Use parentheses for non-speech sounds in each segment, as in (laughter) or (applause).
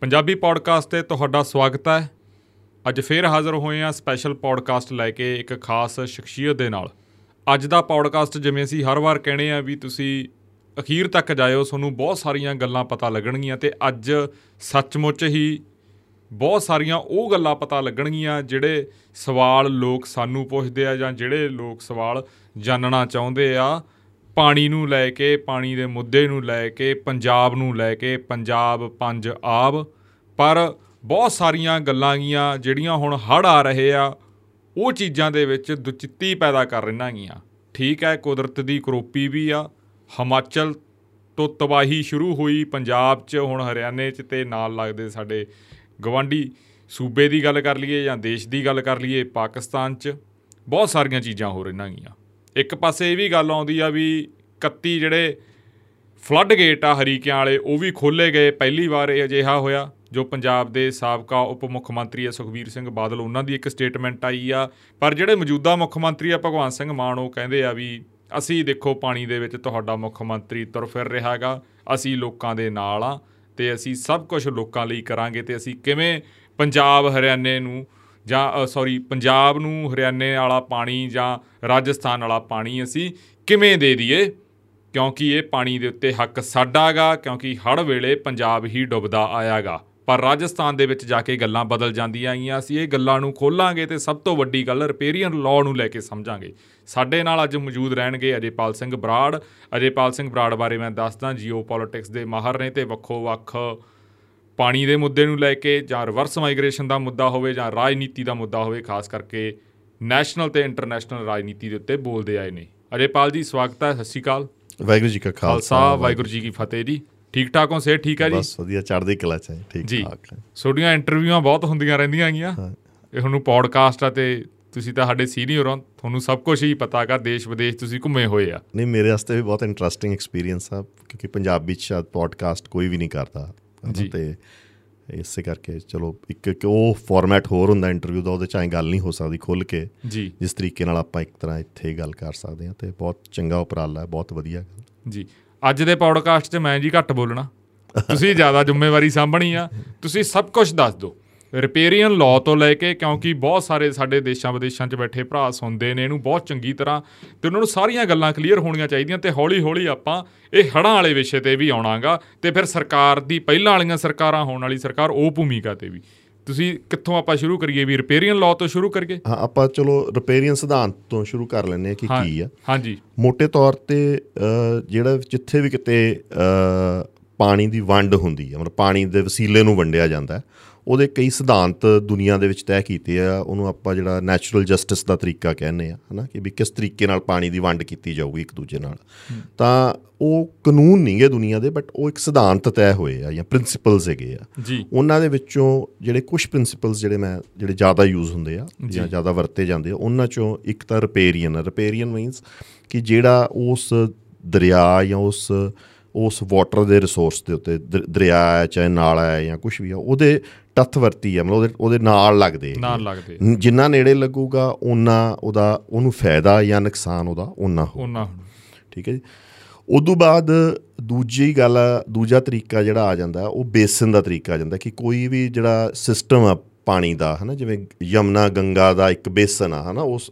Punjabi podcast ਤੇ ਤੁਹਾਡਾ ਸਵਾਗਤ ਹੈ। ਅੱਜ ਫੇਰ ਹਾਜ਼ਰ ਹੋਏ ਹਾਂ ਸਪੈਸ਼ਲ ਪੋਡਕਾਸਟ ਲੈ ਕੇ ਇੱਕ ਖਾਸ ਸ਼ਖਸੀਅਤ ਦੇ ਨਾਲ। ਅੱਜ ਦਾ ਪੋਡਕਾਸਟ ਜਿਵੇਂ ਅਸੀਂ ਹਰ ਵਾਰ ਕਹਿੰਦੇ ਆ ਵੀ ਤੁਸੀਂ ਅਖੀਰ ਤੱਕ ਜਾਇਓ, ਤੁਹਾਨੂੰ ਬਹੁਤ ਸਾਰੀਆਂ ਗੱਲਾਂ ਪਤਾ ਲੱਗਣਗੀਆਂ ਤੇ ਅੱਜ ਸੱਚਮੁੱਚ ਹੀ ਬਹੁਤ ਸਾਰੀਆਂ ਉਹ ਗੱਲਾਂ ਪਤਾ ਲੱਗਣਗੀਆਂ ਜਿਹੜੇ ਸਵਾਲ ਲੋਕ ਸਾਨੂੰ ਪੁੱਛਦੇ ਆ ਜਾਂ ਜਿਹੜੇ ਲੋਕ ਸਵਾਲ ਜਾਣਨਾ ਚਾਹੁੰਦੇ ਆ। ਪਾਣੀ ਨੂੰ ਲੈ ਕੇ, ਪਾਣੀ ਦੇ ਮੁੱਦੇ ਨੂੰ ਲੈ ਕੇ, ਪੰਜਾਬ ਨੂੰ ਲੈ ਕੇ, ਪੰਜਾਬ ਪੰਜ ਆਬ। ਪਰ ਬਹੁਤ ਸਾਰੀਆਂ ਗੱਲਾਂ ਗੀਆਂ ਜਿਹੜੀਆਂ ਹੁਣ ਹੜ ਆ ਰਹੇ ਆ, ਉਹ ਚੀਜ਼ਾਂ ਦੇ ਵਿੱਚ ਦੁਚਿੱਤੀ ਪੈਦਾ ਕਰ ਰਹੀਆਂ ਗੀਆਂ। ਠੀਕ ਹੈ, ਕੁਦਰਤ ਦੀ ਕਰੋਪੀ ਵੀ ਆ। ਹਿਮਾਚਲ ਤੋਂ ਤਬਾਹੀ ਸ਼ੁਰੂ ਹੋਈ, ਪੰਜਾਬ 'ਚ ਹੁਣ ਹਰਿਆਣੇ 'ਚ ਤੇ ਨਾਲ ਲੱਗਦੇ ਸਾਡੇ ਗਵਾਂਢੀ। ਸੂਬੇ ਦੀ ਗੱਲ ਕਰ ਲਈਏ ਜਾਂ ਦੇਸ਼ ਦੀ ਗੱਲ ਕਰ ਲਈਏ, ਪਾਕਿਸਤਾਨ 'ਚ ਬਹੁਤ ਸਾਰੀਆਂ ਚੀਜ਼ਾਂ ਹੋ ਰਹੀਆਂ ਗੀਆਂ। ਇੱਕ ਪਾਸੇ ਇਹ ਵੀ ਗੱਲ ਆਉਂਦੀ ਆ ਵੀ 31 ਜਿਹੜੇ ਫਲੱਡ ਗੇਟ ਆ ਹਰੀਕਿਆਂ ਵਾਲੇ, ਉਹ ਵੀ ਖੋਲੇ ਗਏ, ਪਹਿਲੀ ਵਾਰ ਇਹ ਅਜਿਹਾ ਹੋਇਆ, ਜੋ ਪੰਜਾਬ ਦੇ ਸਾਬਕਾ ਉਪ ਮੁੱਖ ਮੰਤਰੀ ਆ ਸੁਖਬੀਰ ਸਿੰਘ ਬਾਦਲ, ਉਹਨਾਂ ਦੀ ਇੱਕ ਸਟੇਟਮੈਂਟ ਆਈ ਆ। ਪਰ ਜਿਹੜੇ ਮੌਜੂਦਾ ਮੁੱਖ ਮੰਤਰੀ ਆ ਭਗਵੰਤ ਸਿੰਘ ਮਾਨ, ਉਹ ਕਹਿੰਦੇ ਆ ਵੀ ਅਸੀਂ ਦੇਖੋ ਪਾਣੀ ਦੇ ਵਿੱਚ ਤੁਹਾਡਾ ਮੁੱਖ ਮੰਤਰੀ ਤੁਰ ਫਿਰ ਰਿਹਾ ਹੈਗਾ, ਅਸੀਂ ਲੋਕਾਂ ਦੇ ਨਾਲ ਆ ਤੇ ਅਸੀਂ ਸਭ ਕੁਝ ਲੋਕਾਂ ਲਈ ਕਰਾਂਗੇ ਤੇ ਅਸੀਂ ਕਿਵੇਂ ਪੰਜਾਬ ਹਰਿਆਣੇ ਨੂੰ ਜਾਂ ਸੌਰੀ ਪੰਜਾਬ ਨੂੰ ਹਰਿਆਣੇ ਵਾਲਾ ਪਾਣੀ ਜਾਂ ਰਾਜਸਥਾਨ ਵਾਲਾ ਪਾਣੀ ਅਸੀਂ ਕਿਵੇਂ ਦੇ ਦਈਏ? ਕਿਉਂਕਿ ਇਹ ਪਾਣੀ ਦੇ ਉੱਤੇ ਹੱਕ ਸਾਡਾਗਾ ਕਿਉਂਕਿ ਹੜ ਵੇਲੇ ਪੰਜਾਬ ਹੀ ਡੁੱਬਦਾ ਆਇਆਗਾ ਪਰ ਰਾਜਸਥਾਨ ਦੇ ਵਿੱਚ ਜਾ ਕੇ ਗੱਲਾਂ ਬਦਲ ਜਾਂਦੀਆਂ ਆਈਆਂ, ਅਸੀਂ ਇਹ ਗੱਲਾਂ ਨੂੰ ਖੋਲਾਂਗੇ ਤੇ ਸਭ ਤੋਂ ਵੱਡੀ ਗੱਲ ਰਿਪੇਰੀਅਨ ਲਾਅ ਨੂੰ ਲੈ ਕੇ ਸਮਝਾਂਗੇ। ਸਾਡੇ ਨਾਲ ਅੱਜ ਮੌਜੂਦ ਰਹਿਣਗੇ ਅਜੇਪਾਲ ਸਿੰਘ ਬਰਾੜ। ਅਜੇਪਾਲ ਸਿੰਘ ਬਰਾੜ ਬਾਰੇ ਮੈਂ ਦੱਸਦਾ ਜੀਓਪੋਲਿਟਿਕਸ ਦੇ ਮਾਹਰ ਨੇ ਤੇ ਵੱਖੋ ਵੱਖ ਪਾਣੀ ਦੇ ਮੁੱਦੇ ਨੂੰ ਲੈ ਕੇ ਜਾਂ ਰਿਵਰਸ ਮਾਈਗ੍ਰੇਸ਼ਨ ਦਾ ਮੁੱਦਾ ਹੋਵੇ ਜਾਂ ਰਾਜਨੀਤੀ ਦਾ ਮੁੱਦਾ ਹੋਵੇ ਖਾਸ ਕਰਕੇ ਨੈਸ਼ਨਲ ਤੇ ਇੰਟਰਨੈਸ਼ਨਲ ਰਾਜਨੀਤੀ ਦੇ ਉੱਤੇ ਬੋਲਦੇ ਆਏ ਨੇ। ਅਜੇਪਾਲ ਜੀ ਸਵਾਗਤ ਹੈ ਸਤਿ ਸ਼੍ਰੀ ਅਕਾਲ। ਵਾਹਿਗੁਰੂ ਜੀ ਕਾ ਖਾਲਸਾ ਵਾਹਿਗੁਰੂ ਜੀ ਕੀ ਫਤਿਹ ਜੀ। ਠੀਕ ਠਾਕ ਹੋ ਸੇ ਠੀਕ ਹੈ ਜੀ? ਬਸ ਵਧੀਆ ਚੜ੍ਹਦੀ ਕਲਾ ਚ ਹੈ ਠੀਕ ਠਾਕ ਛੋਟੀਆਂ ਇੰਟਰਵਿਊਆਂ ਬਹੁਤ ਹੁੰਦੀਆਂ ਰਹਿੰਦੀਆਂ ਹੈਗੀਆਂ। ਇਹ ਤੁਹਾਨੂੰ ਪੋਡਕਾਸਟ ਆ ਤੇ ਤੁਸੀਂ ਤਾਂ ਸਾਡੇ ਸੀਨੀਅਰ ਹੋ ਤੁਹਾਨੂੰ ਸਭ ਕੁਝ ਹੀ ਪਤਾ ਹੈਗਾ ਦੇਸ਼ ਵਿਦੇਸ਼ ਤੁਸੀਂ ਘੁੰਮੇ ਹੋਏ ਆ। ਨਹੀਂ ਮੇਰੇ ਵਾਸਤੇ ਵੀ ਬਹੁਤ ਇੰਟਰਸਟਿੰਗ ਐਕਸਪੀਰੀਅੰਸ ਆ ਕਿਉਂਕਿ ਪੰਜਾਬੀ ਚ ਸ਼ਾਇਦ ਪੋਡਕਾਸਟ ਕੋਈ ਵੀ ਨਹੀਂ ਕਰਦਾ। ਤੇ ਇਸੇ ਕਰਕੇ ਚਲੋ ਇੱਕ ਇੱਕ ਉਹ ਫਾਰਮੈਟ ਹੋਰ ਹੁੰਦਾ ਇੰਟਰਵਿਊ ਦਾ ਉਹਦੇ ਚ ਐ ਗੱਲ ਨਹੀਂ ਹੋ ਸਕਦੀ ਖੁੱਲ ਕੇ। ਜੀ। ਜਿਸ ਤਰੀਕੇ ਨਾਲ ਆਪਾਂ ਇੱਕ ਤਰ੍ਹਾਂ ਇੱਥੇ ਗੱਲ ਕਰ ਸਕਦੇ ਹਾਂ ਤੇ ਬਹੁਤ ਚੰਗਾ ਉਪਰਾਲਾ ਹੈ ਬਹੁਤ ਵਧੀਆ। ਜੀ। ਅੱਜ ਦੇ ਪੌਡਕਾਸਟ 'ਚ ਮੈਂ ਜੀ ਘੱਟ ਬੋਲਣਾ। ਤੁਸੀਂ ਜ਼ਿਆਦਾ ਜ਼ਿੰਮੇਵਾਰੀ ਸਾਂਭਣੀ ਆ। ਤੁਸੀਂ ਸਭ ਕੁਝ ਦੱਸ ਦਿਓ। ਰਿਪੇਰੀਅਨ ਲਾਅ ਤੋਂ ਲੈ ਕੇ ਕਿਉਂਕਿ ਬਹੁਤ ਸਾਰੇ ਸਾਡੇ ਦੇਸ਼ਾਂ ਵਿਦੇਸ਼ਾਂ 'ਚ ਬੈਠੇ ਭਰਾ ਸੁਣਦੇ ਨੇ ਇਹਨੂੰ ਬਹੁਤ ਚੰਗੀ ਤਰ੍ਹਾਂ ਤੇ ਉਹਨਾਂ ਨੂੰ ਸਾਰੀਆਂ ਗੱਲਾਂ ਕਲੀਅਰ ਹੋਣੀਆਂ ਚਾਹੀਦੀਆਂ ਤੇ ਹੌਲੀ-ਹੌਲੀ ਆਪਾਂ ਇਹ ਹੜਾਂ ਵਾਲੇ ਵਿਸ਼ੇ ਤੇ ਵੀ ਆਉਣਾਗਾ ਤੇ ਫਿਰ ਸਰਕਾਰ ਦੀ ਪਹਿਲਾਂ ਵਾਲੀਆਂ ਸਰਕਾਰਾਂ ਹੋਣ ਵਾਲੀ ਸਰਕਾਰ ਉਹ ਭੂਮਿਕਾ ਤੇ ਵੀ। ਤੁਸੀਂ ਕਿੱਥੋਂ ਆਪਾਂ ਸ਼ੁਰੂ ਕਰੀਏ ਵੀ ਰਿਪੇਰੀਅਨ ਲਾਅ ਤੋਂ ਸ਼ੁਰੂ ਕਰੀਏ? ਹਾਂ ਆਪਾਂ ਚਲੋ ਰਿਪੇਰੀਅਨ ਸਿਧਾਂਤ ਤੋਂ ਸ਼ੁਰੂ ਕਰ ਲੈਂਦੇ ਆ ਕਿ ਕੀ ਆ। ਹਾਂਜੀ। ਮੋٹے ਤੌਰ ਤੇ ਜਿਹੜਾ ਜਿੱਥੇ ਵੀ ਕਿਤੇ ਪਾਣੀ ਦੀ ਵੰਡ ਹੁੰਦੀ ਹੈ ਮਤਲਬ ਪਾਣੀ ਦੇ ਵਸੀਲੇ ਨੂੰ ਵੰਡਿਆ ਜਾਂਦਾ ਉਹਦੇ ਕਈ ਸਿਧਾਂਤ ਦੁਨੀਆ ਦੇ ਵਿੱਚ ਤੈਅ ਕੀਤੇ ਆ ਉਹਨੂੰ ਆਪਾਂ ਜਿਹੜਾ ਨੈਚੁਰਲ ਜਸਟਿਸ ਦਾ ਤਰੀਕਾ ਕਹਿੰਦੇ ਆ ਹਨਾ ਕਿ ਵੀ ਕਿਸ ਤਰੀਕੇ ਨਾਲ ਪਾਣੀ ਦੀ ਵੰਡ ਕੀਤੀ ਜਾਊਗੀ ਇੱਕ ਦੂਜੇ ਨਾਲ। ਤਾਂ ਉਹ ਕਾਨੂੰਨ ਨਹੀਂ ਹੈ ਦੁਨੀਆ ਦੇ ਬਟ ਉਹ ਇੱਕ ਸਿਧਾਂਤ ਤੈਅ ਹੋਏ ਆ ਜਾਂ ਪ੍ਰਿੰਸੀਪਲਸ ਹੈਗੇ ਆ। ਜੀ। ਉਹਨਾਂ ਦੇ ਵਿੱਚੋਂ ਜਿਹੜੇ ਕੁਝ ਪ੍ਰਿੰਸੀਪਲਸ ਜਿਹੜੇ ਮੈਂ ਜਿਹੜੇ ਜ਼ਿਆਦਾ ਯੂਜ਼ ਹੁੰਦੇ ਆ ਜਾਂ। ਜ਼ਿਆਦਾ ਵਰਤੇ ਜਾਂਦੇ ਆ ਉਹਨਾਂ ਚੋਂ ਇੱਕ ਤਾਂ ਰਿਪੇਰੀਅਨ ਰਿਪੇਰੀਅਨ ਮੀਨਸ ਕਿ ਜਿਹੜਾ ਉਸ ਦਰਿਆ ਜਾਂ ਉਸ ਉਸ ਵਾਟਰ ਦੇ ਰਿਸੋਰਸ ਦੇ ਉੱਤੇ ਦਰਿਆ ਹੈ ਚਾਹੇ ਨਾਲਾ ਹੈ ਜਾਂ ਕੁਝ ਵੀ ਆ ਉਹਦੇ ਤੱਥ ਵਰਤੀ ਆ ਮਤਲਬ ਉਹਦੇ ਉਹਦੇ ਨਾਲ ਲੱਗਦੇ ਨਾਲ ਲੱਗਦੇ ਜਿੰਨਾ ਨੇੜੇ ਲੱਗੂਗਾ ਉਹਨਾਂ ਉਹਦਾ ਉਹਨੂੰ ਫਾਇਦਾ ਜਾਂ ਨੁਕਸਾਨ ਉਹਦਾ ਉਹਨਾਂ ਹੋ ਉਹਨਾਂ ਠੀਕ ਹੈ ਜੀ? ਉਦੋਂ ਬਾਅਦ ਦੂਜੀ ਗੱਲ ਦੂਜਾ ਤਰੀਕਾ ਜਿਹੜਾ ਆ ਜਾਂਦਾ ਉਹ ਬੇਸਨ ਦਾ ਤਰੀਕਾ ਆ ਜਾਂਦਾ ਕਿ ਕੋਈ ਵੀ ਜਿਹੜਾ ਸਿਸਟਮ ਆ ਪਾਣੀ ਦਾ ਹਨਾ ਜਿਵੇਂ ਯਮਨਾ ਗੰਗਾ ਦਾ ਇੱਕ ਬੇਸਨ ਆ ਹਨਾ ਉਸ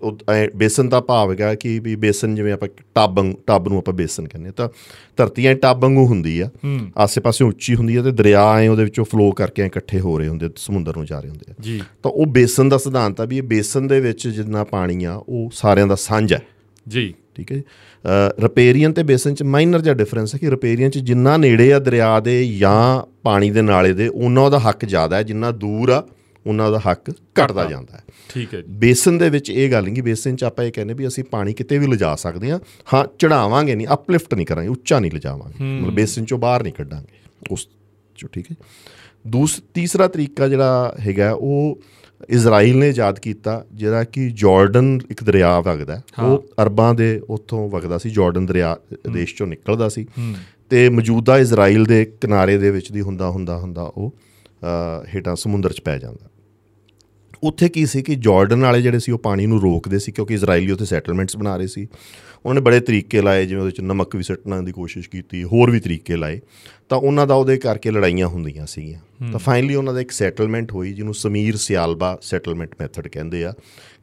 ਬੇਸਨ ਦਾ ਭਾਵ ਹੈਗਾ ਕਿ ਵੀ ਬੇਸਨ ਜਿਵੇਂ ਆਪਾਂ ਟੱਬ ਟੱਬ ਨੂੰ ਆਪਾਂ ਬੇਸਨ ਕਹਿੰਦੇ ਤਾਂ ਧਰਤੀ ਐ ਟੱਬ ਵਾਂਗੂ ਹੁੰਦੀ ਆ ਆਸੇ-ਪਾਸੇ ਉੱਚੀ ਹੁੰਦੀ ਆ ਤੇ ਦਰਿਆ ਐ ਉਹਦੇ ਵਿੱਚੋਂ ਫਲੋ ਕਰਕੇ ਇਕੱਠੇ ਹੋ ਰਹੇ ਹੁੰਦੇ ਸਮੁੰਦਰ ਨੂੰ ਜਾ ਰਹੇ ਹੁੰਦੇ ਆ। ਜੀ। ਤਾਂ ਉਹ ਬੇਸਨ ਦਾ ਸਿਧਾਂਤ ਆ ਵੀ ਇਹ ਬੇਸਨ ਦੇ ਵਿੱਚ ਜਿੰਨਾ ਪਾਣੀ ਆ ਉਹ ਸਾਰਿਆਂ ਦਾ ਸਾਂਝ ਜੀ। ਠੀਕ ਹੈ ਰਿਪੇਰੀਅਨ ਤੇ ਬੇਸਨ ਚ ਮਾਈਨਰ ਜਿਹਾ ਡਿਫਰੈਂਸ ਹੈ ਕਿ ਰਿਪੇਰੀਅਨ ਚ ਜਿੰਨਾ ਨੇੜੇ ਆ ਦਰਿਆ ਦੇ ਜਾਂ ਪਾਣੀ ਦੇ ਨਾਲੇ ਦੇ ਉਹਨਾਂ ਉਹਦਾ ਹੱਕ ਜ਼ਿਆਦਾ ਹੈ ਜਿੰਨਾ ਦੂਰ ਆ ਉਹਨਾਂ ਦਾ ਹੱਕ ਘਟਦਾ ਜਾਂਦਾ ਹੈ। ਠੀਕ ਹੈ ਜੀ। ਬੇਸਨ ਦੇ ਵਿੱਚ ਇਹ ਗੱਲ ਨਹੀਂ ਕਿ ਬੇਸਨ 'ਚ ਆਪਾਂ ਇਹ ਕਹਿੰਦੇ ਵੀ ਅਸੀਂ ਪਾਣੀ ਕਿਤੇ ਵੀ ਲਿਜਾ ਸਕਦੇ ਹਾਂ। ਹਾਂ ਚੜਾਵਾਂਗੇ ਨਹੀਂ ਅਪਲਿਫਟ ਨਹੀਂ ਕਰਾਂਗੇ ਉੱਚਾ ਨਹੀਂ ਲਿਜਾਵਾਂਗੇ। ਮਤਲਬ ਬੇਸਨ 'ਚੋਂ ਬਾਹਰ ਨਹੀਂ ਕੱਢਾਂਗੇ ਉਸ 'ਚੋਂ ਠੀਕ ਹੈ ਦੂਸ ਤੀਸਰਾ ਤਰੀਕਾ ਜਿਹੜਾ ਹੈਗਾ ਉਹ ਇਜ਼ਰਾਈਲ ਨੇ ਇਜਾਦ ਕੀਤਾ ਜਿਹੜਾ ਕਿ ਜਾਰਡਨ ਇੱਕ ਦਰਿਆ ਵਗਦਾ ਉਹ ਅਰਬਾਂ ਦੇ ਉੱਥੋਂ ਵਗਦਾ ਸੀ ਜਾਰਡਨ ਦਰਿਆ ਦੇਸ਼ ਚੋਂ ਨਿਕਲਦਾ ਸੀ। ਤੇ ਮੌਜੂਦਾ ਇਜ਼ਰਾਈਲ ਦੇ ਕਿਨਾਰੇ ਦੇ ਵਿੱਚ ਦੀ ਹੁੰਦਾ ਹੁੰਦਾ ਹੁੰਦਾ ਉਹ ਹੇਠਾਂ ਸਮੁੰਦਰ 'ਚ ਪੈ ਜਾਂਦਾ। ਉੱਥੇ ਕੀ ਸੀ ਕਿ ਜਾਰਡਨ ਵਾਲੇ ਜਿਹੜੇ ਸੀ ਉਹ ਪਾਣੀ ਨੂੰ ਰੋਕਦੇ ਸੀ ਕਿਉਂਕਿ ਇਜ਼ਰਾਈਲੀ ਉੱਥੇ ਸੈਟਲਮੈਂਟਸ ਬਣਾ ਰਹੇ ਸੀ। ਉਹਨਾਂ ਨੇ ਬੜੇ ਤਰੀਕੇ ਲਾਏ ਜਿਵੇਂ ਉਹਦੇ ਚ ਨਮਕ ਵੀ ਸੱਟਣ ਦੀ ਕੋਸ਼ਿਸ਼ ਕੀਤੀ ਹੋਰ ਵੀ ਤਰੀਕੇ ਲਾਏ। ਤਾਂ ਉਹਨਾਂ ਦਾ ਉਹਦੇ ਕਰਕੇ ਲੜਾਈਆਂ ਹੁੰਦੀਆਂ ਸੀਗੀਆਂ। ਤਾਂ ਫਾਈਨਲੀ ਉਹਨਾਂ ਦਾ ਇੱਕ ਸੈਟਲਮੈਂਟ ਹੋਈ ਜਿਹਨੂੰ ਸਮੀਰ ਸਿਆਲਬਾ ਸੈਟਲਮੈਂਟ ਮੈਥਡ ਕਹਿੰਦੇ ਆ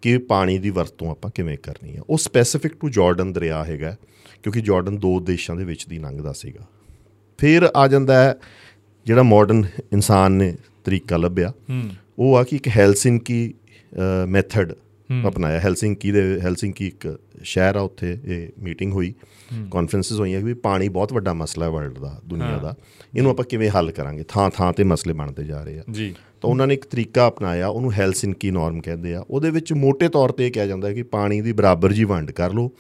ਕਿ ਪਾਣੀ ਦੀ ਵਰਤੋਂ ਆਪਾਂ ਕਿਵੇਂ ਕਰਨੀ ਆ। ਉਹ ਸਪੈਸੀਫਿਕ ਟੂ ਜਾਰਡਨ ਦਰਿਆ ਹੈਗਾ ਕਿਉਂਕਿ ਜਾਰਡਨ ਦੋ ਦੇਸ਼ਾਂ ਦੇ ਵਿੱਚ ਦੀ ਲੰਘਦਾ ਸੀਗਾ। ਫਿਰ ਆ ਜਾਂਦਾ ਹੈ ਜਿਹੜਾ ਮਾਡਰਨ ਇਨਸਾਨ ਨੇ ਤਰੀਕਾ ਲੱਭਿਆ। ਉਹ ਆ ਕਿ ਇੱਕ ਹੈਲਸਿੰਕੀ ਮੈਥਡ ਅਪਣਾਇਆ। ਹੈਲਸਿੰਕੀ ਦੇ ਹੈਲਸਿੰਕੀ ਇੱਕ ਸ਼ਹਿਰ ਆ ਉੱਥੇ ਇਹ ਮੀਟਿੰਗ ਹੋਈ। ਕਾਨਫਰੰਸਸ ਹੋਈਆਂ ਕਿ ਵੀ ਪਾਣੀ ਬਹੁਤ ਵੱਡਾ ਮਸਲਾ ਹੈ ਵਰਲਡ ਦਾ ਦੁਨੀਆ ਦਾ। ਇਹਨੂੰ ਆਪਾਂ ਕਿਵੇਂ ਹੱਲ ਕਰਾਂਗੇ? ਥਾਂ ਥਾਂ ਤੇ ਮਸਲੇ ਬਣਦੇ ਜਾ ਰਹੇ ਆ। ਜੀ। ਤਾਂ ਉਹਨਾਂ ਨੇ ਇੱਕ ਤਰੀਕਾ ਅਪਣਾਇਆ ਉਹਨੂੰ ਹੈਲਸਿੰਕੀ ਨਾਰਮ ਕਹਿੰਦੇ ਆ। ਉਹਦੇ ਵਿੱਚ ਮੋٹے ਤੌਰ ਤੇ ਇਹ ਕਿਹਾ ਜਾਂਦਾ ਹੈ ਕਿ ਪਾਣੀ ਦੀ ਬਰਾਬਰ ਜੀ ਵੰਡ ਕਰ ਲਓ।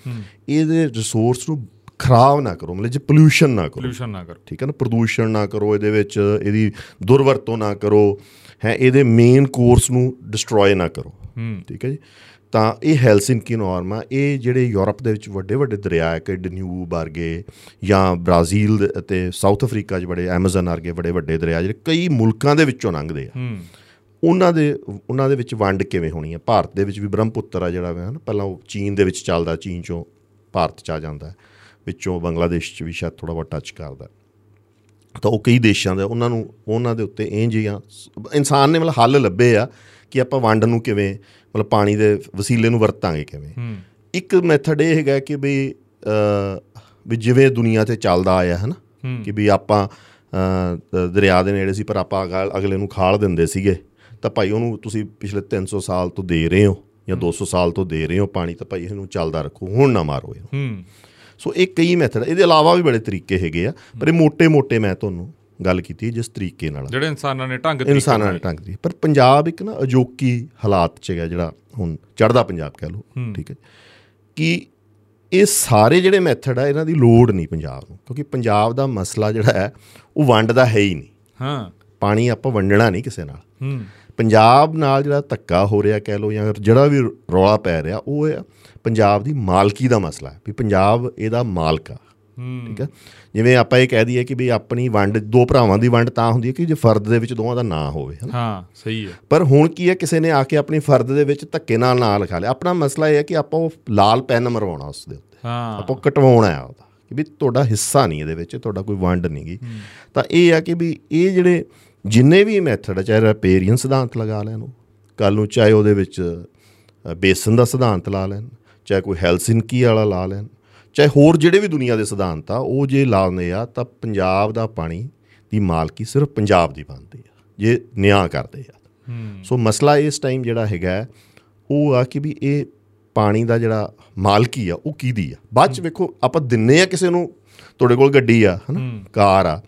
ਇਹਦੇ ਰਿਸੋਰਸ ਨੂੰ ਖਰਾਬ ਨਾ ਕਰੋ ਮਤਲਬ ਜੇ ਪੋਲੂਸ਼ਨ ਨਾ ਕਰੋ। ਪੋਲੂਸ਼ਨ ਨਾ ਕਰੋ। ਠੀਕ ਹੈ ਨਾ? ਪ੍ਰਦੂਸ਼ਣ ਨਾ ਕਰੋ ਇਹਦੇ ਵਿੱਚ ਇਹਦੀ ਦੁਰਵਰਤੋਂ ਨਾ ਕਰੋ। ਹੈ ਇਹਦੇ ਮੇਨ ਕੋਰਸ ਨੂੰ ਡਿਸਟਰੋਏ ਨਾ ਕਰੋ। ਠੀਕ ਹੈ ਜੀ? ਤਾਂ ਇਹ ਹੈਲਸਿੰਕੀ ਨਾਰਮ ਆ। ਇਹ ਜਿਹੜੇ ਯੂਰਪ ਦੇ ਵਿੱਚ ਵੱਡੇ ਵੱਡੇ ਦਰਿਆ ਹੈ ਕਿ ਡਨਿਊਬ ਵਰਗੇ ਜਾਂ ਬ੍ਰਾਜ਼ੀਲ ਅਤੇ ਸਾਊਥ ਅਫਰੀਕਾ 'ਚ ਬੜੇ ਐਮਾਜ਼ਨ ਵਰਗੇ ਬੜੇ ਵੱਡੇ ਦਰਿਆ ਜਿਹੜੇ ਕਈ ਮੁਲਕਾਂ ਦੇ ਵਿੱਚੋਂ ਲੰਘਦੇ ਆ। ਉਹਨਾਂ ਦੇ ਉਹਨਾਂ ਦੇ ਵਿੱਚ ਵੰਡ ਕਿਵੇਂ ਹੋਣੀ ਹੈ ਭਾਰਤ ਦੇ ਵਿੱਚ ਵੀ ਬ੍ਰਹਮਪੁੱਤਰ ਆ ਜਿਹੜਾ ਹੈ ਨਾ ਪਹਿਲਾਂ ਉਹ ਚੀਨ ਦੇ ਵਿੱਚ ਚੱਲਦਾ ਚੀਨ ਚੋਂ ਭਾਰਤ ਚ ਆ ਜਾਂਦਾ। ਵਿੱਚੋਂ ਬੰਗਲਾਦੇਸ਼ ਚ ਵੀ ਸ਼ਾਇਦ ਥੋੜਾ ਬਹੁਤ ਟੱਚ ਕਰਦਾ ਤਾਂ ਉਹ ਕਈ ਦੇਸ਼ਾਂ ਦੇ ਉਹਨਾਂ ਨੂੰ ਉਹਨਾਂ ਦੇ ਉੱਤੇ ਇੰਜ ਆ ਇਨਸਾਨ ਨੇ ਮਤਲਬ ਹੱਲ ਲੱਭੇ ਆ ਕਿ ਆਪਾਂ ਵੰਡ ਨੂੰ ਕਿਵੇਂ ਮਤਲਬ ਪਾਣੀ ਦੇ ਵਸੀਲੇ ਨੂੰ ਵਰਤਾਂਗੇ ਕਿਵੇਂ। ਇੱਕ ਮੈਥਡ ਇਹ ਹੈਗਾ ਕਿ ਵੀ ਵੀ ਜਿਵੇਂ ਦੁਨੀਆ ਤੇ ਚੱਲਦਾ ਆਇਆ ਹੈ। ਨਾ ਕਿ ਵੀ ਆਪਾਂ ਦਰਿਆ ਦੇ ਨੇੜੇ ਸੀ ਪਰ ਆਪਾਂ ਅਗਲ- ਅਗਲੇ ਨੂੰ ਖਾਲ ਦਿੰਦੇ ਸੀਗੇ। ਤਾਂ ਭਾਈ ਉਹਨੂੰ ਤੁਸੀਂ ਪਿਛਲੇ 300 ਸਾਲ ਤੋਂ ਦੇ ਰਹੇ ਹੋ ਜਾਂ 200 ਸਾਲ ਤੋਂ ਦੇ ਰਹੇ ਹੋ ਪਾਣੀ ਤਾਂ ਭਾਈ ਇਹਨੂੰ ਚੱਲਦਾ ਰੱਖੋ ਹੁਣ ਨਾ ਮਾਰੋ ਇਹਨੂੰ। ਹੂੰ। ਸੋ ਇਹ ਕਈ ਮੈਥਡ ਇਹਦੇ ਇਲਾਵਾ ਵੀ ਬੜੇ ਤਰੀਕੇ ਹੈਗੇ ਆ। ਪਰ ਇਹ ਮੋٹے-ਮੋٹے ਮੈਂ ਤੁਹਾਨੂੰ ਗੱਲ ਕੀਤੀ ਜਿਸ ਤਰੀਕੇ ਨਾਲ ਜਿਹੜੇ ਇਨਸਾਨਾਂ ਨੇ ਢੰਗ ਤਰੀਕੇ ਇਨਸਾਨਾਂ ਨੇ ਢੰਗ ਦੀ ਪਰ ਪੰਜਾਬ ਇੱਕ ਨਾ ਅਜੋਕੀ ਹਾਲਾਤ 'ਚ ਹੈ ਜਿਹੜਾ ਹੁਣ ਚੜਦਾ ਪੰਜਾਬ ਕਹਿ ਲਓ ਠੀਕ ਹੈ ਕਿ ਇਹ ਸਾਰੇ ਜਿਹੜੇ ਮੈਥਡ ਆ ਇਹਨਾਂ ਦੀ ਲੋੜ ਨਹੀਂ ਪੰਜਾਬ ਨੂੰ। ਕਿਉਂਕਿ ਪੰਜਾਬ ਦਾ ਮਸਲਾ ਜਿਹੜਾ ਹੈ ਉਹ ਵੰਡ ਦਾ ਹੈ ਹੀ ਨਹੀਂ। ਹਾਂ। ਪਾਣੀ ਆਪਾਂ ਵੰਡਣਾ ਨਹੀਂ ਕਿਸੇ ਨਾਲ। ਹੂੰ। ਪੰਜਾਬ ਨਾਲ ਜਿਹੜਾ ਧੱਕਾ ਹੋ ਰਿਹਾ ਕਹਿ ਲੋ ਜਾਂ ਜਿਹੜਾ ਵੀ ਰੌਲਾ ਪੈ ਰਿਹਾ ਉਹ ਹੈ ਪੰਜਾਬ ਦੀ ਮਾਲਕੀ ਦਾ ਮਸਲਾ ਹੈ ਵੀ ਪੰਜਾਬ ਇਹਦਾ ਮਾਲਕ ਆ। ਠੀਕ ਹੈ? ਜਿਵੇਂ ਆਪਾਂ ਇਹ ਕਹਿ ਦਈਏ ਕਿ ਵੀ ਆਪਣੀ ਵੰਡ ਦੋ ਭਰਾਵਾਂ ਦੀ ਵੰਡ ਤਾਂ ਹੁੰਦੀ ਹੈ ਕਿ ਜੇ ਫਰਦ ਦੇ ਵਿੱਚ ਦੋਵਾਂ ਦਾ ਨਾਂ ਹੋਵੇ ਹਨਾ? ਹਾਂ ਸਹੀ ਹੈ। ਪਰ ਹੁਣ ਕੀ ਹੈ ਕਿਸੇ ਨੇ ਆ ਕੇ ਆਪਣੀ ਫਰਦ ਦੇ ਵਿੱਚ ਧੱਕੇ ਨਾਲ ਨਾਂ ਲਿਖਾ ਲਿਆ। ਆਪਣਾ ਮਸਲਾ ਇਹ ਹੈ ਕਿ ਆਪਾਂ ਉਹ ਲਾਲ ਪੈਨ ਮਰਵਾਉਣਾ ਉਸ ਦੇ ਉੱਤੇ। ਹਾਂ। ਆਪਾਂ ਕਟਵਾਉਣਾ ਹੈ ਉਹਦਾ ਕਿ ਵੀ ਤੁਹਾਡਾ ਹਿੱਸਾ ਨਹੀਂ ਇਹਦੇ ਵਿੱਚ ਤੁਹਾਡਾ ਕੋਈ ਵੰਡ ਨਹੀਂਗੀ ਤਾਂ ਇਹ ਆ ਕਿ ਵੀ ਇਹ ਜਿਹੜੇ ਜਿੰਨੇ ਵੀ ਮੈਥਡ ਚਾਹੇ ਰੈਪੇਰੀਅਨ ਸਿਧਾਂਤ ਲਗਾ ਲੈਣ ਉਹ ਕੱਲ ਨੂੰ ਚਾਹੇ ਉਹਦੇ ਵਿੱਚ ਬੇਸਨ ਦਾ ਸਿਧਾਂਤ ਲਾ ਲੈਣ। ਚਾਹੇ ਕੋਈ ਹੈਲਸਿੰਕੀ ਵਾਲਾ ਲਾ ਲੈਣ ਚਾਹੇ ਹੋਰ ਜਿਹੜੇ ਵੀ ਦੁਨੀਆ ਦੇ ਸਿਧਾਂਤ ਆ ਉਹ ਜੇ ਲਾਉਂਦੇ ਆ ਤਾਂ ਪੰਜਾਬ ਦਾ ਪਾਣੀ ਦੀ ਮਾਲਕੀ ਸਿਰਫ ਪੰਜਾਬ ਦੀ ਬਣਦੀ ਆ ਜੇ ਨਿਆਂ ਕਰਦੇ ਆ। ਸੋ ਮਸਲਾ ਇਸ ਟਾਈਮ ਜਿਹੜਾ ਹੈਗਾ ਉਹ ਆ ਕਿ ਵੀ ਇਹ ਪਾਣੀ ਦਾ ਜਿਹੜਾ ਮਾਲਕੀ ਆ ਉਹ ਕਿਹਦੀ ਆ? ਬਾਅਦ ਚ ਵੇਖੋ ਆਪਾਂ ਦਿੰਨੇ ਆ ਕਿਸੇ ਨੂੰ ਤੁਹਾਡੇ ਕੋਲ ਗੱਡੀ ਆ ਹਨਾ? ਕਾਰ ਆ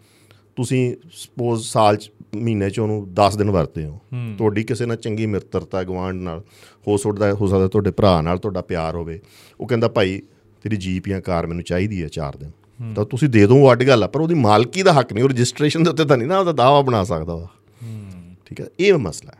ਤੁਸੀਂ ਸਪੋਜ਼ ਸਾਲ ਚ ਮਹੀਨੇ ਚ ਉਹਨੂੰ 10 ਦਿਨ ਵਰਤੇ ਹੋ। ਤੁਹਾਡੀ ਕਿਸੇ ਨਾਲ ਚੰਗੀ ਮਿੱਤਰਤਾ ਗਵਾਂਢ ਨਾਲ ਹੋ ਸਕਦਾ ਹੋ ਸਕਦਾ ਤੁਹਾਡੇ ਭਰਾ ਨਾਲ ਤੁਹਾਡਾ ਪਿਆਰ ਹੋਵੇ। ਉਹ ਕਹਿੰਦਾ ਭਾਈ ਤੇਰੀ ਜੀਪ ਜਾਂ ਕਾਰ ਮੈਨੂੰ ਚਾਹੀਦੀ ਹੈ 4 ਦਿਨ। ਤਾਂ ਤੁਸੀਂ ਦੇ ਦੋ ਉਹ ਅੱਡ ਗੱਲ ਆ ਪਰ ਉਹਦੀ ਮਾਲਕੀ ਦਾ ਹੱਕ ਨਹੀਂ ਉਹ ਰਜਿਸਟ੍ਰੇਸ਼ਨ ਦੇ ਉੱਤੇ ਤਾਂ ਨਹੀਂ ਨਾ ਉਹਦਾ ਦਾਵਾ ਬਣਾ ਸਕਦਾ ਉਹ। ਠੀਕ ਹੈ ਇਹ ਮਸਲਾ ਹੈ।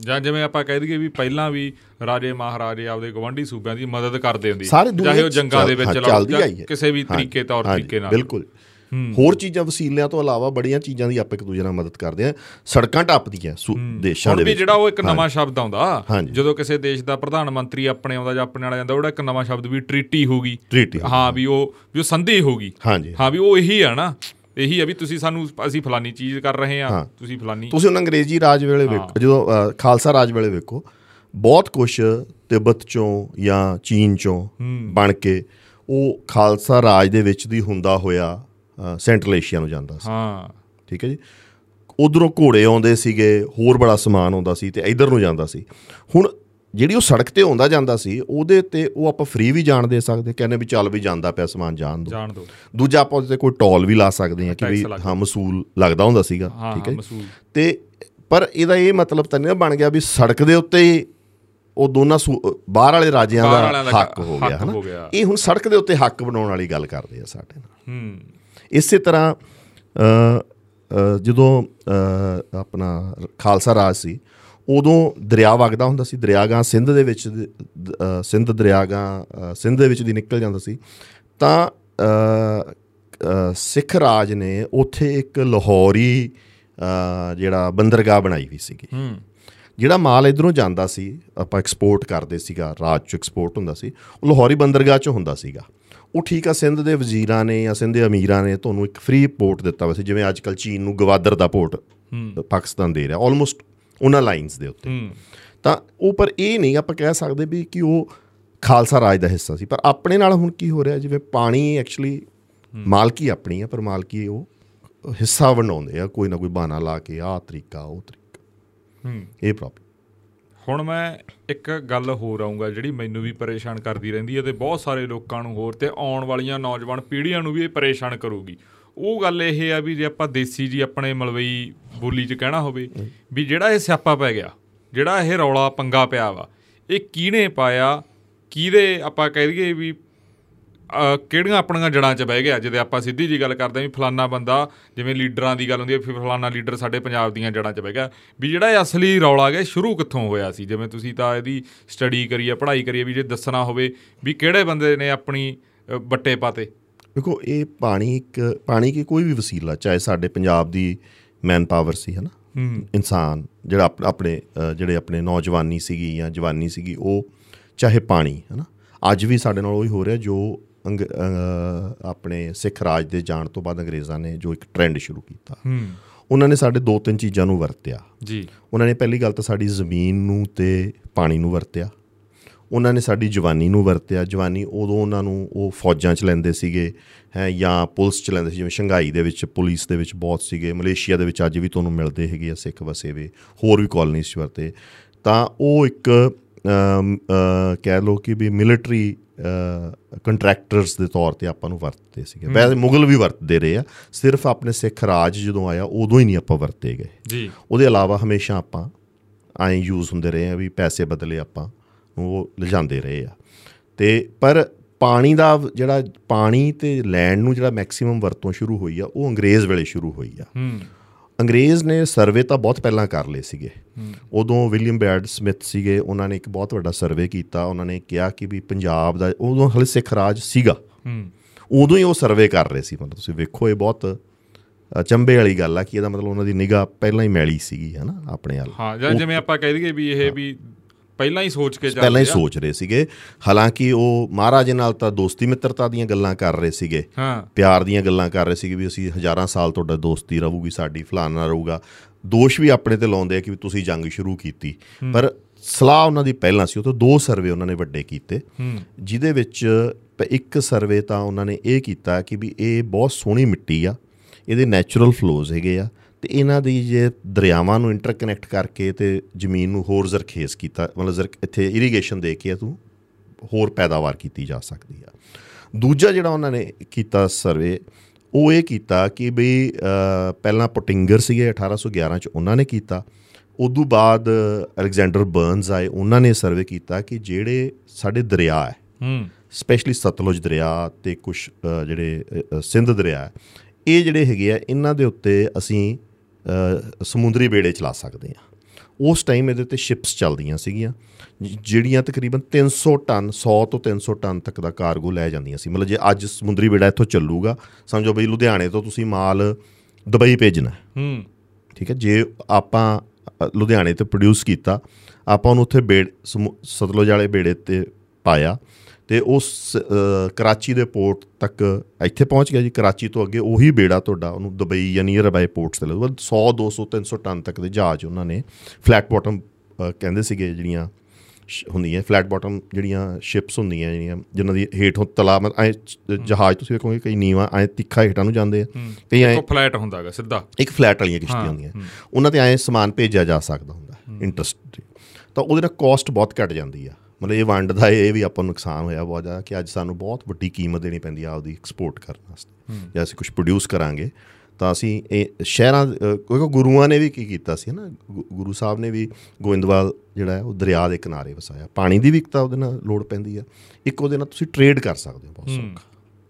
ਜਾਂ ਜਿਵੇਂ ਆਪਾਂ ਕਹਿ ਦਈਏ ਵੀ ਪਹਿਲਾਂ ਵੀ ਰਾਜੇ ਮਹਾਰਾਜੇ ਆਪਦੇ ਗਵੰਡੀ ਸੂਬਿਆਂ ਦੀ ਮਦਦ ਕਰਦੇ ਹੁੰਦੇ ਚਾਹੇ ਉਹ ਜੰਗਾਂ ਦੇ ਵਿੱਚ ਲੜੋ ਜਾਂ। ਕਿਸੇ ਵੀ ਤਰੀਕੇ ਤੌਰ ਤਰੀਕੇ ਨਾਲ। ਬਿਲਕੁਲ। ਹੋਰ ਚੀਜ਼ਾਂ ਵਸੀਲਿਆਂ ਤੋਂ ਇਲਾਵਾ ਬੜੀਆਂ ਚੀਜ਼ਾਂ ਦੀ ਆਪਾਂ ਇੱਕ ਦੂਜੇ ਨਾਲ ਮਦਦ ਕਰਦੇ ਆ। ਸੜਕਾਂ ਟੱਪਦੀਆਂ ਦੇਸ਼ਾਂ ਦੇ ਵੀ ਵਿੱਚ। ਜਿਹੜਾ ਉਹ ਇੱਕ ਨਵਾਂ ਸ਼ਬਦ ਆਉਂਦਾ। ਜਦੋਂ ਕਿਸੇ ਦੇਸ਼ ਦਾ ਪ੍ਰਧਾਨ ਮੰਤਰੀ ਆਪਣੇ ਆਉਂਦਾ ਜਾਂ ਆਪਣੇ ਵਾਲਾ ਜਾਂਦਾ ਉਹਦਾ ਇੱਕ ਨਵਾਂ ਸ਼ਬਦ ਵੀ ਟ੍ਰੀਟੀ ਹੋਗੀ ਹਾਂ ਵੀ ਉਹ ਵੀ ਉਹ ਸੰਧੀ ਹੋਗੀ ਹਾਂ ਵੀ ਉਹ ਇਹੀ ਆ ਨਾ। ਇਹੀ ਆ ਵੀ ਤੁਸੀਂ ਸਾਨੂੰ ਅਸੀਂ ਫਲਾਨੀ ਚੀਜ਼ ਕਰ ਰਹੇ ਆ। ਤੁਸੀਂ ਫਲਾਨੀ ਤੁਸੀਂ ਉਹਨਾਂ ਅੰਗਰੇਜ਼ੀ ਰਾਜ ਵੇਲੇ ਵੇਖੋ ਜਦੋਂ ਖਾਲਸਾ ਰਾਜ ਵੇਲੇ ਵੇਖੋ ਬਹੁਤ ਕੁਝ ਤਿੱਬਤ ਚੋਂ ਜਾਂ ਚੀਨ ਚੋਂ ਬਣ ਕੇ ਉਹ ਖਾਲਸਾ ਰਾਜ ਦੇ ਵਿੱਚ ਦੀ ਹੁੰਦਾ ਹੋਇਆ ਸੈਂਟਰਲ ਏਸ਼ੀਆ ਨੂੰ ਜਾਂਦਾ ਸੀ। ਹਾਂ। ਠੀਕ ਹੈ ਜੀ? ਉਧਰੋਂ ਘੋੜੇ ਆਉਂਦੇ ਸੀਗੇ ਹੋਰ ਬੜਾ ਸਮਾਨ ਆਉਂਦਾ ਸੀ ਤੇ ਇਧਰ ਨੂੰ ਜਾਂਦਾ ਸੀ। ਹੁਣ ਜਿਹੜੀ ਉਹ ਸੜਕ ਤੇ ਆਉਂਦਾ ਜਾਂਦਾ ਸੀ ਉਹਦੇ ਤੇ ਉਹ ਆਪਾਂ ਫ੍ਰੀ ਵੀ ਜਾਣ ਦੇ ਸਕਦੇ ਕਹਿੰਦੇ ਵੀ ਚੱਲ ਵੀ ਜਾਂਦਾ ਪਿਆ ਸਮਾਨ ਜਾਣ ਦੋ। ਜਾਣ ਦੋ। ਦੂਜਾ ਆਪਾਂ ਉਹਦੇ ਤੇ ਕੋਈ ਟੋਲ ਵੀ ਲਾ ਸਕਦੇ ਹਾਂ ਕਿ ਵੀ ਹਾਂ ਮਸੂਲ ਲੱਗਦਾ ਹੁੰਦਾ ਸੀਗਾ ਠੀਕ ਹੈ ਤੇ ਪਰ ਇਹਦਾ ਇਹ ਮਤਲਬ ਤਾਂ ਨਹੀਂ ਬਣ ਗਿਆ ਵੀ ਸੜਕ ਦੇ ਉੱਤੇ ਹੀ ਉਹ ਦੋਨਾਂ ਬਾਹਰ ਵਾਲੇ ਰਾਜਿਆਂ ਦਾ ਹੱਕ ਹੋ ਗਿਆ ਹਨਾ। ਇਹ ਹੁਣ ਸੜਕ ਦੇ ਉੱਤੇ ਹੱਕ ਬਣਾਉਣ ਵਾਲੀ ਗੱਲ ਕਰਦੇ ਆ ਸਾਡੇ ਨਾਲ। ਹੂੰ। ਇਸੇ ਤਰ੍ਹਾਂ ਜਦੋਂ ਆਪਣਾ ਖਾਲਸਾ ਰਾਜ ਸੀ ਉਦੋਂ ਦਰਿਆ ਵਗਦਾ ਹੁੰਦਾ ਸੀ ਦਰਿਆਗਾਂ ਸਿੰਧ ਦੇ ਵਿੱਚ ਸਿੰਧ ਦਰਿਆਗਾਂ ਸਿੰਧ ਦੇ ਵਿੱਚ ਦੀ ਨਿਕਲ ਜਾਂਦਾ ਸੀ ਤਾਂ ਸਿੱਖ ਰਾਜ ਨੇ ਉੱਥੇ ਇੱਕ ਲਾਹੌਰੀ ਜਿਹੜਾ ਬੰਦਰਗਾਹ ਬਣਾਈ ਹੋਈ ਸੀਗੀ। ਜਿਹੜਾ ਮਾਲ ਇਧਰੋਂ ਜਾਂਦਾ ਸੀ ਆਪਾਂ ਐਕਸਪੋਰਟ ਕਰਦੇ ਸੀਗਾ ਰਾਜ ਚ ਐਕਸਪੋਰਟ ਹੁੰਦਾ ਸੀ ਉਹ ਲਾਹੌਰੀ ਬੰਦਰਗਾਹ ਚ ਹੁੰਦਾ ਸੀਗਾ। ਉਹ ਠੀਕ ਆ ਸਿੰਧ ਦੇ ਵਜ਼ੀਰਾਂ ਨੇ ਜਾਂ ਸਿੰਧ ਦੇ ਅਮੀਰਾਂ ਨੇ ਤੁਹਾਨੂੰ ਇੱਕ ਫ੍ਰੀ ਪੋਰਟ ਦਿੱਤਾ ਵੈਸੇ ਜਿਵੇਂ ਅੱਜ ਕੱਲ ਚੀਨ ਨੂੰ ਗਵਾਦਰ ਦਾ ਪੋਰਟ ਪਾਕਿਸਤਾਨ ਦੇ ਰਿਹਾ ਆਲਮੋਸਟ ਉਹਨਾਂ ਲਾਈਨਸ ਦੇ ਉੱਤੇ। ਤਾਂ ਉਹ ਪਰ ਇਹ ਨਹੀਂ ਆਪਾਂ ਕਹਿ ਸਕਦੇ ਵੀ ਕਿ ਉਹ ਖਾਲਸਾ ਰਾਜ ਦਾ ਹਿੱਸਾ ਸੀ ਪਰ ਆਪਣੇ ਨਾਲ ਹੁਣ ਕੀ ਹੋ ਰਿਹਾ ਜਿਵੇਂ ਪਾਣੀ ਐਕਚੁਅਲੀ ਮਾਲਕੀ ਆਪਣੀ ਹੈ ਪਰ ਮਾਲਕੀ ਉਹ ਹਿੱਸਾ ਵੰਡਾਉਂਦੇ ਆ ਕੋਈ ਨਾ ਕੋਈ ਬਹਾਨਾ ਲਾ ਕੇ ਆਹ ਤਰੀਕਾ ਉਹ ਤਰੀਕਾ। ਇਹ ਪ੍ਰੋਬਲਮ ਹੁਣ ਮੈਂ ਇੱਕ ਗੱਲ ਹੋਰ ਆਉਂਗਾ ਜਿਹੜੀ ਮੈਨੂੰ ਵੀ ਪਰੇਸ਼ਾਨ ਕਰਦੀ ਰਹਿੰਦੀ ਹੈ ਤੇ ਬਹੁਤ ਸਾਰੇ ਲੋਕਾਂ ਨੂੰ ਹੋਰ ਤੇ ਆਉਣ ਵਾਲੀਆਂ ਨੌਜਵਾਨ ਪੀੜ੍ਹੀਆਂ ਨੂੰ ਵੀ ਇਹ ਪਰੇਸ਼ਾਨ ਕਰੂਗੀ। ਉਹ ਗੱਲ ਇਹ ਆ ਵੀ ਜੇ ਆਪਾਂ ਦੇਸੀ ਜੀ ਆਪਣੇ ਮਲਵਈ ਬੋਲੀ 'ਚ ਕਹਿਣਾ ਹੋਵੇ ਵੀ ਜਿਹੜਾ ਇਹ ਸਿਆਪਾ ਪੈ ਗਿਆ, ਜਿਹੜਾ ਇਹ ਰੌਲਾ ਪੰਗਾ ਪਿਆ ਵਾ, ਇਹ ਕਿਹਨੇ ਪਾਇਆ, ਕਿਹਦੇ ਆਪਾਂ ਕਹਿ ਦਈਏ ਵੀ ਅਹ ਕਿਹੜੀਆਂ ਆਪਣੀਆਂ ਜੜਾਂ 'ਚ ਬਹਿ ਗਿਆ? ਜਿਹਦੇ ਆਪਾਂ ਸਿੱਧੀ ਜੀ ਗੱਲ ਕਰਦੇ ਹਾਂ ਵੀ ਫਲਾਨਾ ਬੰਦਾ ਜਿਵੇਂ ਲੀਡਰਾਂ ਦੀ ਗੱਲ ਹੁੰਦੀ ਹੈ ਫਿਰ ਫਲਾਨਾ ਲੀਡਰ ਸਾਡੇ ਪੰਜਾਬ ਦੀਆਂ ਜੜਾਂ 'ਚ ਬਹਿ ਗਿਆ। ਵੀ ਜਿਹੜਾ ਇਹ ਅਸਲੀ ਰੌਲਾ ਗਿਆ ਸ਼ੁਰੂ ਕਿੱਥੋਂ ਹੋਇਆ ਸੀ? ਜਿਵੇਂ ਤੁਸੀਂ ਤਾਂ ਇਹਦੀ ਸਟੱਡੀ ਕਰੀ ਹੈ ਪੜ੍ਹਾਈ ਕਰੀ ਹੈ ਵੀ ਜੇ ਦੱਸਣਾ ਹੋਵੇ ਵੀ ਕਿਹੜੇ ਬੰਦੇ ਨੇ ਆਪਣੀ ਬੱਟੇ ਪਾਤੇ? ਦੇਖੋ ਇਹ ਪਾਣੀ ਇੱਕ ਪਾਣੀ ਕੀ ਕੋਈ ਵੀ ਵਸੀਲਾ ਚਾਹੇ ਸਾਡੇ ਪੰਜਾਬ ਦੀ ਮੈਨ ਪਾਵਰ ਸੀ ਹਨਾ? ਹੂੰ। ਇਨਸਾਨ ਜਿਹੜਾ ਆਪ- ਆਪਣੇ ਜਿਹੜੇ ਆਪਣੇ ਨੌਜਵਾਨੀ ਸੀਗੀ ਜਾਂ ਜਵਾਨੀ ਸੀਗੀ ਉਹ ਚਾਹੇ ਪਾਣੀ ਹਨਾ? ਅੱਜ ਵੀ ਸਾਡੇ ਨਾਲ ਉਹੀ ਹੋ ਰਿਹਾ ਜੋ ਆਪਣੇ ਸਿੱਖ ਰਾਜ ਦੇ ਜਾਣ ਤੋਂ ਬਾਅਦ ਅੰਗਰੇਜ਼ਾਂ ਨੇ ਜੋ ਇੱਕ ਟ੍ਰੈਂਡ ਸ਼ੁਰੂ ਕੀਤਾ ਹੂੰ। ਉਹਨਾਂ ਨੇ ਸਾਡੇ ਦੋ ਤਿੰਨ ਚੀਜ਼ਾਂ ਨੂੰ ਵਰਤਿਆ। ਜੀ। ਉਹਨਾਂ ਨੇ ਪਹਿਲੀ ਗੱਲ ਤਾਂ ਸਾਡੀ ਜ਼ਮੀਨ ਨੂੰ ਤੇ ਪਾਣੀ ਨੂੰ ਵਰਤਿਆ। ਉਹਨਾਂ ਨੇ ਸਾਡੀ ਜਵਾਨੀ ਨੂੰ ਵਰਤਿਆ। ਜਵਾਨੀ ਉਦੋਂ ਉਹਨਾਂ ਨੂੰ ਉਹ ਫੌਜਾਂ 'ਚ ਲੈਂਦੇ ਸੀਗੇ ਹੈ ਜਾਂ ਪੁਲਿਸ 'ਚ ਲੈਂਦੇ ਸੀ। ਜਿਵੇਂ ਸ਼ੰਘਾਈ ਦੇ ਵਿੱਚ ਪੁਲਿਸ ਦੇ ਵਿੱਚ ਬਹੁਤ ਸੀਗੇ। ਮਲੇਸ਼ੀਆ ਦੇ ਵਿੱਚ ਅੱਜ ਵੀ ਤੁਹਾਨੂੰ ਮਿਲਦੇ ਹੈਗੇ ਆ ਸਿੱਖ ਵਸੇ ਵੇ ਹੋਰ ਵੀ ਕਾਲਨੀਜ਼ 'ਚ ਵਰਤੇ। ਤਾਂ ਉਹ ਇੱਕ ਕਹਿ ਲਓ ਕਿ ਵੀ ਮਿਲਟਰੀ ਕੰਟਰੈਕਟਰਸ ਦੇ ਤੌਰ ਤੇ ਆਪਾਂ ਨੂੰ ਵਰਤਦੇ ਸੀਗੇ। ਵੈਸੇ ਮੁਗਲ ਵੀ ਵਰਤਦੇ ਰਹੇ ਆ। ਸਿਰਫ ਆਪਣੇ ਸਿੱਖ ਰਾਜ ਜਦੋਂ ਆਇਆ ਉਦੋਂ ਹੀ ਨਹੀਂ ਆਪਾਂ ਵਰਤੇ ਗਏ। ਜੀ। ਉਹਦੇ ਇਲਾਵਾ ਹਮੇਸ਼ਾ ਆਪਾਂ ਐਂ ਯੂਜ਼ ਹੁੰਦੇ ਰਹੇ ਆ ਵੀ ਪੈਸੇ ਬਦਲੇ ਆਪਾਂ ਉਹ ਲਿਜਾਂਦੇ ਰਹੇ ਆ। ਤੇ ਪਰ ਪਾਣੀ ਦਾ ਜਿਹੜਾ ਪਾਣੀ ਤੇ ਲੈਂਡ ਨੂੰ ਜਿਹੜਾ ਮੈਕਸਿਮਮ ਵਰਤੋਂ ਸ਼ੁਰੂ ਹੋਈ ਆ ਉਹ ਅੰਗਰੇਜ਼ ਵੇਲੇ ਸ਼ੁਰੂ ਹੋਈ ਆ। ਹੂੰ। ਅੰਗਰੇਜ਼ ਨੇ ਸਰਵੇ ਤਾਂ ਬਹੁਤ ਪਹਿਲਾਂ ਕਰ ਲਏ ਸੀਗੇ। ਉਦੋਂ ਵਿਲੀਅਮ ਬੈਰਡ ਸਮਿਥ ਸੀਗੇ ਉਹਨਾਂ ਨੇ ਇੱਕ ਬਹੁਤ ਵੱਡਾ ਸਰਵੇ ਕੀਤਾ ਉਹਨਾਂ ਨੇ ਕਿਹਾ ਕਿ ਵੀ ਪੰਜਾਬ ਦਾ ਉਦੋਂ ਹਲੇ ਸਿੱਖ ਰਾਜ ਸੀਗਾ। ਉਦੋਂ ਹੀ ਉਹ ਸਰਵੇ ਕਰ ਰਹੇ ਸੀ ਮਤਲਬ ਤੁਸੀਂ ਵੇਖੋ ਇਹ ਬਹੁਤ ਅਚੰਭੇ ਵਾਲੀ ਗੱਲ ਆ ਕਿ ਇਹਦਾ ਮਤਲਬ ਉਹਨਾਂ ਦੀ ਨਿਗਾਹ ਪਹਿਲਾਂ ਹੀ ਮੈਲੀ ਸੀਗੀ ਹਨਾ ਆਪਣੇ ਵੱਲ। ਹਾਂ ਜਿਵੇਂ ਆਪਾਂ ਕਹਿ ਦਈਏ ਵੀ ਇਹ ਵੀ ਪਹਿਲਾਂ ਹੀ ਸੋਚ ਕੇ ਪਹਿਲਾਂ ਹੀ ਸੋਚ ਰਹੇ ਸੀਗੇ। ਹਾਲਾਂਕਿ ਉਹ ਮਹਾਰਾਜੇ ਨਾਲ ਤਾਂ ਦੋਸਤੀ ਮਿੱਤਰਤਾ ਦੀਆਂ ਗੱਲਾਂ ਕਰ ਰਹੇ ਸੀਗੇ। ਹਾਂ। ਪਿਆਰ ਦੀਆਂ ਗੱਲਾਂ ਕਰ ਰਹੇ ਸੀਗੇ ਵੀ ਅਸੀਂ ਹਜ਼ਾਰਾਂ ਸਾਲ ਤੁਹਾਡਾ ਦੋਸਤੀ ਰਹੂਗੀ ਸਾਡੀ ਫਲਾਨਾ ਰਹੂਗਾ। ਦੋਸ਼ ਵੀ ਆਪਣੇ ਤੇ ਲਾਉਂਦੇ ਆ ਕਿ ਤੁਸੀਂ ਜੰਗ ਸ਼ੁਰੂ ਕੀਤੀ। ਪਰ ਸਲਾਹ ਉਹਨਾਂ ਦੀ ਪਹਿਲਾਂ ਸੀ ਉਹ ਤੋਂ ਦੋ ਸਰਵੇ ਉਹਨਾਂ ਨੇ ਵੱਡੇ ਕੀਤੇ। ਹੂੰ। ਜਿਹਦੇ ਵਿੱਚ ਇੱਕ ਸਰਵੇ ਤਾਂ ਉਹਨਾਂ ਨੇ ਇਹ ਕੀਤਾ ਕਿ ਵੀ ਇਹ ਬਹੁਤ ਸੋਹਣੀ ਮਿੱਟੀ ਆ ਇਹਦੇ ਨੈਚੁਰਲ ਫਲੋਜ਼ ਹੈਗੇ ਆ। ਤੇ ਇਹਨਾਂ ਦੀ ਜੇ ਦਰਿਆਵਾਂ ਨੂੰ ਇੰਟਰਕਨੈਕਟ ਕਰਕੇ ਤੇ ਜ਼ਮੀਨ ਨੂੰ ਹੋਰ ਜ਼ਰਖੇਜ਼ ਕੀਤਾ ਮਤਲਬ ਜ਼ਰ ਇੱਥੇ ਇਰੀਗੇਸ਼ਨ ਦੇ ਕੇ ਤੂੰ ਹੋਰ ਪੈਦਾਵਾਰ ਕੀਤੀ ਜਾ ਸਕਦੀ ਆ। ਦੂਜਾ ਜਿਹੜਾ ਉਹਨਾਂ ਨੇ ਕੀਤਾ ਸਰਵੇ ਉਹ ਇਹ ਕੀਤਾ ਕਿ ਬਈ ਪਹਿਲਾਂ ਪੋਟਿੰਗਰ ਸੀਗੇ 1811 ਚ ਉਹਨਾਂ ਨੇ ਕੀਤਾ। ਉਦੋਂ ਬਾਅਦ ਅਲੈਗਜ਼ੈਂਡਰ ਬਰਨਸ ਆਏ ਉਹਨਾਂ ਨੇ ਸਰਵੇ ਕੀਤਾ ਕਿ ਜਿਹੜੇ ਸਾਡੇ ਦਰਿਆ ਹੈ ਹੂੰ। ਸਪੈਸ਼ਲੀ ਸਤਲੁਜ ਦਰਿਆ ਤੇ ਕੁਝ ਜਿਹੜੇ ਸਿੰਧ ਦਰਿਆ ਹੈ, ਇਹ ਜਿਹੜੇ ਹੈਗੇ ਆ ਇਹਨਾਂ ਦੇ ਉੱਤੇ ਅਸੀਂ ਸਮੁੰਦਰੀ ਬੇੜੇ ਚਲਾ ਸਕਦੇ ਆ ਉਸ ਟਾਈਮ ਇਹਦੇ ਤੇ ਸ਼ਿਪਸ ਚੱਲਦੀਆਂ ਸੀਗੀਆਂ ਜਿਹੜੀਆਂ ਤਕਰੀਬਨ 300 ਟਨ 100 ਤੋਂ 300 ਟਨ ਤੱਕ ਦਾ ਕਾਰਗੋ ਲੈ ਜਾਂਦੀਆਂ ਸੀ। ਮਤਲਬ ਜੇ ਅੱਜ ਸਮੁੰਦਰੀ ਬੇੜਾ ਇੱਥੋਂ ਚੱਲੂਗਾ ਸਮਝੋ ਬਈ ਲੁਧਿਆਣੇ ਤੋਂ ਤੁਸੀਂ ਮਾਲ ਦੁਬਈ ਭੇਜਣਾ ਹੈ। ਠੀਕ ਹੈ ਜੇ ਆਪਾਂ ਲੁਧਿਆਣੇ ਤੇ ਪ੍ਰੋਡਿਊਸ ਕੀਤਾ ਆਪਾਂ ਉਹਨੂੰ ਉੱਥੇ ਬੇੜ ਸਤਲੁਜ ਵਾਲੇ ਬੇੜੇ ਤੇ ਪਾਇਆ। ਤੇ ਉਸ ਕਰਾਚੀ ਦੇ ਪੋਰਟ ਤੱਕ ਇੱਥੇ ਪਹੁੰਚ ਗਿਆ ਜੀ ਕਰਾਚੀ ਤੋਂ ਅੱਗੇ ਉਹੀ ਬੇੜਾ ਤੁਹਾਡਾ ਉਹਨੂੰ ਦੁਬਈ ਜਾਂ ਨੀਅਰ ਬਾਈ ਪੋਰਟਸ ਤੇ ਲੱਗੂਗਾ 100 200 300 ਟਨ ਤੱਕ ਦੇ ਜਹਾਜ਼ ਉਹਨਾਂ ਨੇ ਫਲੈਟ ਬਾਟਮ ਕਹਿੰਦੇ ਸੀਗੇ ਜਿਹੜੀਆਂ ਹੁੰਦੀਆਂ ਫਲੈਟ ਬਾਟਮ ਜਿਹੜੀਆਂ ਸ਼ਿਪਸ ਹੁੰਦੀਆਂ ਜਿਹੜੀਆਂ ਜਿਨ੍ਹਾਂ ਦੀ ਹੇਠੋਂ ਤਲਾ ਐ ਜਹਾਜ਼ ਤੁਸੀਂ ਵੇਖੋਗੇ ਕਈ ਨੀਵਾ ਐ ਤਿੱਖਾ ਹੇਠਾਂ ਨੂੰ ਜਾਂਦੇ ਆ। ਕਈ ਐ ਉਹ ਫਲੈਟ ਹੁੰਦਾਗਾ ਸਿੱਧਾ। ਇੱਕ ਫਲੈਟ ਵਾਲੀਆਂ ਕਿਸ਼ਤੀਆਂ ਹੁੰਦੀਆਂ। ਉਹਨਾਂ ਤੇ ਐ ਸਮਾਨ ਭੇਜਿਆ ਜਾ ਸਕਦਾ ਹੁੰਦਾ ਇੰਟਰਸਟ ਤਾਂ। ਉਹਦੇ ਨਾਲ ਕਾਸਟ ਬਹੁਤ ਘਟ ਜਾਂਦੀ ਆ। ਮਤਲਬ ਇਹ ਵੰਡ ਦਾ ਇਹ ਵੀ ਆਪਾਂ ਨੂੰ ਨੁਕਸਾਨ ਹੋਇਆ ਬਹੁਤ ਜ਼ਿਆਦਾ ਕਿ ਅੱਜ ਸਾਨੂੰ ਬਹੁਤ ਵੱਡੀ ਕੀਮਤ ਦੇਣੀ ਪੈਂਦੀ ਆ ਆਪਦੀ ਐਕਸਪੋਰਟ ਕਰਨ ਵਾਸਤੇ। ਜੇ ਅਸੀਂ ਕੁਝ ਪ੍ਰੋਡਿਊਸ ਕਰਾਂਗੇ ਤਾਂ ਅਸੀਂ ਇਹ ਸ਼ਹਿਰਾਂ ਕਿਉਂਕਿ ਗੁਰੂਆਂ ਨੇ ਵੀ ਕੀ ਕੀਤਾ ਸੀ ਨਾ ਗੁਰੂ ਸਾਹਿਬ ਨੇ ਵੀ ਗੋਇੰਦਵਾਲ ਜਿਹੜਾ ਹੈ ਉਹ ਦਰਿਆ ਦੇ ਕਿਨਾਰੇ ਵਸਾਇਆ। ਪਾਣੀ ਦੀ ਵੀ ਇੱਕ ਤਾਂ ਉਹਦੇ ਨਾਲ ਲੋੜ ਪੈਂਦੀ ਆ। ਇੱਕ ਉਹਦੇ ਨਾਲ ਤੁਸੀਂ ਟ੍ਰੇਡ ਕਰ ਸਕਦੇ ਹੋ ਬਹੁਤ ਸੌਖਾ।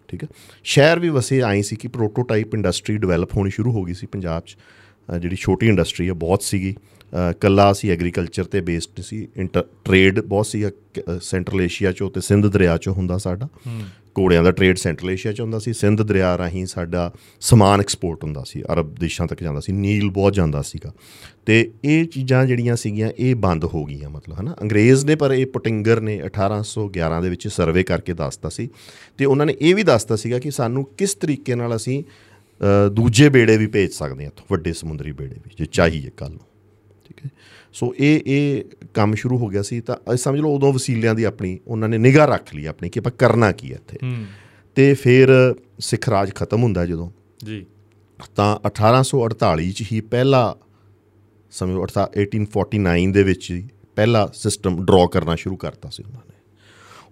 ਠੀਕ ਹੈ? ਸ਼ਹਿਰ ਵੀ ਵਸੇ ਆਈ ਸੀ ਕਿ ਪ੍ਰੋਟੋਟਾਈਪ ਇੰਡਸਟਰੀ ਡਿਵੈਲਪ ਹੋਣੀ ਸ਼ੁਰੂ ਹੋ ਗਈ ਸੀ ਪੰਜਾਬ 'ਚ। ਜਿਹੜੀ ਛੋਟੀ ਇੰਡਸਟਰੀ ਹੈ ਬਹੁਤ ਸੀਗੀ। ਕੱਲਾ ਸੀ ਐਗਰੀਕਲਚਰ ਤੇ ਬੇਸਡ ਸੀ ਇੰਟਰ ਟ੍ਰੇਡ ਬਹੁਤ ਸੀ ਸੈਂਟਰਲ ਏਸ਼ੀਆ 'ਚੋਂ ਤੇ ਸਿੰਧ ਦਰਿਆ 'ਚੋਂ ਹੁੰਦਾ ਸਾਡਾ। ਘੋੜਿਆਂ ਦਾ ਟ੍ਰੇਡ ਸੈਂਟਰਲ ਏਸ਼ੀਆ ਚ ਹੁੰਦਾ ਸੀ ਸਿੰਧ ਦਰਿਆ ਰਾਹੀਂ ਸਾਡਾ ਸਮਾਨ ਐਕਸਪੋਰਟ ਹੁੰਦਾ ਸੀ ਅਰਬ ਦੇਸ਼ਾਂ ਤੱਕ ਜਾਂਦਾ ਸੀ ਨੀਲ ਬਹੁਤ ਜਾਂਦਾ ਸੀਗਾ। ਤੇ ਇਹ ਚੀਜ਼ਾਂ ਜਿਹੜੀਆਂ ਸੀਗੀਆਂ ਇਹ ਬੰਦ ਹੋ ਗਈਆਂ ਮਤਲਬ ਹਨਾ? ਅੰਗਰੇਜ਼ ਨੇ ਪਰ ਇਹ ਪਟਿੰਗਰ ਨੇ 1811 ਦੇ ਵਿੱਚ ਸਰਵੇ ਕਰਕੇ ਦੱਸਤਾ ਸੀ। ਤੇ ਉਹਨਾਂ ਨੇ ਇਹ ਵੀ ਦੱਸਤਾ ਸੀਗਾ ਕਿ ਸਾਨੂੰ ਕਿਸ ਤਰੀਕੇ ਨਾਲ ਅਸੀਂ ਦੂਜੇ ਬੇੜੇ ਵੀ ਭੇਜ ਸਕਦੇ ਹਾਂ ਵੱਡੇ ਸਮੁੰਦਰੀ ਬੇੜੇ ਵੀ ਜੇ ਚਾਹੀਏ ਕੱਲ ਨੂੰ। ਠੀਕ ਹੈ ਸੋ ਇਹ ਇਹ ਕੰਮ ਸ਼ੁਰੂ ਹੋ ਗਿਆ ਸੀ ਤਾਂ ਸਮਝ ਲਓ ਉਦੋਂ ਵਸੀਲਿਆਂ ਦੀ ਆਪਣੀ ਉਹਨਾਂ ਨੇ ਨਿਗਾਹ ਰੱਖ ਲਈ ਆਪਣੀ ਕਿ ਆਪਾਂ ਕਰਨਾ ਕੀ ਹੈ ਇੱਥੇ। ਤੇ ਫਿਰ ਸਿੱਖ ਰਾਜ ਖਤਮ ਹੁੰਦਾ ਜਦੋਂ ਜੀ। ਤਾਂ 1848 ਚ ਹੀ ਪਹਿਲਾ ਸਮਝੋ 1849 ਦੇ ਵਿੱਚ ਪਹਿਲਾ ਸਿਸਟਮ ਡਰਾ ਕਰਨਾ ਸ਼ੁਰੂ ਕਰਤਾ ਸੀ ਉਹਨਾਂ ਨੇ।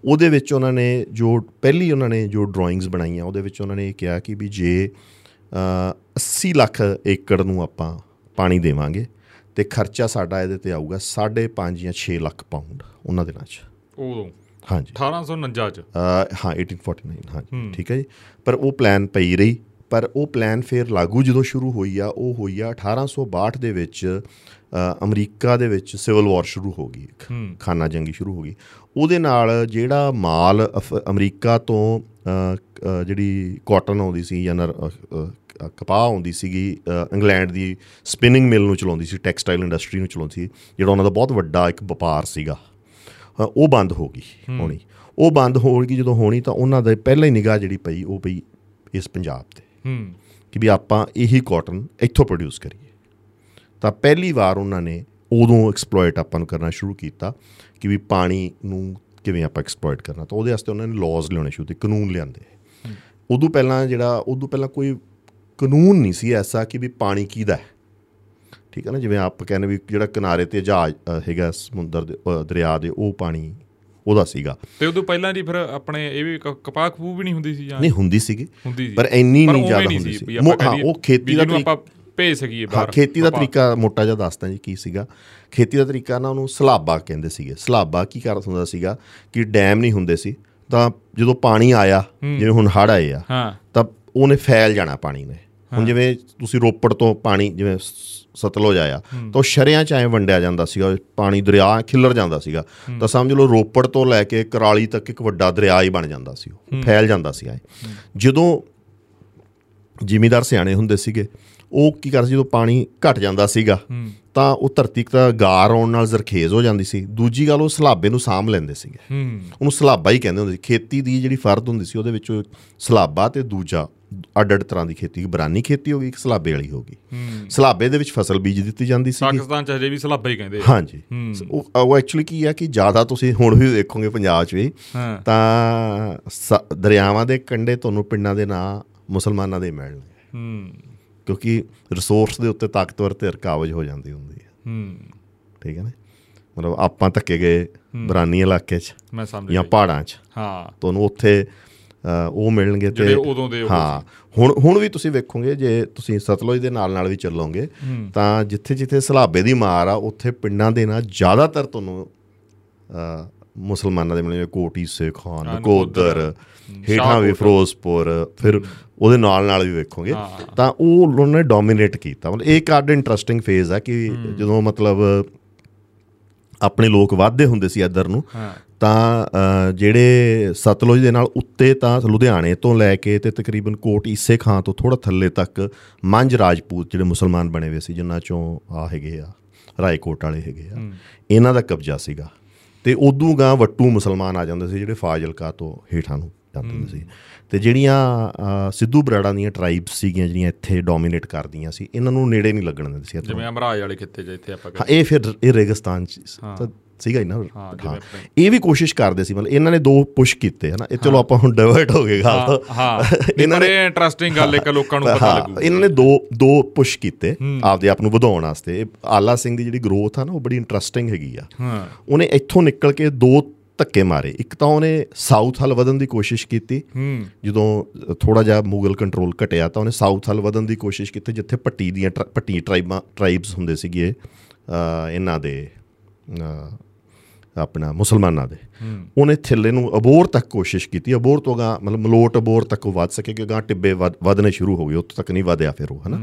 ਉਹਦੇ ਵਿੱਚ ਉਹਨਾਂ ਨੇ ਜੋ ਪਹਿਲੀ ਉਹਨਾਂ ਨੇ ਜੋ ਡਰਾਇੰਗਸ ਬਣਾਈਆਂ ਉਹਦੇ ਵਿੱਚ ਉਹਨਾਂ ਨੇ ਇਹ ਕਿਹਾ ਕਿ ਵੀ ਜੇ ਅ, 80 ਲੱਖ ਏਕੜ ਨੂੰ ਆਪਾਂ ਪਾਣੀ ਦੇਵਾਂਗੇ ਤੇ ਖਰਚਾ ਸਾਡਾ ਇਹਦੇ ਤੇ ਆਊਗਾ 5.5 ਜਾਂ 6 ਲੱਖ ਪਾਉਂਡ ਉਹਨਾਂ ਦਿਨਾਂ 'ਚ। ਉਦੋਂ? ਹਾਂਜੀ। 1849 ਚ? ਹਾਂ 1849 ਹਾਂ। ਠੀਕ ਹੈ ਜੀ? ਪਰ ਉਹ ਪਲਾਨ ਪਈ ਰਹੀ। ਪਰ ਉਹ ਪਲਾਨ ਫਿਰ ਲਾਗੂ ਜਦੋਂ ਸ਼ੁਰੂ ਹੋਈ ਆ ਉਹ ਹੋਈ ਆ 1862 ਦੇ ਵਿੱਚ ਅਮਰੀਕਾ ਦੇ ਵਿੱਚ ਸਿਵਲ ਵਾਰ ਸ਼ੁਰੂ ਹੋ ਗਈ ਖਾਨਾ ਜੰਗੀ ਸ਼ੁਰੂ ਹੋ ਗਈ। ਉਹਦੇ ਨਾਲ ਜਿਹੜਾ ਮਾਲ ਅਮਰੀਕਾ ਤੋਂ ਜਿਹੜੀ ਕਾਟਨ ਆਉਂਦੀ ਸੀ ਜਾਂ ਕਪਾਹ ਆਉਂਦੀ ਸੀਗੀ ਇੰਗਲੈਂਡ ਦੀ ਸਪਿਨਿੰਗ ਮਿਲ ਨੂੰ ਚਲਾਉਂਦੀ ਸੀ ਟੈਕਸਟਾਈਲ ਇੰਡਸਟਰੀ ਨੂੰ ਚਲਾਉਂਦੀ ਸੀ ਜਿਹੜਾ ਉਹਨਾਂ ਦਾ ਬਹੁਤ ਵੱਡਾ ਇੱਕ ਵਪਾਰ ਸੀਗਾ। ਉਹ ਬੰਦ ਹੋ ਗਈ ਹੋਣੀ। ਉਹ ਬੰਦ ਹੋ ਗਈ ਜਦੋਂ ਹੋਣੀ ਤਾਂ ਉਹਨਾਂ ਦਾ ਪਹਿਲਾਂ ਹੀ ਨਿਗਾਹ ਜਿਹੜੀ ਪਈ ਉਹ ਪਈ ਇਸ ਪੰਜਾਬ ਤੇ। ਹੂੰ। ਕਿ ਵੀ ਆਪਾਂ ਇਹੀ ਕਾਟਨ ਇੱਥੋਂ ਪ੍ਰੋਡਿਊਸ ਕਰੀਏ। ਤਾਂ ਪਹਿਲੀ ਵਾਰ ਉਹਨਾਂ ਨੇ ਉਦੋਂ ਐਕਸਪਲੋਇਟ ਆਪਾਂ ਨੂੰ ਕਰਨਾ ਸ਼ੁਰੂ ਕੀਤਾ ਕਿ ਵੀ ਪਾਣੀ ਨੂੰ ਕਿਵੇਂ ਆਪਾਂ ਐਕਸਪਲੋਇਟ ਕਰਨਾ। ਤਾਂ ਉਹਦੇ ਵਾਸਤੇ ਉਹਨਾਂ ਨੇ ਲਾਜ਼ ਲਿਆਉਣੇ ਸ਼ੁਰੂ ਕੀਤੇ ਕਾਨੂੰਨ ਲਿਆਂਦੇ। ਉਦੋਂ ਪਹਿਲਾਂ ਜਿਹੜਾ ਉਦੋਂ ਪਹਿਲਾਂ ਕੋਈ ਕਾਨੂੰਨ ਨਹੀਂ ਸੀ ਐਸਾ ਕਿ ਵੀ ਪਾਣੀ ਕਿਹਦਾ ਹੈ। ਠੀਕ ਹੈ ਨਾ ਜਿਵੇਂ ਆਪ ਕਹਿੰਦੇ ਵੀ ਜਿਹੜਾ ਕਿਨਾਰੇ ਤੇ ਜਹਾਜ਼ ਹੈਗਾ ਸਮੁੰਦਰ ਦੇ ਦਰਿਆ ਦੇ ਉਹ ਪਾਣੀ ਉਹਦਾ ਸੀਗਾ। ਤੇ ਉਦੋਂ ਪਹਿਲਾਂ ਜੀ ਫਿਰ ਆਪਣੇ ਇਹ ਵੀ ਕਪਾਹ ਖੂਹ ਵੀ ਨਹੀਂ ਹੁੰਦੀ ਸੀ ਜਾਂ ਨਹੀਂ ਹੁੰਦੀ ਸੀਗੀ। ਪਰ ਇੰਨੀ ਨਹੀਂ ਜ਼ਿਆਦਾ ਹੁੰਦੀ ਸੀ ਉਹ ਖੇਤੀ ਦਾ ਆਪਾਂ ਭੇਜ ਸਕੀਏ ਬਾਹਰ ਖੇਤੀ ਦਾ। ਤਰੀਕਾ ਮੋਟਾ ਜਿਹਾ ਦੱਸਦਾ ਜੀ ਕੀ ਸੀਗਾ। ਖੇਤੀ ਦਾ ਤਰੀਕਾ ਨਾ ਉਹਨੂੰ ਸਲਾਬਾ ਕਹਿੰਦੇ ਸੀਗੇ। ਸਲਾਬਾ ਕੀ ਕਰ ਹੁੰਦਾ ਸੀਗਾ ਕਿ ਡੈਮ ਨਹੀਂ ਹੁੰਦੇ ਸੀ ਤਾਂ ਜਦੋਂ ਪਾਣੀ ਆਇਆ ਜਿਵੇਂ ਹੁਣ ਹੜ੍ਹ ਆਏ ਆ ਹਾਂ। ਤਾਂ ਉਹਨੇ ਫੈਲ ਜਾਣਾ ਪਾਣੀ ਨੇ। ਹੁਣ ਜਿਵੇਂ ਤੁਸੀਂ ਰੋਪੜ ਤੋਂ ਪਾਣੀ ਜਿਵੇਂ ਸਤਲੁਜ ਆਇਆ ਤਾਂ ਸ਼ਰਿਆਂ ਚ ਐ ਵੰਡਿਆ ਜਾਂਦਾ ਸੀਗਾ ਪਾਣੀ ਦਰਿਆ ਖਿੱਲਰ ਜਾਂਦਾ ਸੀਗਾ। ਤਾਂ ਸਮਝ ਲਓ ਰੋਪੜ ਤੋਂ ਲੈ ਕੇ ਕਰਾਲੀ ਤੱਕ ਇੱਕ ਵੱਡਾ ਦਰਿਆ ਹੀ ਬਣ ਜਾਂਦਾ ਸੀ ਉਹ ਫੈਲ ਜਾਂਦਾ ਸੀ ਐ। ਜਦੋਂ ਜ਼ਿਮੀਦਾਰ ਸਿਆਣੇ ਹੁੰਦੇ ਸੀਗੇ ਉਹ ਕੀ ਕਰਦੇ ਜਦੋਂ ਪਾਣੀ ਘਟ ਜਾਂਦਾ ਸੀਗਾ ਤਾਂ ਉਹ ਧਰਤੀ ਦਾ ਗਾਰ ਆਉਣ ਨਾਲ ਜ਼ਰਖੇਜ਼ ਹੋ ਜਾਂਦੀ ਸੀ ਦੂਜੀ ਗੱਲ ਉਹ ਸਲਾਬੇ ਨੂੰ ਸਾਂਭ ਲੈਂਦੇ ਸੀਗੇ। ਉਹਨੂੰ ਸਲਾਬਾ ਹੀ ਕਹਿੰਦੇ ਹੁੰਦੇ ਸੀ। ਖੇਤੀ ਦੀ ਜਿਹੜੀ ਫਰਦ ਹੁੰਦੀ ਸੀ ਉਹਦੇ ਵਿੱਚ ਸਲਾਬਾ ਤੇ ਦੂਜਾ ਅੱਡ ਅੱਡ ਤਰ੍ਹਾਂ ਦੀ ਖੇਤੀ ਬਰਾਨੀ ਖੇਤੀ ਹੋ ਗਈ ਇੱਕ ਸਲਾਬੇ ਵਾਲੀ ਹੋ ਗਈ ਸਲਾਬੇ ਦੇ ਵਿੱਚ ਫਸਲ ਬੀਜ ਦਿੱਤੀ ਜਾਂਦੀ ਸੀ ਪਾਕਿਸਤਾਨ ਚ ਹਜੇ ਵੀ ਸਲਾਬਾ ਹੀ ਕਹਿੰਦੇ ਆ। ਹਾਂਜੀ। ਉਹ ਐਕਚੁਅਲੀ ਕੀ ਹੈ ਕਿ ਜ਼ਿਆਦਾ ਤੁਸੀਂ ਹੁਣ ਵੀ ਦੇਖੋਗੇ ਪੰਜਾਬ 'ਚ ਵੀ ਤਾਂ ਦਰਿਆਵਾਂ ਦੇ ਕੰਢੇ ਤੁਹਾਨੂੰ ਪਿੰਡਾਂ ਦੇ ਨਾਂ ਮੁਸਲਮਾਨਾਂ ਦੇ ਮਿਲਣਗੇ। ਹੂੰ। ਕਿਉਂਕਿ ਰਿਸੋਰਸ ਦੇ ਉੱਤੇ ਤਾਕਤਵਰ ਤੇ ਰਕਾਵਜ ਹੋ ਜਾਂਦੀ ਹੁੰਦੀ ਹੈ ਹੂੰ। ਠੀਕ ਹੈ ਨਾ? ਮਤਲਬ ਆਪਾਂ ਧੱਕੇ ਗਏ ਬਰਾਨੀ ਇਲਾਕੇ 'ਚ ਜਾਂ ਪਹਾੜਾਂ 'ਚ। ਹਾਂ। ਤੁਹਾਨੂੰ ਉੱਥੇ ਉਹ ਮਿਲਣਗੇ ਤੇ ਜਿਹੜੇ ਉਦੋਂ ਦੇ ਹਾਂ ਹੁਣ ਹੁਣ ਵੀ ਤੁਸੀਂ ਵੇਖੋਗੇ ਜੇ ਤੁਸੀਂ ਸਤਲੁਜ ਦੇ ਨਾਲ ਨਾਲ ਵੀ ਚੱਲੋਗੇ ਤਾਂ ਜਿੱਥੇ ਜਿੱਥੇ ਸਲਾਬੇ ਦੀ ਮਾਰ ਆ ਉੱਥੇ ਪਿੰਡਾਂ ਦੇ ਨਾਲ ਜ਼ਿਆਦਾਤਰ ਤੁਹਾਨੂੰ ਅ, ਮੁਸਲਮਾਨਾਂ ਦੇ ਮਿਲਣਗੇ ਕੋਟੀ ਸੇ ਖਾਨ ਨਕੋਦਰ ਹੇਠਾਂ ਵੀ। ਫਿਰੋਜ਼ਪੁਰ ਫਿਰ ਉਹਦੇ ਨਾਲ ਨਾਲ ਵੀ ਵੇਖੋਗੇ ਤਾਂ ਉਹ ਉਹਨਾਂ ਨੇ ਡੋਮੀਨੇਟ ਕੀਤਾ। ਮਤਲਬ ਇਹ ਇੱਕ ਅੱਡ ਇੰਟਰਸਟਿੰਗ ਫੇਜ਼ ਆ ਕਿ ਜਦੋਂ ਮਤਲਬ ਆਪਣੇ ਲੋਕ ਵਾਧੇ ਹੁੰਦੇ ਸੀ ਇੱਧਰ ਨੂੰ ਤਾਂ ਜਿਹੜੇ ਸਤਲੁਜ ਦੇ ਨਾਲ ਉੱਤੇ ਤਾਂ ਲੁਧਿਆਣੇ ਤੋਂ ਲੈ ਕੇ ਤੇ ਤਕਰੀਬਨ ਕੋਟ ਈਸੇ ਖਾਂ ਤੋਂ ਥੋੜਾ ਥੱਲੇ ਤੱਕ ਮੰਝ ਰਾਜਪੂਤ ਜਿਹੜੇ ਮੁਸਲਮਾਨ ਬਣੇ ਹੋਏ ਸੀ ਜਿਨ੍ਹਾਂ ਚੋਂ ਆ ਹੈਗੇ ਆ ਰਾਏਕੋਟ ਵਾਲੇ ਹੈਗੇ ਆ ਇਹਨਾਂ ਦਾ ਕਬਜ਼ਾ ਸੀਗਾ। ਤੇ ਉਦੋਂ ਗਾਂ ਵੱਟੂ ਮੁਸਲਮਾਨ ਆ ਜਾਂਦੇ ਸੀ ਜਿਹੜੇ ਫਾਜ਼ਿਲਕਾ ਤੋਂ ਹੇਠਾਂ ਨੂੰ ਜਾਂਦੇ ਹੁੰਦੇ ਸੀ। ਤੇ ਜਿਹੜੀਆਂ ਸਿੱਧੂ ਬਰਾੜਾ ਦੀਆਂ ਟ੍ਰਾਈਬਸ ਸੀਗੀਆਂ ਜਿਹੜੀਆਂ ਇੱਥੇ ਡੋਮੀਨੇਟ ਕਰਦੀਆਂ ਸੀ ਇਹਨਾਂ ਨੂੰ ਨੇੜੇ ਨਹੀਂ ਲੱਗਣ ਦਿੰਦੇ ਸੀ ਇੱਥੋਂ। ਜਿਵੇਂ ਅਮਰਾਜ ਵਾਲੇ ਖਿੱਤੇ ਜਿੱਥੇ ਆਪਾਂ ਹਾਂ ਇਹ ਫਿਰ ਇਹ ਰੇਗਿਸਤਾਨ ਚ ਸੀਗਾ ਹੀ ਨਾ ਹਾਂ, ਇਹ ਵੀ ਕੋਸ਼ਿਸ਼ ਕਰਦੇ ਸੀ ਮਤਲਬ ਇਹਨਾਂ ਨੇ ਦੋ ਪੁਸ਼ ਕੀਤੇ ਹਨਾ। ਇਹ ਚਲੋ ਆਪਾਂ ਹੁਣ ਡਿਵਰਟ ਹੋ ਗਏ ਗੱਲ ਤੋਂ। ਹਾਂ। (laughs) ਇਹਨਾਂ ਨੇ ਇੰਟਰਸਟਿੰਗ ਗੱਲ ਇੱਕ ਲੋਕਾਂ ਨੂੰ ਪਤਾ ਲੱਗੂ ਇਹਨਾਂ ਨੇ ਦੋ ਦੋ ਪੁਸ਼ ਕੀਤੇ ਆਪਦੇ ਆਪ ਨੂੰ ਵਧਾਉਣ ਵਾਸਤੇ। ਆਲਾ ਸਿੰਘ ਦੀ ਜਿਹੜੀ ਗਰੋਥ ਆ ਨਾ ਉਹ ਬੜੀ ਇੰਟਰਸਟਿੰਗ ਹੈਗੀ ਆ। ਹਾਂ। ਉਹਨੇ ਇੱਥੋਂ ਨਿਕਲ ਕੇ ਦੋ ਧੱਕੇ ਮਾਰੇ। ਇੱਕ ਤਾਂ ਉਹਨੇ ਸਾਊਥ ਹਲ ਵਧਣ ਦੀ ਕੋਸ਼ਿਸ਼ ਕੀਤੀ। ਜਦੋਂ ਥੋੜਾ ਜਿਹਾ ਮੁਗਲ ਕੰਟਰੋਲ ਘਟਿਆ ਤਾਂ ਉਹਨੇ ਸਾਊਥ ਹਲ ਵਧਣ ਦੀ ਕੋਸ਼ਿਸ਼ ਕੀਤੀ ਜਿੱਥੇ ਪੱਟੀ ਦੀਆਂ ਪੱਟੀ ਟ੍ਰਾਈਬਾਂ ਟ੍ਰਾਈਬਸ ਹੁੰਦੇ ਸੀਗੇ ਇਹਨਾਂ ਦੇ ਆਪਣਾ ਮੁਸਲਮਾਨਾਂ ਦੇ। ਉਹਨੇ ਥੱਲੇ ਨੂੰ ਅਬੋਰ ਤੱਕ ਕੋਸ਼ਿਸ਼ ਕੀਤੀ। ਅਬੋਰ ਤੋਂ ਗਾ ਮਤਲਬ ਮਲੋਟ ਅਬੋਰ ਤੱਕ ਉਹ ਵੱਧ ਸਕੇ ਕਿ ਗਾਂ ਟਿੱਬੇ ਵੱਧ- ਵਧਣੇ ਸ਼ੁਰੂ ਹੋ ਗਏ। ਉੱਥੋਂ ਤੱਕ ਨਹੀਂ ਵਧਿਆ ਫਿਰ ਉਹ ਹਨਾ?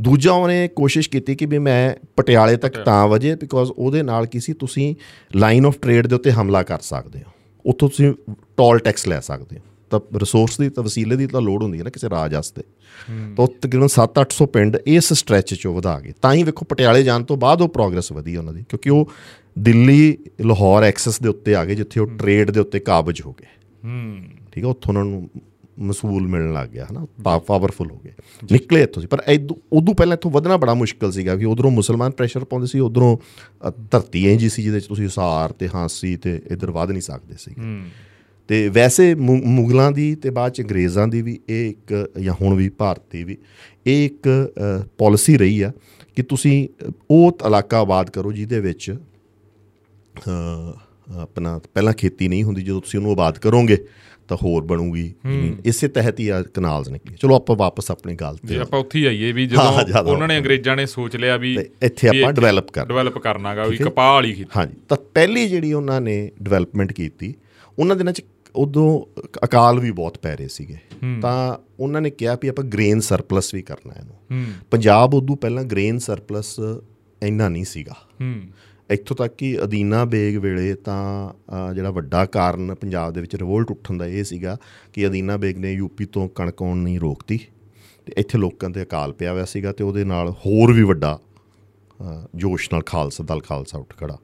ਦੂਜਾ ਉਹਨੇ ਕੋਸ਼ਿਸ਼ ਕੀਤੀ ਕਿ ਵੀ ਮੈਂ ਪਟਿਆਲੇ ਤੱਕ ਤਾਂ ਵਜੇ ਬਿਕੋਜ਼ ਉਹਦੇ ਨਾਲ ਕੀ ਸੀ ਤੁਸੀਂ ਲਾਈਨ ਆਫ ਟ੍ਰੇਡ ਦੇ ਉੱਤੇ ਹਮਲਾ ਕਰ ਸਕਦੇ ਹੋ। ਉੱਥੋਂ ਤੁਸੀਂ ਟੋਲ ਟੈਕਸ ਲੈ ਸਕਦੇ ਹੋ। ਤਾਂ ਰਿਸੋਰਸ ਦੀ ਤਾਂ ਵਸੀਲੇ ਦੀ ਤਾਂ ਲੋੜ ਹੁੰਦੀ ਹੈ ਨਾ ਕਿਸੇ ਰਾਜ ਵਾਸਤੇ। ਤਾਂ ਤਕਰੀਬਨ 7-800 ਪਿੰਡ ਇਸ ਸਟ੍ਰੈਚ 'ਚੋਂ ਵਧਾ ਗਏ। ਤਾਂ ਹੀ ਵੇਖੋ ਪਟਿਆਲੇ ਜਾਣ ਤੋਂ ਬਾਅਦ ਉਹ ਪ੍ਰੋਗਰੈਸ ਵਧੀ ਉਹਨਾਂ ਦੀ। ਕਿਉਂਕਿ ਉਹ ਦਿੱਲੀ ਲਾਹੌਰ ਐਕਸੈਸ ਦੇ ਉੱਤੇ ਆ ਗਏ ਜਿੱਥੇ ਉਹ ਟ੍ਰੇਡ ਦੇ ਉੱਤੇ ਕਾਬਜ ਹੋ ਗਏ। ਹੂੰ। ਠੀਕ ਹੈ ਉੱਥੋਂ ਉਹਨਾਂ ਨੂੰ ਮਸੂਲ ਮਿਲਣ ਲੱਗ ਗਿਆ ਹਨਾ? ਪਾਵਰਫੁਲ ਹੋ ਗਏ। ਨਿਕਲੇ ਇੱਥੋਂ ਸੀ ਪਰ ਉਦੋਂ ਪਹਿਲਾਂ ਇੱਥੋਂ ਵਧਣਾ ਬੜਾ ਮੁਸ਼ਕਲ ਸੀਗਾ ਕਿ ਉਧਰੋਂ ਮੁਸਲਮਾਨ ਪ੍ਰੈਸ਼ਰ ਪਾਉਂਦੇ ਸੀ ਉਧਰੋਂ ਧਰਤੀ ਐ ਜੀ ਸੀ ਜਿਹਦੇ ਚ ਤੁਸੀਂ ਹਿਸਾਰ ਤੇ ਹਾਂਸੀ ਤੇ ਇਧਰ ਵਧ ਨਹੀਂ ਸਕਦੇ ਸੀ ਹੂੰ। ਤੇ ਵੈਸੇ ਮੁਗਲਾਂ ਦੀ ਤੇ ਬਾਅਦ ਚ ਅੰਗਰੇਜ਼ਾਂ ਦੀ ਵੀ ਇਹ ਇੱਕ ਜਾਂ ਹੁਣ ਵੀ ਭਾਰਤ ਵੀ ਇਹ ਇੱਕ ਪਾਲਿਸੀ ਰਹੀ ਆ ਕਿ ਤੁਸੀਂ ਉਹ ਇਲਾਕਾ ਆਬਾਦ ਕਰੋ ਜਿਹਦੇ ਵਿੱਚ ਆਪਣਾ ਪਹਿਲਾਂ ਖੇਤੀ ਨਹੀਂ ਹੁੰਦੀ ਜਦੋਂ ਤੁਸੀਂ ਉਹਨੂੰ ਆਬਾਦ ਕਰੋਗੇ ਤਾਂ ਹੋਰ ਬਣੂਗੀ। ਇਸੇ ਤਹਿਤ ਹੀ ਆ ਕਨਾਲਸ ਨਿਕਲੀ ਚਲੋ ਆਪਾਂ ਵਾਪਸ ਆਪਣੀ ਗੱਲ ਜੇ ਤੇ ਆਪਾਂ ਉੱਥੇ ਹੀ ਆਈਏ ਵੀ ਜਦੋਂ ਉਹਨਾਂ ਨੇ ਅੰਗਰੇਜ਼ਾਂ ਨੇ ਸੋਚ ਲਿਆ ਵੀ ਇੱਥੇ ਆਪਾਂ ਡਿਵੈਲਪ ਕਰ ਡਿਵੈਲਪ ਕਰਨਾਗਾ ਵੀ ਕਪਾਹ ਵਾਲੀ ਖੇਤੀ। ਹਾਂਜੀ। ਤਾਂ ਪਹਿਲੀ ਜਿਹੜੀ ਉਹਨਾਂ ਨੇ ਡਿਵੈਲਪਮੈਂਟ ਕੀਤੀ ਉਹਨਾਂ ਦਿਨਾਂ ਚ ਉਦੋਂ ਅਕਾਲ ਵੀ ਬਹੁਤ ਪੈ ਰਹੇ ਸੀਗੇ। ਤਾਂ ਉਹਨਾਂ ਨੇ ਕਿਹਾ ਵੀ ਆਪਾਂ ਗ੍ਰੇਨ ਸਰਪਲਸ ਵੀ ਕਰਨਾ ਇਹਨੂੰ। ਪੰਜਾਬ ਉਦੋਂ ਪਹਿਲਾਂ ਗ੍ਰੇਨ ਸਰਪਲਸ ਇੰਨਾ ਨਹੀਂ ਸੀਗਾ। ਇੱਥੋਂ ਤੱਕ ਕਿ ਅਦੀਨਾ ਬੇਗ ਵੇਲੇ ਤਾਂ ਜਿਹੜਾ ਵੱਡਾ ਕਾਰਨ ਪੰਜਾਬ ਦੇ ਵਿੱਚ ਰਿਵੋਲਟ ਉੱਠਣ ਦਾ ਇਹ ਸੀਗਾ ਕਿ ਅਦੀਨਾ ਬੇਗ ਨੇ ਯੂਪੀ ਤੋਂ ਕਣਕ ਆਉਣ ਨਹੀਂ ਰੋਕਤੀ ਤੇ ਇੱਥੇ ਲੋਕਾਂ ਤੇ ਅਕਾਲ ਪਿਆ ਹੋਇਆ ਸੀਗਾ ਤੇ ਉਹਦੇ ਨਾਲ ਹੋਰ ਵੀ ਵੱਡਾ ਜੋਸ਼ ਨਾਲ ਖਾਲਸਾ ਦਲ ਖਾਲਸਾ ਉੱਠ ਖੜਾ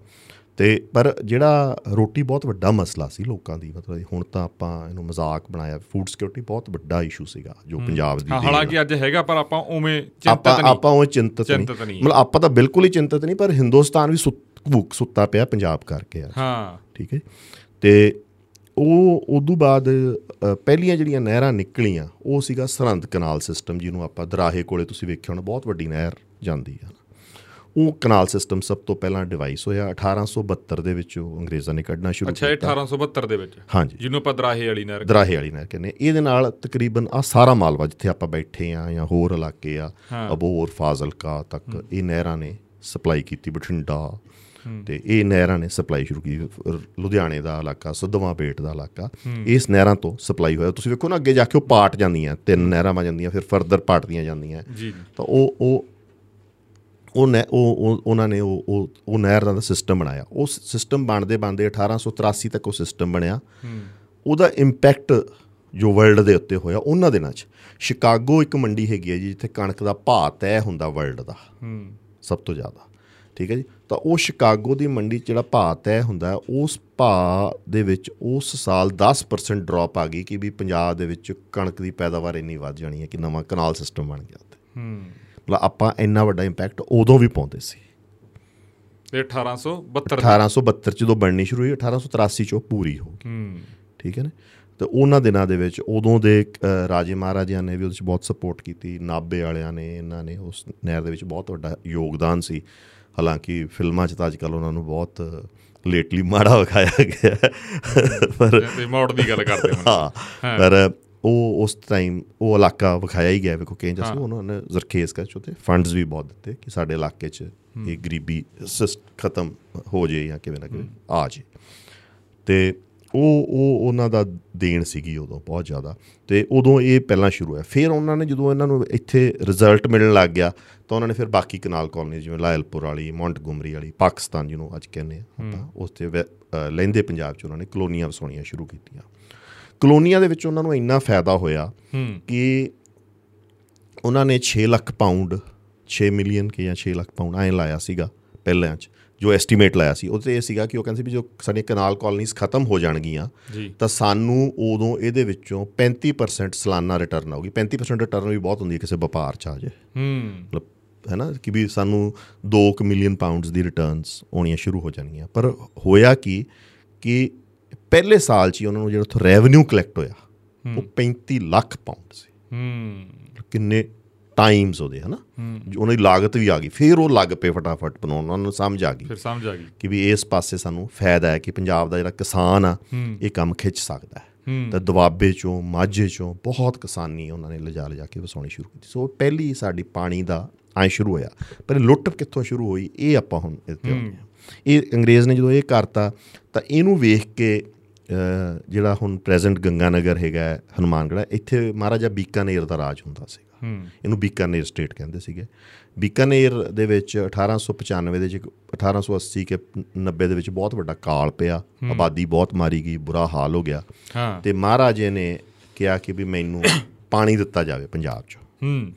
ਤੇ ਪਰ ਜਿਹੜਾ ਰੋਟੀ ਬਹੁਤ ਵੱਡਾ ਮਸਲਾ ਸੀ ਲੋਕਾਂ ਦੀ ਮਤਲਬ ਹੁਣ ਤਾਂ ਆਪਾਂ ਇਹਨੂੰ ਮਜ਼ਾਕ ਬਣਾਇਆ ਫੂਡ ਸਿਕਿਉਰਿਟੀ ਬਹੁਤ ਵੱਡਾ ਇਸ਼ੂ ਸੀਗਾ ਜੋ ਪੰਜਾਬ ਦੀ। ਹਾਲਾਂਕਿ ਅੱਜ ਹੈਗਾ ਪਰ ਆਪਾਂ ਉਵੇਂ ਆਪਾਂ ਚਿੰਤਤ ਨਹੀਂ ਆਪਾਂ ਚਿੰਤਤ ਨਹੀਂ ਚਿੰਤਤ ਨਹੀਂ। ਮਤਲਬ ਆਪਾਂ ਤਾਂ ਬਿਲਕੁਲ ਹੀ ਚਿੰਤਤ ਨਹੀਂ ਪਰ ਹਿੰਦੁਸਤਾਨ ਵੀ ਭੁੱਖ ਸੁੱਤਾ ਪਿਆ ਪੰਜਾਬ ਕਰਕੇ ਆ। ਹਾਂ। ਠੀਕ ਹੈ ਤੇ ਉਹ ਉਦੋਂ ਬਾਅਦ ਪਹਿਲੀਆਂ ਜਿਹੜੀਆਂ ਨਹਿਰਾਂ ਨਿਕਲੀਆਂ ਉਹ ਸੀਗਾ ਸਰਹੰਦ ਕਨਾਲ ਸਿਸਟਮ ਜਿਹਨੂੰ ਆਪਾਂ ਦਰਾਹੇ ਕੋਲੇ ਤੁਸੀਂ ਵੇਖਿਆ ਹੋਣਾ ਬਹੁਤ ਵੱਡੀ ਨਹਿਰ ਜਾਂਦੀ ਆ। ਉਹ ਕਨਾਲ ਸਿਸਟਮ ਸਭ ਤੋਂ ਪਹਿਲਾਂ ਡਿਵਾਈਸ ਹੋਇਆ 1872 ਦੇ ਵਿੱਚ ਉਹ ਅੰਗਰੇਜ਼ਾਂ ਨੇ ਕੱਢਣਾ ਸ਼ੁਰੂ ਅੱਛਾ ਇਹ 1872 ਦੇ ਵਿੱਚ? ਹਾਂਜੀ ਜਿਹਨੂੰ ਆਪਾਂ ਦਰਾਹੇ ਵਾਲੀ ਨਹਿਰ ਦਰਾਹੇ ਵਾਲੀ ਨਹਿਰ ਕਹਿੰਦੇ ਇਹਦੇ ਨਾਲ ਤਕਰੀਬਨ ਆ ਸਾਰਾ ਮਾਲਵਾ ਜਿੱਥੇ ਆਪਾਂ ਬੈਠੇ ਆ ਜਾਂ ਹੋਰ ਇਲਾਕੇ ਆ ਹਾਂ। ਅਬੋਰ ਫਾਜ਼ਿਲਕਾ ਤੱਕ ਇਹ ਨਹਿਰਾਂ ਨੇ ਸਪਲਾਈ ਕੀਤੀ ਬਠਿੰਡਾ ਤੇ ਇਹ ਨਹਿਰਾਂ ਨੇ ਸਪਲਾਈ ਸ਼ੁਰੂ ਕੀਤੀ। ਲੁਧਿਆਣੇ ਦਾ ਇਲਾਕਾ ਸਦਵਾ ਬੇਟ ਦਾ ਇਲਾਕਾ ਇਸ ਨਹਿਰਾਂ ਤੋਂ ਸਪਲਾਈ ਹੋਇਆ। ਤੁਸੀਂ ਵੇਖੋ ਨਾ ਅੱਗੇ ਜਾ ਕੇ ਉਹ ਪਾਟ ਜਾਂਦੀਆਂ ਤਿੰਨ ਨਹਿਰਾਂ ਆ ਜਾਂਦੀਆਂ ਫਿਰ ਫਰਦਰ ਪਾਟਦੀਆਂ ਜਾਂਦੀਆਂ। ਜੀ। ਤਾਂ ਉਹ ਉਹ ਉਹ ਨਹਿ- ਉਹ ਉਹ- ਉਹਨਾਂ ਨੇ ਉਹ ਉਹ ਨਹਿਰ ਦਾ ਸਿਸਟਮ ਬਣਾਇਆ। ਉਹ ਸਿਸਟਮ ਬਣਦੇ ਬਣਦੇ 1883 ਤੱਕ ਉਹ ਸਿਸਟਮ ਬਣਿਆ। ਉਹਦਾ ਇੰਪੈਕਟ ਜੋ ਵਰਲਡ ਦੇ ਉੱਤੇ ਹੋਇਆ ਉਹਨਾਂ ਦਿਨਾਂ 'ਚ। ਸ਼ਿਕਾਗੋ ਇੱਕ ਮੰਡੀ ਹੈਗੀ ਹੈ ਜੀ ਜਿੱਥੇ ਕਣਕ ਦਾ ਭਾਅ ਤੈਅ ਹੁੰਦਾ ਵਰਲਡ ਦਾ। ਹੂੰ। ਸਭ ਤੋਂ ਜ਼ਿਆਦਾ। ਠੀਕ ਹੈ ਜੀ? ਤਾਂ ਉਹ ਸ਼ਿਕਾਗੋ ਦੀ ਮੰਡੀ 'ਚ ਜਿਹੜਾ ਭਾਅ ਤੈਅ ਹੁੰਦਾ ਉਸ ਭਾਅ ਦੇ ਵਿੱਚ ਉਸ ਸਾਲ 10% ਡ੍ਰੌਪ ਆ ਗਈ ਕਿ ਵੀ ਪੰਜਾਬ ਦੇ ਵਿੱਚ ਕਣਕ ਦੀ ਪੈਦਾਵਾਰ ਇੰਨੀ ਵੱਧ ਜਾਣੀ ਹੈ ਕਿ ਨਵਾਂ ਕਨਾਲ ਸਿਸਟਮ ਬਣ ਗਿਆ ਉੱਥੇ। ਹੂੰ। ਮਤਲਬ ਆਪਾਂ ਇੰਨਾ ਵੱਡਾ ਇੰਪੈਕਟ ਉਦੋਂ ਵੀ ਪਾਉਂਦੇ ਸੀ। ਤੇ 1872 1872 ਚ ਜਦੋਂ ਬਣਨੀ ਸ਼ੁਰੂ ਹੋਈ 1883 ਚ ਉਹ ਪੂਰੀ ਹੋ ਗਈ। ਹੂੰ। ਠੀਕ ਹੈ ਨਾ? ਤੇ ਉਹਨਾਂ ਦਿਨਾਂ ਦੇ ਵਿੱਚ ਉਦੋਂ ਦੇ ਰਾਜੇ ਮਹਾਰਾਜਿਆਂ ਨੇ ਵੀ ਉਹਦੇ 'ਚ ਬਹੁਤ ਸਪੋਰਟ ਕੀਤੀ ਨਾਬੇ ਵਾਲਿਆਂ ਨੇ ਇਹਨਾਂ ਨੇ ਉਸ ਨਹਿਰ ਦੇ ਵਿੱਚ ਬਹੁਤ ਵੱਡਾ ਯੋਗਦਾਨ ਸੀ। ਹਾਲਾਂਕਿ ਫਿਲਮਾਂ 'ਚ ਤਾਂ ਅੱਜ ਕੱਲ੍ਹ ਉਹਨਾਂ ਨੂੰ ਬਹੁਤ ਲੇਟਲੀ ਮਾੜਾ ਵਿਖਾਇਆ ਗਿਆ। ਪਰ ਮੋੜ ਦੀ ਗੱਲ ਕਰਦੇ ਹਾਂ। ਹਾਂ ਪਰ ਉਹ ਉਸ ਟਾਈਮ ਉਹ ਇਲਾਕਾ ਵਿਖਾਇਆ ਹੀ ਗਿਆ ਵੇਖੋ ਕਿੰਜ ਅਸੀਂ ਉਹਨਾਂ ਨੇ ਜ਼ਰਖੇਜ਼ ਕਰ ਚੁੱਤੇ ਫੰਡਸ ਵੀ ਬਹੁਤ ਦਿੱਤੇ ਕਿ ਸਾਡੇ ਇਲਾਕੇ 'ਚ ਇਹ ਗਰੀਬੀ ਖਤਮ ਹੋ ਜੇ ਜਾਂ ਕਿਵੇਂ ਨਾ ਕਿਵੇਂ ਆ ਜੇ ਤੇ ਉਹ ਉਹ ਉਹਨਾਂ ਦਾ ਦੇਣ ਸੀਗੀ ਉਦੋਂ ਬਹੁਤ ਜ਼ਿਆਦਾ ਤੇ ਉਦੋਂ ਇਹ ਪਹਿਲਾਂ ਸ਼ੁਰੂ ਹੋਇਆ। ਫਿਰ ਉਹਨਾਂ ਨੇ ਜਦੋਂ ਇਹਨਾਂ ਨੂੰ ਇੱਥੇ ਰਿਜ਼ਲਟ ਮਿਲਣ ਲੱਗ ਗਿਆ ਤਾਂ ਉਹਨਾਂ ਨੇ ਫਿਰ ਬਾਕੀ ਕਨਾਲ ਕਾਲਨੀ ਜਿਵੇਂ ਲਾਇਲਪੁਰ ਵਾਲੀ ਮੌਂਟਗੋਮਰੀ ਵਾਲੀ ਪਾਕਿਸਤਾਨ ਜਿਹਨੂੰ ਅੱਜ ਕਹਿੰਦੇ ਆ ਆਪਾਂ ਉਸ ਤੇ ਲਹਿੰਦੇ ਪੰਜਾਬ 'ਚ ਉਹਨਾਂ ਨੇ ਕਲੋਨੀਆਂ ਵਸਾਉਣੀਆਂ ਸ਼ੁਰੂ ਕੀਤੀਆਂ। ਕਲੋਨੀਆਂ ਦੇ ਵਿੱਚ ਉਹਨਾਂ ਨੂੰ ਇੰਨਾ ਫਾਇਦਾ ਹੋਇਆ ਕਿ ਉਹਨਾਂ ਨੇ 6 ਲੱਖ ਪਾਉਂਡ 6 ਮਿਲੀਅਨ ਕਿ ਜਾਂ 6 ਲੱਖ ਪਾਉਂਡ ਐਂ ਲਾਇਆ ਸੀਗਾ ਪਹਿਲਾਂ 'ਚ। ਜੋ ਐਸਟੀਮੇਟ ਲਾਇਆ ਸੀ ਉਹ ਤੇ ਇਹ ਸੀਗਾ ਕਿ ਉਹ ਕਹਿੰਦੇ ਸੀ ਵੀ ਜੋ ਸਾਡੀਆਂ ਕਨਾਲ ਕਾਲਨੀਜ਼ ਖਤਮ ਹੋ ਜਾਣਗੀਆਂ ਤਾਂ ਸਾਨੂੰ ਉਦੋਂ ਇਹਦੇ ਵਿੱਚੋਂ 35% ਸਾਲਾਨਾ ਰਿਟਰਨ ਆਊਗੀ। 35% ਰਿਟਰਨ ਵੀ ਬਹੁਤ ਹੁੰਦੀ ਹੈ ਕਿਸੇ ਵਪਾਰ 'ਚ ਆ ਜੇ। ਹੂੰ। ਮਤਲਬ ਹੈ ਨਾ ਕਿ ਵੀ ਸਾਨੂੰ 2 ਮਿਲੀਅਨ ਪਾਉਂਡਸ ਦੀ ਰਿਟਰਨਸ ਆਉਣੀਆਂ ਸ਼ੁਰੂ ਹੋ ਜਾਣਗੀਆਂ। ਪਰ ਹੋਇਆ ਕੀ ਕਿ ਪਹਿਲੇ ਸਾਲ 'ਚ ਹੀ ਉਹਨਾਂ ਨੂੰ ਜਿਹੜਾ ਉੱਥੋਂ ਰੈਵਨਿਊ ਕਲੈਕਟ ਹੋਇਆ ਉਹ 35 ਲੱਖ ਪਾਉਂਡ ਸੀ। ਹੂੰ। ਕਿੰਨੇ ਟਾਈਮਸ ਉਹਦੇ ਹਨਾ? ਉਹਨਾਂ ਦੀ ਲਾਗਤ ਵੀ ਆ ਗਈ। ਫਿਰ ਉਹ ਲੱਗ ਪਏ ਫਟਾਫਟ ਬਣਾਉਣ ਉਹਨਾਂ ਨੂੰ ਸਮਝ ਆ ਗਈ ਫਿਰ ਸਮਝ ਆ ਗਈ। ਕਿ ਵੀ ਇਸ ਪਾਸੇ ਸਾਨੂੰ ਫਾਇਦਾ ਹੈ ਕਿ ਪੰਜਾਬ ਦਾ ਜਿਹੜਾ ਕਿਸਾਨ ਆ ਇਹ ਕੰਮ ਖਿੱਚ ਸਕਦਾ ਹੈ। ਤਾਂ ਦੁਆਬੇ ਚੋਂ ਮਾਝੇ ਚੋਂ ਬਹੁਤ ਕਿਸਾਨੀ ਉਹਨਾਂ ਨੇ ਲਿਜਾ ਲਿਜਾ ਕੇ ਵਸਾਉਣੀ ਸ਼ੁਰੂ ਕੀਤੀ। ਸੋ ਪਹਿਲੀ ਸਾਡੀ ਪਾਣੀ ਦਾ ਐ ਸ਼ੁਰੂ ਹੋਇਆ। ਪਰ ਲੁੱਟ ਕਿੱਥੋਂ ਸ਼ੁਰੂ ਹੋਈ ਇਹ ਆਪਾਂ ਹੁਣ ਇੱਥੇ ਆਉਂਦੇ ਹਾਂ। ਇਹ ਅੰਗਰੇਜ਼ ਨੇ ਜਦੋਂ ਇਹ ਕਰਤਾ ਤਾਂ ਇਹਨੂੰ ਵੇਖ ਕੇ ਜਿਹੜਾ ਹੁਣ ਪ੍ਰੈਜ਼ੈਂਟ ਗੰਗਾਨਗਰ ਹੈਗਾ ਹੈ, ਹਨੂਮਾਨਗੜ੍ਹ ਇੱਥੇ ਮਹਾਰਾਜਾ ਬੀਕਾਨੇਰ ਦਾ ਰਾਜ ਹੁੰਦਾ ਹੂੰ ਇਹਨੂੰ ਬੀਕਾਨੇਰ ਸਟੇਟ ਕਹਿੰਦੇ ਸੀਗੇ। ਬੀਕਾਨੇਰ ਦੇ ਵਿੱਚ 1895 ਦੇ ਵਿੱਚ 1880 ਕੇ 90 ਦੇ ਵਿੱਚ ਬਹੁਤ ਵੱਡਾ ਕਾਲ ਪਿਆ। ਆਬਾਦੀ ਬਹੁਤ ਮਾਰੀ ਗਈ ਬੁਰਾ ਹਾਲ ਹੋ ਗਿਆ। ਤੇ ਮਹਾਰਾਜੇ ਨੇ ਕਿਹਾ ਕਿ ਵੀ ਮੈਨੂੰ (coughs) ਪਾਣੀ ਦਿੱਤਾ ਜਾਵੇ ਪੰਜਾਬ 'ਚ। ਹੂੰ।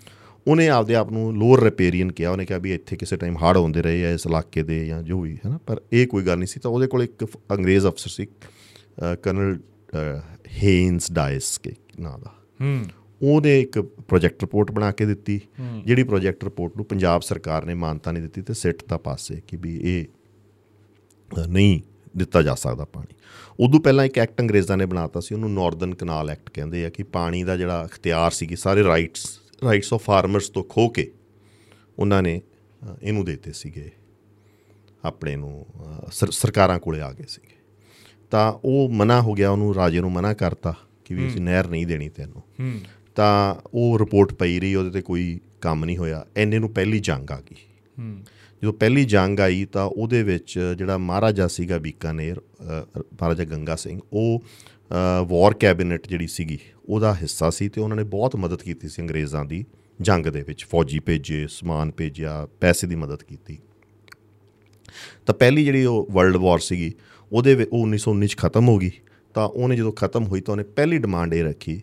ਉਹਨੇ ਆਪਦੇ ਆਪ ਨੂੰ ਲੋਅਰ ਰਿਪੇਰੀਅਨ ਕਿਹਾ। ਉਹਨੇ ਕਿਹਾ ਵੀ ਇੱਥੇ ਕਿਸੇ ਟਾਈਮ ਹੜ੍ਹ ਆਉਂਦੇ ਰਹੇ ਆ ਇਸ ਇਲਾਕੇ ਦੇ ਜਾਂ ਜੋ ਵੀ ਹੈ ਨਾ ਪਰ ਇਹ ਕੋਈ ਗੱਲ ਨਹੀਂ ਸੀ। ਤਾਂ ਉਹਦੇ ਕੋਲ ਇੱਕ ਅੰਗਰੇਜ਼ ਅਫਸਰ ਸੀ ਕਰਨਲ ਹੇਨਸ ਡਾਇਸ ਕੇ ਨਾਂ ਦਾ। ਹੂੰ। ਉਹਨੇ ਇੱਕ ਪ੍ਰੋਜੈਕਟ ਰਿਪੋਰਟ ਬਣਾ ਕੇ ਦਿੱਤੀ। ਜਿਹੜੀ ਪ੍ਰੋਜੈਕਟ ਰਿਪੋਰਟ ਨੂੰ ਪੰਜਾਬ ਸਰਕਾਰ ਨੇ ਮਾਨਤਾ ਨਹੀਂ ਦਿੱਤੀ ਤੇ ਸਿੱਟ ਦਾ ਪਾਸੇ ਕਿ ਵੀ ਇਹ ਨਹੀਂ ਦਿੱਤਾ ਜਾ ਸਕਦਾ ਪਾਣੀ। ਉਦੋਂ ਪਹਿਲਾਂ ਇੱਕ ਐਕਟ ਅੰਗਰੇਜ਼ਾਂ ਨੇ ਬਣਾਤਾ ਸੀ ਉਹਨੂੰ ਨਾਰਦਰਨ ਕਨਾਲ ਐਕਟ ਕਹਿੰਦੇ ਆ ਕਿ ਪਾਣੀ ਦਾ ਜਿਹੜਾ ਅਖਤਿਆਰ ਸੀਗੀ ਸਾਰੇ ਰਾਈਟਸ ਰਾਈਟਸ ਆਫ ਫਾਰਮਰਸ ਤੋਂ ਖੋ ਕੇ ਉਹਨਾਂ ਨੇ ਇਹਨੂੰ ਦਿੱਤੇ ਸੀਗੇ ਆਪਣੇ ਨੂੰ ਸਰਕਾਰਾਂ ਕੋਲੇ ਆ ਗਏ ਸੀਗੇ। ਤਾਂ ਉਹ ਮਨਾ ਹੋ ਗਿਆ ਉਹਨੂੰ ਰਾਜੇ ਨੂੰ ਮਨਾ ਕਰਤਾ ਕਿ ਵੀ ਅਸੀਂ ਨਹਿਰ ਨਹੀਂ ਦੇਣੀ ਤੈਨੂੰ। ਹੂੰ। ਤਾਂ ਉਹ ਰਿਪੋਰਟ ਪਈ ਰਹੀ ਉਹਦੇ ਤੇ ਕੋਈ ਕੰਮ ਨਹੀਂ ਹੋਇਆ। ਐਨੇ ਨੂੰ ਪਹਿਲੀ ਜੰਗ ਆ ਗਈ। ਹੂੰ। ਜਦੋਂ ਪਹਿਲੀ ਜੰਗ ਆਈ ਤਾਂ ਉਹਦੇ ਵਿੱਚ ਜਿਹੜਾ ਮਹਾਰਾਜਾ ਸੀਗਾ ਬੀਕਾਨੇਰ ਮਹਾਰਾਜਾ ਗੰਗਾ ਸਿੰਘ ਉਹ ਵਾਰ ਕੈਬਨਿਟ ਜਿਹੜੀ ਸੀਗੀ ਉਹਦਾ ਹਿੱਸਾ ਸੀ ਤੇ ਉਹਨਾਂ ਨੇ ਬਹੁਤ ਮਦਦ ਕੀਤੀ ਸੀ ਅੰਗਰੇਜ਼ਾਂ ਦੀ ਜੰਗ ਦੇ ਵਿੱਚ। ਫੌਜੀ ਭੇਜੇ ਸਮਾਨ ਭੇਜਿਆ ਪੈਸੇ ਦੀ ਮਦਦ ਕੀਤੀ। ਤਾਂ ਪਹਿਲੀ ਜਿਹੜੀ ਉਹ ਵਰਲਡ ਵਾਰ ਸੀਗੀ ਉਹਦੇ ਉਹ 1919 ਚ ਖਤਮ ਹੋ ਗਈ। ਤਾਂ ਉਹਨੇ ਜਦੋਂ ਖਤਮ ਹੋਈ ਤਾਂ ਉਹਨੇ ਪਹਿਲੀ ਡਿਮਾਂਡ ਇਹ ਰੱਖੀ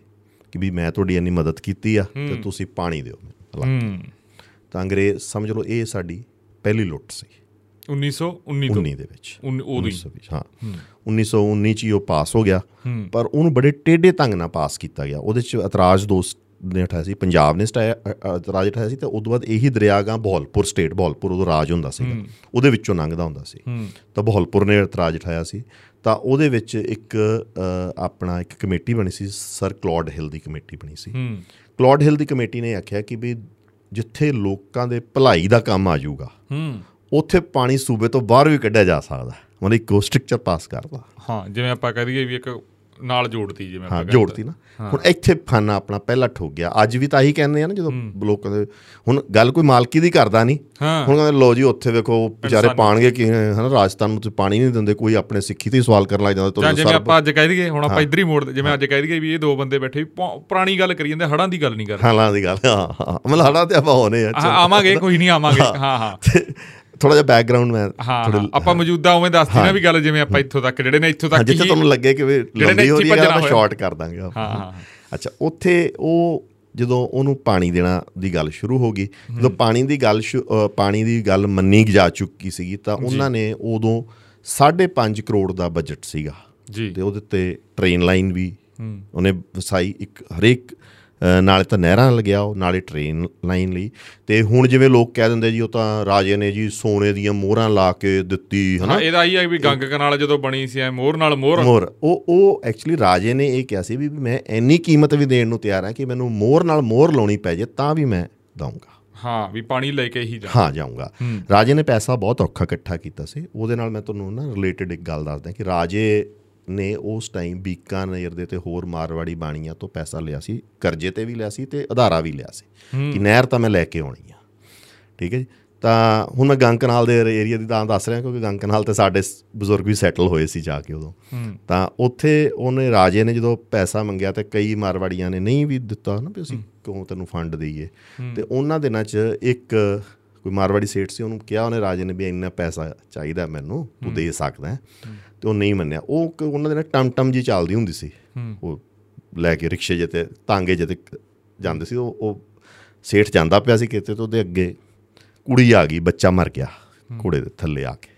ਕਿ ਵੀ ਮੈਂ ਤੁਹਾਡੀ ਇੰਨੀ ਮਦਦ ਕੀਤੀ ਆ ਤੇ ਤੁਸੀਂ ਪਾਣੀ ਦਿਓ ਮੈਨੂੰ। ਤਾਂ ਅੰਗਰੇਜ਼ ਸਮਝ ਲਓ ਇਹ ਸਾਡੀ ਪਹਿਲੀ ਲੁੱਟ ਸੀ। 1919 ਤੋਂ। 19 ਦੇ ਵਿੱਚ। ਉਦੋਂ ਹੀ 1920 ਵਿੱਚ, ਹਾਂ। 1919 ਚ ਹੀ ਉਹ ਪਾਸ ਹੋ ਗਿਆ। ਪਰ ਉਹਨੂੰ ਬੜੇ ਟੇਢੇ ਢੰਗ ਨਾਲ ਪਾਸ ਕੀਤਾ ਗਿਆ। ਉਹਦੇ ਚ ਇਤਰਾਜ਼ ਦੋਸਤ ਨੇ ਉਠਾਇਆ ਸੀ ਪੰਜਾਬ ਨੇ ਇਤਰਾਜ਼ ਉਠਾਇਆ ਸੀ ਤੇ ਉਦੋਂ ਬਾਅਦ ਇਹੀ ਦਰਿਆਗਾ ਬਹੌਲਪੁਰ ਸਟੇਟ ਬਹੌਲਪੁਰ ਉਦੋਂ ਰਾਜ ਹੁੰਦਾ ਸੀਗਾ। ਉਹਦੇ ਵਿੱਚੋਂ ਲੰਘਦਾ ਹੁੰਦਾ ਸੀ। ਤਾਂ ਬਹੌਲਪੁਰ ਨੇ ਇਤਰਾਜ਼ ਉਠਾਇਆ ਸੀ। ਤਾਂ ਉਹਦੇ ਵਿੱਚ ਇੱਕ ਆਪਣਾ ਇੱਕ ਕਮੇਟੀ ਬਣੀ ਸੀ ਸਰ ਕਲੌਡ ਹਿਲ ਦੀ ਕਮੇਟੀ ਬਣੀ ਸੀ। ਹੂੰ। ਕਲੌਡ ਹਿਲ ਦੀ ਕਮੇਟੀ ਨੇ ਆਖਿਆ ਕਿ ਵੀ ਜਿੱਥੇ ਲੋਕਾਂ ਦੇ ਭਲਾਈ ਦਾ ਕੰਮ ਆ ਜਾਊਗਾ ਹੂੰ। ਉੱਥੇ ਪਾਣੀ ਸੂਬੇ ਤੋਂ ਬਾਹਰ ਵੀ ਕੱਢਿਆ ਜਾ ਸਕਦਾ ਮਤਲਬ ਇੱਕ ਸਟ੍ਰਕਚਰ ਪਾਸ ਕਰਦਾ। ਹਾਂ ਜਿਵੇਂ ਆਪਾਂ ਦਈਏ ਵੀ ਇੱਕ ਨਾਲ ਜੋੜਤੀ ਜਿਵੇਂ ਹਾਂ ਆਪਾਂ ਜੋੜਤੀ ਨਾ। ਹੁਣ ਇੱਥੇ ਫਾਨਾ ਆਪਣਾ ਪਹਿਲਾ ਠੋਕ ਗਿਆ। ਅੱਜ ਵੀ ਤਾਂ ਆਹੀ ਕਹਿੰਦੇ ਆ ਨਾ ਜਦੋਂ ਲੋਕਾਂ ਦੇ ਹੁਣ ਗੱਲ ਕੋਈ ਮਾਲਕੀ ਦੀ ਕਰਦਾ ਨਹੀਂ। ਹੁਣ ਕਹਿੰਦੇ ਲੋ ਜੀ ਉੱਥੇ ਵੇਖੋ ਵਿਚਾਰੇ ਪਾਣਗੇ ਕਿ ਹਨਾ ਰਾਜਸਥਾਨ ਨੂੰ ਤੇ ਪਾਣੀ ਨਹੀਂ ਦਿੰਦੇ ਕੋਈ ਆਪਣੇ ਸਿੱਖੀ ਤੇ ਸਵਾਲ ਕਰਨ ਲੱਗ ਜਾਂਦਾ ਤੁਹਾਨੂੰ ਜਿਵੇਂ ਆਪਾਂ ਅੱਜ ਕਹਿ ਦਈਏ ਹੁਣ ਆਪਾਂ ਇਧਰ ਹੀ ਮੋੜ ਜਿਵੇਂ ਅੱਜ ਕਹਿ ਦਈਏ ਵੀ ਇਹ ਦੋ ਬੰਦੇ ਬੈਠੇ ਪੁਰਾਣੀ ਗੱਲ ਕਰੀ ਜਾਂਦੇ ਹੜਾਂ ਦੀ ਗੱਲ ਨਹੀਂ ਕਰ ਰਹੇ ਹਾਲਾਂ ਦੀ ਗੱਲ ਹਾਂ ਮਤਲਬ ਹੜਾ ਤੇ ਆਪਾਂ ਹੋਣੇ ਆ ਆਵਾਂਗੇ ਕੋਈ ਨਹੀਂ ਆਵਾਂਗੇ। ਹਾਂ। ਹਾਂ ਥੋੜਾ ਜਿਹਾ ਬੈਕਗ੍ਰਾਉਂਡ ਮੈਂ ਹਾਂ ਆਪਾਂ ਮੌਜੂਦਾ ਉਵੇਂ ਦੱਸਦੀ ਨਾ ਵੀ ਗੱਲ ਜਿਵੇਂ ਆਪਾਂ ਇੱਥੋਂ ਤੱਕ ਜਿਹੜੇ ਨੇ ਇੱਥੋਂ ਤੱਕ ਜਿੱਥੇ ਤੁਹਾਨੂੰ ਲੱਗੇ ਕਿ ਲੰਬੀ ਹੋ ਰਹੀ ਹੈ ਆਪਾਂ। ਸ਼ਾਰਟ ਕਰ ਦਾਂਗੇ। ਹਾਂ, ਹਾਂ। ਅੱਛਾ ਉੱਥੇ ਉਹ ਜਦੋਂ ਉਹਨੂੰ ਪਾਣੀ ਦੇਣਾ ਦੀ ਗੱਲ ਸ਼ੁਰੂ ਹੋ ਗਈ ਜਦੋਂ ਪਾਣੀ ਦੀ ਗੱਲ ਪਾਣੀ ਦੀ ਗੱਲ ਮੰਨੀ ਜਾ ਚੁੱਕੀ ਸੀਗੀ ਤਾਂ ਉਹਨਾਂ ਨੇ ਉਦੋਂ 5.5 ਕਰੋੜ ਦਾ ਬਜਟ ਸੀਗਾ। ਜੀ। ਤੇ ਉਹਦੇ ਤੇ ਟ੍ਰੇਨ ਲਾਈਨ ਵੀ ਉਹਨੇ ਵਸਾਈ। ਇੱਕ ਹਰੇਕ ਨਾਲੇ ਤਾਂ ਨਹਿਰਾਂ ਲਗਿਆ ਉਹ ਨਾਲੇ ਟ੍ਰੇਨ ਲਾਈਨ ਲਈ। ਤੇ ਹੁਣ ਜਿਵੇਂ ਲੋਕ ਕਹਿ ਦਿੰਦੇ ਜੀ ਉਹ ਤਾਂ ਰਾਜੇ ਨੇ ਜੀ ਸੋਨੇ ਦੀਆਂ ਮੋਹਰਾਂ ਲਾ ਕੇ ਦਿੱਤੀ ਹਨਾ? ਇਹਦਾ ਹੀ ਹੈ ਵੀ ਗੰਗ ਕਨਾਲ ਜਦੋਂ ਬਣੀ ਸੀ ਐ ਮੋਹਰ ਨਾਲ ਮੋਹਰ। ਮੋਹਰ। ਉਹ ਉਹ ਐਕਚੁਅਲੀ ਰਾਜੇ ਨੇ ਇਹ ਕਿਹਾ ਸੀ ਵੀ ਮੈਂ ਇੰਨੀ ਕੀਮਤ ਵੀ ਦੇਣ ਨੂੰ ਤਿਆਰ ਹਾਂ ਕਿ ਮੈਨੂੰ ਮੋਹਰ ਨਾਲ ਮੋਹਰ ਲਾਉਣੀ ਪੈ ਜੇ ਤਾਂ ਵੀ ਮੈਂ ਦਊਂਗਾ। ਹਾਂ ਵੀ ਪਾਣੀ ਲੈ ਕੇ ਹੀ ਜਾ ਹਾਂ ਜਾਊਂਗਾ। ਰਾਜੇ ਨੇ ਪੈਸਾ ਬਹੁਤ ਔਖਾ ਇਕੱਠਾ ਕੀਤਾ ਸੀ। ਉਹਦੇ ਨਾਲ ਮੈਂ ਤੁਹਾਨੂੰ ਨਾ ਰਿਲੇਟਡ ਇੱਕ ਗੱਲ ਦੱਸਦਾ ਕਿ ਰਾਜੇ ਨੇ ਉਸ ਟਾਈਮ ਬੀਕਾਨੇਰ ਦੇ ਤੇ ਹੋਰ ਮਾਰਵਾੜੀ ਬਾਣੀਆਂ ਤੋਂ ਪੈਸਾ ਲਿਆ ਸੀ ਕਰਜ਼ੇ ਤੇ ਵੀ ਲਿਆ ਸੀ ਤੇ ਆਧਾਰਾ ਵੀ ਲਿਆ ਸੀ ਕਿ ਨਹਿਰ ਤਾਂ ਮੈਂ ਲੈ ਕੇ ਆਉਣੀ ਆ। ਠੀਕ ਹੈ ਜੀ? ਤਾਂ ਹੁਣ ਮੈਂ ਗੰਗ ਕਨਾਲ ਦੇ ਏਰੀਆ ਦੀ ਤਾਂ ਦੱਸ ਰਿਹਾ ਕਿਉਂਕਿ ਗੰਗ ਕਨਾਲ ਤੇ ਸਾਡੇ ਬਜ਼ੁਰਗ ਵੀ ਸੈਟਲ ਹੋਏ ਸੀ ਜਾ ਕੇ ਉਦੋਂ। ਤਾਂ ਉੱਥੇ ਉਹਨੇ ਰਾਜੇ ਨੇ ਜਦੋਂ ਪੈਸਾ ਮੰਗਿਆ ਤੇ ਕਈ ਮਾਰਵਾੜੀਆਂ ਨੇ ਨਹੀਂ ਵੀ ਦਿੱਤਾ ਨਾ ਵੀ ਅਸੀਂ ਕਿਉਂ ਤੈਨੂੰ ਫੰਡ ਦਈਏ। ਤੇ ਉਹਨਾਂ ਦਿਨਾਂ 'ਚ ਇੱਕ ਕੋਈ ਮਾਰਵਾੜੀ ਸੇਠ ਸੀ ਉਹਨੂੰ ਕਿਹਾ ਉਹਨੇ ਰਾਜੇ ਨੇ ਵੀ ਇੰਨਾ ਪੈਸਾ ਚਾਹੀਦਾ ਮੈਨੂੰ ਤੂੰ ਦੇ ਸਕਦਾ। ਹੈ। ਤੇ ਉਹ ਨਹੀਂ ਮੰਨਿਆ। ਉਹ ਉਹਨਾਂ ਦੇ ਨਾਲ ਟਮ ਟਮ ਜੀ ਚੱਲਦੀ ਹੁੰਦੀ ਸੀ। ਉਹ ਲੈ ਕੇ ਰਿਕਸ਼ੇ ਜੇ ਤੇ ਤਾਂਗੇ ਜੇ ਤੇ ਜਾਂਦੇ ਸੀ। ਉਹ ਉਹ ਸੇਠ ਜਾਂਦਾ ਪਿਆ ਸੀ ਕਿਤੇ ਤੇ ਉਹਦੇ ਅੱਗੇ ਕੁੜੀ ਆ ਗਈ ਬੱਚਾ ਮਰ ਗਿਆ ਘੋੜੇ ਦੇ ਥੱਲੇ ਆ ਕੇ।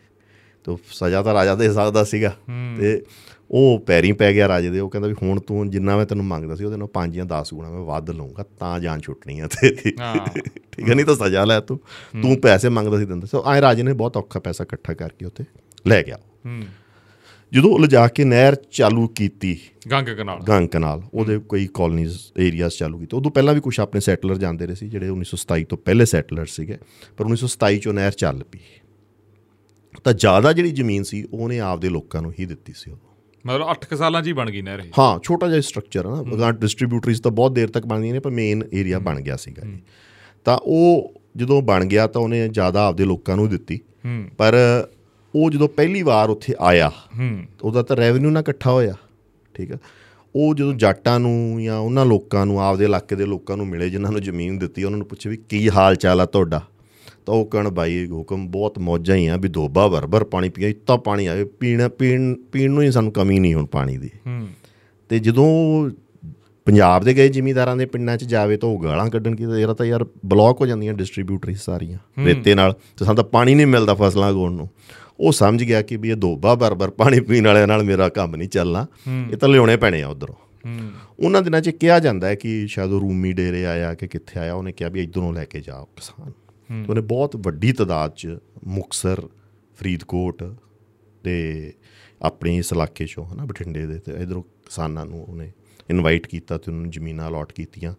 ਤੇ ਸਜ਼ਾ ਤਾਂ ਰਾਜਾ ਦੇ ਸਕਦਾ ਸੀਗਾ। ਤੇ ਉਹ ਪੈਰੀਂ ਪੈ ਗਿਆ ਰਾਜੇ ਦੇ। ਉਹ ਕਹਿੰਦਾ ਵੀ ਹੁਣ ਤੂੰ ਜਿੰਨਾ ਮੈਂ ਤੈਨੂੰ ਮੰਗਦਾ ਸੀ ਉਹਦੇ ਨਾਲ 5 ਜਾਂ 10 ਗੁਣਾ ਮੈਂ ਵੱਧ ਲਊਂਗਾ ਤਾਂ ਜਾਨ ਛੁੱਟਣੀ ਆ ਤੇਰੀ। ਠੀਕ ਹੈ ਨਹੀਂ ਤਾਂ ਸਜ਼ਾ ਲੈ ਤੂੰ। ਤੂੰ ਪੈਸੇ ਮੰਗਦਾ ਸੀ ਦਿੰਦਾ। ਸੋ ਐ ਰਾਜੇ ਨੇ ਬਹੁਤ ਔਖਾ ਪੈਸਾ ਇਕੱਠਾ ਕਰਕੇ ਉੱਥੇ ਲੈ ਗਿਆ। ਜਦੋਂ ਲਿਜਾ ਕੇ ਨਹਿਰ ਚਾਲੂ ਕੀਤੀ ਗੰਗ ਕਨਾਲ। ਗੰਗ ਕਨਾਲ ਉਹਦੇ ਕੋਈ ਕਾਲਨੀਜ਼ ਏਰੀਆਸ ਚਾਲੂ ਕੀਤੇ। ਉਦੋਂ ਪਹਿਲਾਂ ਵੀ ਕੁਝ ਆਪਣੇ ਸੈਟਲਰ ਜਾਂਦੇ ਰਹੇ ਸੀ ਜਿਹੜੇ 1927 ਤੋਂ ਪਹਿਲੇ ਸੈਟਲਰ ਸੀਗੇ ਪਰ 1927 ਚੋਂ ਨਹਿਰ ਚੱਲ ਪਈ। ਤਾਂ ਜ਼ਿਆਦਾ ਜਿਹੜੀ ਜ਼ਮੀਨ ਸੀ ਉਹਨੇ ਆਪਦੇ ਲੋਕਾਂ ਨੂੰ ਹੀ ਦਿੱਤੀ ਸੀ ਉਹ ਮਤਲਬ 8 ਸਾਲਾਂ 'ਚ ਹੀ ਬਣ ਗਈ ਨਹਿਰ ਇਹ। ਹਾਂ ਛੋਟਾ ਜਿਹਾ ਸਟਰਕਚਰ ਹੈ ਨਾ। ਅਗਾਂ ਡਿਸਟ੍ਰੀਬਿਊਟਰੀਜ਼ ਤਾਂ ਬਹੁਤ ਦੇਰ ਤੱਕ ਬਣਦੀਆਂ ਨੇ ਪਰ ਮੇਨ ਏਰੀਆ ਬਣ ਗਿਆ ਸੀਗਾ ਜੀ ਤਾਂ ਉਹ ਜਦੋਂ ਬਣ ਗਿਆ ਤਾਂ ਉਹਨੇ ਜ਼ਿਆਦਾ ਆਪਦੇ ਲੋਕਾਂ ਨੂੰ ਦਿੱਤੀ। ਪਰ ਉਹ ਜਦੋਂ ਪਹਿਲੀ ਵਾਰ ਉੱਥੇ ਆਇਆ ਹੂੰ। ਉਹਦਾ ਤਾਂ ਰੈਵਨਿਊ ਨਾ ਇਕੱਠਾ ਹੋਇਆ ਠੀਕ ਆ। ਉਹ ਜਦੋਂ ਜਾਟਾਂ ਨੂੰ ਜਾਂ ਉਹਨਾਂ ਲੋਕਾਂ ਨੂੰ ਆਪਦੇ ਇਲਾਕੇ ਦੇ ਲੋਕਾਂ ਨੂੰ ਮਿਲੇ ਜਿਨ੍ਹਾਂ ਨੂੰ ਜ਼ਮੀਨ ਦਿੱਤੀ ਉਹਨਾਂ ਨੂੰ ਪੁੱਛੇ ਵੀ ਕੀ ਹਾਲ ਚਾਲ ਆ ਤੁਹਾਡਾ? ਤਾਂ ਉਹ ਕਹਿਣ ਬਾਈ ਹੁਕਮ ਬਹੁਤ ਮੌਜਾਂ ਹੀ ਆ ਵੀ ਦੋਬਾ ਵਰਬਰ ਪਾਣੀ ਪੀਆ ਇੱਤਾ ਪਾਣੀ ਆਵੇ ਪੀਣਾ ਪੀਣ ਪੀਣ ਨੂੰ ਹੀ ਸਾਨੂੰ ਕਮੀ ਨਹੀਂ ਹੁਣ ਪਾਣੀ ਦੀ। ਹੂੰ। ਤੇ ਜਦੋਂ ਪੰਜਾਬ ਦੇ ਗਏ ਜ਼ਿਮੀਂਦਾਰਾਂ ਦੇ ਪਿੰਡਾਂ 'ਚ ਜਾਵੇ ਤਾਂ ਉਹ ਗਾਲਾਂ ਕੱਢਣ ਕੀ ਯਾਰ ਤਾਂ ਯਾਰ ਬਲੌਕ ਹੋ ਜਾਂਦੀਆਂ ਡਿਸਟ੍ਰੀਬਿਊਟਰੀ ਸਾਰੀਆਂ ਰੇਤੇ ਨਾਲ ਤੇ ਸਾਨੂੰ ਤਾਂ ਪਾਣੀ ਨਹੀਂ ਮਿਲਦਾ ਫਸਲਾਂ ਉਗਾਉਣ ਨੂੰ। ਉਹ ਸਮਝ ਗਿਆ ਕਿ ਵੀ ਇਹ ਦੋਬਾ ਬਰ-ਬਰ ਪਾਣੀ ਪੀਣ ਵਾਲਿਆਂ ਨਾਲ ਮੇਰਾ ਕੰਮ ਨਹੀਂ ਚੱਲਣਾ। ਇਹ ਤਾਂ ਲਿਆਉਣੇ ਪੈਣੇ ਆ ਉਧਰੋਂ। ਉਹਨਾਂ ਦਿਨਾਂ 'ਚ ਕਿਹਾ ਜਾਂਦਾ ਹੈ ਕਿ ਸ਼ਾਇਦ ਉਹ ਰੂਮੀ ਡੇਰੇ ਆਇਆ ਕਿ ਕਿੱਥੇ ਆਇਆ ਉਹਨੇ ਕਿਹਾ ਵੀ ਇੱਧਰੋਂ ਲੈ ਕੇ ਜਾਓ ਕਿਸਾਨ। ਉਹਨੇ ਬਹੁਤ ਵੱਡੀ ਤਾਦਾਦ 'ਚ ਮੁਕਸਰ ਫਰੀਦਕੋਟ ਤੇ ਆਪਣੇ ਇਸ ਇਲਾਕੇ 'ਚੋਂ ਹਨਾ ਬਠਿੰਡੇ ਦੇ ਤੇ ਇਧਰੋਂ ਕਿਸਾਨਾਂ ਨੂੰ ਉਹਨੇ ਇਨਵਾਈਟ ਕੀਤਾ ਤੇ ਉਹਨਾਂ ਨੂੰ ਜ਼ਮੀਨਾਂ ਅਲਾਟ ਕੀਤੀਆਂ।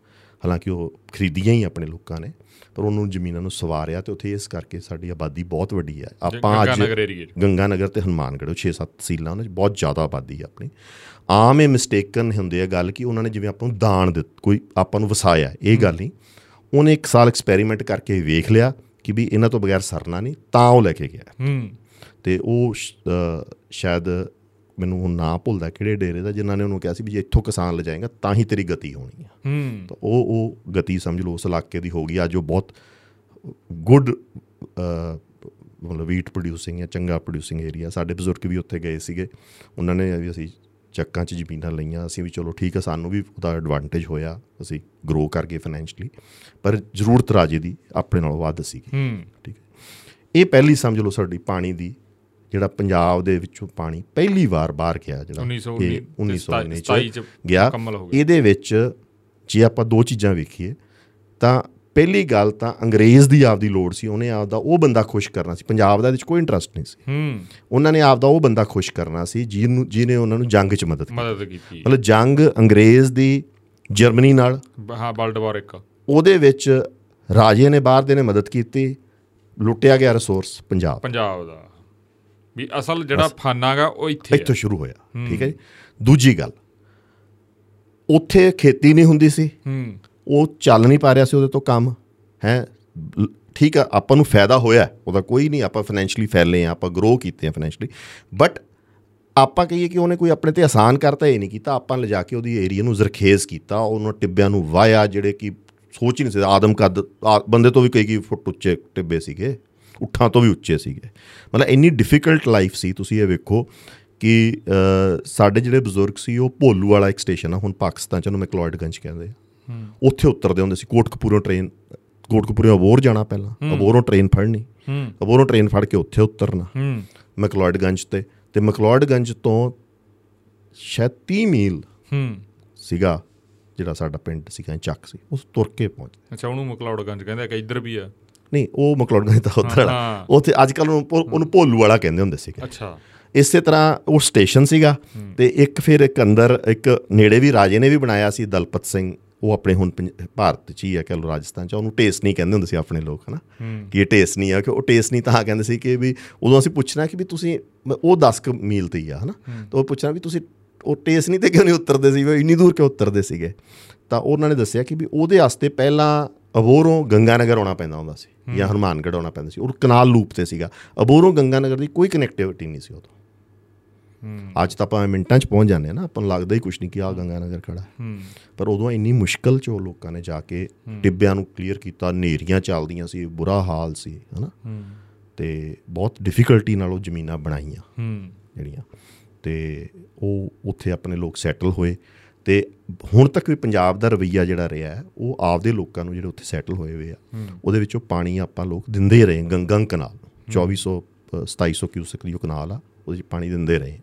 ਹਾਲਾਂਕਿ ਉਹ ਖਰੀਦੀਆਂ ਹੀ ਆਪਣੇ ਲੋਕਾਂ ਨੇ। ਪਰ ਉਹਨੂੰ ਜ਼ਮੀਨਾਂ ਨੂੰ ਸਵਾਰਿਆ ਤੇ ਉੱਥੇ ਇਸ ਕਰਕੇ ਸਾਡੀ ਆਬਾਦੀ ਬਹੁਤ ਵੱਡੀ ਹੈ। ਆਪਾਂ ਅੱਜ। ਗੰਗਾ ਨਗਰ ਤੇ ਹਨੂਮਾਨਗੜ੍ਹ 6-7 ਤਹਿਸੀਲਾਂ ਉਹਨਾਂ 'ਚ ਬਹੁਤ ਜ਼ਿਆਦਾ ਆਬਾਦੀ ਹੈ ਆਪਣੀ। ਆਮ ਇਹ ਮਿਸਟੇਕਨ ਹੁੰਦੇ ਆ ਗੱਲ ਕਿ ਉਹਨਾਂ ਨੇ ਜਿਵੇਂ ਆਪਾਂ ਨੂੰ ਦਾਨ ਦਿੱਤ ਕੋਈ ਆਪਾਂ ਨੂੰ ਵਸਾਇਆ ਇਹ ਗੱਲ ਨਹੀਂ। ਉਹਨੇ ਇੱਕ ਸਾਲ ਐਕਸਪੈਰੀਮੈਂਟ ਕਰਕੇ ਵੇਖ ਲਿਆ ਕਿ ਵੀ ਇਹਨਾਂ ਤੋਂ ਬਗੈਰ ਸਰਨਾ ਨਹੀਂ ਤਾਂ ਉਹ ਲੈ ਕੇ ਗਿਆ। ਹੂੰ। ਤੇ ਉਹ ਸ਼ਾਇਦ ਮੈਨੂੰ ਹੁਣ ਨਾਂ ਭੁੱਲਦਾ ਕਿਹੜੇ ਡੇਰੇ ਦਾ ਜਿਨ੍ਹਾਂ ਨੇ ਉਹਨੂੰ ਕਿਹਾ ਸੀ ਵੀ ਜੇ ਇੱਥੋਂ ਕਿਸਾਨ ਲੈ ਜਾਏਗਾ ਤਾਂ ਹੀ ਤੇਰੀ ਗਤੀ ਹੋਣੀ ਹੂੰ। ਤਾਂ ਉਹ ਉਹ ਗਤੀ ਸਮਝ ਲਓ ਉਸ ਇਲਾਕੇ ਦੀ ਹੋ ਗਈ। ਅੱਜ ਉਹ ਬਹੁਤ ਗੁੱਡ ਮਤਲਬ ਵੀਟ ਪ੍ਰੋਡਿਊਸਿੰਗ ਹੈ ਚੰਗਾ ਪ੍ਰੋਡਿਊਸਿੰਗ ਏਰੀਆ ਸਾਡੇ ਬਜ਼ੁਰਗ ਵੀ ਉੱਥੇ ਗਏ ਸੀਗੇ। ਉਹਨਾਂ ਨੇ ਵੀ ਅਸੀਂ ਚੱਕਾਂ 'ਚ ਜ਼ਮੀਨਾਂ ਲਈਆਂ। ਅਸੀਂ ਵੀ ਚਲੋ ਠੀਕ ਹੈ ਸਾਨੂੰ ਵੀ ਉਹਦਾ ਐਡਵਾਂਟੇਜ ਹੋਇਆ। ਅਸੀਂ ਗਰੋ ਕਰ ਗਏ ਫਾਈਨੈਂਸ਼ਲੀ ਪਰ ਜ਼ਰੂਰਤ ਰਾਜੇ ਦੀ ਆਪਣੇ ਨਾਲੋਂ ਵੱਧ ਹੂੰ। ਠੀਕ ਹੈ ਇਹ ਪਹਿਲੀ ਸਮਝ ਲਓ ਸਾਡੀ ਪਾਣੀ ਦੀ ਜਿਹੜਾ ਪੰਜਾਬ ਦੇ ਵਿੱਚੋਂ ਪਾਣੀ ਪਹਿਲੀ ਵਾਰ ਬਾਹਰ ਗਿਆ ਜਿਹੜਾ 1919 ਇਹ 1919 27 ਚ ਗਿਆ। ਇਹਦੇ ਵਿੱਚ ਜੇ ਆਪਾਂ ਦੋ ਚੀਜ਼ਾਂ ਵੇਖੀਏ ਤਾਂ ਪਹਿਲੀ ਗੱਲ ਤਾਂ ਅੰਗਰੇਜ਼ ਦੀ ਆਪਦੀ ਲੋੜ ਸੀ ਉਹਨੇ ਆਪਦਾ ਉਹ ਬੰਦਾ ਖੁਸ਼ ਕਰਨਾ ਸੀ। ਪੰਜਾਬ ਦਾ ਇਹਦੇ ਵਿੱਚ ਕੋਈ ਇੰਟਰਸਟ ਨਹੀਂ ਸੀ। ਹੂੰ। ਉਹਨਾਂ ਨੇ ਆਪਦਾ ਉਹ ਬੰਦਾ ਖੁਸ਼ ਕਰਨਾ ਸੀ ਜਿਹਨੂੰ ਜਿਹਨੇ ਉਹਨਾਂ ਨੂੰ ਜੰਗ 'ਚ ਮਦਦ ਕੀਤੀ। ਮਦਦ ਕੀਤੀ। ਮਤਲਬ ਜੰਗ ਅੰਗਰੇਜ਼ ਦੀ ਜਰਮਨੀ ਨਾਲ। ਹਾਂ ਵਰਲਡ ਵਾਰ ਇੱਕ। ਉਹਦੇ ਵਿੱਚ ਰਾਜੇ ਨੇ ਬਾਹਰ ਦੇ ਨੇ ਮਦਦ ਕੀਤੀ ਲੁੱਟਿਆ ਗਿਆ ਰਿਸੋਰਸ ਪੰਜਾਬ। ਪੰਜਾਬ ਦਾ। ਵੀ ਅਸਲ ਜਿਹੜਾ ਫਾਨਾਗਾ ਉਹ ਇੱਥੇ ਇੱਥੋਂ ਸ਼ੁਰੂ ਹੋਇਆ ਠੀਕ ਹੈ ਜੀ। ਦੂਜੀ ਗੱਲ ਉੱਥੇ ਖੇਤੀ ਨਹੀਂ ਹੁੰਦੀ ਸੀ। ਹੂੰ। ਉਹ ਚੱਲ ਨਹੀਂ ਪਾ ਰਿਹਾ ਸੀ ਉਹਦੇ ਤੋਂ ਕੰਮ ਹੈ। ਠੀਕ ਆ ਆਪਾਂ ਨੂੰ ਫਾਇਦਾ ਹੋਇਆ ਉਹਦਾ ਕੋਈ ਨਹੀਂ ਆਪਾਂ ਫਾਈਨੈਂਸ਼ਲੀ ਫੈਲੇ ਆ ਆਪਾਂ ਗਰੋ ਕੀਤੇ ਆ ਫਾਈਨੈਂਸ਼ਲੀ ਬਟ ਆਪਾਂ ਕਹੀਏ ਕਿ ਉਹਨੇ ਕੋਈ ਆਪਣੇ ਤੇ ਆਸਾਨ ਕਰਤਾ ਇਹ ਨਹੀਂ ਕੀਤਾ। ਆਪਾਂ ਲਿਜਾ ਕੇ ਉਹਦੀ ਏਰੀਆ ਨੂੰ ਜ਼ਰਖੇਜ਼ ਕੀਤਾ ਉਹਨਾਂ ਟਿੱਬਿਆਂ ਨੂੰ ਵਾਇਆ ਜਿਹੜੇ ਕਿ ਸੋਚ ਹੀ ਨਹੀਂ ਸਕਦੇ ਆਦਮ ਕੱਦ ਬੰਦੇ ਤੋਂ ਵੀ ਕਈ ਕਈ ਫੁੱਟ ਉੱਚੇ ਟਿੱਬੇ ਸੀਗੇ। ਉੱਠਾਂ ਤੋਂ ਵੀ ਉੱਚੇ ਸੀਗੇ। ਮਤਲਬ ਇੰਨੀ ਡਿਫਿਕਲਟ ਲਾਈਫ ਸੀ ਤੁਸੀਂ ਇਹ ਵੇਖੋ ਕਿ ਸਾਡੇ ਜਿਹੜੇ ਬਜ਼ੁਰਗ ਸੀ ਉਹ ਭੋਲੂ ਵਾਲਾ ਇੱਕ ਸਟੇਸ਼ਨ ਆ ਹੁਣ ਪਾਕਿਸਤਾਨ ਚ ਉਹਨੂੰ ਮੈਕਲੋਇਡਗੰਜ ਕਹਿੰਦੇ ਆ। ਉੱਥੇ ਉਤਰਦੇ ਹੁੰਦੇ ਸੀ ਕੋਟਕਪੂਰੋਂ ਟ੍ਰੇਨ ਕੋਟਕਪੂਰੋਂ ਅਬੋਰ ਜਾਣਾ ਪਹਿਲਾਂ। ਅਬੋਰੋਂ ਟ੍ਰੇਨ ਫੜਨੀ। ਅਬੋਰੋਂ ਟ੍ਰੇਨ ਫੜ ਕੇ ਉੱਥੇ ਉਤਰਨਾ। ਮੈਕਲੋਇਡਗੰਜ ਤੇ। ਤੇ ਮੈਕਲੋਇਡਗੰਜ ਤੋਂ ਸ਼ਾਇਦ 30 ਮੀਲ ਸੀਗਾ ਜਿਹੜਾ ਸਾਡਾ ਪਿੰਡ ਸੀਗਾ ਚੱਕ ਸੀ। ਉਸ ਤੁਰ ਕੇ ਪਹੁੰਚ ਅੱਛਾ ਉਹਨੂੰ ਮਕਲੌੜਗੰਜ ਕਹਿੰਦੇ ਆ ਕਿ ਇੱਧਰ ਵੀ ਆ। ਨਹੀਂ ਉਹ ਮੈਕਲੋਇਡਗੰਜ ਤਾਂ ਉੱਧਰ ਵਾਲਾ। ਉੱਥੇ ਅੱਜ ਕੱਲ ਉਹਨੂੰ ਭੋਲੂ ਵਾਲਾ ਕਹਿੰਦੇ ਹੁੰਦੇ ਸੀਗੇ। ਅੱਛਾ। ਇਸੇ ਤਰ੍ਹਾਂ ਉਹ ਸਟੇਸ਼ਨ ਸੀਗਾ ਤੇ ਇੱਕ ਫਿਰ ਇੱਕ ਅੰਦਰ ਇੱਕ ਨੇੜੇ ਵੀ ਰਾਜੇ ਨੇ ਵੀ ਬਣਾਇਆ ਸੀ ਦਲਪਤ ਸਿੰਘ। ਉਹ ਆਪਣੇ ਹੁਣ ਭਾਰਤ 'ਚ ਹੀ ਆ ਲਓ ਰਾਜਸਥਾਨ 'ਚ। ਉਹਨੂੰ ਟੇਸਟ ਨਹੀਂ ਕਹਿੰਦੇ ਹੁੰਦੇ ਸੀ ਆਪਣੇ ਲੋਕ ਹਨਾ? ਕਿ ਇਹ ਟੇਸਟ ਨਹੀਂ ਆ ਕਿ ਉਹ ਟੇਸਟ ਨਹੀਂ ਤਾਂ ਕਹਿੰਦੇ ਸੀ ਕਿ ਵੀ ਉਦੋਂ ਅਸੀਂ ਪੁੱਛਣਾ ਕਿ ਵੀ ਤੁਸੀਂ ਉਹ 10 ਕੁ ਮੀਲ ਤੇ ਹੀ ਆ ਹਨਾ? ਤਾਂ ਉਹ ਪੁੱਛਣਾ ਵੀ ਤੁਸੀਂ ਉਹ ਟੇਸਟ ਨਹੀਂ ਤੇ ਕਿਉਂ ਨਹੀਂ ਉਤਰਦੇ ਸੀ ਵੀ ਇੰਨੀ ਦੂਰ ਕਿਉਂ ਉਤਰਦੇ ਸੀਗੇ? ਤਾਂ ਉਹਨਾਂ ਨੇ ਦੱਸਿਆ ਕਿ ਵੀ ਉਹਦੇ ਵਾਸਤੇ ਪਹਿਲਾਂ ਅਬੋਰੋਂ ਗੰਗਾਨਗਰ ਆਉਣਾ ਪੈਂਦਾ ਹੁੰਦਾ ਸੀ ਜਾਂ ਹਨੂਮਾਨਗੜ੍ਹ ਆਉਣਾ ਪੈਂਦਾ ਸੀ। ਉਹ ਕਨਾਲ ਲੂਪ ਤੇ ਸੀਗਾ। ਅਬੋਰੋਂ ਗੰਗਾਨਗਰ ਦੀ ਕੋਈ ਕਨੈਕਟੀਵਿਟੀ ਨਹੀਂ ਸੀ ਉਦੋਂ। ਅੱਜ ਤਾਂ ਆਪਾਂ ਮਿੰਟਾਂ 'ਚ ਪਹੁੰਚ ਜਾਂਦੇ ਆ ਨਾ। ਆਪਾਂ ਨੂੰ ਲੱਗਦਾ ਹੀ ਕੁਛ ਨਹੀਂ ਕਿ ਆ ਗੰਗਾਨਗਰ ਖੜਾ ਪਰ ਉਦੋਂ ਇੰਨੀ ਮੁਸ਼ਕਲ 'ਚ ਉਹ ਲੋਕਾਂ ਨੇ ਜਾ ਕੇ ਟਿੱਬਿਆਂ ਨੂੰ ਕਲੀਅਰ ਕੀਤਾ। ਨੇਰੀਆਂ ਚੱਲਦੀਆਂ ਸੀ ਬੁਰਾ ਹਾਲ ਸੀ ਹਨਾ? ਤੇ ਬਹੁਤ ਡਿਫਿਕਲਟੀ ਨਾਲ ਉਹ ਜ਼ਮੀਨਾਂ ਬਣਾਈਆਂ ਜਿਹੜੀਆਂ। ਤੇ ਉਹ ਉੱਥੇ ਆਪਣੇ ਲੋਕ ਸੈਟਲ ਹੋਏ। ਤੇ ਹੁਣ ਤੱਕ ਵੀ ਪੰਜਾਬ ਦਾ ਰਵਈਆ ਜਿਹੜਾ ਰਿਹਾ ਹੈ ਉਹ ਆਪਦੇ ਲੋਕਾਂ ਨੂੰ ਜਿਹੜੇ ਉੱਥੇ ਸੈਟਲ ਹੋਏ ਹੋਏ ਆ ਉਹਦੇ ਵਿੱਚੋਂ ਪਾਣੀ ਆਪਾਂ ਲੋਕ ਦਿੰਦੇ ਰਹੇ ਗੰਗੰਗ ਕਨਾਲ 2400 ਅ, 2700 ਕਿਊਸਕ ਦੀ ਉਹ ਕਨਾਲ ਆ ਉਹਦੇ ਪਾਣੀ ਦਿੰਦੇ ਰਹੇ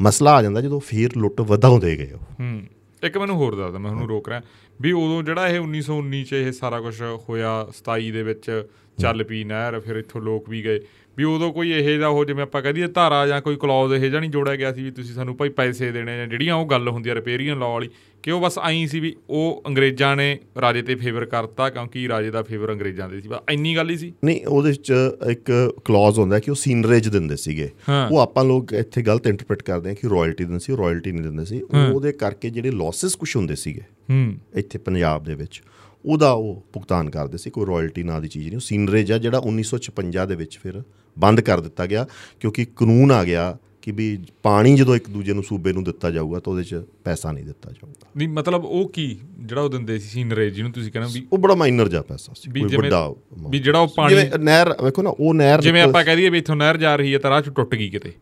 ਮਸਲਾ ਆ ਜਾਂਦਾ ਜਦੋਂ ਫੇਰ ਲੁੱਟ ਵਧਾਉਂਦੇ ਗਏ ਉਹ। ਹੂੰ। ਇੱਕ ਮੈਨੂੰ ਹੋਰ ਦੱਸਦਾ ਮੈਂ ਉਹਨੂੰ ਰੋਕ ਰਿਹਾ ਵੀ ਉਦੋਂ ਜਿਹੜਾ ਇਹ 1919 ਚ ਇਹ ਸਾਰਾ ਕੁਝ ਹੋਇਆ 27 ਦੇ ਵਿੱਚ ਚੱਲ ਪਈ ਨਹਿਰ ਫਿਰ ਇੱਥੋਂ ਲੋਕ ਵੀ ਗਏ ਵੀ ਉਦੋਂ ਕੋਈ ਇਹੋ ਜਿਹਾ ਉਹ ਜਿਵੇਂ ਆਪਾਂ ਕਹਦੀਏ ਧਾਰਾ ਜਾਂ ਕੋਈ ਕਲੌਜ਼ ਇਹੋ ਜਿਹਾ ਨਹੀਂ ਜੋੜਿਆ ਗਿਆ ਸੀ ਵੀ ਤੁਸੀਂ ਸਾਨੂੰ ਭਾਈ ਪੈਸੇ ਦੇਣੇ ਜਾਂ ਜਿਹੜੀਆਂ ਉਹ ਗੱਲ ਹੁੰਦੀ ਆ ਰਿਪੇਰੀਅਨ ਲਾਅ ਵਾਲੀ ਕਿ ਉਹ ਬਸ ਐਂ ਸੀ ਵੀ ਉਹ ਅੰਗਰੇਜ਼ਾਂ ਨੇ ਰਾਜੇ ਤੇ ਫੇਵਰ ਕਰਤਾ ਕਿਉਂਕਿ ਰਾਜੇ ਦਾ ਫੇਵਰ ਅੰਗਰੇਜ਼ਾਂ ਦੇ ਸੀ ਬਸ ਇੰਨੀ ਗੱਲ ਹੀ ਸੀ। ਨਹੀਂ ਉਹਦੇ 'ਚ ਇੱਕ ਕਲੌਜ਼ ਹੁੰਦਾ ਕਿ ਉਹ ਸੀਨਰੇਜ ਦਿੰਦੇ ਸੀਗੇ। ਉਹ ਆਪਾਂ ਲੋਕ ਇੱਥੇ ਗਲਤ ਇੰਟਰਪ੍ਰੀਟ ਕਰਦੇ ਹਾਂ ਕਿ ਰਾਇਲਟੀ ਦਿੰਦੇ ਸੀ ਰਾਇਲਟੀ ਨਹੀਂ ਦਿੰਦੇ ਸੀ। ਉਹ ਉਹਦੇ ਕਰਕੇ ਜਿਹੜੇ ਲਾਸਸ ਕੁਝ ਹੁੰਦੇ ਸੀਗੇ ਹੂੰ। ਇੱਥੇ ਪੰਜਾਬ ਦੇ ਵਿੱਚ ਉਹਦਾ ਉਹ ਭੁਗਤਾਨ ਕਰਦੇ ਸੀ ਕੋਈ ਰਾਇਲਟੀ ਨਾਂ ਦੀ ਚੀਜ਼ ਨਹੀਂ ਉਹ ਸੀਨਰੇਜ ਆ ਜਿਹੜਾ 1956 ਦੇ ਵਿੱਚ ਫਿਰ ਬੰਦ ਕਰ ਦਿੱਤਾ ਗਿਆ ਕਿਉਂਕਿ ਕਾਨੂੰਨ ਆ ਗਿਆ ਕਿ ਵੀ ਪਾਣੀ ਜਦੋਂ ਇੱਕ ਦੂਜੇ ਨੂੰ ਸੂਬੇ ਨੂੰ ਦਿੱਤਾ ਜਾਊਗਾ ਤਾਂ ਉਹਦੇ 'ਚ ਪੈਸਾ ਨਹੀਂ ਦਿੱਤਾ ਜਾਊਗਾ। ਨਹੀਂ ਮਤਲਬ ਉਹ ਕੀ? ਜਿਹੜਾ ਉਹ ਦਿੰਦੇ ਸੀ ਸੀਨਰੇਜ ਜਿਹਨੂੰ ਤੁਸੀਂ ਕਹਿੰਦੇ ਵੀ ਉਹ ਬੜਾ ਮਾਈਨਰ ਜਿਹਾ ਪੈਸਾ ਸੀ ਕੋਈ ਵੱਡਾ ਵੀ ਜਿਹੜਾ ਉਹ ਪਾਣੀ ਜਿਵੇਂ ਨਹਿਰ ਵੇਖੋ ਨਾ ਉਹ ਨਹਿਰ ਜਿਵੇਂ ਆਪਾਂ ਕਹਿ ਦਈਏ ਵੀ ਇੱਥੋਂ ਨਹਿਰ ਜਾ ਰਹੀ ਹੈ ਤਾਂ ਰਾਹ ਚ ਟੁੱਟ ਗਈ ਕਿਤੇ।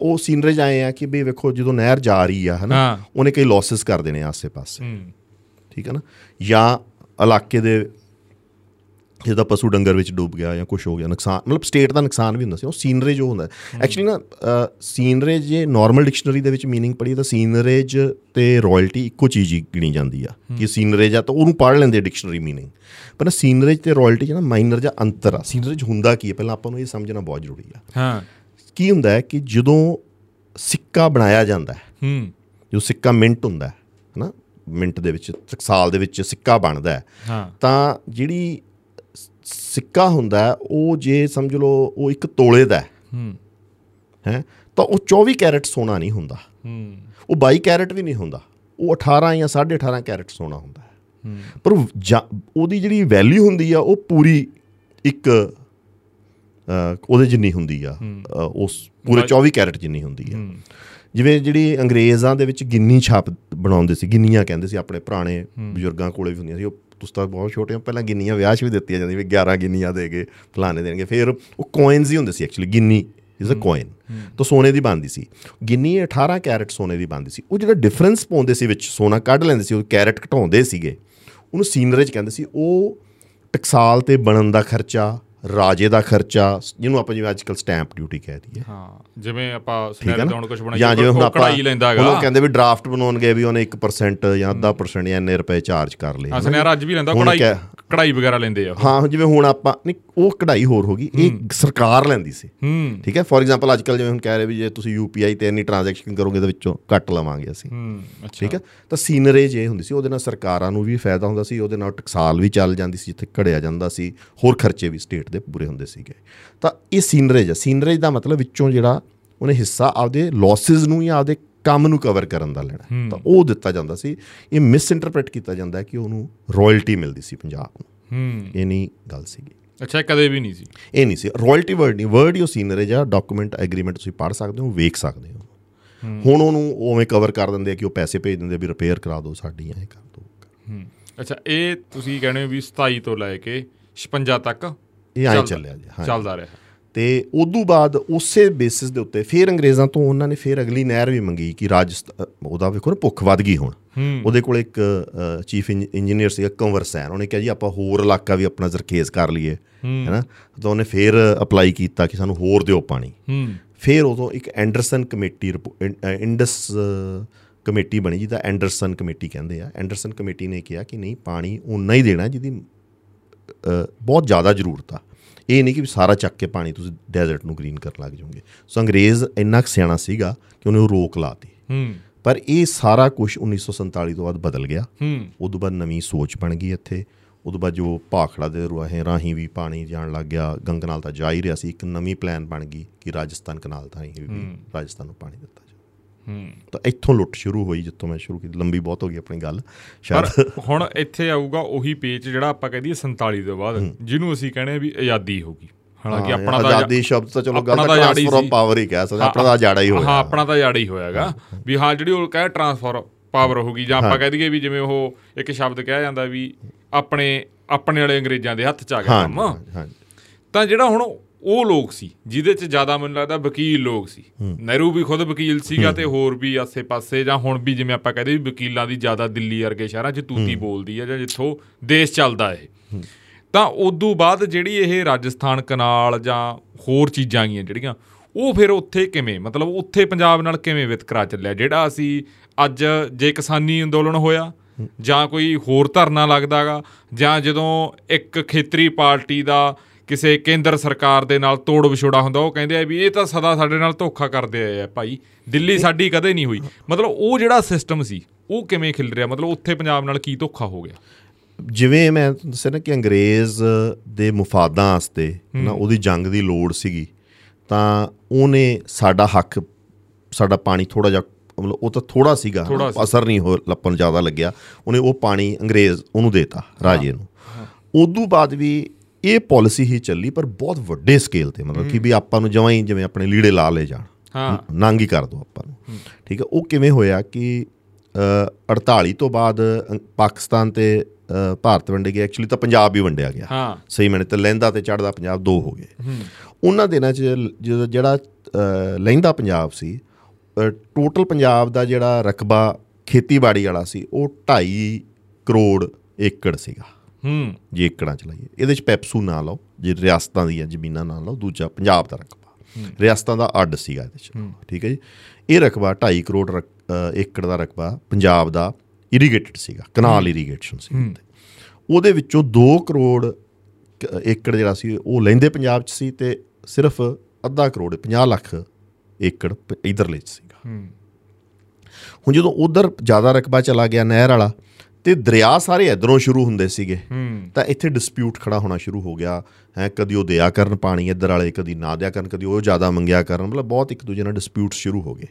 ਉਹ ਸੀਨਰੇਜ ਆਏ ਆ ਕਿ ਵੀ ਵੇਖੋ ਜਦੋਂ ਨਹਿਰ ਜਾ ਰਹੀ ਆ ਹਨਾ ਉਹਨੇ ਕਈ ਲਾਸਸ ਕਰ ਦੇਣੇ ਆਸੇ-ਪਾਸੇ। ਠੀਕ ਹੈ ਨਾ? ਜਾਂ ਇਲਾਕੇ ਦੇ ਜਿਹਦਾ ਪਸ਼ੂ ਡੰਗਰ ਵਿੱਚ ਡੁੱਬ ਗਿਆ ਜਾਂ ਕੁਝ ਹੋ ਗਿਆ ਨੁਕਸਾਨ ਮਤਲਬ ਸਟੇਟ ਦਾ ਨੁਕਸਾਨ ਵੀ ਹੁੰਦਾ ਸੀ ਉਹ ਸੀਨਰੇਜ ਉਹ ਹੁੰਦਾ ਐਕਚੁਅਲੀ ਨਾ ਸੀਨਰੇਜ ਜੇ ਨਾਰਮਲ ਡਿਕਸ਼ਨਰੀ ਦੇ ਵਿੱਚ मीनिंग ਪੜੀ ਤਾਂ ਸੀਨਰੇਜ ਤੇ ਰਾਇਲਟੀ ਇੱਕੋ ਚੀਜ਼ ਹੀ ਗਿਣੀ ਜਾਂਦੀ ਆ ਕਿ ਸੀਨਰੇਜ ਆ ਤਾਂ ਉਹਨੂੰ ਪੜ ਲੈਂਦੇ ਡਿਕਸ਼ਨਰੀ मीनिंग ਪਰ ਨਾ ਸੀਨਰੇਜ ਤੇ ਰਾਇਲਟੀ ਚ ਨਾ ਮਾਈਨਰ ਜਿਹਾ ਅੰਤਰ ਆ ਸੀਨਰੇਜ ਹੁੰਦਾ ਕੀ ਹੈ ਪਹਿਲਾਂ ਆਪਾਂ ਨੂੰ ਇਹ ਸਮਝਣਾ ਬਹੁਤ ਜ਼ਰੂਰੀ ਆ ਹਾਂ ਕੀ ਹੁੰਦਾ ਹੈ ਕਿ ਜਦੋਂ ਸਿੱਕਾ ਬਣਾਇਆ ਜਾਂਦਾ ਹੈ ਹੂੰ ਜੋ ਸਿੱਕਾ ਮਿੰਟ ਹੁੰਦਾ ਹੈ ਹਨਾ ਮਿੰਟ ਦੇ ਵਿੱਚ ਸਾਲ ਦੇ ਵਿੱਚ ਸਿੱਕਾ ਬਣਦਾ ਹੈ ਹਾਂ ਤਾਂ ਜਿਹੜੀ ਸ- ਸਿੱਕਾ ਹੁੰਦਾ ਉਹ ਜੇ ਸਮਝ ਲਓ ਉਹ ਇੱਕ ਤੋਲੇ ਦਾ ਹੂੰ। ਹੈ। ਤਾਂ ਉਹ 24 ਕੈਰਟ ਸੋਨਾ ਨਹੀਂ ਹੁੰਦਾ। ਹੂੰ। ਉਹ 22 ਕੈਰਟ ਵੀ ਨਹੀਂ ਹੁੰਦਾ। ਉਹ 18 ਜਾਂ 18.5 ਕੈਰਟ ਸੋਨਾ ਹੁੰਦਾ ਪਰ ਉਹਦੀ ਜਿਹੜੀ ਵੈਲਿਊ ਹੁੰਦੀ ਆ ਉਹ ਪੂਰੀ ਇੱਕ ਉਹਦੇ ਜਿੰਨੀ ਹੁੰਦੀ ਆ ਉਸ ਪੂਰੇ 24 ਕੈਰਟ ਜਿੰਨੀ ਹੁੰਦੀ ਆ। ਜਿਵੇਂ ਜਿਹੜੀ ਅੰਗਰੇਜ਼ਾਂ ਦੇ ਵਿੱਚ ਗਿੰਨੀ ਛਾਪ ਬਣਾਉਂਦੇ ਸੀ ਗਿੰਨੀਆਂ ਕਹਿੰਦੇ ਸੀ ਆਪਣੇ ਪੁਰਾਣੇ ਬਜ਼ੁਰਗਾਂ ਕੋਲੇ ਵੀ ਹੁੰਦੀਆਂ ਸੀ ਉਹ ਤੁਸੀਂ ਤਾਂ ਬਹੁਤ ਛੋਟੇ ਹੋ ਪਹਿਲਾਂ ਗਿੰਨੀਆਂ ਵਿਆਹ 'ਚ ਵੀ ਦਿੱਤੀਆਂ ਜਾਂਦੀਆਂ ਵੀ 11 ਗਿੰਨੀਆਂ ਦੇ ਕੇ ਫਲਾਣੇ ਦੇਣਗੇ। ਫਿਰ ਉਹ ਕੋਇਨਸ ਹੀ ਹੁੰਦੇ ਸੀ actually guinea is a coin ਤਾਂ ਸੋਨੇ ਦੀ ਬਣਦੀ ਸੀ। ਗਿੰਨੀ 18 ਕੈਰਟ ਸੋਨੇ ਦੀ ਬਣਦੀ ਸੀ। ਉਹ ਜਿਹੜਾ ਡਿਫਰੈਂਸ ਪਾਉਂਦੇ ਸੀ ਵਿੱਚ ਸੋਨਾ ਕੱਢ ਲੈਂਦੇ ਸੀ ਉਹ ਕੈਰਟ ਘਟਾਉਂਦੇ ਸੀਗੇ। ਉਹਨੂੰ ਸੀਨਰੇਜ ਕਹਿੰਦੇ ਸੀ ਉਹ ਟਕਸਾਲ ਤੇ ਬਣਨ ਦਾ ਖਰਚਾ ਰਾਜੇ ਦਾ ਖਰਚਾ ਜਿਹਨੂੰ ਆਪਾਂ ਜਿਵੇਂ ਅੱਜਕੱਲ ਸਟੈਂਪ ਡਿਊਟੀ ਕਹਿ ਦਈਏ। ਹਾਂ ਜਿਵੇਂ ਆਪਾਂ ਨਾ? ਦਾ ਹੁਣ ਕੁਝ ਬਣਾਈ ਜਾਂ ਜਿਵੇਂ ਹੁਣ ਆਪਾਂ ਕਢਾਈ ਲੈਂਦਾ ਹੁਣ ਉਹ ਹੈਗਾ। ਕਹਿੰਦੇ ਵੀ ਡਰਾਫਟ ਬਣਾਉਣਗੇ ਵੀ ਉਹਨੇ 1% ਜਾਂ 10% ਜਾਂ ਇੰਨੇ ਰੁਪਏ ਚਾਰਜ ਕਰ ਲਏ ਹਾਂ ਸਨੈਰ ਅੱਜ ਵੀ ਲੈਂਦਾ ਹੁਣ ਕਢਾਈ ਵਗੈਰਾ ਲੈਂਦੇ ਆ। ਹਾਂ ਜਿਵੇਂ ਹੁਣ ਆਪਾਂ ਨਹੀਂ ਉਹ ਕਢਾਈ ਹੋਰ ਹੋ ਗਈ। ਇਹ ਸਰਕਾਰ ਲੈਂਦੀ ਸੀ। ਠੀਕ ਹੈ? ਫੋਰ ਐਗਜ਼ਾਮਪਲ ਅੱਜਕੱਲ ਜਿਵੇਂ ਹੁਣ ਕਹਿ ਰਹੇ ਵੀ ਜੇ ਤੁਸੀਂ ਯੂਪੀਆਈ ਤੇ ਇੰਨੀ ਟ੍ਰਾਂਜੈਕਸ਼ਨ ਕਰੋਗੇ ਤਾਂ ਵਿੱਚੋਂ ਕੱਟ ਲਵਾਂਗੇ ਅਸੀਂ। ਠੀਕ ਹੈ? ਤਾਂ ਸੀਨਰੇਜ ਇਹ ਹੁੰਦੀ ਸੀ। ਉਹਦੇ ਨਾਲ ਸਰਕਾਰਾਂ ਨੂੰ ਵੀ ਫਾਇਦਾ ਹੁੰਦਾ ਸੀ। ਉਹਦੇ ਨਾਲ ਟਕਸਾਲ ਵੀ ਚੱਲ ਜਾਂਦੀ ਸੀ ਜਿੱਥੇ ਘੜਿਆ ਜਾਂਦਾ ਸੀ। ਹੋਰ ਖਰਚੇ ਵੀ ਸਟੇਟ ਦੇ ਪੂਰੇ ਹੁੰਦੇ ਸੀਗੇ। ਤਾਂ ਇਹ ਸੀਨਰੇਜ ਹੈ ਸੀਨਰੇਜ ਦਾ ਮਤਲਬ ਵਿੱਚੋਂ ਜਿਹੜਾ ਉਹਨੇ ਹਿੱਸਾ ਆਪਦੇ ਲਾਸਸ ਨੂੰ ਜਾਂ ਆਪਦੇ ਕੰਮ ਨੂੰ ਕਵਰ ਕਰਨ ਦਾ ਲੈਣਾ। ਤਾਂ ਉਹ ਦਿੱਤਾ ਜਾਂਦਾ ਸੀ। ਇਹ ਮਿਸ ਇੰਟਰਪ੍ਰੀਟ ਕੀਤਾ ਜਾਂਦਾ ਹੈ ਕਿ ਉਹਨੂੰ ਰਾਇਲਟੀ ਮਿਲਦੀ ਸੀ ਪੰਜਾਬ ਨੂੰ। ਹੂੰ। ਇਹ ਨਹੀਂ ਗੱਲ ਸੀਗੀ। ਅੱਛਾ ਇਹ ਕਦੇ ਵੀ ਨਹੀਂ ਸੀ। ਇਹ ਨਹੀਂ ਸੀ। ਰਾਇਲਟੀ ਵਰਡ ਨਹੀਂ ਵਰਡ ਹੀ ਉਹ ਸੀਨਰੇਜ ਆ ਡਾਕੂਮੈਂਟ ਐਗਰੀਮੈਂਟ ਤੁਸੀਂ ਪੜ੍ਹ ਸਕਦੇ ਹੋ ਵੇਖ ਸਕਦੇ ਹੋ। ਹੁਣ ਉਹਨੂੰ ਉਵੇਂ ਕਵਰ ਕਰ ਦਿੰਦੇ ਆ ਕਿ ਉਹ ਪੈਸੇ ਭੇਜ ਦਿੰਦੇ ਆ ਵੀ ਰਿਪੇਅਰ ਕਰਾ ਦਿਓ ਸਾਡੀ ਐ ਕਰ ਦਿਓ ਹੂੰ। ਅੱਛਾ ਇਹ ਤੁਸੀਂ ਕਹਿੰਦੇ ਹੋ ਵੀ 27 ਤੋਂ ਲੈ ਕੇ 56 ਤੱਕ ਇਹ ਐਂ ਚੱਲਿਆ ਜੀ ਹਾਂ। ਚੱਲਦਾ ਰਿਹਾ। ਤੇ ਉਦੋਂ ਬਾਅਦ ਉਸੇ ਬੇਸਿਸ ਦੇ ਉੱਤੇ ਫਿਰ ਅੰਗਰੇਜ਼ਾਂ ਤੋਂ ਉਹਨਾਂ ਨੇ ਫਿਰ ਅਗਲੀ ਨਹਿਰ ਵੀ ਮੰਗੀ ਕਿ ਰਾਜਸਥਾਨ ਉਹਦਾ ਵੇਖੋ ਨਾ ਭੁੱਖ ਵੱਧ ਗਈ ਹੁਣ। ਉਹਦੇ ਕੋਲ ਇੱਕ ਚੀਫ ਇੰਜੀਨੀਅਰ ਸੀਗਾ ਕੰਵਰ ਸੈਨ। ਉਹਨੇ ਕਿਹਾ ਜੀ ਆਪਾਂ ਹੋਰ ਇਲਾਕਾ ਵੀ ਆਪਣਾ ਜ਼ਰਖੇਜ਼ ਕਰ ਲਈਏ ਹੈਨਾ ਤਾਂ ਉਹਨੇ ਫਿਰ ਅਪਲਾਈ ਕੀਤਾ ਕਿ ਸਾਨੂੰ ਹੋਰ ਦਿਓ ਪਾਣੀ। ਫਿਰ ਉਦੋਂ ਇੱਕ ਐਂਡਰਸਨ ਕਮੇਟੀ ਇੰਡਸ ਕਮੇਟੀ ਬਣੀ ਜਿਹਦਾ ਐਂਡਰਸਨ ਕਮੇਟੀ ਕਹਿੰਦੇ ਆ। ਐਂਡਰਸਨ ਕਮੇਟੀ ਨੇ ਕਿਹਾ ਕਿ ਨਹੀਂ ਪਾਣੀ ਉਨਾ ਹੀ ਦੇਣਾ ਜਿਹਦੀ ਬਹੁਤ ਜ਼ਿਆਦਾ ਜ਼ਰੂਰਤ ਆ। ਇਹ ਨਹੀਂ ਕਿ ਸਾਰਾ ਚੱਕ ਕੇ ਪਾਣੀ ਤੁਸੀਂ ਡੈਜ਼ਰਟ ਨੂੰ ਗ੍ਰੀਨ ਕਰਨ ਲੱਗ ਜਾਓਗੇ। ਸੋ ਅੰਗਰੇਜ਼ ਇੰਨਾ ਸਿਆਣਾ ਸੀਗਾ ਕਿ ਉਹਨੇ ਉਹ ਰੋਕ ਲਾਤੀ। ਹੂੰ। ਪਰ ਇਹ ਸਾਰਾ ਕੁਝ 1947 ਤੋਂ ਬਾਅਦ ਬਦਲ ਗਿਆ। ਹੂੰ। ਉਦੋਂ ਬਾਅਦ ਨਵੀਂ ਸੋਚ ਬਣ ਗਈ ਇੱਥੇ। ਉਦੋਂ ਬਾਅਦ ਜੋ ਭਾਖੜਾ ਦੇ ਰੁਆਹੇ ਰਾਹੀਂ ਵੀ ਪਾਣੀ ਜਾਣ ਲੱਗ ਗਿਆ ਗੰਗ ਨਾਲ ਤਾਂ ਜਾ ਹੀ ਰਿਹਾ ਸੀ। ਇੱਕ ਨਵੀਂ ਪਲਾਨ ਬਣ ਗਈ ਕਿ ਰਾਜਸਥਾਨ ਕਨਾਲ ਥਾਈ ਵੀ ਰਾਜਸਥਾਨ ਨੂੰ ਪਾਣੀ ਦਿੱਤਾ। ਤਾਂ ਇੱਥੋਂ ਲੁੱਟ ਸ਼ੁਰੂ ਹੋਈ ਜਿੱਥੋਂ ਮੈਂ ਸ਼ੁਰੂ ਕੀਤੀ। ਲੰਬੀ ਬਹੁਤ ਹੋ ਗਈ ਆਪਣੀ ਗੱਲ ਸ਼ਾਇਦ। ਹੁਣ ਇੱਥੇ ਆਊਗਾ ਉਹੀ ਪੇਜ ਜਿਹੜਾ ਆਪਾਂ ਕਹਦੇ 47 ਤੋਂ ਬਾਅਦ ਜਿਹਨੂੰ ਅਸੀਂ ਕਹਿੰਦੇ ਆ ਵੀ ਆਜ਼ਾਦੀ ਹੋ ਗਈ ਹਾਲਾਂਕਿ ਆਪਣਾ ਤਾਂ ਆਜ਼ਾਦੀ ਸ਼ਬਦ ਤਾਂ ਚਲੋ ਗੱਲ ਆਪਣਾ ਤਾਂ ਤਾਂ ਆਜ਼ਾਦੀ ਟ੍ਰਾਂਸਫਰ ਆਫ। ਪਾਵਰ ਹੀ ਕਹਿ ਸਕਦੇ ਆਪਣਾ ਤਾਂ ਜਾੜਾ ਹੀ ਹੋਇਆ। ਹਾਂ ਆਪਣਾ ਤਾਂ ਜਾੜਾ ਹੀ ਹੋਇਆਗਾ। ਵੀ ਹਾਂ ਜਿਹੜੀ ਉਹ ਕਹੇ ਟਰਾਂਸਫਰ ਪਾਵਰ ਹੋ ਗਈ ਜਾਂ ਆਪਾਂ ਕਹਿ ਦਈਏ ਵੀ ਜਿਵੇਂ ਉਹ ਇੱਕ ਸ਼ਬਦ ਕਿਹਾ ਜਾਂਦਾ ਵੀ ਆਪਣੇ ਆਪਣੇ ਵਾਲੇ ਅੰਗਰੇਜ਼ਾਂ ਦੇ ਹੱਥ ਚ ਆ ਗਿਆ ਕੰਮ। ਤਾਂ ਜਿਹੜਾ ਹੁਣ ਉਹ ਲੋਕ ਸੀ ਜਿਹਦੇ ਚ ਜ਼ਿਆਦਾ ਮੈਨੂੰ ਲੱਗਦਾ ਵਕੀਲ ਲੋਕ ਸੀ। ਨਹਿਰੂ ਵੀ ਖੁਦ ਵਕੀਲ ਸੀਗਾ ਤੇ ਹੋਰ ਵੀ ਆਸੇ-ਪਾਸੇ ਜਾਂ ਹੁਣ ਵੀ ਜਿਵੇਂ ਆਪਾਂ ਕਹਦੇ ਵੀ ਵਕੀਲਾਂ ਦੀ ਜ਼ਿਆਦਾ ਦਿੱਲੀ ਵਰਗੇ ਸ਼ਹਿਰਾਂ 'ਚ ਤੂਤੀ ਬੋਲਦੀ ਆ ਜਾਂ ਜਿੱਥੋਂ ਦੇਸ਼ ਚੱਲਦਾ ਇਹ। ਤਾਂ ਉਦੋਂ ਬਾਅਦ ਜਿਹੜੀ ਇਹ ਰਾਜਸਥਾਨ ਕਨਾਲ ਜਾਂ ਹੋਰ ਚੀਜ਼ਾਂ ਗੀਆਂ ਜਿਹੜੀਆਂ ਉਹ ਫਿਰ ਉੱਥੇ ਕਿਵੇਂ ਮਤਲਬ ਉੱਥੇ ਪੰਜਾਬ ਨਾਲ ਕਿਵੇਂ ਵਿਤਕਰਾ ਚੱਲਿਆ? ਜਿਹੜਾ ਅਸੀਂ ਅੱਜ ਜੇ ਕਿਸਾਨੀ ਅੰਦੋਲਨ ਹੋਇਆ ਜਾਂ ਕੋਈ ਹੋਰ ਧਰਨਾ ਲੱਗਦਾਗਾ ਜਾਂ ਜਦੋਂ ਇੱਕ ਖੇਤਰੀ ਪਾਰਟੀ ਦਾ ਕਿਸੇ ਕੇਂਦਰ ਸਰਕਾਰ ਦੇ ਨਾਲ ਤੋੜ ਵਿਛੋੜਾ ਹੁੰਦਾ ਉਹ ਕਹਿੰਦੇ ਆ ਵੀ ਇਹ ਤਾਂ ਸਦਾ ਸਾਡੇ ਨਾਲ ਧੋਖਾ ਕਰਦੇ ਆਏ ਆ ਭਾਈ ਦਿੱਲੀ ਸਾਡੀ ਕਦੇ ਨਹੀਂ ਹੋਈ। ਮਤਲਬ ਉਹ ਜਿਹੜਾ ਸਿਸਟਮ ਸੀ ਉਹ ਕਿਵੇਂ ਖਿਲ ਰਿਹਾ? ਮਤਲਬ ਉੱਥੇ ਪੰਜਾਬ ਨਾਲ ਕੀ ਧੋਖਾ ਹੋ ਗਿਆ? ਜਿਵੇਂ ਮੈਂ ਦੱਸਿਆ ਨਾ ਕਿ ਅੰਗਰੇਜ਼ ਦੇ ਮੁਫਾਦਾਂ ਵਾਸਤੇ ਨਾ ਉਹਦੀ ਜੰਗ ਦੀ ਲੋੜ ਸੀਗੀ ਤਾਂ ਉਹਨੇ ਸਾਡਾ ਹੱਕ ਸਾਡਾ ਪਾਣੀ ਥੋੜਾ ਜਿਹਾ ਮਤਲਬ ਉਹ ਤਾਂ ਥੋੜਾ ਸੀਗਾ ਅਸਰ ਨਹੀਂ ਹੋ ਲੱਪਨ ਜ਼ਿਆਦਾ ਲੱਗਿਆ। ਉਹਨੇ ਉਹ ਪਾਣੀ ਅੰਗਰੇਜ਼ ਉਹਨੂੰ ਦੇਤਾ ਰਾਜੇ ਨੂੰ। ਉਦੋਂ ਬਾਅਦ ਵੀ ਇਹ ਪਾਲਿਸੀ ਹੀ ਚੱਲੀ ਪਰ ਬਹੁਤ ਵੱਡੇ ਸਕੇਲ ਤੇ ਮਤਲਬ ਕਿ ਵੀ ਆਪਾਂ ਨੂੰ ਜਮਾਂ ਹੀ ਜਿਵੇਂ ਆਪਣੇ ਲੀੜੇ ਲਾ ਲੈ ਜਾਣ। ਹਾਂ। ਨੰਗ ਹੀ ਕਰ ਦੋ ਆਪਾਂ ਨੂੰ। ਠੀਕ ਹੈ ਉਹ ਕਿਵੇਂ ਹੋਇਆ ਕਿ ਅ, 48 ਤੋਂ ਬਾਅਦ ਪਾਕਿਸਤਾਨ ਤੇ ਭਾਰਤ ਵੰਡੇ ਗਏ। ਐਕਚੁਅਲੀ ਤਾਂ ਪੰਜਾਬ ਵੀ ਵੰਡਿਆ ਗਿਆ। ਹਾਂ। ਸਹੀ ਮੈਨੇ ਤੇ ਲਹਿੰਦਾ ਤੇ ਚੜਦਾ ਪੰਜਾਬ ਦੋ ਹੋ ਗਏ। ਉਹਨਾਂ ਦਿਨਾਂ 'ਚ ਜਿਹੜਾ ਲਹਿੰਦਾ ਪੰਜਾਬ ਸੀ ਟੋਟਲ ਪੰਜਾਬ ਦਾ ਜਿਹੜਾ ਰਕਬਾ ਖੇਤੀਬਾੜੀ ਵਾਲਾ ਸੀ ਉਹ 2.5 ਕਰੋੜ ਏਕੜ ਸੀਗਾ। ਹੂੰ। ਜੇ ਏਕੜਾਂ ਚ ਲਾਈਏ। ਇਹਦੇ ਚ ਪੈਪਸੂ ਨਾ ਲਓ ਜੇ ਰਿਆਸਤਾਂ ਦੀਆਂ ਜ਼ਮੀਨਾਂ ਨਾ ਲਓ ਦੂਜਾ ਪੰਜਾਬ ਦਾ ਰਕਬਾ। ਰਿਆਸਤਾਂ ਦਾ ਅੱਡ ਸੀਗਾ ਇਹਦੇ ਚ। ਠੀਕ ਹੈ ਜੀ? ਇਹ ਰਕਬਾ 2.5 ਕਰੋੜ ਏਕੜ ਦਾ ਰਕਬਾ ਪੰਜਾਬ ਦਾ ਇਰੀਗੇਟਡ ਸੀਗਾ ਕਨਾਲ ਇਰੀਗੇਸ਼ਨ ਸੀ। ਉਹਦੇ ਵਿੱਚੋਂ 2 ਕਰੋੜ ਏਕੜ ਜਿਹੜਾ ਸੀ ਉਹ ਲੈਂਦੇ ਪੰਜਾਬ ਚ ਸੀ ਤੇ ਸਿਰਫ ਅੱਧਾ ਕਰੋੜ 50 ਲੱਖ ਏਕੜ ਇੱਧਰਲੇ ਚ ਸੀਗਾ। ਹੂੰ। ਹੁਣ ਜਦੋਂ ਉਧਰ ਜ਼ਿਆਦਾ ਰਕਬਾ ਚਲਾ ਗਿਆ ਨਹਿਰ ਵਾਲਾ ਤੇ ਦਰਿਆ ਸਾਰੇ ਇਧਰੋਂ ਸ਼ੁਰੂ ਹੁੰਦੇ ਸੀਗੇ। ਤਾਂ ਇੱਥੇ ਡਿਸਪਿਊਟ ਖੜਾ ਹੋਣਾ ਸ਼ੁਰੂ ਹੋ ਗਿਆ। ਹੈ ਕਦੀ ਉਹ ਦਿਆ ਕਰਨ ਪਾਣੀ ਇੱਧਰ ਵਾਲੇ ਕਦੀ ਨਾ ਦਿਆ ਕਰਨ ਕਦੀ ਉਹ ਜ਼ਿਆਦਾ ਮੰਗਿਆ ਕਰਨ ਮਤਲਬ ਬਹੁਤ ਇੱਕ ਦੂਜੇ ਨਾਲ ਡਿਸਪਿਊਟ ਸ਼ੁਰੂ ਹੋ ਗਏ।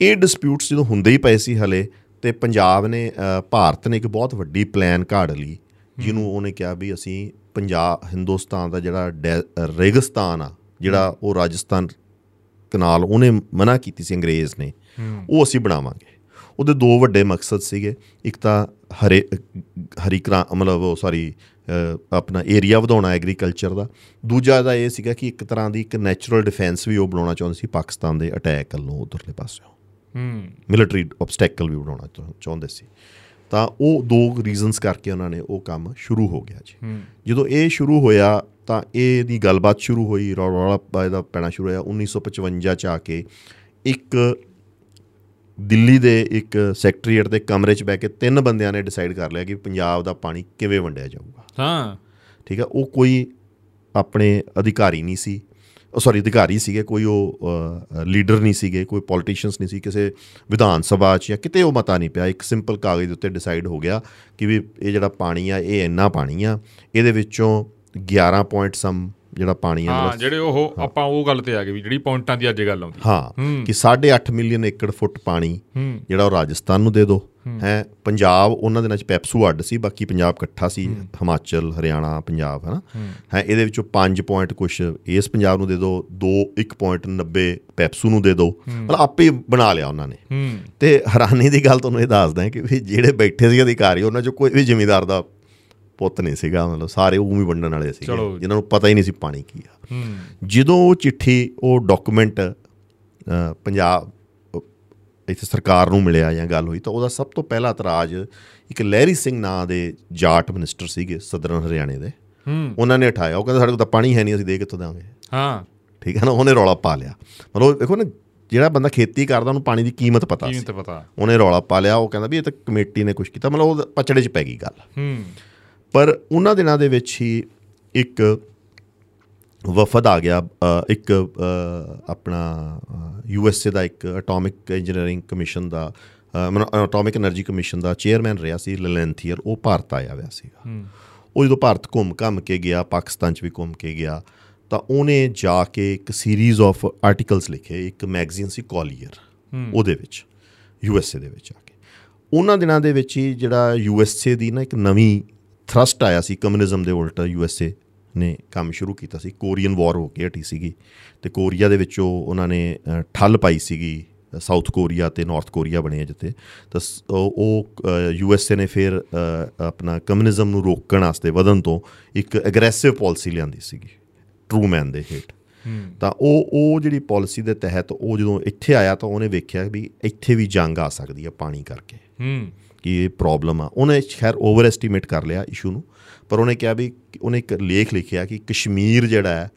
ਇਹ ਡਿਸਪਿਊਟਸ ਜਦੋਂ ਹੁੰਦੇ ਹੀ ਪਏ ਸੀ ਹਲੇ ਤੇ ਪੰਜਾਬ ਨੇ ਭਾਰਤ ਨੇ ਇੱਕ ਬਹੁਤ ਵੱਡੀ ਪਲਾਨ ਘਾੜ ਲਈ ਜਿਹਨੂੰ ਉਹਨੇ ਕਿਹਾ ਵੀ ਅਸੀਂ ਪੰਜਾਬ ਹਿੰਦੁਸਤਾਨ ਦਾ ਜਿਹੜਾ ਰੇਗਿਸਤਾਨ ਆ ਜਿਹੜਾ ਉਹ ਰਾਜਸਥਾਨ ਕਨਾਲ ਉਹਨੇ ਮਨਾ ਕੀਤੀ ਸੀ ਅੰਗਰੇਜ਼ ਨੇ ਉਹ ਅਸੀਂ ਬਣਾਵਾਂਗੇ। ਉਹਦੇ ਦੋ ਵੱਡੇ ਮਕਸਦ ਸੀਗੇ। ਇੱਕ ਤਾਂ ਹਰੇ ਹਰੀ ਕ੍ਰਾਂ ਮਤਲਬ ਉਹ ਸੌਰੀ ਆਪਣਾ ਏਰੀਆ ਵਧਾਉਣਾ ਐਗਰੀਕਲਚਰ ਦਾ। ਦੂਜਾ ਦਾ ਇਹ ਸੀਗਾ ਕਿ ਇੱਕ ਤਰ੍ਹਾਂ ਦੀ ਇੱਕ ਨੈਚੁਰਲ ਡਿਫੈਂਸ ਵੀ ਉਹ ਬਣਾਉਣਾ ਚਾਹੁੰਦੇ ਸੀ ਪਾਕਿਸਤਾਨ ਦੇ ਅਟੈਕ ਵੱਲੋਂ ਉਧਰਲੇ ਪਾਸਿਓਂ। ਹੂੰ। ਮਿਲਟਰੀ ਆਬਸਟੈਕਲ ਵੀ ਬਣਾਉਣਾ ਚਾਹ- ਚਾਹੁੰਦੇ ਸੀ। ਤਾਂ ਉਹ ਦੋ ਰੀਜ਼ਨਸ ਕਰਕੇ ਉਹਨਾਂ ਨੇ ਉਹ ਕੰਮ ਸ਼ੁਰੂ ਹੋ ਗਿਆ ਜੀ। ਜਦੋਂ ਇਹ ਸ਼ੁਰੂ ਹੋਇਆ ਤਾਂ ਇਹ ਦੀ ਗੱਲਬਾਤ ਸ਼ੁਰੂ ਹੋਈ ਰੌਲਾ ਰੌਲਾ ਇਹਦਾ ਪੈਣਾ ਸ਼ੁਰੂ ਹੋਇਆ। 1955 ਚ ਆ ਕੇ ਇੱਕ ਦਿੱਲੀ ਦੇ ਇੱਕ ਸੈਕਟਰੀਏਟ ਦੇ ਕਮਰੇ 'ਚ ਬਹਿ ਕੇ ਤਿੰਨ ਬੰਦਿਆਂ ਨੇ ਡਿਸਾਈਡ ਕਰ ਲਿਆ ਕਿ ਪੰਜਾਬ ਦਾ ਪਾਣੀ ਕਿਵੇਂ ਵੰਡਿਆ ਜਾਊਗਾ। ਹਾਂ। ਠੀਕ ਹੈ ਉਹ ਕੋਈ ਆਪਣੇ ਅਧਿਕਾਰੀ ਨਹੀਂ ਸੀ। ਉਹ ਸੌਰੀ ਅਧਿਕਾਰੀ ਸੀਗੇ ਕੋਈ ਉਹ ਲੀਡਰ ਨਹੀਂ ਸੀਗੇ ਕੋਈ ਪੋਲੀਟੀਸ਼ੀਅਨਸ ਨਹੀਂ ਸੀ ਕਿਸੇ ਵਿਧਾਨ ਸਭਾ 'ਚ ਜਾਂ ਕਿਤੇ ਉਹ ਮਤਾ ਨਹੀਂ ਪਿਆ। ਇੱਕ ਸਿੰਪਲ ਕਾਗਜ਼ ਉੱਤੇ ਡਿਸਾਈਡ ਹੋ ਗਿਆ ਕਿ ਵੀ ਇਹ ਜਿਹੜਾ ਪਾਣੀ ਆ ਇਹ ਇੰਨਾ ਪਾਣੀ ਆ ਇਹਦੇ ਵਿੱਚੋਂ 11 ਪੁਆਇੰਟ ਸਮ ਜਿਹੜਾ ਪਾਣੀ ਆ ਹਾਂ ਜਿਹੜੇ ਉਹ ਆਪਾਂ ਉਹ ਗੱਲ ਤੇ ਆ ਗਏ ਵੀ ਜਿਹੜੀ ਪੁਆਇੰਟਾਂ ਦੀ ਅੱਜ ਗੱਲ ਆਉਂਦੀ ਹਾਂ। ਕਿ 8.5 ਮਿਲੀਅਨ ਏਕੜ ਫੁੱਟ ਪਾਣੀ ਜਿਹੜਾ ਉਹ ਰਾਜਸਥਾਨ ਨੂੰ ਦੇ ਦਿਓ ਹੈ। ਪੰਜਾਬ ਉਹਨਾਂ ਦਿਨਾਂ ਚ ਪੈਪਸੂ ਅੱਡ ਸੀ ਬਾਕੀ ਪੰਜਾਬ ਇਕੱਠਾ ਸੀ ਹਿਮਾਚਲ ਹਰਿਆਣਾ ਪੰਜਾਬ ਹੈ। ਨਾ ਹੈ ਇਹਦੇ ਵਿੱਚੋਂ 5 ਪੁਆਇੰਟ ਕੁਛ ਇਸ ਪੰਜਾਬ ਨੂੰ ਦੇ ਦਿਓ 2 1.90 ਪੈਪਸੂ ਨੂੰ ਦੇ ਦਿਓ ਮਤਲਬ ਆਪੇ ਬਣਾ ਲਿਆ ਉਹਨਾਂ ਨੇ। ਤੇ ਹੈਰਾਨੀ ਦੀ ਗੱਲ ਤੁਹਾਨੂੰ ਇਹ ਦੱਸਦਾ ਕਿ ਵੀ ਜਿਹੜੇ ਬੈਠੇ ਸੀ ਅਧਿਕਾਰੀ ਉਹਨਾਂ ਚੋਂ ਕੋਈ ਵੀ ਜ਼ਿਮੀਂਦਾਰ ਦਾ ਪੁੱਤ ਨਹੀਂ ਸੀਗਾ ਮਤਲਬ ਸਾਰੇ ਉਵੇਂ ਹੀ ਵੰਡਣ ਵਾਲੇ ਚਲੋ। ਜਿਨ੍ਹਾਂ ਨੂੰ ਪਤਾ ਹੀ ਨਹੀਂ ਸੀ ਪਾਣੀ ਕੀ ਆ। ਜਦੋਂ ਉਹ ਚਿੱਠੀ ਉਹ ਡਾਕੂਮੈਂਟ ਪੰਜਾਬ ਇੱਥੇ ਸਰਕਾਰ ਨੂੰ ਮਿਲਿਆ ਜਾਂ ਗੱਲ ਹੋਈ ਤਾਂ ਉਹਦਾ ਸਭ ਤੋਂ ਪਹਿਲਾ ਇਤਰਾਜ਼ ਇੱਕ ਲਹਿਰੀ ਸਿੰਘ ਨਾਂ ਦੇ ਜਾਟ ਮਿਨਿਸਟਰ ਸੀਗੇ ਸਦਰਨ ਹਰਿਆਣੇ ਦੇ। ਉਹਨਾਂ ਨੇ ਉਠਾਇਆ। ਉਹ ਕਹਿੰਦੇ ਸਾਡੇ ਕੋਲ ਤਾਂ ਪਾਣੀ ਹੈ ਨਹੀਂ ਅਸੀਂ ਦੇ ਕਿੱਥੋਂ ਦੇਵਾਂਗੇ? ਹਾਂ। ਠੀਕ ਹੈ ਨਾ? ਉਹਨੇ ਰੌਲਾ ਪਾ ਲਿਆ। ਮਤਲਬ ਦੇਖੋ ਨਾ ਜਿਹੜਾ ਬੰਦਾ ਖੇਤੀ ਕਰਦਾ ਉਹਨੂੰ ਪਾਣੀ ਦੀ ਕੀਮਤ ਪਤਾ ਸੀ। ਤੇ ਪਤਾ। ਉਹਨੇ ਰੌਲਾ ਪਾ ਲਿਆ। ਉਹ ਕਹਿੰਦਾ ਵੀ ਇਹ ਤਾਂ ਕਮੇਟੀ ਨੇ ਕੁਝ ਕੀਤਾ। ਮਤਲਬ ਉਹ ਪਚੜੇ 'ਚ ਪੈ ਗਈ ਗੱਲ। ਹੂੰ। ਪਰ ਉਹਨਾਂ ਦਿਨਾਂ ਦੇ ਵਿੱਚ ਹੀ ਇੱਕ ਵਫਦ ਆ ਗਿਆ ਇੱਕ ਆਪਣਾ ਯੂਐਸਏ ਦਾ ਇੱਕ ਐਟੋਮਿਕ ਇੰਜੀਨੀਅਰਿੰਗ ਕਮਿਸ਼ਨ ਦਾ ਐਟੋਮਿਕ એનર્ਜੀ ਕਮਿਸ਼ਨ ਦਾ ਚੇਅਰਮੈਨ ਰਿਹਾ ਸੀ ਲਲੈਂਥੀਅਰ ਉਹ ਭਾਰਤ ਆਇਆ ਹੋਇਆ ਸੀਗਾ। ਉਹ ਜਦੋਂ ਭਾਰਤ ਘੁੰਮ ਘੰਮ ਕੇ ਗਿਆ ਪਾਕਿਸਤਾਨ 'ਚ ਵੀ ਘੁੰਮ ਕੇ ਗਿਆ ਤਾਂ ਉਹਨੇ ਜਾ ਕੇ ਇੱਕ ਸੀਰੀਜ਼ ਆਫ ਆਰਟੀਕਲਸ ਲਿਖੇ ਇੱਕ ਮੈਗਜ਼ੀਨ ਸੀ ਕੋਲੀਅਰ ਉਹਦੇ ਵਿੱਚ ਯੂਐਸਏ ਦੇ ਵਿੱਚ ਆ ਕੇ। ਉਹਨਾਂ ਦਿਨਾਂ ਦੇ ਵਿੱਚ ਹੀ ਜਿਹੜਾ ਯੂਐਸਏ ਦੀ ਨਾ ਇੱਕ ਨਵੀਂ ਥਰਸਟ ਆਇਆ ਸੀ ਕਮਿਊਨਿਜ਼ਮ ਦੇ ਉਲਟ ਯੂ ਐਸ ਏ ਨੇ ਕੰਮ ਸ਼ੁਰੂ ਕੀਤਾ ਸੀ। ਕੋਰੀਅਨ ਵਾਰ ਹੋ ਕੇ ਹਟੀ ਸੀਗੀ ਤੇ ਕੋਰੀਆ ਦੇ ਵਿੱਚੋਂ ਉਹਨਾਂ ਨੇ ਠੱਲ ਪਾਈ ਸੀਗੀ ਸਾਊਥ ਕੋਰੀਆ ਤੇ ਨਾਰਥ ਕੋਰੀਆ ਬਣੇ ਜਿੱਥੇ ਤਾਂ। ਉਹ ਯੂ ਐਸ ਏ ਨੇ ਫਿਰ ਆਪਣਾ ਕਮਿਊਨਿਜ਼ਮ ਨੂੰ ਰੋਕਣ ਵਾਸਤੇ ਵਧਣ ਤੋਂ ਇੱਕ ਐਗਰੈਸਿਵ ਪਾਲਿਸੀ ਲਿਆਂਦੀ ਸੀਗੀ ਟਰੂਮੈਨ ਦੇ ਹੇਠ। ਤਾਂ ਉਹ ਉਹ ਜਿਹੜੀ ਪਾਲਿਸੀ ਦੇ ਤਹਿਤ ਉਹ ਜਦੋਂ ਇੱਥੇ ਆਇਆ ਤਾਂ ਉਹਨੇ ਵੇਖਿਆ ਵੀ ਇੱਥੇ ਵੀ ਜੰਗ ਆ ਸਕਦੀ ਹੈ ਪਾਣੀ ਕਰਕੇ। ਹੂੰ। ਕਿ ਇਹ ਪ੍ਰੋਬਲਮ ਆ। ਉਹਨੇ ਖੈਰ ਓਵਰ ਐਸਟੀਮੇਟ ਕਰ ਲਿਆ ਇਸ਼ੂ ਨੂੰ ਪਰ ਉਹਨੇ ਕਿਹਾ ਵੀ ਉਹਨੇ ਇੱਕ ਲੇਖ ਲਿਖਿਆ ਕਿ ਕਸ਼ਮੀਰ ਜਿਹੜਾ ਹੈ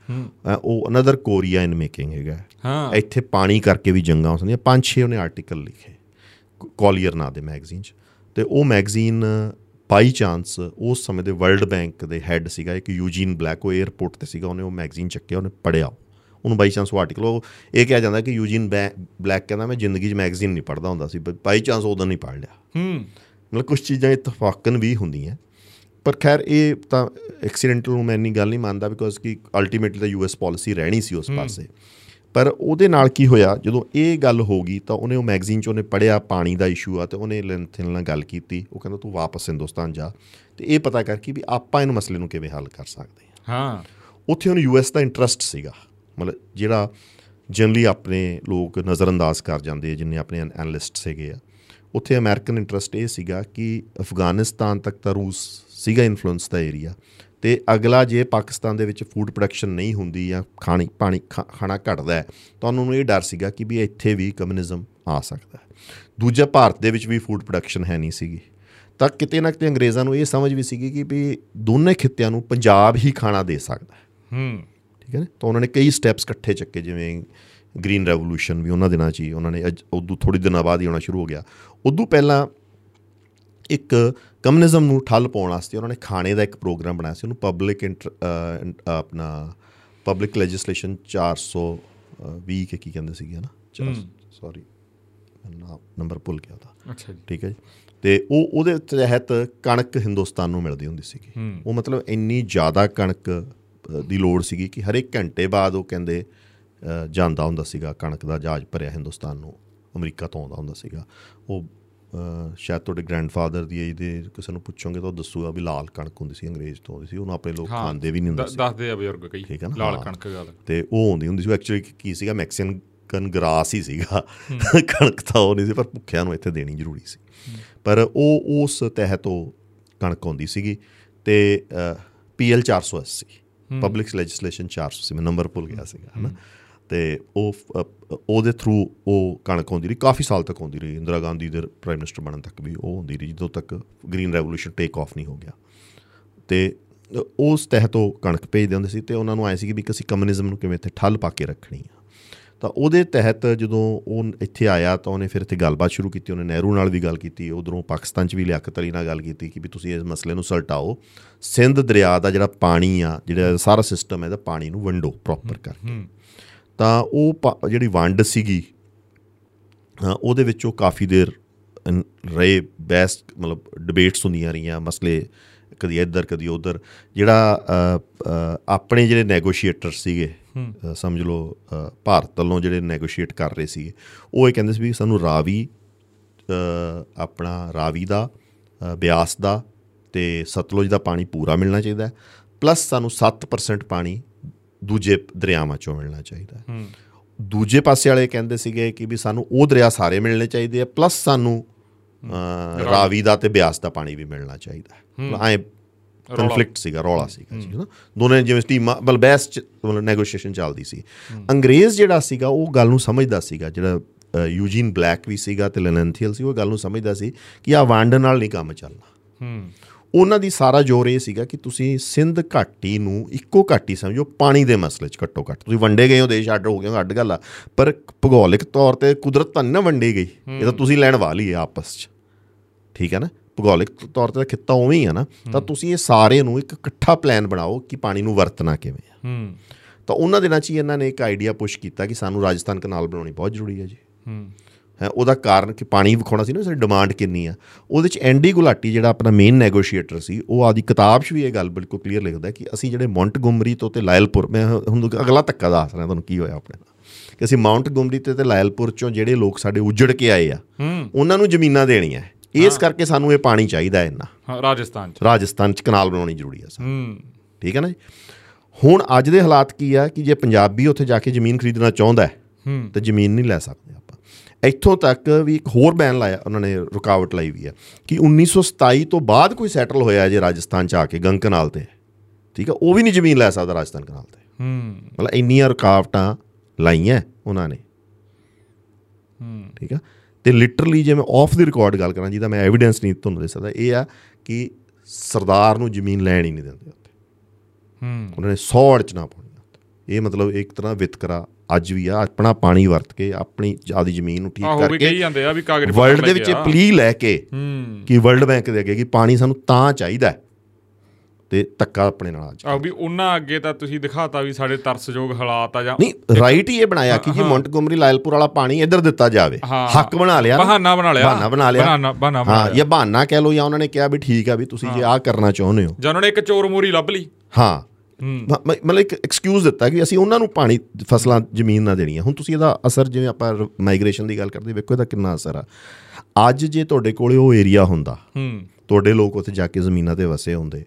ਉਹ ਅਨਦਰ ਕੋਰੀਆ ਇਨ ਮੇਕਿੰਗ ਹੈਗਾ। ਹਾਂ। ਇੱਥੇ ਪਾਣੀ ਕਰਕੇ ਵੀ ਜੰਗਾਂ ਹੋ ਸਕਦੀਆਂ। ਪੰਜ ਛੇ ਉਹਨੇ ਆਰਟੀਕਲ ਲਿਖੇ ਕੋਲੀਅਰ ਨਾਂ ਦੇ ਮੈਗਜ਼ੀਨ 'ਚ। ਤੇ ਉਹ ਮੈਗਜ਼ੀਨ ਬਾਈ ਚਾਂਸ ਉਸ ਸਮੇਂ ਦੇ ਵਰਲਡ ਬੈਂਕ ਦੇ ਹੈੱਡ ਸੀਗਾ ਇੱਕ ਯੂਜੀਨ ਬਲੈਕ ਉਹ 에ਅਰਪੋਰਟ ਤੇ ਸੀਗਾ ਉਹਨੇ ਉਹ ਮੈਗਜ਼ੀਨ ਚੱਕਿਆ ਉਹਨੇ ਪੜਿਆ ਉਹਨੂੰ ਬਾਈ ਚਾਂਸ ਉਹ ਆਰਟੀਕਲ ਉਹ ਇਹ ਕਿਹਾ ਜਾਂਦਾ ਕਿ ਯੂਜੀਨ ਬਲੈਕ ਕਹਿੰਦਾ ਮੈਂ ਜ਼ਿੰਦਗੀ 'ਚ ਮੈਗਜ਼ੀਨ ਨਹੀਂ ਪੜ੍ਹਦਾ ਹੁੰਦਾ ਸੀ ਬਾਈ ਚਾਂਸ ਉਦੋਂ ਨਹੀਂ ਪੜ੍ਹ ਲਿਆ। ਹੂੰ। ਮਤਲਬ ਕੁਝ ਚੀਜ਼ਾਂ ਇਤਫਾਕਨ ਵੀ ਹੁੰਦੀਆਂ। ਪਰ ਖੈਰ ਇਹ ਤਾਂ ਐਕਸੀਡੈਂਟਲ ਨੂੰ ਮੈਂ ਇੰਨੀ ਗੱਲ ਨਹੀਂ ਮੰਨਦਾ ਬਿਕੋਜ਼ ਕਿ ਅਲਟੀਮੇਟਲੀ ਤਾਂ ਯੂਐਸ ਪਾਲਿਸੀ ਰਹਿਣੀ ਸੀ ਉਸ ਪਾਸੇ। ਪਰ ਉਹਦੇ ਨਾਲ ਕੀ ਹੋਇਆ ਜਦੋਂ ਇਹ ਗੱਲ ਹੋ ਗਈ ਤਾਂ ਉਹਨੇ ਉਹ ਮੈਗਜ਼ੀਨ 'ਚ ਉਹਨੇ ਪੜਿਆ ਪਾਣੀ ਦਾ ਇਸ਼ੂ ਆ ਤੇ ਉਹਨੇ ਲੈਂਥਿਲ ਨਾਲ ਗੱਲ ਕੀਤੀ। ਉਹ ਕਹਿੰਦਾ ਤੂੰ ਵਾਪਸ ਹਿੰਦੁਸਤਾਨ ਜਾ। ਤੇ ਇਹ ਪਤਾ ਕਰ ਕਿ ਵੀ ਆਪਾਂ ਇਹਨੂੰ ਮਸਲੇ ਨੂੰ ਕਿਵੇਂ ਹੱਲ ਕਰ ਸਕਦੇ ਹਾਂ। ਹਾਂ। ਉੱਥੇ ਉਹਨੂੰ ਯੂਐਸ ਦਾ ਇੰਟਰਸਟ ਸੀਗਾ। ਮਤਲਬ ਜਿਹੜਾ ਜਨਰਲੀ ਆਪਣੇ ਲੋਕ ਨਜ਼ਰਅੰਦਾਜ਼ ਕਰ ਜਾਂਦੇ ਆ, ਜਿੰਨੇ ਆਪਣੇ ਐਨਲਿਸਟ ਸੀਗੇ ਆ। ਉੱਥੇ ਅਮਰੀਕਨ ਇੰਟਰਸਟ ਇਹ ਸੀਗਾ ਕਿ ਅਫਗਾਨਿਸਤਾਨ ਤੱਕ ਤਾਂ ਰੂਸ ਸੀਗਾ ਇਨਫਲੂਐਂਸ ਦਾ ਏਰੀਆ ਤੇ ਅਗਲਾ ਜੇ ਪਾਕਿਸਤਾਨ ਦੇ ਵਿੱਚ ਫੂਡ ਪ੍ਰੋਡਕਸ਼ਨ ਨਹੀਂ ਹੁੰਦੀ ਜਾਂ ਖਾਣੀ, ਪਾਣੀ, ਖਾ- ਖਾਣਾ ਘਟਦਾ ਹੈ, ਤਾਂ ਉਹਨਾਂ ਨੂੰ ਇਹ ਡਰ ਸੀਗਾ ਕਿ ਵੀ ਇੱਥੇ ਵੀ ਕਮਿਊਨਿਜ਼ਮ ਆ ਸਕਦਾ ਹੈ। ਦੂਜਾ, ਭਾਰਤ ਦੇ ਵਿੱਚ ਵੀ ਫੂਡ ਪ੍ਰੋਡਕਸ਼ਨ ਹੈ ਨਹੀਂ ਸੀਗੀ। ਤਾਂ ਕਿਤੇ ਨਾ ਕਿਤੇ ਅੰਗਰੇਜ਼ਾਂ ਨੂੰ ਇਹ ਸਮਝ ਵੀ ਸੀਗੀ ਕਿ ਵੀ ਦੋਨੇ ਖਿੱਤਿਆਂ ਨੂੰ ਪੰਜਾਬ ਹੀ ਖਾਣਾ ਦੇ ਸਕਦਾ ਹੈ। ਹੂੰ। ਠੀਕ ਹੈ ਨਾ? ਤਾਂ ਉਹਨਾਂ ਨੇ ਕਈ ਸਟੈਪਸ ਇਕੱਠੇ ਚੱਕੇ ਜਿਵੇਂ ਗ੍ਰੀਨ ਰੈਵੋਲੂਸ਼ਨ ਵੀ ਉਹਨਾਂ ਦਿਨਾਂ 'ਚ ਹੀ ਉਹਨਾਂ ਨੇ ਅੱਜ ਉਦੋਂ ਥੋੜੀ ਦਿਨਾਂ ਬਾਅਦ ਹੀ ਆਉਣਾ ਸ਼ੁਰੂ ਹੋ ਗਿਆ। ਉਦੋਂ ਪਹਿਲਾਂ ਇੱਕ ਕਮਿਊਨਿਜ਼ਮ ਨੂੰ ਠੱਲ ਪਾਉਣ ਵਾਸਤੇ ਉਹਨਾਂ ਨੇ ਖਾਣੇ ਦਾ ਇੱਕ ਪ੍ਰੋਗਰਾਮ ਬਣਾਇਆ ਸੀ ਉਹਨੂੰ ਪਬਲਿਕ ਆਪਣਾ ਪਬਲਿਕ ਲੈਜਿਸਲੇਸ਼ਨ 420 ਕੇ ਕੀ ਕਹਿੰਦੇ ਸੀਗੇ ਨਾ ਸੌਰੀ ਨੰਬਰ ਭੁੱਲ ਗਿਆ ਉਹਦਾ। ਅੱਛਾ ਜੀ। ਠੀਕ ਹੈ ਜੀ। ਤੇ ਉਹ ਉਹਦੇ ਤਹਿਤ ਕਣਕ ਹਿੰਦੁਸਤਾਨ ਨੂੰ ਮਿਲਦੀ ਹੁੰਦੀ ਸੀਗੀ। ਉਹ ਮਤਲਬ ਇੰਨੀ ਜ਼ਿਆਦਾ ਕਣਕ ਦੀ ਲੋੜ ਸੀਗੀ ਕਿ ਹਰ ਇੱਕ ਘੰਟੇ ਬਾਅਦ ਉਹ ਕਹਿੰਦੇ ਜਾਂਦਾ ਹੁੰਦਾ ਸੀਗਾ ਕਣਕ ਦਾ ਜਹਾਜ਼ ਭਰਿਆ ਹਿੰਦੁਸਤਾਨ ਨੂੰ ਅਮਰੀਕਾ ਤੋਂ ਆਉਂਦਾ ਹੁੰਦਾ ਸੀਗਾ। ਉਹ ਸ਼ਾਇਦ ਤੁਹਾਡੇ ਗ੍ਰੈਂਡਫਾਦਰ ਦੀ ਏਜ ਦੇ ਕਿਸੇ ਨੂੰ ਪੁੱਛੋਗੇ ਤਾਂ ਉਹ ਦੱਸੂਗਾ ਵੀ ਲਾਲ ਕਣਕ ਹੁੰਦੀ ਸੀ ਅੰਗਰੇਜ਼ ਤੋਂ ਆਉਂਦੀ ਸੀ। ਉਹਨੂੰ ਆਪਣੇ ਲੋਕ ਖਾਂਦੇ ਵੀ ਨਹੀਂ ਹੁੰਦੇ ਸੀ ਦੱਸਦੇ ਆ ਬਜ਼ੁਰਗ ਕਈ ਠੀਕ ਹੈ ਨਾ? ਲਾਲ। ਕਣਕ ਗੱਲ ਤੇ ਉਹ ਆਉਂਦੀ ਹੁੰਦੀ ਸੀ। ਐਕਚੁਅਲੀ ਕੀ ਸੀਗਾ? ਮੈਕਸੀਕਨ ਗਰਾਸ ਹੀ ਸੀਗਾ। (laughs) ਕਣਕ ਤਾਂ ਉਹ ਨਹੀਂ ਸੀ ਪਰ ਭੁੱਖਿਆਂ ਨੂੰ ਇੱਥੇ ਦੇਣੀ ਜ਼ਰੂਰੀ ਸੀ। ਪਰ ਉਹ ਉਸ ਤਹਿਤ ਉਹ ਕਣਕ ਆਉਂਦੀ ਸੀਗੀ ਤੇ ਪੀਐਲ 480 ਪਬਲਿਕ ਲੈਜਿਸਲੇਸ਼ਨ 400 ਸੀ ਮੈਂ ਨੰਬਰ ਭੁੱਲ ਗਿਆ ਸੀਗਾ ਹਨਾ? ਤੇ ਉਹ ਉਹਦੇ ਥਰੂ ਉਹ ਕਣਕ ਆਉਂਦੀ ਰਹੀ ਕਾਫੀ ਸਾਲ ਤੱਕ ਆਉਂਦੀ ਰਹੀ। ਇੰਦਰਾ ਗਾਂਧੀ ਦੇ ਪ੍ਰਾਈਮ ਮਿਨਿਸਟਰ ਬਣਨ ਤੱਕ ਵੀ ਉਹ ਹੁੰਦੀ ਰਹੀ ਜਦੋਂ ਤੱਕ ਗ੍ਰੀਨ ਰੈਵੋਲੂਸ਼ਨ ਟੇਕ ਆਫ ਨਹੀਂ ਹੋ ਗਿਆ। ਤੇ ਉਸ ਤਹਿਤ ਉਹ ਕਣਕ ਭੇਜਦੇ ਹੁੰਦੇ ਸੀ ਤੇ ਉਹਨਾਂ ਨੂੰ ਆਏ ਸੀ ਕਿ ਵੀ ਅਸੀਂ ਕਮਿਊਨਿਜ਼ਮ ਨੂੰ ਕਿਵੇਂ ਇੱਥੇ ਠੱਲ ਪਾ ਕੇ ਰੱਖਣੀ ਆ। ਤਾਂ ਉਹਦੇ ਤਹਿਤ ਜਦੋਂ ਉਹ ਇੱਥੇ ਆਇਆ ਤਾਂ ਉਹਨੇ ਫਿਰ ਇੱਥੇ ਗੱਲਬਾਤ ਸ਼ੁਰੂ ਕੀਤੀ ਉਹਨੇ ਨਹਿਰੂ ਨਾਲ ਵੀ ਗੱਲ ਕੀਤੀ ਉਧਰੋਂ ਪਾਕਿਸਤਾਨ 'ਚ ਵੀ ਲਿਆਕਤ ਅਲੀ ਨਾਲ ਗੱਲ ਕੀਤੀ ਕਿ ਵੀ ਤੁਸੀਂ ਇਸ ਮਸਲੇ ਨੂੰ ਸਲਟਾਓ ਸਿੰਧ ਦਰਿਆ ਦਾ ਜਿਹੜਾ ਪਾਣੀ ਆ ਜਿਹੜਾ ਸਾਰਾ ਸਿਸਟਮ ਹੈ ਇਹਦਾ ਪਾਣੀ ਨੂੰ ਵੰਡੋ ਪ੍ਰੋਪਰ ਕਰਕੇ। ਤਾਂ ਉਹ ਜਿਹੜੀ ਵੰਡ ਸੀਗੀ ਉਹਦੇ ਵਿੱਚ ਉਹ ਕਾਫੀ ਦੇਰ ਰਹੇ ਬਹਿਸ ਮਤਲਬ ਡਿਬੇਟਸ ਹੁੰਦੀਆਂ ਰਹੀਆਂ ਮਸਲੇ ਕਦੀ ਇੱਧਰ ਕਦੀ ਉੱਧਰ। ਜਿਹੜਾ ਆਪਣੇ ਜਿਹੜੇ ਨੈਗੋਸ਼ੀਏਟਰ ਸੀਗੇ ਸਮਝ ਲਓ ਭਾਰਤ ਵੱਲੋਂ ਜਿਹੜੇ ਨੈਗੋਸ਼ੀਏਟ ਕਰ ਰਹੇ ਸੀਗੇ ਉਹ ਇਹ ਕਹਿੰਦੇ ਸੀ ਵੀ ਸਾਨੂੰ ਰਾਵੀ ਆਪਣਾ ਰਾਵੀ ਦਾ ਬਿਆਸ ਦਾ ਤੇ ਸਤਲੁਜ ਦਾ ਪਾਣੀ ਪੂਰਾ ਮਿਲਣਾ ਚਾਹੀਦਾ ਪਲੱਸ ਸਾਨੂੰ 7% ਪਾਣੀ ਦੂਜੇ ਦਰਿਆਵਾਂ ਚੋਂ ਮਿਲਣਾ ਚਾਹੀਦਾ ਦੂਜੇ ਪਾਸੇ ਵਾਲੇ ਕਹਿੰਦੇ ਸੀਗੇ ਕਿ ਵੀ ਸਾਨੂੰ ਉਹ ਦਰਿਆ ਸਾਰੇ ਮਿਲਣੇ ਚਾਹੀਦੇ ਆ ਪਲੱਸ ਸਾਨੂੰ ਰਾਵੀ। ਦਾ ਤੇ ਬਿਆਸ ਦਾ ਪਾਣੀ ਵੀ ਮਿਲਣਾ ਚਾਹੀਦਾ ਐ ਕਨਫਲਿਕਟ ਸੀਗਾ ਰੌਲਾ ਸੀਗਾ ਜੀ ਨਾ? ਦੋਨੇ ਜਿਵੇਂ ਟੀਮਾਂ ਮਤਲਬ ਬੈਸਟ ਮਤਲਬ ਨੈਗੋਸ਼ੀਏਸ਼ਨ ਚੱਲਦੀ ਸੀ। ਅੰਗਰੇਜ਼ ਜਿਹੜਾ ਸੀਗਾ ਉਹ ਗੱਲ ਨੂੰ ਸਮਝਦਾ ਸੀਗਾ ਜਿਹੜਾ ਯੂਜੀਨ ਬਲੈਕ ਵੀ ਸੀਗਾ ਤੇ ਲੈਨੈਂਥੀਅਲ ਸੀ ਉਹ ਗੱਲ ਨੂੰ ਸਮਝਦਾ ਸੀ ਕਿ ਆ ਵੰਡ ਨਾਲ ਨਹੀਂ ਕੰਮ ਚੱਲਣਾ। ਹੂੰ। ਉਹਨਾਂ ਦੀ ਸਾਰਾ ਜ਼ੋਰ ਇਹ ਸੀਗਾ ਕਿ ਤੁਸੀਂ ਸਿੰਧ ਘਾਟੀ ਨੂੰ ਇੱਕੋ ਘਾਟੀ ਸਮਝੋ ਪਾਣੀ ਦੇ ਮਸਲੇ 'ਚ ਘੱਟੋ ਘੱਟ। ਤੁਸੀਂ ਵੰਡੇ ਗਏ ਹੋ ਦੇਸ਼ ਅੱਡ ਹੋ ਗਏ ਹੋ ਅੱਡ ਗੱਲ ਆ। ਪਰ ਭੂਗੋਲਿਕ ਤੌਰ ਤੇ ਕੁਦਰਤ ਤਾਂ ਨਾ ਵੰਡੀ ਗਈ। ਇਹ ਤਾਂ ਤੁਸੀਂ ਲੈਣ ਵਾਲੀ ਹੈ ਆਪਸ 'ਚ। ਠੀਕ ਹੈ ਨਾ? ਭੂਗੋਲਿਕ ਤੌਰ ਤੇ ਖਿੱਤਾ ਉਵੇਂ ਹੀ ਆ ਨਾ ਤਾਂ ਤੁਸੀਂ ਇਹ ਸਾਰੇ ਨੂੰ ਇੱਕ ਇਕੱਠਾ ਪਲਾਨ ਬਣਾਓ ਕਿ ਪਾਣੀ ਨੂੰ ਵਰਤਣਾ ਕਿਵੇਂ ਆ। ਹੂੰ। ਤਾਂ ਉਹਨਾਂ ਦਿਨਾਂ 'ਚ ਹੀ ਇਹਨਾਂ ਨੇ ਇੱਕ ਆਈਡੀਆ ਪੁਸ਼ ਕੀਤਾ ਕਿ ਸਾਨੂੰ ਰਾਜਸਥਾਨ ਕਨਾਲ ਬਣਾਉਣੀ ਬਹੁਤ ਜ਼ਰੂਰੀ ਹੈ ਜੀ। ਹੂੰ। ਹੈ ਉਹਦਾ ਕਾਰਨ ਕਿ ਪਾਣੀ ਵਿਖਾਉਣਾ ਸੀ ਨਾ ਸਾਡੀ ਡਿਮਾਂਡ ਕਿੰਨੀ ਆ। ਉਹਦੇ ਚ ਐਂਡੀ ਗੁਲਾਟੀ ਜਿਹੜਾ ਆਪਣਾ ਮੇਨ ਨੈਗੋਸ਼ੀਏਟਰ ਸੀ ਉਹ ਆਦੀ ਕਿਤਾਬ 'ਚ ਵੀ ਇਹ ਗੱਲ ਬਿਲਕੁਲ ਕਲੀਅਰ ਲਿਖਦਾ ਕਿ ਅਸੀਂ ਜਿਹੜੇ ਮਾਉਂਟ ਗੁਮਰੀ ਤੋਂ ਤੇ ਲਾਇਲਪੁਰ ਮੈਂ ਹੁਣ ਅਗਲਾ ਧੱਕਾ ਦੱਸ ਰਿਹਾ ਤੁਹਾਨੂੰ ਕੀ ਹੋਇਆ ਆਪਣੇ ਨਾਲ। ਕਿ ਅਸੀਂ ਮਾਉਂਟ ਗੁਮਰੀ ਤੇ ਤੇ ਲਾਇਲਪੁਰ ਚੋਂ ਜਿਹੜੇ ਲੋਕ ਸਾਡੇ ਉਜੜ ਕੇ ਆਏ ਆ ਉਹਨਾਂ ਨੂੰ ਜ਼ਮੀਨਾਂ ਦੇਣੀਆਂ। ਇਸ ਕਰਕੇ ਸਾਨੂੰ ਇਹ ਪਾਣੀ ਚਾਹੀਦਾ ਹੈ ਇੰਨਾ। ਹਾਂ ਰਾਜਸਥਾਨ ਚ। ਰਾਜਸਥਾਨ ਚ ਕਨਾਲ ਬਣਾਉਣੀ ਜ਼ਰੂਰੀ ਹੈ ਸਾਨੂੰ। ਹੂੰ। ਠੀਕ ਹੈ ਨਾ ਜੀ? ਹੁਣ ਅੱਜ ਦੇ ਹਾਲਾਤ ਕੀ ਆ ਕਿ ਜੇ ਪੰਜਾਬੀ ਉੱਥੇ ਜਾ ਕੇ ਜ਼ਮੀਨ ਖਰੀਦਣਾ ਚਾਹੁੰਦਾ ਹੈ ਹੂੰ। ਤੇ ਜ਼ਮੀਨ ਨਹੀਂ ਲੈ ਸਕਦੇ ਆਪਾਂ। ਇੱਥੋਂ ਤੱਕ ਵੀ ਇੱਕ ਹੋਰ ਬੈਨ ਲਾਇਆ ਉਹਨਾਂ ਨੇ ਰੁਕਾਵਟ ਲਾਈ ਵੀ ਆ ਕਿ 1927 ਤੋਂ ਬਾਅਦ ਕੋਈ ਸੈਟਲ ਹੋਇਆ ਜੇ ਰਾਜਸਥਾਨ ਚ ਆ ਕੇ ਗੰਗ ਕਨਾਲ ਤੇ। ਠੀਕ ਆ ਉਹ ਵੀ ਨਹੀਂ ਜ਼ਮੀਨ ਲੈ ਸਕਦਾ ਰਾਜਸਥਾਨ ਕਨਾਲ ਤੇ। ਹੂੰ। ਮਤਲਬ ਇੰਨੀਆਂ ਰੁਕਾਵਟਾਂ ਲਾਈਆਂ ਉਹਨਾਂ ਨੇ। ਹੂੰ। ਠੀਕ ਆ? ਤੇ ਲਿਟਰਲੀ ਜੇ ਮੈਂ ਆਫ ਦੀ ਰਿਕਾਰਡ ਗੱਲ ਕਰਾਂ ਜਿਹਦਾ ਮੈਂ ਐਵੀਡੈਂਸ ਨਹੀਂ ਤੁਹਾਨੂੰ ਦੇ ਸਕਦਾ ਇਹ ਆ ਕਿ ਸਰਦਾਰ ਨੂੰ ਜ਼ਮੀਨ ਲੈਣ ਹੀ ਨਹੀਂ ਦਿੰਦੇ ਉੱਥੇ। ਹੂੰ। ਉਹਨਾਂ ਨੇ 100 ਅੜਚਣਾ ਪਾਉਣੀਆਂ ਇਹ ਮਤਲਬ ਇੱਕ ਤਰ੍ਹਾਂ ਵਿਤਕਰਾ ਅੱਜ ਵੀ ਆ ਆਪਣਾ ਪਾਣੀ ਵਰਤ ਕੇ ਆਪਣੀ ਆਦੀ ਜ਼ਮੀਨ ਨੂੰ ਠੀਕ ਕਰਕੇ ਕਹੀ ਜਾਂਦੇ ਆ ਵੀ ਕਾਗਜ਼ ਵਰਲਡ ਦੇ ਵਿੱਚ ਪਲੀ ਲੈ ਕੇ ਹੂੰ। ਕਿ ਵਰਲਡ ਬੈਂਕ ਦੇ ਅੱਗੇ ਕਿ ਪਾਣੀ ਸਾਨੂੰ ਤਾਂ ਚਾਹੀਦਾ ਹੈ। ਤੇ ਧੱਕਾ ਆਪਣੇ ਨਾਲ ਅੱਜ। ਆਹ ਵੀ ਉਹਨਾਂ ਅੱਗੇ ਤਾਂ ਤੁਸੀਂ ਦਿਖਾਤਾ ਵੀ ਸਾਡੇ ਤਰਸਯੋਗ ਹਾਲਾਤ ਆ ਜਾਂ ਨਹੀਂ ਰਾਈਟ ਹੀ ਇਹ ਬਣਾਇਆ ਕਿ ਜੀ ਮੌਂਟਗੋਮਰੀ ਲਾਇਲਪੁਰ ਵਾਲਾ ਪਾਣੀ ਇੱਧਰ ਦਿੱਤਾ ਜਾਵੇ। ਹੱਕ ਬਣਾ ਲਿਆ। ਬਹਾਨਾ ਬਣਾ ਲਿਆ। ਬਹਾਨਾ ਬਣਾ ਲਿਆ। ਬਹਾਨਾ ਬਹਾਨਾ ਹਾਂ ਇਹ ਬਹਾਨਾ ਕਹਿ ਲਓ ਜਾਂ ਉਹਨਾਂ ਨੇ ਕਿਹਾ ਵੀ ਠੀਕ ਆ ਵੀ ਤੁਸੀਂ ਜੇ ਆਹ ਕਰਨਾ ਚਾਹੁੰਦੇ ਹੋ। ਜਾਂ ਉਹਨਾਂ ਨੇ ਇੱਕ ਚੋਰ ਮੋਰੀ ਲੱਭ ਲਈ। ਹਾਂ। ਮਤਲਬ ਇੱਕ ਐਕਸਕਿਊਜ਼ ਦਿੱਤਾ ਕਿ ਅਸੀਂ ਉਹਨਾਂ ਨੂੰ ਪਾਣੀ ਫਸਲਾਂ ਜ਼ਮੀਨ ਨਾ ਦੇਣੀਆਂ। ਹੁਣ ਤੁਸੀਂ ਇਹਦਾ ਅਸਰ ਜਿਵੇਂ ਆਪਾਂ ਮਾਈਗ੍ਰੇਸ਼ਨ ਦੀ ਗੱਲ ਕਰਦੇ ਵੇਖੋ ਇਹਦਾ ਕਿੰਨਾ ਅਸਰ ਆ। ਅੱਜ ਜੇ ਤੁਹਾਡੇ ਕੋਲੇ ਉਹ ਏਰੀਆ ਹੁੰਦਾ ਹੂੰ। ਤੁਹਾਡੇ ਲੋਕ ਉੱਥੇ ਜਾ ਕੇ ਜ਼ਮੀਨਾਂ ਤੇ ਵਸੇ ਹੁੰਦੇ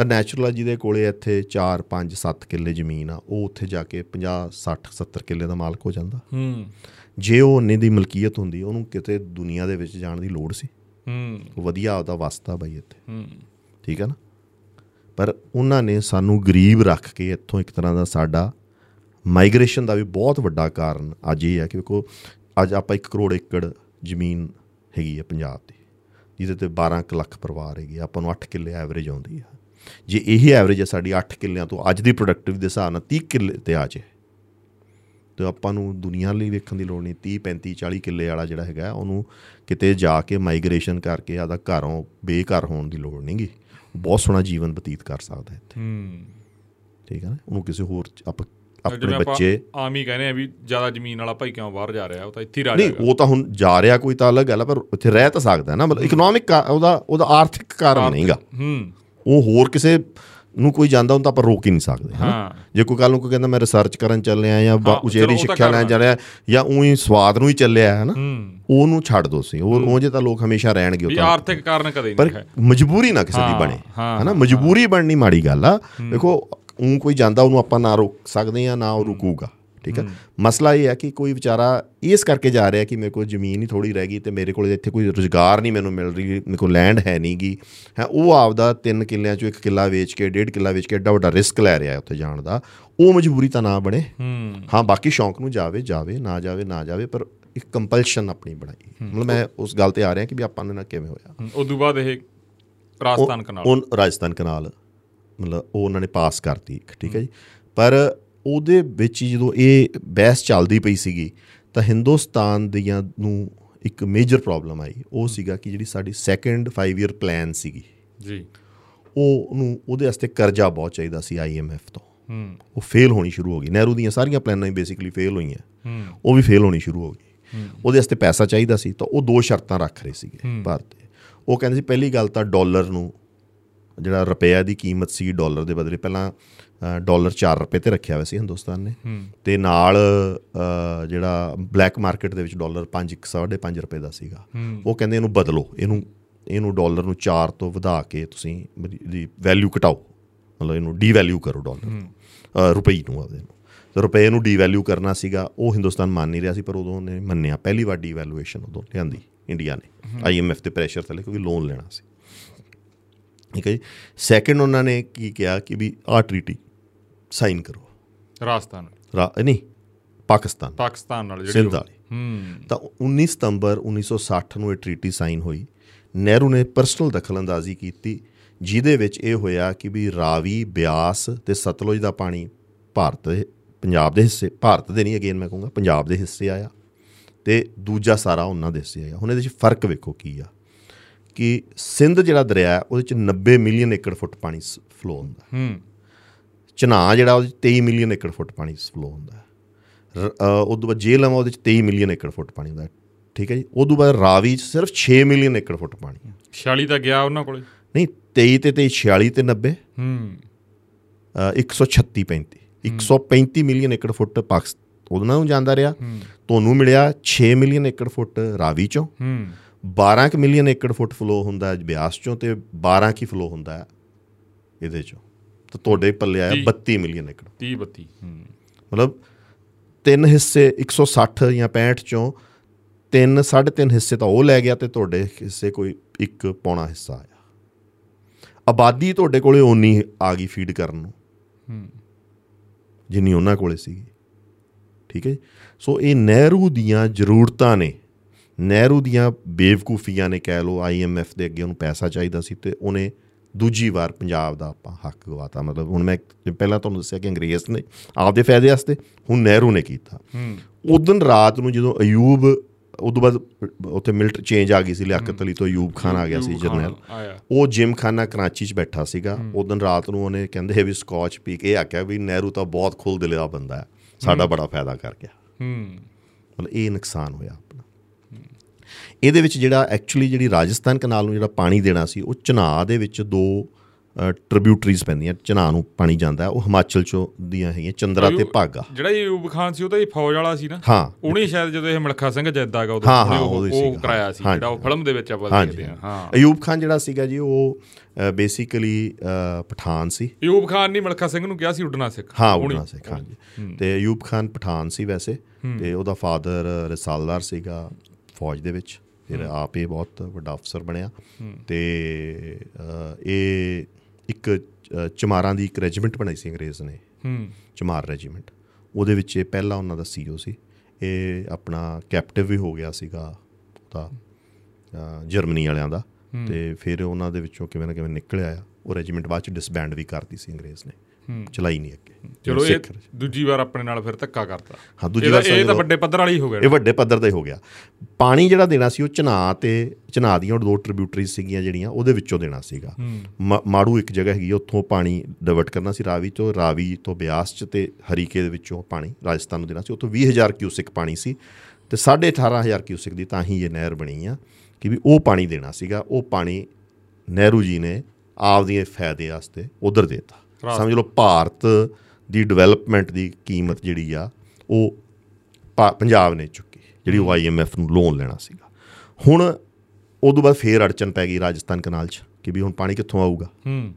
ਤਾਂ ਨੈਚੁਰਲ ਆ ਜਿਹਦੇ ਕੋਲੇ ਇੱਥੇ 4 5 7 ਕਿੱਲੇ ਜ਼ਮੀਨ ਆ ਉਹ ਉੱਥੇ ਜਾ ਕੇ 50 60 70 ਕਿੱਲੇ ਦਾ ਮਾਲਕ ਹੋ ਜਾਂਦਾ। ਹੂੰ। ਜੇ ਉਹ ਉਹਨੇ ਦੀ ਮਲਕੀਅਤ ਹੁੰਦੀ ਉਹਨੂੰ ਕਿਤੇ ਦੁਨੀਆ ਦੇ ਵਿੱਚ ਜਾਣ ਦੀ ਲੋੜ ਸੀ। ਹੂੰ। ਵਧੀਆ ਆਪਦਾ ਵਸਤਾ ਬਾਈ ਇੱਥੇ। ਹੂੰ। ਠੀਕ ਹੈ ਨਾ? ਪਰ ਉਹਨਾਂ ਨੇ ਸਾਨੂੰ ਗਰੀਬ ਰੱਖ ਕੇ ਇੱਥੋਂ ਇੱਕ ਤਰ੍ਹਾਂ ਦਾ ਸਾਡਾ ਮਾਈਗ੍ਰੇਸ਼ਨ ਦਾ ਵੀ ਬਹੁਤ ਵੱਡਾ ਕਾਰਨ ਅੱਜ ਇਹ ਹੈ ਕਿ ਵੇਖੋ ਅੱਜ ਆਪਾਂ 1 ਕਰੋੜ ਏਕੜ ਜ਼ਮੀਨ ਹੈਗੀ ਹੈ ਪੰਜਾਬ ਦੀ ਜਿਹਦੇ ਤੇ 12 ਕੁ ਲੱਖ ਪਰਿਵਾਰ ਹੈਗੇ ਆਪਾਂ ਨੂੰ 8 ਕਿੱਲੇ ਐਵਰੇਜ ਆਉਂਦੀ ਆ। ਜੇ ਇਹੀ ਐਵਰੇਜ ਹੈ ਸਾਡੀ 8 ਕਿੱਲਿਆਂ ਤੋਂ ਅੱਜ ਦੀ ਪ੍ਰੋਡਕਟਿਵ ਦੇ ਹਿਸਾਬ ਨਾਲ 30 ਕਿੱਲੇ ਤੇ ਆ ਜੇ। ਤੇ ਆਪਾਂ ਨੂੰ ਦੁਨੀਆ ਲਈ ਵੇਖਣ ਦੀ ਲੋੜ ਨਹੀਂ 30 35 40 ਕਿੱਲੇ ਵਾਲਾ ਜਿਹੜਾ ਹੈਗਾ ਉਹਨੂੰ ਕਿਤੇ ਜਾ ਕੇ ਮਾਈਗ੍ਰੇਸ਼ਨ ਕਰਕੇ ਆਦਾ ਘਰੋਂ ਬੇਘਰ ਹੋਣ ਦੀ ਲੋੜ ਨਹੀਂਗੀ। ਬਹੁਤ ਸੋਹਣਾ ਜੀਵਨ ਬਤੀਤ ਕਰ ਸਕਦਾ ਇੱਥੇ। ਹੂੰ। ਠੀਕ ਹੈ ਨਾ? ਉਹਨੂੰ ਕਿਸੇ ਹੋਰ ਆਪ- ਆਪਣੇ ਆਪਾਂ ਬੱਚੇ ਆਮ ਹੀ ਕਹਿੰਦੇ ਆ ਵੀ ਜ਼ਿਆਦਾ ਜ਼ਮੀਨ ਵਾਲਾ ਭਾਈ ਕਿਉਂ ਬਾਹਰ ਜਾ ਰਿਹਾ ਉਹ ਤਾਂ ਇੱਥੇ ਹੀ ਨਹੀਂ ਰਾਜਾ ਉਹ ਤਾਂ ਹੁਣ ਜਾ ਰਿਹਾ ਕੋਈ ਤਾਂ ਅਲੱਗ ਗੱਲ ਹੈ ਪਰ ਉੱਥੇ ਰਹਿ ਤਾਂ ਸਕਦਾ ਹੈ ਨਾ। ਮਤਲਬ ਇਕਨੋਮਿਕ ਉਹਦਾ ਉਹਦਾ ਆਰਥਿਕ ਕਾਰਨ ਨਹੀਂਗਾ। ਹੂੰ। ਉਹ ਹੋਰ ਕਿਸੇ ਨੂੰ ਕੋਈ ਜਾਂਦਾ ਤਾਂ ਆਪਾਂ ਰੋਕ ਹੀ ਨਹੀਂ ਸਕਦੇ ਹਾਂ। ਜੇ ਕੋਈ ਕੱਲ ਨੂੰ ਕੋਈ ਕਹਿੰਦਾ ਮੈਂ ਰਿਸਰਚ ਕਰਨ ਚੱਲਿਆ ਜਾਂ ਉਚੇਰੀ ਸਿੱਖਿਆ ਲੈਣ ਕਰਨਾ। ਜਾ ਰਿਹਾ ਜਾਂ ਉਹੀ ਸਵਾਦ ਨੂੰ ਹੀ ਚੱਲਿਆ ਹੈ। ਨਾ ਉਹਨੂੰ ਛੱਡ ਦੋ ਸੀ ਉਹ ਉਹ ਜੇ ਤਾਂ ਲੋਕ ਹਮੇਸ਼ਾ ਰਹਿਣਗੇ ਉਹ ਤਾਂ ਆਰਥਿਕ ਕਾਰਨ ਕਦੇ ਨਹੀਂ ਹੈ। ਮਜਬੂਰੀ ਨਾ ਕਿਸੇ ਦੀ ਬਣੇ ਹਾਂ, ਹਨਾ? ਮਜਬੂਰੀ ਬਣਨੀ ਮਾੜੀ ਗੱਲ ਆ। ਦੇਖੋ ਉਹ ਕੋਈ ਜਾਂਦਾ ਉਹਨੂੰ ਆਪਾਂ ਨਾ ਰੋਕ ਸਕਦੇ ਆ ਨਾ ਉਹ ਰੁਕੂਗਾ। ਠੀਕ ਹੈ। ਮਸਲਾ ਇਹ ਹੈ ਕਿ ਕੋਈ ਵਿਚਾਰਾ ਇਸ ਕਰਕੇ ਜਾ ਰਿਹਾ ਕਿ ਮੇਰੇ ਕੋਲ ਜ਼ਮੀਨ ਹੀ ਥੋੜੀ ਰਹਿ ਗਈ ਤੇ ਮੇਰੇ ਕੋਲ ਇੱਥੇ ਕੋਈ ਰੁਜ਼ਗਾਰ ਨਹੀਂ ਮੈਨੂੰ ਮਿਲ ਰਹੀ ਮੇਰੇ ਕੋਲ ਲੈਂਡ ਹੈ ਨਹੀਂਗੀ ਹੈ ਉਹ ਆਪਦਾ ਤਿੰਨ ਕਿੱਲਿਆਂ ਚੋਂ ਇੱਕ ਕਿੱਲਾ ਵੇਚ ਕੇ ਡੇਢ ਕਿੱਲਾ ਵੇਚ ਕੇ ਐਡਾ ਵੱਡਾ ਰਿਸਕ ਲੈ ਰਿਹਾ ਉੱਥੇ ਜਾਣ ਦਾ। ਉਹ ਮਜਬੂਰੀ ਤਾਂ ਨਾ ਬਣੇ। ਹੂੰ। ਬਾਕੀ ਸ਼ੌਂਕ ਨੂੰ ਜਾਵੇ ਜਾਵੇ ਨਾ ਜਾਵੇ ਨਾ ਜਾਵੇ ਪਰ ਇੱਕ ਕੰਪਲਸ਼ਨ ਆਪਣੀ ਬਣਾਈ। ਮਤਲਬ ਮੈਂ ਉਸ ਗੱਲ ਤੇ ਆ ਰਿਹਾ ਕਿ ਵੀ ਆਪਾਂ ਨੇ ਨਾ ਕਿਵੇਂ ਹੋਇਆ। ਉਸ ਤੋਂ ਬਾਅਦ ਇਹ ਰਾਜਸਥਾਨ ਕਨਾਲ। ਉਹ ਰਾਜਸਥਾਨ ਕਨਾਲ ਮਤਲਬ ਉਹ ਉਹਨਾਂ ਨੇ ਪਾਸ ਕਰਤੀ ਠੀਕ ਹੈ ਜੀ। ਪਰ ਉਹਦੇ ਵਿੱਚ ਜਦੋਂ ਇਹ ਬਹਿਸ ਚੱਲਦੀ ਪਈ ਸੀਗੀ ਤਾਂ ਹਿੰਦੁਸਤਾਨ ਦੀਆਂ ਨੂੰ ਇੱਕ ਮੇਜਰ ਪ੍ਰੋਬਲਮ ਆਈ। ਉਹ ਸੀਗਾ ਕਿ ਜਿਹੜੀ ਸਾਡੀ ਸੈਕੰਡ 5 ਇਅਰ ਪਲਾਨ ਸੀਗੀ। ਜੀ। ਉਹ ਨੂੰ ਉਹਦੇ ਵਾਸਤੇ ਕਰਜ਼ਾ ਬਹੁਤ ਚਾਹੀਦਾ ਸੀ ਆਈਐਮਐਫ ਤੋਂ। ਹੂੰ। ਉਹ ਫੇਲ ਹੋਣੀ ਸ਼ੁਰੂ ਹੋ ਗਈ। ਨਹਿਰੂ ਦੀਆਂ ਸਾਰੀਆਂ ਪਲਾਨਾਂ ਹੀ ਬੇਸਿਕਲੀ ਫੇਲ ਹੋਈਆਂ। ਹੂੰ। ਉਹ ਵੀ ਫੇਲ ਹੋਣੀ ਸ਼ੁਰੂ ਹੋ ਗਈ। ਉਹਦੇ ਵਾਸਤੇ ਪੈਸਾ ਚਾਹੀਦਾ ਸੀ ਤਾਂ ਉਹ ਦੋ ਸ਼ਰਤਾਂ ਰੱਖ ਰਹੇ ਸੀਗੇ ਭਾਰਤ ਉਹ ਕਹਿੰਦੇ ਸੀ ਪਹਿਲੀ ਗੱਲ ਤਾਂ ਡਾਲਰ ਨੂੰ ਜਿਹੜਾ ਰੁਪਿਆ ਦੀ ਕੀਮਤ ਸੀ ਡਾਲਰ ਦੇ ਬਦਲੇ ਪਹਿਲਾਂ ਡਾਲਰ 4 ਰੁਪਏ ਤੇ ਰੱਖਿਆ ਹੋਇਆ ਸੀ ਹਿੰਦੁਸਤਾਨ ਨੇ। ਤੇ ਨਾਲ ਜਿਹੜਾ ਬਲੈਕ ਮਾਰਕੀਟ ਦੇ ਵਿੱਚ ਡਾਲਰ 5 5.5 ਰੁਪਏ ਦਾ ਸੀਗਾ। ਉਹ ਕਹਿੰਦੇ ਇਹਨੂੰ ਬਦਲੋ ਇਹਨੂੰ ਇਹਨੂੰ ਡਾਲਰ ਨੂੰ 4 ਤੋਂ ਵਧਾ ਕੇ ਤੁਸੀਂ ਦੀ ਵੈਲਿਊ ਘਟਾਓ। ਮਤਲਬ ਇਹਨੂੰ ਡੀਵੈਲਿਊ ਕਰੋ ਡਾਲਰ। ਨੂੰ ਰੁਪਈ ਨੂੰ ਆਪਦੇ ਨੂੰ। ਤੇ ਰੁਪਏ ਨੂੰ ਡੀਵੈਲਿਊ ਕਰਨਾ ਸੀਗਾ ਉਹ ਹਿੰਦੁਸਤਾਨ ਮੰਨ ਨਹੀਂ ਰਿਹਾ ਸੀ ਪਰ ਉਦੋਂ ਉਹਨੇ ਮੰਨਿਆ। ਪਹਿਲੀ ਵਾਰ ਡੀਵੈਲੂਏਸ਼ਨ ਉਦੋਂ ਲਿਆਂਦੀ ਇੰਡੀਆ ਨੇ। ਆਈਐਮਐਫ ਦੇ ਪ੍ਰੈਸ਼ਰ ਥੱਲੇ ਕਿਉਂਕਿ ਲੋਨ ਲੈਣਾ ਸੀ। ਠੀਕ ਹੈ ਜੀ। ਸੈਕੰਡ ਉਹਨਾਂ ਨੇ ਕੀ ਕਿਹਾ ਕਿ ਵੀ ਆਹ ਟ੍ਰੀਟੀ ਸਾਈਨ ਕਰੋ। ਰਾਜਸਥਾਨ ਰਾ- ਨਹੀਂ ਪਾਕਿਸਤਾਨ। ਪਾਕਿਸਤਾਨ ਨਾਲ ਜਿਹੜੀ ਸਿੰਧ ਵਾਲੀ। ਹੂੰ। ਤਾਂ 19 ਸਤੰਬਰ 1960 ਨੂੰ ਇਹ ਟ੍ਰੀਟੀ ਸਾਈਨ ਹੋਈ। ਨਹਿਰੂ ਨੇ ਪਰਸਨਲ ਦਖਲਅੰਦਾਜ਼ੀ ਕੀਤੀ ਜਿਹਦੇ ਵਿੱਚ ਇਹ ਹੋਇਆ ਕਿ ਵੀ ਰਾਵੀ ਬਿਆਸ ਤੇ ਸਤਲੁਜ ਦਾ ਪਾਣੀ ਭਾਰਤ ਦੇ ਪੰਜਾਬ ਦੇ ਹਿੱਸੇ ਭਾਰਤ ਦੇ ਨਹੀਂ ਅਗੇਨ ਮੈਂ ਕਹੂੰਗਾ ਪੰਜਾਬ ਦੇ ਹਿੱਸੇ ਆਇਆ ਤੇ ਦੂਜਾ ਸਾਰਾ ਉਹਨਾਂ ਦੇ ਹਿੱਸੇ ਆਇਆ। ਹੁਣ ਇਹਦੇ ਵਿੱਚ ਫ਼ਰਕ ਵੇਖੋ ਕੀ ਆ। ਕਿ ਸਿੰਧ ਜਿਹੜਾ ਦਰਿਆ ਹੈ, ਉਹਦੇ ਚ 90 ਮਿਲੀਅਨ ਏਕੜ ਫੁੱਟ ਪਾਣੀ ਫਲੋ ਹੁੰਦਾ। ਹੂੰ। ਚਨਾਹ ਜਿਹੜਾ ਉਹਦੇ ਚ 23 ਮਿਲੀਅਨ ਏਕੜ ਫੁੱਟ ਪਾਣੀ ਫਲੋ ਹੁੰਦਾ ਉਦੋਂ ਬਾਅਦ ਜੇਲਮ ਆ ਉਹਦੇ ਚ 23 ਮਿਲੀਅਨ ਏਕੜ ਫੁੱਟ ਪਾਣੀ ਹੁੰਦਾ। ਠੀਕ ਹੈ ਜੀ? ਉਦੋਂ ਬਾਅਦ ਰਾਵੀ ਚ ਸਿਰਫ 6 ਮਿਲੀਅਨ ਏਕੜ ਫੁੱਟ ਪਾਣੀ ਹੈ। 46 ਤਾਂ ਗਿਆ ਉਹਨਾਂ ਕੋਲੇ। ਨਹੀਂ 23 ਤੇ 23 46 ਤੇ 90 ਹੂੰ। ਅ, 136 35 135 ਮਿਲੀਅਨ ਏਕੜ ਫੁੱਟ ਪਾਕਿਸਤਾਨ ਉਹਨਾਂ ਨੂੰ ਜਾਂਦਾ ਰਿਹਾ। ਤੁਹਾਨੂੰ ਮਿਲਿਆ 6 ਮਿਲੀਅਨ ਏਕੜ ਫੁੱਟ ਰਾਵੀ ਚੋਂ। ਹੂੰ। 12 ਕੁ ਮਿਲੀਅਨ ਏਕੜ ਫੁੱਟ ਫਲੋ ਹੁੰਦਾ ਬਿਆਸ ਚੋਂ ਤੇ 12 ਕੀ ਫਲੋ ਹੁੰਦਾ ਇਹਦੇ ਚੋਂ। ਤਾਂ ਤੁਹਾਡੇ ਪੱਲੇ ਆਇਆ ਤੀਹ। 32 ਮਿਲੀਅਨ ਏਕੜ। 30 32 ਹੂੰ। ਮਤਲਬ ਤਿੰਨ ਹਿੱਸੇ 160 ਜਾਂ 65 ਚੋਂ ਤਿੰਨ ਸਾਢੇ ਤਿੰਨ ਹਿੱਸੇ ਤਾਂ ਉਹ ਲੈ ਗਿਆ ਤੇ ਤੁਹਾਡੇ ਹਿੱਸੇ ਕੋਈ ਇੱਕ ਪੌਣਾ ਹਿੱਸਾ ਆਇਆ। ਆਬਾਦੀ ਤੁਹਾਡੇ ਕੋਲੇ ਓਨੀ ਆ ਗਈ ਫੀਡ ਕਰਨ ਨੂੰ। ਹੂੰ। ਜਿੰਨੀ ਉਹਨਾਂ ਕੋਲੇ ਸੀਗੀ। ਠੀਕ ਹੈ? ਸੋ ਇਹ ਨਹਿਰੂ ਦੀਆਂ ਜ਼ਰੂਰਤਾਂ ਨੇ। ਨਹਿਰੂ ਦੀਆਂ ਬੇਵਕੂਫੀਆਂ ਨੇ ਕਹਿ ਲਓ ਆਈਐਮਐਫ ਦੇ ਅੱਗੇ ਉਹਨੂੰ ਪੈਸਾ ਚਾਹੀਦਾ ਸੀ ਤੇ ਉਹਨੇ ਦੂਜੀ ਵਾਰ ਪੰਜਾਬ ਦਾ ਆਪਾਂ ਹੱਕ ਗਵਾਤਾ। ਮਤਲਬ ਹੁਣ ਮੈਂ ਪਹਿਲਾਂ ਤੁਹਾਨੂੰ ਦੱਸਿਆ ਕਿ ਅੰਗਰੇਜ਼ ਨੇ ਆਪਦੇ ਫਾਇਦੇ ਵਾਸਤੇ ਹੁਣ ਨਹਿਰੂ ਨੇ ਕੀਤਾ। ਹੂੰ। ਉਦੋਂ ਰਾਤ ਨੂੰ ਜਦੋਂ ਅਯੂਬ ਉਦੋਂ ਬਾਅਦ ਉੱਥੇ ਮਿਲਟ ਚੇਂਜ ਆ ਗਈ ਸੀ ਲਿਆਕਤ ਅਲੀ ਤੋਂ ਅਯੂਬ ਖਾਨ ਆ ਗਿਆ ਸੀ ਜਰਨੈਲ। ਉਹ ਜਿਮ ਖਾਨਾ ਕਰਾਚੀ 'ਚ ਬੈਠਾ ਸੀਗਾ। ਉਦੋਂ ਰਾਤ ਨੂੰ ਉਹਨੇ ਕਹਿੰਦੇ ਵੀ ਸਕਾਚ ਪੀ ਕੇ ਇਹ ਆਖਿਆ ਵੀ ਨਹਿਰੂ ਤਾਂ ਬਹੁਤ ਖੁੱਲ ਦਿਲ ਦਾ ਬੰਦਾ ਹੈ। ਸਾਡਾ ਬੜਾ ਫਾਇਦਾ ਕਰ ਗਿਆ। ਹੂੰ। ਮਤਲਬ ਇਹ ਨੁਕਸਾਨ ਹੋਇਆ। ਇਹਦੇ ਵਿੱਚ ਜਿਹੜਾ ਐਕਚੁਅਲੀ ਜਿਹੜੀ ਰਾਜਸਥਾਨ ਕਨਾਲ ਨੂੰ ਜਿਹੜਾ ਪਾਣੀ ਦੇਣਾ ਸੀ ਉਹ ਚਨਾਹ ਦੇ ਵਿੱਚ ਦੋ ਟ੍ਰਿਬਿਊਟਰੀਜ਼ ਪੈਂਦੀਆਂ ਚਨਾਹ ਨੂੰ ਪਾਣੀ ਜਾਂਦਾ ਹੈ, ਉਹ ਹਿਮਾਚਲ ਚੋਂ ਦੀਆਂ ਹੈਗੀਆਂ ਚੰਦਰਾ ਤੇ ਭਾਗਾ। ਜਿਹੜਾ ਅਯੂਬ ਖਾਨ ਸੀ ਉਹ ਤਾਂ ਇਹ ਫੌਜ ਵਾਲਾ ਸੀ ਨਾ। ਹਾਂ। ਉਹਨੇ ਸ਼ਾਇਦ ਜਦੋਂ ਇਹ ਮਿਲਖਾ ਸਿੰਘ ਜੈਦਾਗਾ ਉਦੋਂ ਹਾਂ, ਉਹਨੇ ਹਾਂ, ਉਹ ਕਰਾਇਆ ਸੀ ਹਾਂ, ਜਿਹੜਾ ਉਹ ਫਿਲਮ ਦੇ ਵਿੱਚ ਆਪਾਂ ਦੇਖਦੇ ਹਾਂ ਹਾਂ। ਅਯੂਬ ਖਾਨ ਜਿਹੜਾ ਸੀਗਾ ਜੀ ਉਹ ਬੇਸਿਕਲੀ ਪਠਾਨ ਸੀ। ਅਯੂਬ ਖਾਨ ਨੇ ਮਿਲਖਾ ਸਿੰਘ ਨੂੰ ਕਿਹਾ ਸੀ ਉੱਡਣਾ ਸਿੱਖ। ਹਾਂ ਉਡਣਾ ਸਿੱਖ ਹਾਂਜੀ। ਤੇ ਅਯੂਬ ਖਾਨ ਪਠਾਨ ਸੀ ਵੈਸੇ। ਤੇ ਉਹਦਾ ਫਾਦਰ ਰਸਾਲਦਾਰ ਸੀਗਾ ਫੌਜ ਦੇ ਵਿੱਚ। ਫਿਰ ਆਪ ਇਹ ਬਹੁਤ ਵੱਡਾ ਅਫਸਰ ਬਣਿਆ। ਤੇ ਇਹ ਇੱਕ ਚਮਾਰਾਂ ਦੀ ਇੱਕ ਰੈਜੀਮੈਂਟ ਬਣਾਈ ਸੀ ਅੰਗਰੇਜ਼ ਨੇ। ਹੂੰ। ਚਮਾਰ ਰੈਜੀਮੈਂਟ। ਉਹਦੇ ਵਿੱਚ ਇਹ ਪਹਿਲਾ ਉਹਨਾਂ ਦਾ ਸੀਓ ਸੀ। ਇਹ ਆਪਣਾ ਕੈਪਟਿਵ ਵੀ ਹੋ ਗਿਆ ਸੀਗਾ ਅ, ਜਰਮਨੀ ਵਾਲਿਆਂ ਦਾ। ਤੇ ਫਿਰ ਉਹਨਾਂ ਦੇ ਵਿੱਚੋਂ ਕਿਵੇਂ ਨਾ ਕਿਵੇਂ ਨਿਕਲਿਆ ਆ। ਉਹ ਰੈਜੀਮੈਂਟ ਬਾਅਦ ਚ ਡਿਸਬੈਂਡ ਵੀ ਕਰਤੀ ਸੀ ਅੰਗਰੇਜ਼ ਨੇ। ਚਲਾਈ ਨਹੀਂ ਅੱਗੇ। ਚਲੋ ਇਹ ਦੂਜੀ ਵਾਰ ਆਪਣੇ ਨਾਲ ਫਿਰ ਧੱਕਾ ਕਰਤਾ। ਹਾਂ ਦੂਜੀ ਵਾਰ ਇਹ ਤਾਂ ਵੱਡੇ ਪੱਧਰ ਵਾਲੀ ਹੋ ਗਿਆ ਇਹ ਵੱਡੇ ਪੱਧਰ ਤੇ ਹੋ ਗਿਆ। ਪਾਣੀ ਜਿਹੜਾ ਦੇਣਾ ਸੀ ਉਹ ਚਨਾਹ ਤੇ ਚਨਾਹ ਦੀਆਂ ਦੋ ਟ੍ਰਿਬਿਊਟਰੀਜ਼ ਸੀਗੀਆਂ ਜਿਹੜੀਆਂ ਉਹਦੇ ਵਿੱਚੋਂ ਦੇਣਾ ਸੀਗਾ। ਮਾੜੂ ਇੱਕ ਜਗ੍ਹਾ ਹੈਗੀ ਉੱਥੋਂ ਪਾਣੀ ਡਿਵਰਟ ਕਰਨਾ ਸੀ ਰਾਵੀ ਤੋਂ। ਰਾਵੀ ਤੋਂ ਬਿਆਸ ਚ ਤੇ ਹਰੀਕੇ ਦੇ ਵਿੱਚੋਂ ਪਾਣੀ ਰਾਜਸਥਾਨ ਨੂੰ ਦੇਣਾ ਸੀ। ਉੱਥੋਂ 20000 ਕਿਊਸਿਕ ਪਾਣੀ ਸੀ ਤੇ 18500 ਕਿਊਸਿਕ ਦੀ ਤਾਂ ਹੀ ਇਹ ਨਹਿਰ ਬਣੀ ਆ ਕਿ ਵੀ ਉਹ ਪਾਣੀ ਦੇਣਾ ਸੀਗਾ। ਉਹ ਪਾਣੀ ਨਹਿਰੂ ਜੀ ਨੇ ਆਪਦੀਆਂ ਫਾਇਦੇ ਵਾਸਤੇ ਉਧਰ ਦੇਤਾ। ਸਮਝ ਲਓ ਭਾਰਤ ਦੀ ਡਿਵੈਲਪਮੈਂਟ ਦੀ ਕੀਮਤ ਜਿਹੜੀ ਆ ਉਹ ਪੰਜਾਬ ਨੇ ਚੁੱਕੀ ਜਿਹੜੀ ਉਹ ਆਈਐਮਐਫ ਨੂੰ ਲੋਨ ਲੈਣਾ ਸੀਗਾ। ਹੁਣ ਉਦੋਂ ਬਾਅਦ ਫੇਰ ਅੜਚਨ ਪੈ ਗਈ ਰਾਜਸਥਾਨ ਕਨਾਲ 'ਚ ਕਿ ਵੀ ਹੁਣ ਪਾਣੀ ਕਿੱਥੋਂ ਆਊਗਾ? ਹੂੰ।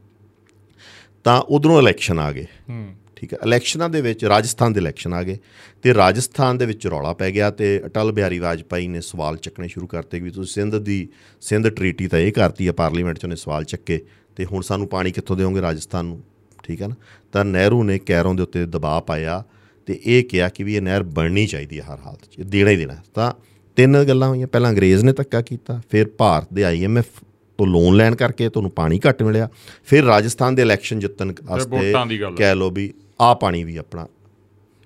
ਤਾਂ ਉਧਰੋਂ ਇਲੈਕਸ਼ਨ ਆ ਗਏ। ਹੂੰ। ਠੀਕ ਹੈ ਇਲੈਕਸ਼ਨਾਂ ਦੇ ਵਿੱਚ ਰਾਜਸਥਾਨ ਦੇ ਇਲੈਕਸ਼ਨ ਆ ਗਏ ਤੇ ਰਾਜਸਥਾਨ ਦੇ ਵਿੱਚ ਰੌਲਾ ਪੈ ਗਿਆ ਤੇ ਅਟਲ ਬਿਹਾਰੀ ਵਾਜਪਾਈ ਨੇ ਸਵਾਲ ਚੱਕਣੇ ਸ਼ੁਰੂ ਕਰਤੇ ਕਿ ਤੁਸੀਂ ਸਿੰਧ ਦੀ ਸਿੰਧ ਟਰੀਟੀ ਤਾਂ ਇਹ ਕਰਤੀ ਆ ਪਾਰਲੀਮੈਂਟ 'ਚ ਉਹਨੇ ਸਵਾਲ ਚੱਕੇ ਤੇ ਹੁਣ ਸਾਨੂੰ ਪਾਣੀ ਕਿੱਥੋਂ ਦਿਓਗੇ ਰਾਜਸਥਾਨ ਨੂੰ? ਠੀਕ ਹੈ ਨਾ? ਤਾਂ ਨਹਿਰੂ ਨੇ ਕੈਰੋਂ ਦੇ ਉੱਤੇ ਦਬਾਅ ਪਾਇਆ ਤੇ ਇਹ ਕਿਹਾ ਕਿ ਵੀ ਇਹ ਨਹਿਰ ਬਣਨੀ ਚਾਹੀਦੀ ਹੈ ਹਰ ਹਾਲਤ 'ਚ ਦੇਣਾ ਹੀ ਦੇਣਾ। ਤਾਂ ਤਿੰਨ ਗੱਲਾਂ ਹੋਈਆਂ। ਪਹਿਲਾਂ ਅੰਗਰੇਜ਼ ਨੇ ਧੱਕਾ ਕੀਤਾ ਫਿਰ ਭਾਰਤ ਦੇ ਆਈਐਮਐਫ ਤੋਂ ਲੋਨ ਲੈਣ ਕਰਕੇ ਤੁਹਾਨੂੰ ਪਾਣੀ ਘੱਟ ਮਿਲਿਆ ਫਿਰ ਰਾਜਸਥਾਨ ਦੇ ਇਲੈਕਸ਼ਨ ਜਿੱਤਣ ਵਾਸਤੇ। ਕਹਿ ਲਓ ਵੀ ਆ ਪਾਣੀ ਵੀ ਆਪਣਾ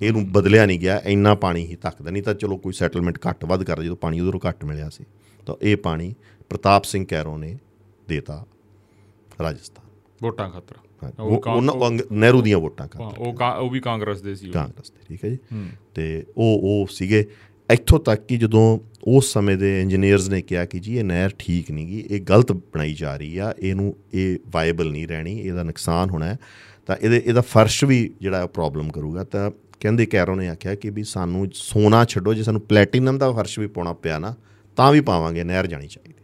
ਇਹਨੂੰ ਬਦਲਿਆ ਨਹੀਂ ਗਿਆ ਇੰਨਾ ਪਾਣੀ ਹੀ ਧੱਕਦਾ। ਨਹੀਂ ਤਾਂ ਚਲੋ ਕੋਈ ਸੈਟਲਮੈਂਟ ਘੱਟ ਵੱਧ ਕਰ ਜਦੋਂ ਪਾਣੀ ਉਧਰੋਂ ਘੱਟ ਮਿਲਿਆ ਸੀ। ਤਾਂ ਇਹ ਪਾਣੀ ਪ੍ਰਤਾਪ ਸਿੰਘ ਕੈਰੋਂ ਨੇ ਦੇਤਾ ਰਾਜਸਥਾਨ। ਵੋਟਾਂ ਖਾਤਰ। ਉਹਨਾਂ ਨਹਿਰੂ ਦੀਆਂ ਵੋਟਾਂ ਕਰ ਹਾਂ, ਉਹ ਵੀ ਕਾਂਗਰਸ ਦੇ ਸੀ। ਕਾਂਗਰਸ ਦੇ ਠੀਕ ਹੈ ਜੀ। ਤੇ ਉਹ ਉਹ ਸੀਗੇ। ਇੱਥੋਂ ਤੱਕ ਕਿ ਜਦੋਂ ਉਸ ਸਮੇਂ ਦੇ ਇੰਜੀਨੀਅਰਸ ਨੇ ਕਿਹਾ ਕਿ ਜੀ ਇਹ ਨਹਿਰ ਠੀਕ ਨਹੀਂ ਗੀ ਇਹ ਗਲਤ ਬਣਾਈ ਜਾ ਰਹੀ ਆ ਇਹਨੂੰ ਇਹ ਵਾਇਬਲ ਨਹੀਂ ਰਹਿਣੀ ਇਹਦਾ ਨੁਕਸਾਨ ਹੋਣਾ ਹੈ ਤਾਂ ਇਹਦੇ ਇਹਦਾ ਫਰਸ਼ ਵੀ ਜਿਹੜਾ ਪ੍ਰੋਬਲਮ ਕਰੂਗਾ। ਤਾਂ ਕਹਿੰਦੇ ਕੈਰੋ ਨੇ ਆਖਿਆ ਕਿ ਵੀ ਸਾਨੂੰ ਸੋਨਾ ਛੱਡੋ ਜੇ ਸਾਨੂੰ ਪਲੈਟੀਨਮ ਦਾ ਫਰਸ਼ ਵੀ ਪਾਉਣਾ ਪਿਆ ਨਾ ਤਾਂ ਵੀ ਪਾਵਾਂਗੇ ਨਹਿਰ ਜਾਣੀ ਚਾਹੀਦੀ।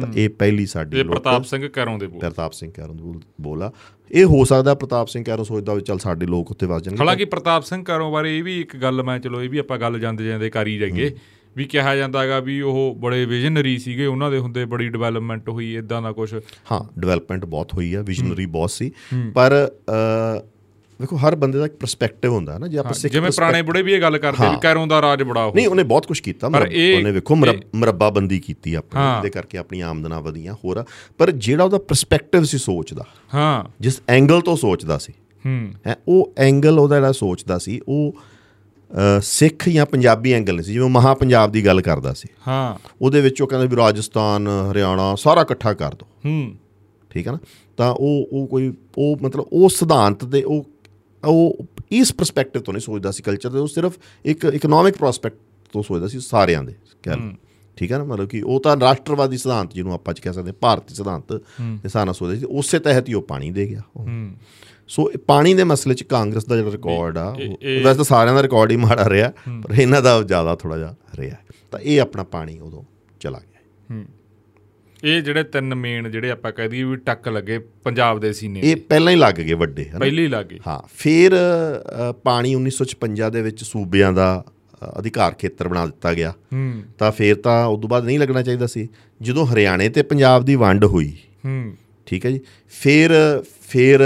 ਤਾਂ ਇਹ ਪਹਿਲੀ ਸਾਡੀ ਲੋਕਲ- ਪ੍ਰਤਾਪ ਸਿੰਘ ਕੈਰੋਂ ਦੇ ਬੋਲ। ਪ੍ਰਤਾਪ ਸਿੰਘ ਕੈਰੋਂ ਦਾ ਬੋਲਾ ਇਹ ਹੋ ਸਕਦਾ ਪ੍ਰਤਾਪ ਸਿੰਘ ਕੈਰੋਂ ਸੋਚਦਾ ਵੀ ਚੱਲ ਸਾਡੇ ਲੋਕ ਉੱਤੇ ਵਸ ਜਾਣਗੇ। ਹਾਲਾਂਕਿ ਪ੍ਰਤਾਪ ਸਿੰਘ ਕਾਰੋਂ ਬਾਰੇ ਇਹ ਵੀ ਇੱਕ ਗੱਲ ਮੈਂ ਚਲੋ ਇਹ ਵੀ ਆਪਾਂ ਗੱਲ ਜਾਂਦੇ ਜਾਂਦੇ ਕਰੀ ਜਾਈਏ ਵੀ ਕਿਹਾ ਜਾਂਦਾ ਹੈਗਾ ਵੀ ਉਹ ਬੜੇ ਵਿਜ਼ਨਰੀ ਸੀਗੇ ਉਹਨਾਂ ਦੇ ਹੁੰਦੇ ਬੜੀ ਡਿਵੈਲਪਮੈਂਟ ਹੋਈ ਇਦਾਂ ਦਾ ਕੁਝ ਹਾਂ ਡਿਵੈਲਪਮੈਂਟ ਬਹੁਤ ਹੋਈ ਆ ਵਿਜ਼ਨਰੀ ਬਹੁਤ ਸੀ। ਪਰ ਵੇਖੋ ਹਰ ਬੰਦੇ ਦਾ ਇੱਕ ਪਰਸਪੈਕਟਿਵ ਹੁੰਦਾ ਨਾ ਜੇ ਆਪਾਂ ਸਿੱਖ ਜਿਵੇਂ ਪੁਰਾਣੇ ਬੁੜੇ ਵੀ ਇਹ ਗੱਲ ਕਰਦੇ ਵੀ ਕੈਰੋਂ ਦਾ ਰਾਜ ਬੜਾ ਹੋ ਨਹੀਂ ਉਹਨੇ ਬਹੁਤ ਕੁਝ ਕੀਤਾ ਉਹਨੇ ਵੇਖੋ ਮਰੱਬਾਬੰਦੀ ਕੀਤੀ ਆਪਣੀ ਇਹਦੇ ਕਰਕੇ ਆਪਣੀ ਆਮਦਨਾ ਵਧੀਆਂ ਹੋਰ। ਪਰ ਜਿਹੜਾ ਉਹਦਾ ਪਰਸਪੈਕਟਿਵ ਸੀ ਸੋਚਦਾ। ਹਾਂ। ਜਿਸ ਐਂਗਲ ਤੋਂ ਸੋਚਦਾ ਸੀ। ਹੂੰ। ਉਹ ਐਂਗਲ ਉਹਦਾ ਜਿਹੜਾ ਸੋਚਦਾ ਸੀ ਉਹ ਸਿੱਖ ਜਾਂ ਪੰਜਾਬੀ ਐਂਗਲ ਨਹੀਂ ਸੀ ਜਿਵੇਂ ਮਹਾ ਪੰਜਾਬ ਦੀ ਗੱਲ ਕਰਦਾ ਸੀ। ਹਾਂ। ਉਹਦੇ ਵਿੱਚ ਉਹ ਕਹਿੰਦਾ ਵੀ ਰਾਜਸਥਾਨ ਹਰਿਆਣਾ ਸਾਰਾ ਇਕੱਠਾ ਕਰ ਦੋ। ਹੂੰ। ਠੀਕ ਹੈ ਨਾ? ਤਾਂ ਉਹ ਉਹ ਕੋਈ ਉਹ ਮਤਲਬ ਉਹ ਸਿਧਾਂਤ ਤੇ ਉਹ ਉਹ ਇਸ ਪਰਸਪੈਕਟਿਵ ਤੋਂ ਨਹੀਂ ਸੋਚਦਾ ਸੀ ਕਲਚਰ ਤੇ ਉਹ ਸਿਰਫ ਇੱਕ ਇਕਨੋਮਿਕ ਪ੍ਰੋਸਪੈਕਟ ਤੋਂ ਸੋਚਦਾ ਸੀ ਸਾਰਿਆਂ ਦੇ ਲਓ ਠੀਕ ਹੈ ਨਾ? ਮਤਲਬ ਕਿ ਉਹ ਤਾਂ ਰਾਸ਼ਟਰਵਾਦੀ ਸਿਧਾਂਤ ਜਿਹਨੂੰ ਆਪਾਂ ਚ ਕਹਿ ਸਕਦੇ ਹਾਂ, ਭਾਰਤੀ ਸਿਧਾਂਤ ਦੇ ਨਾਲ ਸੋਚਦਾ ਸੀ ਉਸੇ ਤਹਿਤ ਹੀ ਉਹ ਪਾਣੀ ਦੇ ਗਿਆ। ਸੋ ਪਾਣੀ ਦੇ ਮਸਲੇ 'ਚ ਕਾਂਗਰਸ ਦਾ ਜਿਹੜਾ ਰਿਕਾਰਡ ਆ ਉਹ- ਵੈਸੇ ਤਾਂ ਸਾਰਿਆਂ ਦਾ ਰਿਕਾਰਡ ਹੀ ਮਾੜਾ ਰਿਹਾ ਪਰ ਇਹਨਾਂ ਦਾ ਜ਼ਿਆਦਾ ਥੋੜਾ ਜਿਹਾ ਰਿਹਾ। ਤਾਂ ਇਹ ਆਪਣਾ ਪਾਣੀ ਉਦੋਂ ਚਲਾ ਗਿਆ। ਇਹ ਜਿਹੜੇ ਤਿੰਨ ਮੇਨ ਜਿਹੜੇ ਆਪਾਂ ਕਹਿ ਦਈਏ ਵੀ ਟੱਕ ਲੱਗੇ ਪੰਜਾਬ ਦੇ ਸੀਨੇ ਇਹ ਪਹਿਲਾਂ ਹੀ ਲੱਗ ਗਏ ਵੱਡੇ ਹਨਾ? ਪਹਿਲੇ ਹੀ ਲੱਗੇ ਹਾਂ ਫਿਰ ਪਾਣੀ 1956 ਦੇ ਵਿੱਚ ਸੂਬਿਆਂ ਦਾ ਅਧਿਕਾਰ ਖੇਤਰ ਬਣਾ ਦਿੱਤਾ ਗਿਆ। ਹੂੰ। ਤਾਂ ਫਿਰ ਤਾਂ ਉਸ ਤੋਂ ਬਾਅਦ ਨਹੀਂ ਲੱਗਣਾ ਚਾਹੀਦਾ ਸੀ। ਜਦੋਂ ਹਰਿਆਣੇ ਤੇ ਪੰਜਾਬ ਦੀ ਵੰਡ ਹੋਈ ਹੂੰ। ਠੀਕ ਹੈ ਜੀ ਫਿਰ ਫਿਰ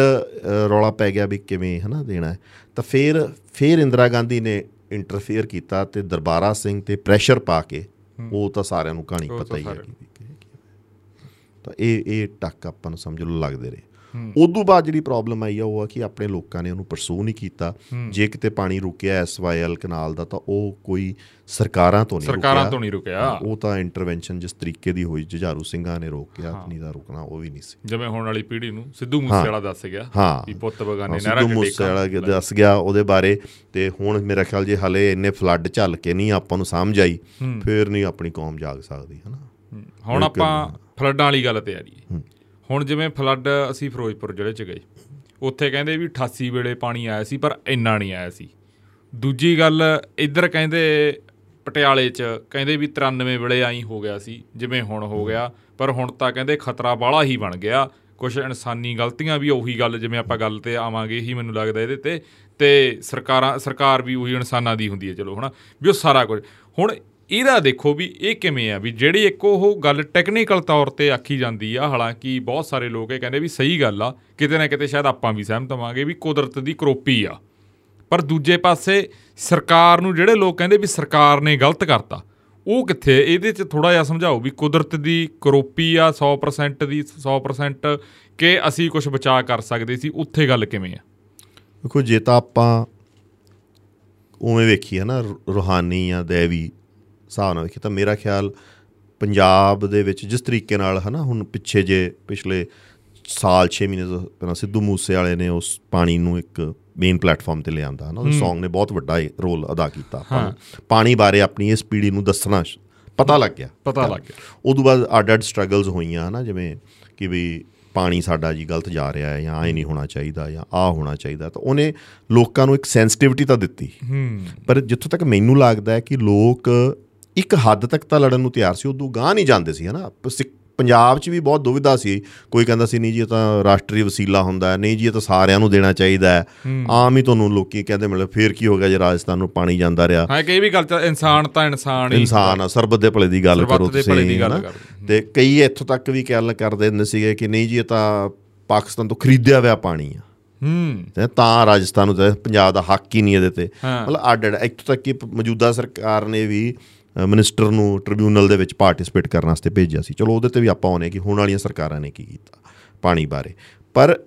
ਰੌਲਾ ਪੈ ਗਿਆ ਵੀ ਕਿਵੇਂ ਹਨਾ ਦੇਣਾ ਹੈ। ਤਾਂ ਫਿਰ ਫਿਰ ਇੰਦਰਾ ਗਾਂਧੀ ਨੇ ਇੰਟਰਫੇਅਰ ਕੀਤਾ ਤੇ ਦਰਬਾਰਾ ਸਿੰਘ ਤੇ ਪ੍ਰੈਸ਼ਰ ਪਾ ਕੇ ਉਹ ਤਾਂ ਸਾਰਿਆਂ ਨੂੰ ਕਹਾਣੀ ਪਤਾ ਹੀ ਹੈ ਤਾਂ ਇਹ ਇਹ ਟੱਕ ਆਪਾਂ ਨੂੰ ਸਮਝ ਲਓ ਲੱਗਦੇ ਰਹੇ। ਉਦੋਂ ਬਾਅਦ ਜਿਹੜੀ ਪ੍ਰੋਬਲਮ ਆਈ ਆ ਉਹ ਆ ਕਿ ਆਪਣੇ ਲੋਕਾਂ ਨੇ ਉਹਨੂੰ ਪਰਸੂ ਨਹੀਂ ਕੀਤਾ। ਜੇ ਕਿਤੇ ਪਾਣੀ ਰੁਕਿਆ ਐਸਵਾਈਐਲ ਕਨਾਲ ਦਾ ਤਾਂ ਉਹ ਕੋਈ ਸਰਕਾਰਾਂ ਤੋਂ ਨਹੀਂ ਸਰਕਾਰਾਂ ਰੁਕਿਆ। ਤੋਂ ਨਹੀਂ ਰੁਕਿਆ। ਉਹ ਤਾਂ ਇੰਟਰਵੈਂਸ਼ਨ ਜਿਸ ਤਰੀਕੇ ਦੀ ਹੋਈ ਜੁਝਾਰੂ ਸਿੰਘਾਂ ਨੇ ਰੋਕਿਆ ਨਹੀਂ ਤਾਂ ਰੁਕਣਾ ਉਹ ਵੀ ਨਹੀਂ ਸੀ। ਜਿਵੇਂ ਹੋਣ ਵਾਲੀ ਪੀੜ੍ਹੀ ਨੂੰ ਸਿੱਧੂ ਮੂਸੇ ਵਾਲਾ ਦੱਸ ਗਿਆ ਹਾਂ। ਵੀ ਪੁੱਤ ਬਗਾਨੇ ਨਹਿਰਾ ਸਿੱਧੂ ਮੂਸੇਵਾਲਾ ਦੱਸ ਗਿਆ ਉਹਦੇ ਬਾਰੇ ਤੇ ਹੁਣ ਮੇਰਾ ਖਿਆਲ ਜੇ ਹਲੇ ਇੰਨੇ ਫਲੱਡ ਝੱਲ ਕੇ ਨਹੀਂ ਆਪਾਂ ਨੂੰ ਸਮਝ ਆਈ ਫੇਰ ਨਹੀਂ ਆਪਣੀ ਕੌਮ ਜਾਗ ਸਕਦੀ ਹਨਾ? ਹੁਣ ਆਪਾਂ ਫਲੱਡਾਂ ਵਾਲੀ ਗੱਲ ਤੇ ਆ ਰਹੀ ਹੁਣ ਜਿਵੇਂ ਫਲੱਡ ਅਸੀਂ ਫਿਰੋਜ਼ਪੁਰ ਜ਼ਿਲ੍ਹੇ 'ਚ ਗਏ ਉੱਥੇ ਕਹਿੰਦੇ ਵੀ 88 ਵੇਲੇ ਪਾਣੀ ਆਇਆ ਸੀ ਪਰ ਇੰਨਾ ਨਹੀਂ ਆਇਆ ਸੀ। ਦੂਜੀ ਗੱਲ ਇੱਧਰ ਕਹਿੰਦੇ ਪਟਿਆਲੇ 'ਚ ਕਹਿੰਦੇ ਵੀ 93 ਵੇਲੇ ਆਈ ਹੋ ਗਿਆ ਸੀ ਜਿਵੇਂ ਹੁਣ ਹੋ ਗਿਆ ਪਰ ਹੁਣ ਤਾਂ ਕਹਿੰਦੇ ਖਤਰਾ ਬਾਹਲਾ ਹੀ ਬਣ ਗਿਆ। ਕੁਝ ਇਨਸਾਨੀ ਗਲਤੀਆਂ ਵੀ ਉਹੀ ਗੱਲ ਜਿਵੇਂ ਆਪਾਂ ਗੱਲ ਤੇ ਆਵਾਂਗੇ ਹੀ ਮੈਨੂੰ ਲੱਗਦਾ ਇਹਦੇ ਤੇ। ਤੇ ਸਰਕਾਰਾਂ ਸਰਕਾਰ ਵੀ ਉਹੀ ਇਨਸਾਨਾਂ ਦੀ ਹੁੰਦੀ ਹੈ ਚਲੋ ਹਨਾ ਵੀ ਉਹ ਸਾਰਾ ਕੁਝ। ਹੁਣ ਇਹਦਾ ਦੇਖੋ ਵੀ ਇਹ ਕਿਵੇਂ ਆ, ਵੀ ਜਿਹੜੀ ਇੱਕ ਉਹ ਗੱਲ ਟੈਕਨੀਕਲ ਤੌਰ ਤੇ ਆਖੀ ਜਾਂਦੀ ਆ, ਹਾਲਾਂਕਿ ਬਹੁਤ ਸਾਰੇ ਲੋਕ ਇਹ ਕਹਿੰਦੇ ਵੀ ਸਹੀ ਗੱਲ ਆ, ਕਿਤੇ ਨਾ ਕਿਤੇ ਸ਼ਾਇਦ ਆਪਾਂ ਵੀ ਸਹਿਮਤ ਹੋਵਾਂਗੇ ਵੀ ਕੁਦਰਤ ਦੀ ਕਰੋਪੀ ਆ। ਪਰ ਦੂਜੇ ਪਾਸੇ ਸਰਕਾਰ ਨੂੰ ਜਿਹੜੇ ਲੋਕ ਕਹਿੰਦੇ ਵੀ ਸਰਕਾਰ ਨੇ ਗਲਤ ਕਰਤਾ, ਉਹ ਕਿੱਥੇ ਇਹਦੇ 'ਚ ਥੋੜਾ ਜਿਹਾ ਸਮਝਾਓ ਵੀ ਕੁਦਰਤ ਦੀ ਕਰੋਪੀ ਆ 100% ਦੀ 100% ਕਿ ਅਸੀਂ ਕੁਝ ਬਚਾ ਕਰ ਸਕਦੇ ਸੀ, ਉੱਥੇ ਗੱਲ ਕਿਵੇਂ ਆ? ਦੇਖੋ, ਜੇ ਤਾਂ ਆਪਾਂ ਉਵੇਂ ਵੇਖੀਏ ਨਾ, ਰੂ- ਰੂਹਾਨੀ ਜਾਂ ਦੇਵੀ ਹਿਸਾਬ ਨਾਲ ਵੇਖੀਏ ਤਾਂ ਮੇਰਾ ਖਿਆਲ ਪੰਜਾਬ ਦੇ ਵਿੱਚ ਜਿਸ ਤਰੀਕੇ ਨਾਲ ਹਨਾ ਹੁਣ ਪਿੱਛੇ ਜੇ ਪਿਛਲੇ ਸਾਲ 6 ਮਹੀਨੇ ਤੋਂ ਪਹਿਲਾਂ ਸਿੱਧੂ ਮੂਸੇ ਵਾਲੇ ਨੇ ਉਸ ਪਾਣੀ ਨੂੰ ਇੱਕ ਮੇਨ ਪਲੇਟਫਾਰਮ ਤੇ ਲਿਆਂਦਾ ਹਨਾ ਉਹ Song ਨੇ ਬਹੁਤ ਵੱਡਾ ਰੋਲ ਅਦਾ ਕੀਤਾ। ਪਾਣੀ ਬਾਰੇ ਆਪਣੀ ਇਸ ਪੀੜ੍ਹੀ ਨੂੰ ਦੱਸਣਾ ਪਤਾ ਲੱਗ ਗਿਆ। ਪਤਾ ਲੱਗ ਗਿਆ। ਉਦੋਂ ਬਾਅਦ ਅੱਡ ਅੱਡ ਸਟਰਗਲਸ ਹੋਈਆਂ ਹਨਾ ਜਿਵੇਂ ਕਿ ਵੀ ਪਾਣੀ ਸਾਡਾ ਜੀ ਗਲਤ ਜਾ ਰਿਹਾ ਹੈ ਜਾਂ ਐ ਨਹੀਂ ਹੋਣਾ ਚਾਹੀਦਾ ਜਾਂ ਆ ਹੋਣਾ ਚਾਹੀਦਾ ਤਾਂ ਉਹਨੇ ਲੋਕਾਂ ਨੂੰ ਇੱਕ ਸੈਂਸਿਟਿਵਿਟੀ ਤਾਂ ਦਿੱਤੀ। ਪਰ ਜਿੱਥੋਂ ਤੱਕ ਮੈਨੂੰ ਲੱਗਦਾ ਹੈ ਕਿ ਲੋਕ ਇੱਕ ਹੱਦ ਤੱਕ ਤਾਂ ਲੜਨ ਨੂੰ ਤਿਆਰ ਸੀ ਉਦੋਂ ਗਾਂ ਨਹੀਂ ਜਾਂਦੇ ਸੀ ਹਨਾ? ਪੰਜਾਬ 'ਚ ਵੀ ਬਹੁਤ ਦੁਵਿਧਾ ਸੀ। ਕੋਈ ਕਹਿੰਦਾ ਸੀ ਨਹੀਂ ਜੀ ਇਹ ਤਾਂ ਰਾਸ਼ਟਰੀ ਵਸੀਲਾ ਹੁੰਦਾ ਹੈ। ਨਹੀਂ ਜੀ ਇਹ ਤਾਂ ਸਾਰਿਆਂ ਨੂੰ ਦੇਣਾ ਚਾਹੀਦਾ ਹੈ। ਆਮ ਹੀ ਤੁਹਾਨੂੰ ਲੋਕੀ ਕਹਿੰਦੇ ਮਤਲਬ ਫੇਰ ਕੀ ਹੋ ਗਿਆ ਜੇ ਰਾਜਸਥਾਨ ਨੂੰ ਪਾਣੀ ਜਾਂਦਾ ਰਿਹਾ? ਹਾਂ ਕਿ ਇਹ ਵੀ ਗੱਲ ਤਾਂ ਇਨਸਾਨ ਤਾਂ ਇਨਸਾਨ ਹੀ ਇਨਸਾਨ ਆ ਸਰਬਤ ਦੇ ਭਲੇ ਦੀ ਗੱਲ ਕਰੋ ਤੁਸੀਂ। ਤੇ ਕਈ ਇੱਥੋਂ ਤੱਕ ਵੀ ਗੱਲ ਕਰਦੇ ਹੁੰਦੇ ਸੀਗੇ ਕਿ ਨਹੀਂ ਜੀ ਇਹ ਤਾਂ ਪਾਕਿਸਤਾਨ ਤੋਂ ਖਰੀਦਿਆ ਹੋਇਆ ਪਾਣੀ ਆ। ਹੂੰ। ਤੇ ਤਾਂ ਰਾਜਸਥਾਨ ਨੂੰ ਪੰਜਾਬ ਦਾ ਹੱਕ ਹੀ ਨਹੀਂ ਇਹਦੇ ਤੇ। ਮਤਲਬ ਅੱਡ ਅੱਡ ਇੱਥੋਂ ਤੱਕ ਕਿ ਮੌਜੂਦਾ ਸਰਕਾਰ ਨੇ ਵੀ ਮਿਨਿਸਟਰ ਨੂੰ ਟ੍ਰਿਬਿਊਨਲ ਦੇ ਵਿੱਚ ਪਾਰਟਿਸਿਪੇਟ ਕਰਨ ਵਾਸਤੇ ਭੇਜਿਆ ਸੀ। ਚਲੋ ਉਹਦੇ ਤੇ ਵੀ ਆਪਾਂ ਆਉਨੇ ਕਿ ਹੁਣ ਵਾਲੀਆਂ ਸਰਕਾਰਾਂ ਨੇ ਕੀ ਕੀਤਾ ਪਾਣੀ ਬਾਰੇ। ਪਰ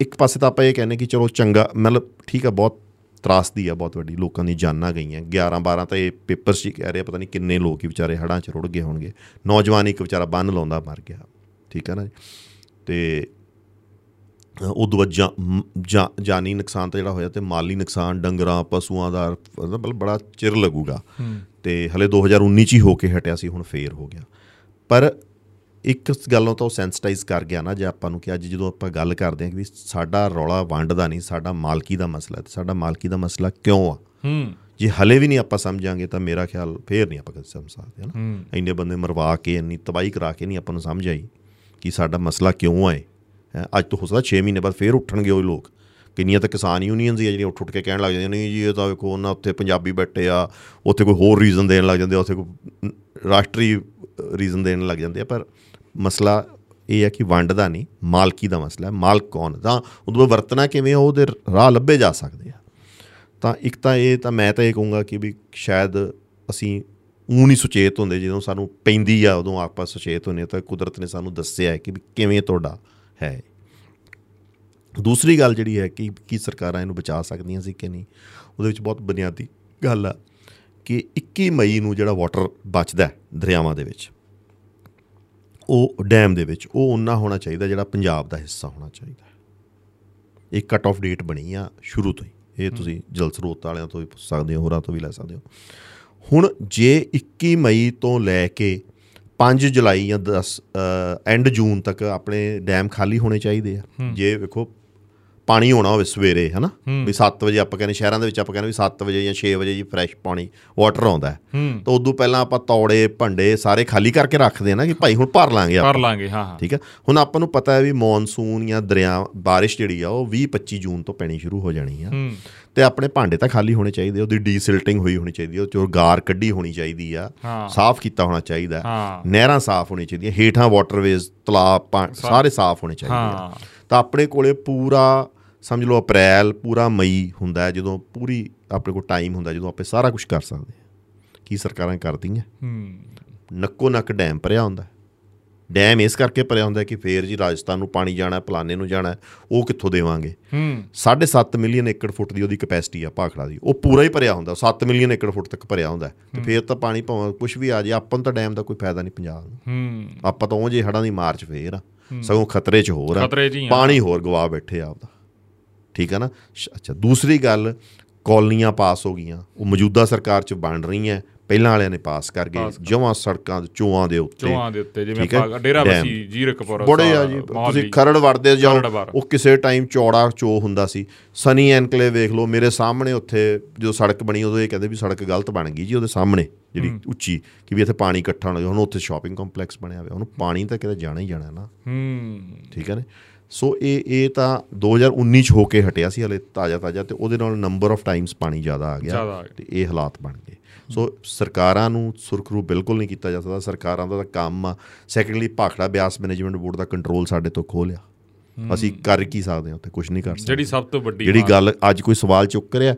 ਇੱਕ ਪਾਸੇ ਤਾਂ ਆਪਾਂ ਇਹ ਕਹਿੰਦੇ ਕਿ ਚਲੋ ਚੰਗਾ ਮਤਲਬ ਠੀਕ ਆ ਬਹੁਤ ਤਰਾਸਦੀ ਆ ਬਹੁਤ ਵੱਡੀ ਲੋਕਾਂ ਦੀ ਜਾਨਾਂ ਗਈਆਂ। 11 12 ਤਾਂ ਇਹ ਪੇਪਰਸ 'ਚ ਹੀ ਕਹਿ ਰਹੇ ਆ, ਪਤਾ ਨਹੀਂ ਕਿੰਨੇ ਲੋਕ ਹੀ ਵਿਚਾਰੇ ਹੜਾਂ 'ਚ ਰੁੜ ਗਏ ਹੋਣਗੇ। ਨੌਜਵਾਨ ਇੱਕ ਵਿਚਾਰਾ ਬੰਨ ਲਾਉਂਦਾ ਮਰ ਗਿਆ। ਠੀਕ ਹੈ ਨਾ ਜੀ? ਤੇ ਉਦੋਂ ਬਾਅਦ ਜਾਨੀ ਨੁਕਸਾਨ ਤਾਂ ਜਿਹੜਾ ਹੋਇਆ ਤੇ ਮਾਲੀ ਨੁਕਸਾਨ ਡੰਗਰਾਂ ਪਸ਼ੂਆਂ ਦਾ ਮਤਲਬ ਬੜਾ ਚਿਰ ਲੱਗੂਗਾ। ਤੇ ਹਲੇ 2019 ਚ ਹੀ ਹੋ ਕੇ ਹਟਿਆ ਸੀ ਹੁਣ ਫੇਰ ਹੋ ਗਿਆ। ਪਰ ਇੱਕ ਗੱਲੋਂ ਤਾਂ ਉਹ ਸੈਂਸਿਟਾਈਜ਼ ਕਰ ਗਿਆ ਨਾ ਜੇ ਆਪਾਂ ਨੂੰ ਕਿ ਅੱਜ ਜਦੋਂ ਆਪਾਂ ਗੱਲ ਕਰਦੇ ਹਾਂ ਕਿ ਸਾਡਾ ਰੌਲਾ ਵੰਡ ਦਾ ਨਹੀਂ ਸਾਡਾ ਮਾਲਕੀ ਦਾ ਮਸਲਾ ਹੈ ਤੇ ਸਾਡਾ ਮਾਲਕੀ ਦਾ ਮਸਲਾ ਕਿਉਂ ਆ? ਹੂੰ। ਜੇ ਹਲੇ ਵੀ ਨਹੀਂ ਆਪਾਂ ਸਮਝਾਂਗੇ ਤਾਂ ਮੇਰਾ ਖਿਆਲ ਫੇਰ ਨਹੀਂ ਆਪਾਂ ਕਦੇ ਸਮਝ ਸਕਦੇ ਹਨਾ ਇੰਨੇ ਬੰਦੇ ਮਰਵਾ ਕੇ ਇੰਨੀ ਤਬਾਹੀ ਕਰਾ ਕੇ ਨਹੀਂ ਆਪਾਂ ਨੂੰ ਸਮਝ ਆਈ ਕਿ ਸਾਡਾ ਮਸਲਾ ਕਿਉਂ ਆਏ ਹੈਂ, ਅੱਜ ਤੋਂ ਹੋ ਸਕਦਾ 6 ਮਹੀਨੇ ਬਾਅਦ ਫੇਰ ਉੱਠਣਗੇ ਉਹ ਲੋਕ। ਕਿੰਨੀਆਂ ਤਾਂ ਕਿਸਾਨ ਯੂਨੀਅਨਸ ਹੀ ਆ ਜਿਹੜੀਆਂ ਉੱਠ ਉੱਠ ਕੇ ਕਹਿਣ ਲੱਗ ਜਾਂਦੀਆਂ ਨਹੀਂ ਜੀ ਇਹ ਤਾਂ ਵੇਖੋ ਉਹਨਾਂ ਉੱਥੇ ਪੰਜਾਬੀ ਬੈਠੇ ਆ ਉੱਥੇ ਕੋਈ ਹੋਰ ਰੀਜ਼ਨ ਦੇਣ ਲੱਗ ਜਾਂਦੇ ਆ ਉੱਥੇ ਕੋਈ ਰਾਸ਼ਟਰੀ ਰੀਜ਼ਨ ਦੇਣ ਲੱਗ ਜਾਂਦੇ ਆ ਪਰ ਮਸਲਾ ਇਹ ਹੈ ਕਿ ਵੰਡ ਦਾ ਨਹੀਂ ਮਾਲਕੀ ਦਾ ਮਸਲਾ ਹੈ ਮਾਲਕ ਕੌਣ ਤਾਂ ਉਦੋਂ ਬਾਅਦ ਵਰਤਣਾ ਕਿਵੇਂ ਆ, ਉਹਦੇ ਰਾਹ ਲੱਭੇ ਜਾ ਸਕਦੇ ਆ। ਤਾਂ ਇੱਕ ਤਾਂ ਇਹ ਤਾਂ ਮੈਂ ਤਾਂ ਇਹ ਕਹੂੰਗਾ ਕਿ ਵੀ ਸ਼ਾਇਦ ਅਸੀਂ ਊਂ ਨਹੀਂ ਸੁਚੇਤ ਹੁੰਦੇ ਜਦੋਂ ਸਾਨੂੰ ਪੈਂਦੀ ਆ ਉਦੋਂ ਆਪਾਂ ਸੁਚੇਤ ਹੁੰਦੇ ਹਾਂ ਤਾਂ ਕੁਦਰਤ ਨੇ ਸਾਨੂੰ ਦੱਸਿਆ ਹੈ ਕਿ ਵੀ ਕਿਵੇਂ ਤੁਹਾਡਾ ਹੈ। ਦੂਸਰੀ ਗੱਲ ਜਿਹੜੀ ਹੈ ਕਿ ਕੀ ਸਰਕਾਰਾਂ ਇਹਨੂੰ ਬਚਾ ਸਕਦੀਆਂ ਸੀ ਕਿ ਨਹੀਂ ਉਹਦੇ ਵਿੱਚ ਬਹੁਤ ਬੁਨਿਆਦੀ ਗੱਲ ਆ ਕਿ 21 ਮਈ ਨੂੰ ਜਿਹੜਾ ਵਾਟਰ ਬਚਦਾ ਹੈ ਦਰਿਆਵਾਂ ਦੇ ਵਿੱਚ ਉਹ ਡੈਮ ਦੇ ਵਿੱਚ ਉਹ ਉਨਾ ਹੋਣਾ ਚਾਹੀਦਾ ਜਿਹੜਾ ਪੰਜਾਬ ਦਾ ਹਿੱਸਾ ਹੋਣਾ ਚਾਹੀਦਾ ਇਹ ਕੱਟ ਆਫ ਡੇਟ ਬਣੀ ਆ ਸ਼ੁਰੂ ਤੋਂ ਹੀ। ਇਹ ਤੁਸੀਂ ਜਲ ਸਰੋਤ ਵਾਲਿਆਂ ਤੋਂ ਵੀ ਪੁੱਛ ਸਕਦੇ ਹੋ ਹੋਰਾਂ ਤੋਂ ਵੀ ਲੈ ਸਕਦੇ ਹੋ। ਹੁਣ ਜੇ 21 ਮਈ ਤੋਂ ਲੈ ਕੇ 5 ਜੁਲਾਈ ਜਾਂ 10 ਐਂਡ ਜੂਨ ਤੱਕ ਆਪਣੇ ਡੈਮ ਖਾਲੀ ਹੋਣੇ ਚਾਹੀਦੇ ਆ। ਜੇ ਵੇਖੋ ਪਾਣੀ ਹੋਣਾ ਹੋਵੇ ਸਵੇਰੇ ਹਨਾ? ਵੀ 7 ਵਜੇ ਆਪਾਂ ਕਹਿੰਦੇ ਸ਼ਹਿਰਾਂ ਦੇ ਵਿੱਚ ਆਪਾਂ ਕਹਿੰਦੇ ਵੀ 7 ਵਜੇ ਜਾਂ 6 ਵਜੇ ਜੀ ਫਰੈਸ਼ ਪਾਣੀ ਵਾਟਰ ਆਉਂਦਾ ਹੈ। ਤਾਂ ਉਦੋਂ ਪਹਿਲਾਂ ਆਪਾਂ ਤੌੜੇ ਭੰਡੇ ਸਾਰੇ ਖਾਲੀ ਕਰਕੇ ਰੱਖਦੇ ਆ ਨਾ ਕਿ ਭਾਈ ਹੁਣ ਭਰ ਲਾਂਗੇ ਆਪਾਂ। ਕਰ ਲਾਂਗੇ ਹਾਂ ਹਾਂ। ਠੀਕ ਹੈ? ਹੁਣ ਆਪਾਂ ਨੂੰ ਪਤਾ ਹੈ ਵੀ ਮੌਨਸੂਨ ਜਾਂ ਦਰਿਆ ਬਾਰਿਸ਼ ਜਿਹੜੀ ਆ ਉਹ 20 25 ਜੂਨ ਤੋਂ ਪੈਣੀ ਸ਼ੁਰੂ ਹੋ ਜਾਣੀ ਆ। ਤੇ ਆਪਣੇ ਭਾਂਡੇ ਤਾਂ ਖਾਲੀ ਹੋਣੇ ਚਾਹੀਦੇ ਉਹਦੀ ਡੀਸਿਲਟਿੰਗ ਹੋਈ ਹੋਣੀ ਚਾਹੀਦੀ ਉਹ ਚੋਂ ਗਾਰ ਕੱਢੀ ਹੋਣੀ ਚਾਹੀਦੀ ਆ। ਸਾਫ਼ ਕੀਤਾ ਹੋਣਾ ਚਾਹੀਦਾ। ਨਹਿਰਾਂ ਸਾਫ਼ ਹੋਣੀ ਚਾਹੀਦੀਆਂ ਹੇਠਾਂ ਵਾਟਰਵੇਜ਼ ਤਲਾਬ ਸਾਰੇ ਸਾਫ਼ ਹੋਣੇ ਚਾਹੀਦੇ ਆ। ਤਾਂ ਆਪਣੇ ਕੋਲੇ ਪੂਰਾ ਸਮਝ ਲਓ ਅਪ੍ਰੈਲ ਪੂਰਾ ਮਈ ਹੁੰਦਾ ਜਦੋਂ ਪੂਰੀ ਆਪਣੇ ਕੋਲ ਟਾਈਮ ਹੁੰਦਾ ਜਦੋਂ ਆਪੇ ਸਾਰਾ ਕੁਝ ਕਰ ਸਕਦੇ ਹਾਂ। ਕੀ ਸਰਕਾਰਾਂ ਕਰਦੀਆਂ? ਹੂੰ। ਨੱਕੋ ਨੱਕ ਡੈਮ ਭਰਿਆ ਹੁੰਦਾ। ਡੈਮ ਇਸ ਕਰਕੇ ਭਰਿਆ ਹੁੰਦਾ ਕਿ ਫੇਰ ਜੀ ਰਾਜਸਥਾਨ ਨੂੰ ਪਾਣੀ ਜਾਣਾ ਫਲਾਣੇ ਨੂੰ ਜਾਣਾ ਉਹ ਕਿੱਥੋਂ ਦੇਵਾਂਗੇ? ਹੂੰ। 7.5 ਮਿਲੀਅਨ ਏਕੜ ਫੁੱਟ ਦੀ ਉਹਦੀ ਕਪੈਸਿਟੀ ਆ ਭਾਖੜਾ ਦੀ। ਉਹ ਪੂਰਾ ਹੀ ਭਰਿਆ ਹੁੰਦਾ 7 ਮਿਲੀਅਨ ਏਕੜ ਫੁੱਟ ਤੱਕ ਭਰਿਆ ਹੁੰਦਾ। ਤੇ ਫੇਰ ਤਾਂ ਪਾਣੀ ਭਾਵੇਂ ਕੁਝ ਵੀ ਆ ਜਾਏ ਆਪਾਂ ਨੂੰ ਤਾਂ ਡੈਮ ਦਾ ਕੋਈ ਫਾਇਦਾ ਨਹੀਂ ਪੰਜਾਬ ਨੂੰ। ਹੂੰ। ਆਪਾਂ ਤਾਂ ਉਹ ਜੇ ਹੜਾਂ ਦੀ ਮਾਰਚ ਫੇਰ ਆ। ਸਗੋਂ ਖਤਰੇ 'ਚ ਹੋਰ ਆ। ਹੀ। ਪਾਣੀ ਹੋਰ ਗਵਾ ਬੈਠੇ ਆ ਆਪਦਾ। ਠੀਕ ਆ ਨਾ? ਅੱਛਾ ਦੂਸਰੀ ਗੱਲ ਕਾਲਨੀਆਂ ਪਾਸ ਹੋ ਗਈਆਂ। ਉਹ ਮੌਜੂਦਾ ਸਰਕਾਰ 'ਚ ਬਣ ਰਹੀਆਂ। ਪਹਿਲਾਂ ਵਾਲਿਆਂ ਨੇ ਪਾਸ ਕਰ ਗਏ ਜਮਾਂ ਸੜਕਾਂ ਦੇ ਚੋਆਂ ਦੇ ਉੱਤੇ ਚੋਆਂ ਦੇ ਉੱਤੇ ਜਿਵੇਂ ਡੇਰਾ। ਬਸੀ ਜੀਰਕਪੁਰ ਬੜੇ ਆ ਜੀ। ਤੁਸੀਂ ਖਰੜ ਵੜਦੇ ਜਾਓ। ਉਹ ਕਿਸੇ ਟਾਈਮ ਚੌੜਾ ਚੋ ਹੁੰਦਾ ਸੀ ਸਨੀ ਐਨਕਲੇਵ ਵੇਖ ਲਓ ਮੇਰੇ ਸਾਹਮਣੇ ਉੱਥੇ ਜੋ ਸੜਕ ਬਣੀ ਉਦੋਂ ਇਹ ਕਹਿੰਦੇ ਵੀ ਸੜਕ ਗਲਤ ਬਣ ਗਈ ਜੀ ਉਹਦੇ ਸਾਹਮਣੇ ਜਿਹੜੀ ਉੱਚੀ ਕਿ ਵੀ ਇੱਥੇ ਪਾਣੀ ਇਕੱਠਾ ਹੋਣਾ ਹੁਣ ਉੱਥੇ ਸ਼ਾਪਿੰਗ ਕੰਪਲੈਕਸ ਬਣਿਆ ਹੋਇਆ ਉਹਨੂੰ ਪਾਣੀ ਤਾਂ ਕਿਤੇ ਜਾਣਾ ਹੀ ਜਾਣਾ ਨਾ ਹੂੰ ਠੀਕ ਹੈ ਨੇ ਸੋ ਇਹ ਇਹ ਤਾਂ 2019 ਚ ਹੋ ਕੇ ਹਟਿਆ ਸੀ ਹਲੇ ਤਾਜ਼ਾ ਤਾਜ਼ਾ ਤੇ ਉਹਦੇ ਨਾਲ ਨੰਬਰ ਆਫ ਟਾਈਮਸ ਪਾਣੀ ਜ਼ਿਆਦਾ ਆ ਗਿਆ। ਤੇ ਇਹ ਹਾਲਾਤ ਬਣ ਗਏ ਸੋ ਸਰਕਾਰਾਂ ਨੂੰ ਸੁਰਖਰੂ ਬਿਲਕੁਲ ਨਹੀਂ ਕੀਤਾ ਜਾ ਸਕਦਾ। ਸਰਕਾਰਾਂ ਦਾ ਤਾਂ ਕੰਮ ਆ। Secondly Bhakra Beas management board ਦਾ ਕੰਟਰੋਲ ਸਾਡੇ ਤੋਂ ਖੋਹ ਲਿਆ। ਅਸੀਂ ਕਰ ਕੀ ਸਕਦੇ ਹਾਂ ਉੱਥੇ? ਕੁਝ ਨਹੀਂ ਕਰ ਸਕਦੇ। ਜਿਹੜੀ ਸਭ ਤੋਂ ਵੱਡੀ ਜਿਹੜੀ ਗੱਲ ਅੱਜ ਕੋਈ ਸਵਾਲ ਚੁੱਕ ਰਿਹਾ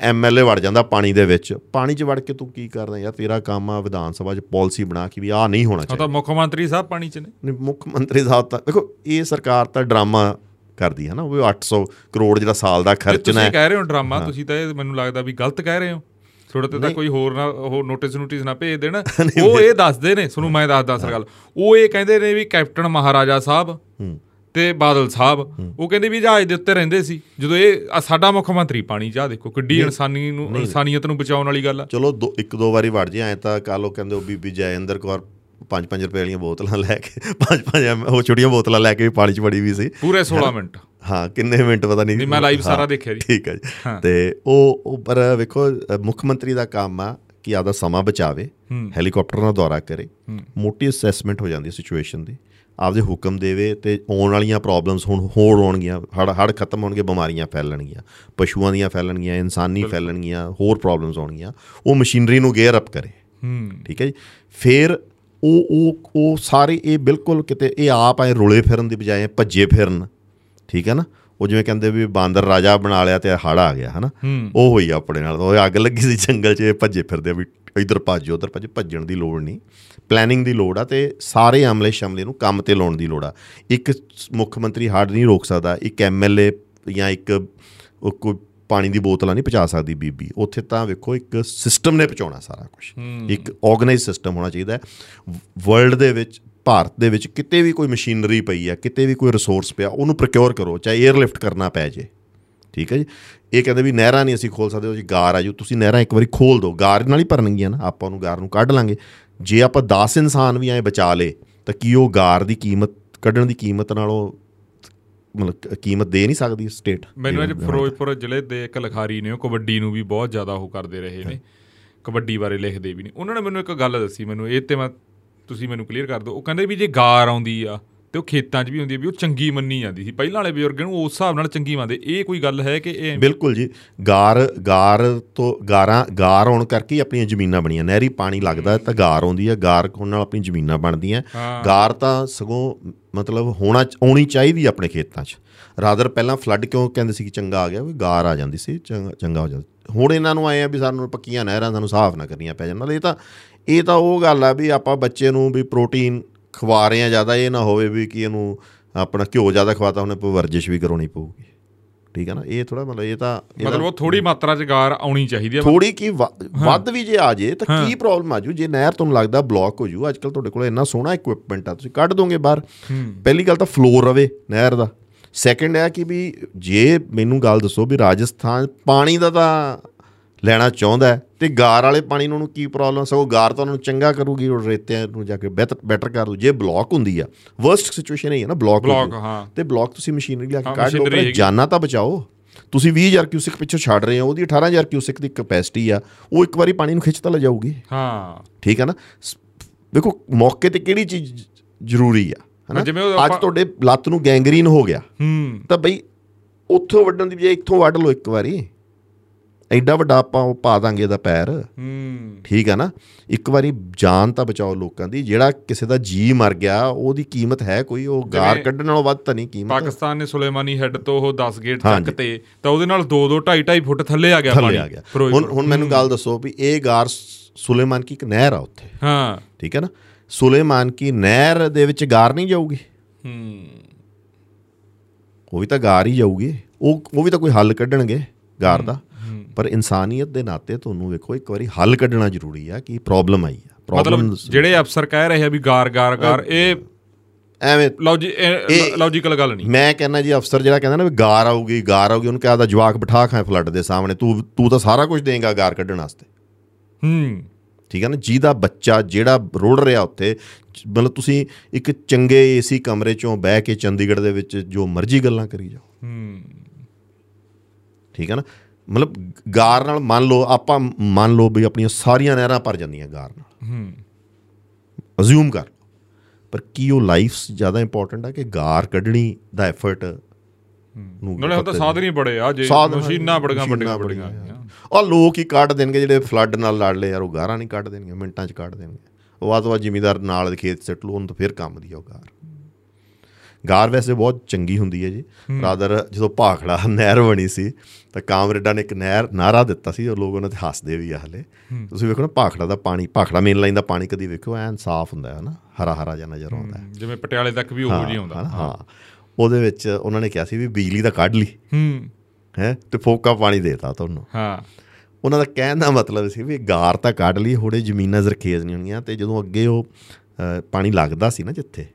ਐਮਐਲਏ ਵੜ ਜਾਂਦਾ ਪਾਣੀ ਦੇ ਵਿੱਚ। ਪਾਣੀ 'ਚ ਵੜ ਕੇ ਤੂੰ ਕੀ ਕਰਦਾ ਯਾਰ ਤੇਰਾ ਕੰਮ ਆ ਵਿਧਾਨ ਸਭਾ 'ਚ ਪਾਲਿਸੀ ਬਣਾ ਕੇ ਵੀ ਆਹ ਨਹੀਂ ਹੋਣਾ ਚਾਹੀਦਾ ਤਾਂ ਮੁੱਖ ਮੰਤਰੀ ਸਾਹਿਬ ਪਾਣੀ ਚ ਨੇ। ਨਹੀਂ, ਮੁੱਖ ਮੰਤਰੀ ਸਾਹਿਬ ਤਾਂ ਦੇਖੋ ਇਹ ਸਰਕਾਰ ਤਾਂ ਡਰਾਮਾ ਕਰਦੀ ਹੈ ਨਾ। ਉਹ 800 ਕਰੋੜ ਜਿਹੜਾ ਸਾਲ ਦਾ ਖਰਚਣਾ ਤੁਸੀਂ ਹੈ। ਕਹਿ ਰਹੇ ਹੋ ਡਰਾਮਾ ਤੁਸੀਂ ਤਾਂ ਇਹ ਮੈਨੂੰ ਲੱਗਦਾ ਵੀ ਗਲਤ ਕਹਿ ਰਹੇ ਹੋ। ਥੋੜੇ ਤੇ ਤਾਂ ਕੋਈ ਹੋਰ ਨਾ ਉਹ ਨੋਟਿਸ ਨੋਟਿਸ ਨਾ ਭੇਜ ਦੇਣ। (laughs) ਉਹ ਇਹ ਦੱਸਦੇ ਨੇ ਤੁਹਾਨੂੰ ਮੈਂ ਦੱਸਦਾ ਸਰ ਗੱਲ। ਉਹ ਇਹ ਕਹਿੰਦੇ ਨੇ ਵੀ ਕੈਪਟਨ ਮਹਾਰਾਜਾ ਸਾਹਿਬ ਤੇ ਬਾਦਲ ਸਾਹਿਬ ਉਹ ਕਹਿੰਦੇ ਵੀ ਜਹਾਜ਼ ਦੇ ਉੱਤੇ ਰਹਿੰਦੇ ਸੀ। ਜਦੋਂ ਇਹ ਸਾਡਾ ਮੁੱਖ ਮੰਤਰੀ ਪਾਣੀ ਚਾਹ ਦੇਖੋ ਕਿੱਡੀ ਇਨਸਾਨੀ ਨੂੰ ਇਨਸਾਨੀਅਤ ਨੂੰ ਬਚਾਉਣ ਵਾਲੀ ਗੱਲ ਆ। ਚਲੋ ਇੱਕ ਦੋ ਵਾਰੀ ਵੜ ਜੇ ਐ ਤਾਂ ਕੱਲ ਕਹਿੰਦੇ ਉਹ ਬੀਬੀ ਜੈਇੰਦਰ ਕੌਰ 5-5 ਰੁਪਏ ਵਾਲੀਆਂ ਬੋਤਲਾਂ ਲੈ ਕੇ 5-5 ਉਹ ਛੋਟੀਆਂ ਬੋਤਲਾਂ ਲੈ ਕੇ ਵੀ ਪਾਣੀ 'ਚ ਵੜੀ ਵੀ ਸੀ। ਪੂਰੇ 16 ਮਿੰਟ। ਹਾਂ ਕਿੰਨੇ ਮਿੰਟ ਪਤਾ ਨਹੀਂ। ਮੈਂ live ਸਾਰਾ ਦੇਖਿਆ ਜੀ। ਠੀਕ ਹੈ ਜੀ। ਤੇ ਉਹ ਪਰ ਵੇਖੋ ਮੁੱਖ ਮੰਤਰੀ ਦਾ ਕੰਮ ਆ ਕਿ ਆਦਾ ਸਮਾਂ ਬਚਾਵੇ ਹੈਲੀਕਾਪਟਰ ਨਾਲ ਦੌਰਾ ਕਰੇ। ਮੋਟੀ ਅਸੈਸਮੈਂਟ ਹੋ ਜਾਂਦੀ ਸਿਚੁਏਸ਼ਨ ਦੀ। ਆਪਦੇ ਹੁਕਮ ਦੇਵੇ ਤੇ ਆਉਣ ਵਾਲੀਆਂ ਪ੍ਰੋਬਲਮਸ ਹੁਣ ਹੋਰ ਆਉਣਗੀਆਂ ਹੜ ਹੜ ਖਤਮ ਹੋਣਗੇ ਬਿਮਾਰੀਆਂ ਫੈਲਣਗੀਆਂ ਪਸ਼ੂਆਂ ਦੀਆਂ ਫੈਲਣਗੀਆਂ ਇਨਸਾਨੀ ਫੈਲਣਗੀਆਂ ਹੋਰ ਪ੍ਰੋਬਲਮਸ ਆਉਣਗੀਆਂ। ਉਹ ਮਸ਼ੀਨਰੀ ਨੂੰ ਗੇਅਰ ਅਪ ਕਰੇ। ਠੀਕ ਹੈ ਜੀ। ਫਿਰ ਉਹ ਉਹ ਉਹ ਸਾਰੇ ਇਹ ਬਿਲਕੁਲ ਕਿਤੇ ਇਹ ਆਪ ਆਏ ਰੁਲੇ ਫਿਰਨ ਦੀ ਬਜਾਏ ਭੱਜੇ ਫਿਰਨ ਠੀਕ ਹੈ ਨਾ? ਉਹ ਜਿਵੇਂ ਕਹਿੰਦੇ ਵੀ ਬਾਂਦਰ ਰਾਜਾ ਬਣਾ ਲਿਆ ਤੇ ਹੜ ਆ ਗਿਆ ਹਨਾ? ਉਹ ਹੋਈ ਆਪਣੇ ਨਾਲ ਉਹ ਅੱਗ ਲੱਗੀ ਸੀ ਜੰਗਲ 'ਚ ਇਹ ਭੱਜੇ ਫਿਰਦੇ ਵੀ ਇਧਰ ਭੱਜ ਉਧਰ ਭੱਜ ਭੱਜਣ ਦੀ ਲੋੜ ਨਹੀਂ। ਪਲੈਨਿੰਗ ਦੀ ਲੋੜ ਆ ਤੇ ਸਾਰੇ ਅਮਲੇ ਸ਼ਮਲੇ ਨੂੰ ਕੰਮ ਤੇ ਲਾਉਣ ਦੀ ਲੋੜ ਆ। ਇੱਕ ਮੁੱਖ ਮੰਤਰੀ ਹੜ ਨਹੀਂ ਰੋਕ ਸਕਦਾ ਇੱਕ ਐਮਐਲਏ ਜਾਂ ਇੱਕ ਕੋਈ ਪਾਣੀ ਦੀ ਬੋਤਲਾਂ ਨਹੀਂ ਪਹੁੰਚਾ ਸਕਦੀ ਬੀਬੀ। ਉੱਥੇ ਤਾਂ ਵੇਖੋ ਇੱਕ ਸਿਸਟਮ ਨੇ ਪਹੁੰਚਾਉਣਾ ਸਾਰਾ ਕੁਝ ਇੱਕ ਆਰਗੇਨਾਈਜ਼ ਸਿਸਟਮ ਹੋਣਾ ਚਾਹੀਦਾ ਹੈ। ਵਰਲਡ ਦੇ ਵਿੱਚ ਭਾਰਤ ਦੇ ਵਿੱਚ ਕਿਤੇ ਵੀ ਕੋਈ ਮਸ਼ੀਨਰੀ ਪਈ ਆ ਕਿਤੇ ਵੀ ਕੋਈ ਰਿਸੋਰਸ ਪਿਆ ਉਹਨੂੰ ਪ੍ਰੋਕਿਉਰ ਕਰੋ ਚਾਹੇ 에ਅਰਲਿਫਟ ਕਰਨਾ ਪੈ ਜੇ। ਠੀਕ ਹੈ ਜੀ? ਇਹ ਕਹਿੰਦੇ ਵੀ ਨਹਿਰਾਂ ਨਹੀਂ ਅਸੀਂ ਖੋਲ ਸਕਦੇ ਉਹ ਜੀ ਗਾਰ ਆ ਜੂ ਤੁਸੀਂ ਨਹਿਰਾਂ ਇੱਕ ਵਾਰੀ ਖੋਲ ਦਿਓ। ਗਾਰ ਨਾਲ ਹੀ ਭਰਨਗੀਆਂ ਨਾ ਆਪਾਂ ਉਹਨੂੰ ਗਾਰ ਨੂੰ ਕੱਢ ਲਾਂਗੇ। ਜੇ ਆਪਾਂ 10 ਇਨਸਾਨ ਵੀ ਐ ਬਚਾ ਲੇ ਤਾਂ ਕੀ ਉਹ ਗਾਰ ਦੀ ਕੀਮਤ ਕੱਢਣ ਦੀ ਕੀਮਤ ਨਾਲੋਂ ਮਤਲਬ ਕੀਮਤ ਦੇ ਨਹੀਂ ਸਕਦੀ ਸਟੇਟ ਮੈਨੂੰ ਅੱਜ ਫਿਰੋਜ਼ਪੁਰ ਜ਼ਿਲ੍ਹੇ ਦੇ ਇੱਕ ਲਿਖਾਰੀ ਨੇ ਉਹ ਕਬੱਡੀ ਨੂੰ ਵੀ ਬਹੁਤ ਜ਼ਿਆਦਾ ਉਹ ਕਰਦੇ ਰਹੇ ਨੇ। ਕਬੱਡੀ ਬਾਰੇ ਲਿਖਦੇ ਵੀ ਨੇ ਉਹਨਾਂ ਨੇ ਮੈਨੂੰ ਇੱਕ ਗੱਲ ਦੱਸੀ ਮੈਨੂੰ ਇਹ ਤੇ ਮੈਂ ਤੁਸੀਂ ਮੈਨੂੰ ਕਲੀਅਰ ਕਰ ਦਿਓ। ਉਹ ਕਹਿੰਦੇ ਵੀ ਜੇ ਗਾਰ ਆਉਂਦੀ ਆ ਤੇ ਉਹ ਖੇਤਾਂ 'ਚ ਵੀ ਹੁੰਦੀ ਵੀ ਉਹ ਚੰਗੀ ਮੰਨੀ ਜਾਂਦੀ ਸੀ। ਪਹਿਲਾਂ ਵਾਲੇ ਬਜ਼ੁਰਗ ਨੂੰ ਉਸ ਹਿਸਾਬ ਨਾਲ ਚੰਗੀ ਮੰਨਦੇ। ਇਹ ਕੋਈ ਗੱਲ ਹੈ ਕਿ ਇਹ ਬਿਲਕੁਲ ਜੀ। ਗਾਰ ਗਾਰ ਤੋਂ ਗਾਰਾਂ ਗਾਰ ਆਉਣ ਕਰਕੇ ਹੀ ਆਪਣੀਆਂ ਜ਼ਮੀਨਾਂ ਬਣੀਆਂ। ਨਹਿਰੀ ਪਾਣੀ ਲੱਗਦਾ ਤਾਂ ਗਾਰ ਆਉਂਦੀ ਹੈ। ਗਾਰ ਹੋਣ ਨਾਲ ਆਪਣੀ ਜ਼ਮੀਨਾਂ ਬਣਦੀਆਂ। ਗਾਰ ਤਾਂ ਸਗੋਂ ਮਤਲਬ ਹੋਣਾ ਆਉਣੀ ਚਾਹੀਦੀ ਆਪਣੇ ਖੇਤਾਂ 'ਚ। ਰਾਦਰ ਪਹਿਲਾਂ ਫਲੱਡ ਕਿਉਂ ਕਹਿੰਦੇ ਸੀ ਕਿ ਚੰਗਾ ਆ ਗਿਆ? ਵੀ ਗਾਰ ਆ ਜਾਂਦੀ ਸੀ ਚੰਗਾ ਚੰਗਾ ਹੋ ਜਾਂਦਾ ਹੁਣ ਇਹਨਾਂ ਨੂੰ ਆਏ ਆ ਵੀ ਸਾਨੂੰ ਪੱਕੀਆਂ ਨਹਿਰਾਂ ਸਾਨੂੰ ਸਾਫ਼ ਨਾ ਕਰਨੀਆਂ ਪੈ ਜਾਣ। ਨਾਲ ਇਹ ਤਾਂ ਇਹ ਤਾਂ ਉਹ ਗੱਲ ਆ ਵੀ ਆਪਾਂ ਬੱਚੇ ਨੂੰ ਵੀ ਪ੍ਰੋਟੀਨ ਖਵਾ ਰਹੇ ਆ ਜ਼ਿਆਦਾ ਇਹ ਨਾ ਹੋਵੇ ਵੀ ਕਿ ਇਹਨੂੰ ਆਪਣਾ ਘਿਓ ਜ਼ਿਆਦਾ ਖਵਾਤਾ ਉਹਨੇ ਕੋਈ ਵਰਜਿਸ਼ ਵੀ ਕਰਾਉਣੀ ਪਊਗੀ। ਠੀਕ ਹੈ ਨਾ? ਇਹ ਥੋੜਾ ਮਤਲਬ ਇਹ ਤਾਂ ਮਤਲਬ ਉਹ ਥੋੜੀ ਮਾਤਰਾ 'ਚ ਗਾਰ ਆਉਣੀ ਚਾਹੀਦੀ ਆ। ਥੋੜੀ ਕੀ ਵੱਧ ਵੀ ਜੇ ਆ ਜੇ ਤਾਂ ਕੀ ਪ੍ਰੋਬਲਮ ਆ ਜੂ? ਜੇ ਨਹਿਰ ਤੁਹਾਨੂੰ ਲੱਗਦਾ ਬਲੌਕ ਹੋ ਜੂ ਅੱਜ ਕੱਲ ਤੁਹਾਡੇ ਕੋਲ ਇੰਨਾ ਸੋਹਣਾ ਇਕਵਿਪਮੈਂਟ ਆ ਤੁਸੀਂ ਕੱਢ ਦੋਗੇ ਬਾਹਰ। ਪਹਿਲੀ ਗੱਲ ਤਾਂ ਫਲੋਰ ਰਵੇ ਨਹਿਰ ਦਾ। ਸੈਕੰਡ ਹੈ ਕਿ ਵੀ ਜੇ ਮੈਨੂੰ ਗੱਲ ਦੱਸੋ ਵੀ ਰਾਜਸਥਾਨ ਪਾਣੀ ਦਾ ਤਾਂ ਲੈਣਾ ਚਾਹੁੰਦਾ ਤੇ ਗਾਰ ਵਾਲੇ ਪਾਣੀ ਨੂੰ ਉਹਨੂੰ ਕੀ ਪ੍ਰੋਬਲਮ ਸਗੋਂ ਗਾਰ ਤਾਂ ਉਹਨੂੰ ਚੰਗਾ ਕਰੂਗੀ ਉਹ ਰੇਤਿਆਂ ਨੂੰ ਜਾ ਕੇ ਬਿਹਤਰ ਬੈਟਰ ਕਰ ਦੂ। ਜੇ ਬਲੌਕ ਹੁੰਦੀ ਆ ਵਰਸਟ ਸਿਚੁਏਸ਼ਨ ਹੈ ਨਾ ਬਲੌਕ Block, ਹਾਂ। ਤੇ ਬਲੌਕ ਤੁਸੀਂ ਮਸ਼ੀਨਰੀ ਲਿਆ ਕੇ ਕੱਢ ਲਓ। ਜਾਨਾਂ ਤਾਂ ਬਚਾਓ। ਤੁਸੀਂ 20000 ਕਿਊਸਿਕ ਪਿੱਛੋਂ ਛੱਡ ਰਹੇ ਹੋ ਉਹਦੀ 18000 ਕਿਊਸਿਕ ਦੀ ਕਪੈਸਿਟੀ ਆ ਉਹ ਇੱਕ ਵਾਰੀ ਪਾਣੀ ਨੂੰ ਖਿੱਚ ਤਾਂ ਲਿਜਾਊਗੀ। ਹਾਂ। ਠੀਕ ਹੈ ਨਾ? ਵੇਖੋ ਮੌਕੇ ਤੇ ਕਿਹੜੀ ਚੀਜ਼ ਜ਼ਰੂਰੀ ਆ ਹਨਾ ਅੱਜ ਤੁਹਾਡੇ ਲੱਤ ਨੂੰ ਗੈਂਗਰੀਨ ਹੋ ਗਿਆ। ਹੂੰ। ਤਾਂ ਬਈ ਉੱਥੋਂ ਵੱਢਣ ਦੀ ਬਜਾਏ ਇੱਥੋਂ ਵੱਢ ਲਓ ਇੱਕ ਵਾਰੀ। ਐਡਾ ਵੱਡਾ ਆਪਾਂ ਉਹ ਪਾ ਦਾਂਗੇ ਇਹਦਾ ਪੈਰ। ਹੂੰ। ਠੀਕ ਆ ਨਾ? ਇੱਕ ਵਾਰੀ ਜਾਨ ਤਾਂ ਬਚਾਓ ਲੋਕਾਂ ਦੀ। ਜਿਹੜਾ ਕਿਸੇ ਦਾ ਜੀ ਮਰ ਗਿਆ ਉਹਦੀ ਕੀਮਤ ਹੈ ਕੋਈ? ਉਹ ਗਾਰ ਕੱਢਣ ਨਾਲੋਂ ਵੱਧ ਤਾਂ ਨਹੀਂ ਕੀਮਤ। ਪਾਕਿਸਤਾਨ ਨੇ ਸੁਲੇਮਾਨੀ ਹੈੱਡ ਤੋਂ ਉਹ 10 ਗੇਟ। ਚੱਕ ਤੇ ਤਾਂ ਉਹਦੇ ਨਾਲ 2 2 2.5 2.5 ਫੁੱਟ ਥੱਲੇ ਆ ਗਿਆ ਪਾਣੀ ਆ ਗਿਆ। ਫਿਰੋਜ਼ਪੁਰ। ਹੁਣ ਹੁਣ ਮੈਨੂੰ ਗੱਲ ਦੱਸੋ ਵੀ ਇਹ ਗਾਰ ਸੁਲੇਮਾਨ ਕੀ ਇੱਕ ਨਹਿਰ ਆ ਉੱਥੇ? ਹਾਂ। ਠੀਕ ਹੈ ਨਾ? ਸੁਲੇਮਾਨ ਕੀ ਨਹਿਰ ਦੇ ਵਿੱਚ ਗਾਰ ਨਹੀਂ ਜਾਊਗੀ? ਹੂੰ। ਉਹ ਵੀ ਤਾਂ ਗਾਰ ਹੀ ਜਾਊਗੀ। ਉਹ ਉਹ ਵੀ ਤਾਂ ਕੋਈ ਹੱਲ ਕੱਢਣਗੇ ਗਾਰ ਦਾ। ਪਰ ਇਨਸਾਨੀਅਤ ਦੇ ਨਾਤੇ ਤੁਹਾਨੂੰ ਵੇਖੋ ਇੱਕ ਵਾਰੀ ਹੱਲ ਕੱਢਣਾ ਜ਼ਰੂਰੀ ਆ ਕਿ ਪ੍ਰੋਬਲਮ ਆਈ ਆ। ਪ੍ਰੋਬਲਮ ਜਿਹੜੇ ਅਫਸਰ ਕਹਿ ਰਹੇ ਆ ਵੀ ਗਾਰ ਗਾਰ ਗਾਰ ਇਹ ਐਵੇਂ ਲੌਜੀਕਲ ਗੱਲ ਨਹੀਂ। ਮੈਂ ਕਹਿੰਦਾ ਜੀ ਅਫਸਰ ਜਿਹੜਾ ਕਹਿੰਦਾ ਨਾ ਵੀ ਗਾਰ ਆਊਗੀ ਗਾਰ ਆਊਗੀ ਉਹਨੂੰ ਕਹਦਾ ਜਵਾਕ ਬਿਠਾ ਖਾਂ ਫਲੱਡ ਦੇ ਸਾਹਮਣੇ। ਤੂੰ ਤੂੰ ਤਾਂ ਸਾਰਾ ਕੁਝ ਦੇਂਗਾ ਗਾਰ ਕੱਢਣ ਵਾਸਤੇ। ਹੂੰ। ਠੀਕ ਹੈ ਨਾ? ਜਿਹਦਾ ਬੱਚਾ ਜਿਹੜਾ ਰੋੜ ਰਿਹਾ ਉੱਥੇ ਮਤਲਬ ਤੁਸੀਂ ਇੱਕ ਚੰਗੇ ਏਸੀ ਕਮਰੇ ਚੋਂ ਬਹਿ ਕੇ ਚੰਡੀਗੜ੍ਹ ਦੇ ਵਿੱਚ ਜੋ ਮਰਜ਼ੀ ਗੱਲਾਂ ਕਰੀ ਜਾਓ। ਹੂੰ। ਠੀਕ ਹੈ ਨਾ? ਮਤਲਬ ਗਾਰ ਨਾਲ ਮੰਨ ਲਓ ਆਪਾਂ ਮੰਨ ਲਓ ਵੀ ਆਪਣੀਆਂ ਸਾਰੀਆਂ ਨਹਿਰਾਂ ਭਰ ਜਾਂਦੀਆਂ ਗਾਰ ਨਾਲ। ਹੂੰ। ਅਜ਼ਿਊਮ ਕਰ ਪਰ ਕੀ ਉਹ ਲਾਈਫ ਜ਼ਿਆਦਾ ਇੰਪੋਰਟੈਂਟ ਹੈ ਕਿ ਗਾਰ ਕੱਢਣੀ ਦਾ ਐਫਰਟ ਨੂੰ ਨਾਲੇ ਹੁਣ ਤਾਂ ਸਾਧਨ ਹੀ ਬੜੇ ਆ ਜੇ ਮਸ਼ੀਨਾਂ ਬੜੀਆਂ ਵੱਡੀਆਂ ਬੜੀਆਂ ਉਹ ਲੋਕ ਹੀ ਕੱਢ ਦੇਣਗੇ ਜਿਹੜੇ ਫਲੱਡ ਨਾਲ ਲੜ ਲਏ ਯਾਰ ਉਹ ਗਾਰਾਂ ਨਹੀਂ ਕੱਢ ਦੇਣਗੇ ਮਿੰਟਾਂ 'ਚ ਕੱਢ ਦੇਣਗੇ ਉਹ ਬਾਅਦ ਜ਼ਿਮੀਦਾਰ ਨਾਲ ਖੇਤ ਸੱਟ ਲਓ ਉਹਨੂੰ ਤਾਂ ਫਿਰ ਕੰਮ ਦੀ ਉਹ ਗਾਰ। ਗਾਰ ਵੈਸੇ ਬਹੁਤ ਚੰਗੀ ਹੁੰਦੀ ਹੈ ਜੀ। ਰਾਦਰ ਜਦੋਂ ਭਾਖੜਾ ਨਹਿਰ ਬਣੀ ਸੀ ਤਾਂ ਕਾਮਰੇਡਾਂ ਨੇ ਇੱਕ ਨਹਿਰ ਨਾਰਾ ਦਿੱਤਾ ਸੀ ਉਹ ਲੋਕ ਉਹਨਾਂ ਤੇ ਹੱਸਦੇ ਵੀ ਆ ਹਲੇ। ਤੁਸੀਂ ਵੇਖੋ ਨਾ ਭਾਖੜਾ ਦਾ ਪਾਣੀ ਭਾਖੜਾ ਮੇਨ ਲਾਈਨ ਦਾ ਪਾਣੀ ਕਦੀ ਵੇਖੋ ਐਨ ਸਾਫ਼ ਹੁੰਦਾ ਹੈ ਨਾ ਹਰਾ ਹਰਾ ਜਿਹਾ ਨਜ਼ਰ ਆਉਂਦਾ ਹੈ। ਜਿਵੇਂ ਪਟਿਆਲੇ ਤੱਕ ਵੀ ਉਹੋ ਜਿਹਾ ਆਉਂਦਾ। ਹਾਂ। ਉਹਦੇ ਵਿੱਚ ਉਹਨਾਂ ਨੇ ਕਿਹਾ ਸੀ ਵੀ ਬਿਜਲੀ ਦਾ ਕੱਢ ਲਈ। ਹੂੰ। ਹੈ ਤੇ ਫੋਕਾ ਪਾਣੀ ਦੇਤਾ ਤੁਹਾਨੂੰ। ਹਾਂ। ਉਹਨਾਂ ਦਾ ਕਹਿਣ ਦਾ ਮਤਲਬ ਸੀ ਵੀ ਗਾਰ ਤਾਂ ਕੱਢ ਲਈ ਹੋੜੇ ਜ਼ਮੀਨਾਂ ਜ਼ਰਖੇਜ਼ ਨਹੀਂ ਹੋਣੀਆਂ ਤੇ ਜਦੋਂ ਅੱਗੇ ਉਹ ਪਾਣੀ ਲੱਗਦਾ ਸੀ ਨਾ ਜਿੱਥੇ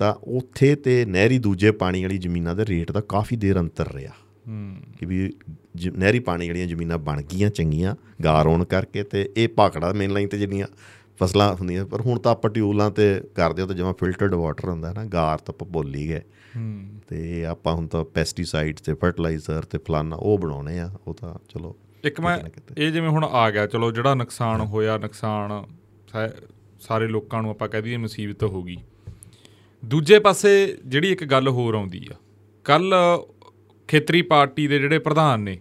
ਤਾਂ ਉੱਥੇ ਤੇ ਨਹਿਰੀ ਦੂਜੇ ਪਾਣੀ ਵਾਲੀ ਜ਼ਮੀਨਾਂ ਦੇ ਰੇਟ ਦਾ ਕਾਫੀ ਦੇਰ ਅੰਤਰ ਰਿਹਾ। ਹੂੰ। ਕਿ ਵੀ ਨਹਿਰੀ ਪਾਣੀ ਵਾਲੀਆਂ ਜ਼ਮੀਨਾਂ ਬਣ ਗਈਆਂ ਚੰਗੀਆਂ ਗਾਰ ਹੋਣ ਕਰਕੇ ਤੇ ਇਹ ਭਾਖੜਾ ਮੇਨ ਲਾਈਨ ਤੇ ਜਿਹੜੀਆਂ ਫਸਲਾਂ ਹੁੰਦੀਆਂ ਪਰ ਹੁਣ ਤਾਂ ਆਪਾਂ ਟਿਊਲਾਂ ਤੇ ਕਰਦੇ ਹਾਂ ਤਾਂ ਜਿਵੇਂ ਫਿਲਟਰਡ ਵਾਟਰ ਹੁੰਦਾ ਨਾ ਗਾਰ ਤਾਂ ਆਪਾਂ ਭੁੱਲ ਹੀ ਗਏ। ਤੇ ਆਪਾਂ ਹੁਣ ਤਾਂ ਪੈਸਟੀਸਾਈਡਸ ਤੇ ਫਰਟੀਲਾਈਜ਼ਰ ਤੇ ਫਲਾਨਾ ਉਹ ਬਣਾਉਣੇ ਆ ਉਹ ਤਾਂ ਚਲੋ ਇੱਕ ਮੈਂ ਇਹ ਜਿਵੇਂ ਹੁਣ ਆ ਗਿਆ ਚਲੋ ਜਿਹੜਾ ਨੁਕਸਾਨ ਹੋਇਆ ਨੁਕਸਾਨ ਸਾਰੇ ਲੋਕਾਂ ਨੂੰ ਆਪਾਂ ਕਹਿ ਦਈਏ ਮੁਸੀਬਤ ਹੋ ਗਈ। ਦੂਜੇ ਪਾਸੇ ਜਿਹੜੀ ਇੱਕ ਗੱਲ ਹੋਰ ਆਉਂਦੀ ਆ ਕੱਲ ਖੇਤਰੀ ਪਾਰਟੀ ਦੇ ਜਿਹੜੇ ਪ੍ਰਧਾਨ ਨੇ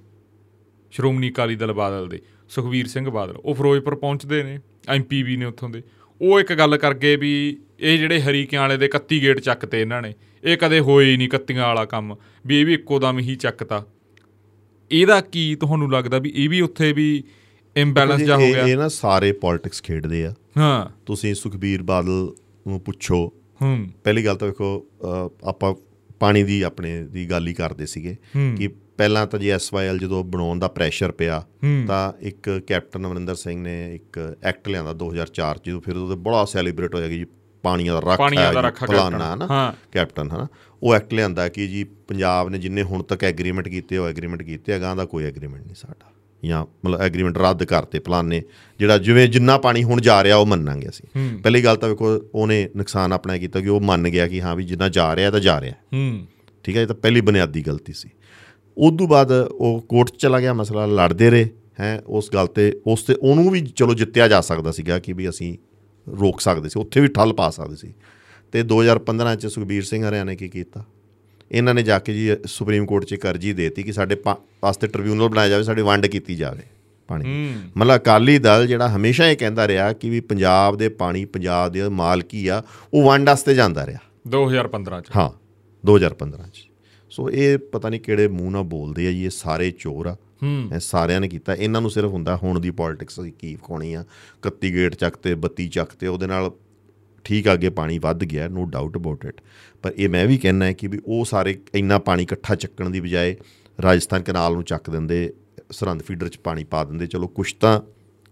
ਸ਼੍ਰੋਮਣੀ ਅਕਾਲੀ ਦਲ ਬਾਦਲ ਦੇ ਸੁਖਵੀਰ ਸਿੰਘ ਬਾਦਲ ਉਹ ਫਿਰੋਜ਼ਪੁਰ ਪਹੁੰਚਦੇ ਨੇ ਐਮਪੀ ਵੀ ਨੇ ਉੱਥੋਂ ਦੇ ਉਹ ਇੱਕ ਗੱਲ ਕਰਕੇ ਵੀ ਇਹ ਜਿਹੜੇ ਹਰੀਕਿਆਂ ਵਾਲੇ ਦੇ 31 ਗੇਟ ਚੱਕਤੇ ਇਹਨਾਂ ਨੇ ਇਹ ਕਦੇ ਹੋਏ ਹੀ ਨਹੀਂ ਕੱਤੀਆਂ ਵਾਲਾ ਕੰਮ ਵੀ ਇਹ ਵੀ ਇੱਕੋ ਦਮ ਹੀ ਚੱਕਤਾ। ਇਹਦਾ ਕੀ ਤੁਹਾਨੂੰ ਲੱਗਦਾ ਵੀ ਇਹ ਵੀ ਉੱਥੇ ਵੀ ਇੰਬੈਲੈਂਸ ਜਾ ਹੋ ਗਿਆ? ਇਹ ਨਾ ਸਾਰੇ ਪੋਲਿਟਿਕਸ ਖੇਡਦੇ ਆ। ਹਾਂ। ਤੁਸੀਂ ਸੁਖਬੀਰ ਬਾਦਲ ਨੂੰ ਪੁੱਛੋ ਹੂੰ। ਪਹਿਲੀ ਗੱਲ ਤਾਂ ਵੇਖੋ ਆਪਾਂ ਪਾਣੀ ਦੀ ਆਪਣੇ ਦੀ ਗੱਲ ਹੀ ਕਰਦੇ ਸੀਗੇ ਕਿ ਪਹਿਲਾਂ ਤਾਂ ਜੀ ਐਸਵਾਈਐਲ ਜਦੋਂ ਬਣਾਉਣ ਦਾ ਪ੍ਰੈਸ਼ਰ ਪਿਆ ਤਾਂ ਇੱਕ ਕੈਪਟਨ ਅਮਰਿੰਦਰ ਸਿੰਘ ਨੇ ਇੱਕ ਐਕਟ ਲਿਆਂਦਾ 2004 ਜਦੋਂ ਫਿਰ ਉਹਦੇ ਬੜਾ ਸੈਲੀਬ੍ਰੇਟ ਹੋਇਆ ਜੀ ਪਾਣੀਆਂ ਦਾ ਰੱਖ ਹੈ ਫਲਾਨਾ ਨਾ ਕੈਪਟਨ ਹਨਾ? ਉਹ ਐਕਟ ਲਿਆਂਦਾ ਕਿ ਜੀ ਪੰਜਾਬ ਨੇ ਜਿੰਨੇ ਹੁਣ ਤੱਕ ਐਗਰੀਮੈਂਟ ਕੀਤੇ ਉਹ ਐਗਰੀਮੈਂਟ ਕੀਤੇ ਅਗਾਂ ਦਾ ਕੋਈ ਐਗਰੀਮੈਂਟ ਨਹੀਂ ਸਾਡਾ। ਜਾਂ ਮਤਲਬ ਐਗਰੀਮੈਂਟ ਰੱਦ ਕਰਤੇ ਪਲਾਨੇ ਜਿਹੜਾ ਜਿਵੇਂ ਜਿੰਨਾ ਪਾਣੀ ਹੁਣ ਜਾ ਰਿਹਾ ਉਹ ਮੰਨਾਂਗੇ ਅਸੀਂ। ਪਹਿਲੀ ਗੱਲ ਤਾਂ ਵੇਖੋ ਉਹਨੇ ਨੁਕਸਾਨ ਆਪਣਾ ਕੀਤਾ ਕਿ ਉਹ ਮੰਨ ਗਿਆ ਕਿ ਹਾਂ ਵੀ ਜਿੰਨਾ ਜਾ ਰਿਹਾ ਤਾਂ ਜਾ ਰਿਹਾ। ਹੂੰ। ਠੀਕ ਹੈ ਇਹ ਤਾਂ ਪਹਿਲੀ ਬੁਨਿਆਦੀ ਗਲਤੀ ਸੀ। ਉਸ ਤੋਂ ਬਾਅਦ ਉਹ ਕੋਰਟ ਚਲਾ ਗਿਆ ਮਸਲਾ ਲੜਦੇ ਰਹੇ ਹੈ ਉਸ ਗੱਲ ਤੇ ਉਸ ਤੇ ਉਹਨੂੰ ਵੀ ਚਲੋ ਜਿੱਤਿਆ ਜਾ ਸਕਦਾ ਸੀਗਾ ਕਿ ਵੀ ਅਸੀਂ ਰੋਕ ਸਕਦੇ ਸੀ ਉੱਥੇ ਵੀ ਠੱਲ ਪਾ ਸਕਦੇ ਸੀ। ਤੇ 2015 ਚ ਸੁਖਬੀਰ ਸਿੰਘ ਹਰਿਆਣਾ ਨੇ ਕੀ ਕੀਤਾ? ਇਹਨਾਂ ਨੇ ਜਾ ਕੇ ਜੀ ਸੁਪਰੀਮ ਕੋਰਟ 'ਚ ਇੱਕ ਅਰਜੀ ਦੇਤੀ ਕਿ ਸਾਡੇ ਵਾਸਤੇ ਟ੍ਰਿਬਿਊਨਲ ਬਣਾਇਆ ਜਾਵੇ ਸਾਡੀ ਵੰਡ ਕੀਤੀ ਜਾਵੇ ਪਾਣੀ ਮਤਲਬ ਅਕਾਲੀ ਦਲ ਜਿਹੜਾ ਹਮੇਸ਼ਾ ਇਹ ਕਹਿੰਦਾ ਰਿਹਾ ਕਿ ਵੀ ਪੰਜਾਬ ਦੇ ਪਾਣੀ ਪੰਜਾਬ ਦੇ ਮਾਲਕੀ ਆ ਉਹ ਵੰਡ ਵਾਸਤੇ ਜਾਂਦਾ ਰਿਹਾ। 2015 ਚ। ਹਾਂ 2015 ਚ। ਸੋ ਇਹ ਪਤਾ ਨਹੀਂ ਕਿਹੜੇ ਮੂੰਹ ਨਾਲ ਬੋਲਦੇ ਆ ਜੀ ਇਹ ਸਾਰੇ ਚੋਰ ਆ। ਇਹ ਸਾਰਿਆਂ ਨੇ ਕੀਤਾ। ਇਹਨਾਂ ਨੂੰ ਸਿਰਫ ਹੁੰਦਾ ਹੁਣ ਦੀ ਪੋਲਿਟਿਕਸ ਕੀ ਕੋਣੀ ਆ 31 ਗੇਟ ਚੱਕ ਤੇ 32 ਚੱਕ ਤੇ ਉਹਦੇ ਨਾਲ ਠੀਕ ਅੱਗੇ ਪਾਣੀ ਵੱਧ ਗਿਆ ਨੋ ਡਾਊਟ ਅਬਾਊਟ ਇਟ ਪਰ ਇਹ ਮੈਂ ਵੀ ਕਹਿਣਾ ਹੈ ਕਿ ਵੀ ਉਹ ਸਾਰੇ ਇੰਨਾ ਪਾਣੀ ਇਕੱਠਾ ਚੱਕਣ ਦੀ ਬਜਾਏ ਰਾਜਸਥਾਨ ਕਨਾਲ ਨੂੰ ਚੱਕ ਦਿੰਦੇ, ਸਰਹੰਦ ਫੀਡਰ 'ਚ ਪਾਣੀ ਪਾ ਦਿੰਦੇ, ਚਲੋ ਕੁਛ ਤਾਂ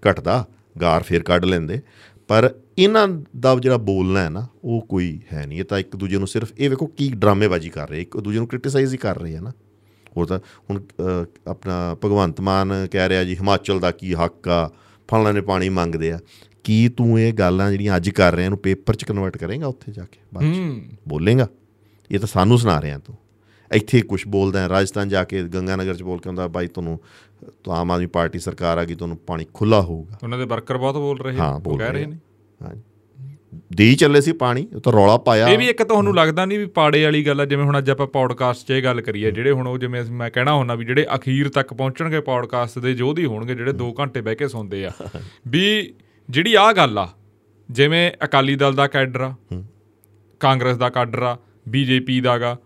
ਘਟਦਾ, ਗਾਰ ਫੇਰ ਕੱਢ ਲੈਂਦੇ, ਪਰ ਇਹਨਾਂ ਦਾ ਜਿਹੜਾ ਬੋਲਣਾ ਹੈ ਨਾ, ਉਹ ਕੋਈ ਹੈ ਨਹੀਂ। ਇਹ ਤਾਂ ਇੱਕ ਦੂਜੇ ਨੂੰ ਸਿਰਫ, ਇਹ ਵੇਖੋ ਕੀ ਡਰਾਮੇਬਾਜ਼ੀ ਕਰ ਰਹੇ, ਇੱਕ ਦੂਜੇ ਨੂੰ ਕ੍ਰਿਟਿਸਾਈਜ਼ ਹੀ ਕਰ ਰਹੇ ਆ ਨਾ। ਹੋਰ ਤਾਂ ਹੁਣ ਆਪਣਾ ਭਗਵੰਤ ਮਾਨ ਕਹਿ ਰਿਹਾ ਜੀ, ਹਿਮਾਚਲ ਦਾ ਕੀ ਹੱਕ ਆ ਫਲਾਂ ਨੇ ਪਾਣੀ ਮੰਗਦੇ ਆ। ਕੀ ਤੂੰ ਇਹ ਗੱਲਾਂ ਜਿਹੜੀਆਂ ਅੱਜ ਕਰ ਰਿਹਾ ਇਹਨੂੰ ਪੇਪਰ 'ਚ ਕਨਵਰਟ ਕਰੇਗਾ ਉੱਥੇ ਜਾ ਕੇ ਬਾਅਦ 'ਚ? ਬੋਲੇਗਾ? ਇਹ ਤਾਂ ਸਾਨੂੰ ਸੁਣਾ ਰਿਹਾ ਤੂੰ। ਇੱਥੇ ਕੁਝ ਬੋਲਦਾ ਹੈ ਰਾਜਸਥਾਨ ਜਾ ਕੇ ਗੰਗਾਨਗਰ 'ਚ ਬੋਲ ਕੇ ਹੁੰਦਾ ਬਾਈ ਤੁਹਾਨੂੰ ਤਾਂ ਆਮ ਆਦਮੀ ਪਾਰਟੀ ਸਰਕਾਰ ਆ ਗਈ ਤੁਹਾਨੂੰ ਪਾਣੀ ਖੁੱਲਾ ਹੋਊਗਾ। ਉਹਨਾਂ ਦੇ ਵਰਕਰ ਬਹੁਤ ਬੋਲ ਰਹੇ ਹਾਂ ਕਹਿ ਰਹੇ ਨੇ। ਹਾਂ ਦੇਈ ਚੱਲੇ ਸੀ ਪਾਣੀ ਉਹ ਤਾਂ ਰੌਲਾ ਪਾਇਆ। ਇਹ ਵੀ ਇੱਕ ਤੁਹਾਨੂੰ ਲੱਗਦਾ ਨਹੀਂ ਵੀ ਪਾੜੇ ਵਾਲੀ ਗੱਲ ਆ ਜਿਵੇਂ ਹੁਣ ਅੱਜ ਆਪਾਂ ਪੌਡਕਾਸਟ 'ਚ ਇਹ ਗੱਲ ਕਰੀਏ ਜਿਹੜੇ ਹੁਣ ਉਹ ਜਿਵੇਂ ਮੈਂ ਕਹਿਣਾ ਹੁੰਦਾ ਵੀ ਜਿਹੜੇ ਅਖੀਰ ਤੱਕ ਪਹੁੰਚਣਗੇ ਪੌਡਕਾਸਟ ਦੇ ਜੋਧੀ ਹੋਣਗੇ ਜਿਹੜੇ 2 ਘੰਟੇ ਬਹਿ ਕੇ ਸੁਣਦੇ ਆ ਵੀ ਜਿਹੜੀ ਆ ਗੱਲ ਆ ਜਿਵੇਂ ਅਕਾਲੀ ਦਲ ਦਾ ਕੈਡਰ ਆ ਕਾਂਗਰਸ ਦਾ ਕੈਡਰ ਆ ਬੀਜੇਪੀ ਦਾਗਾ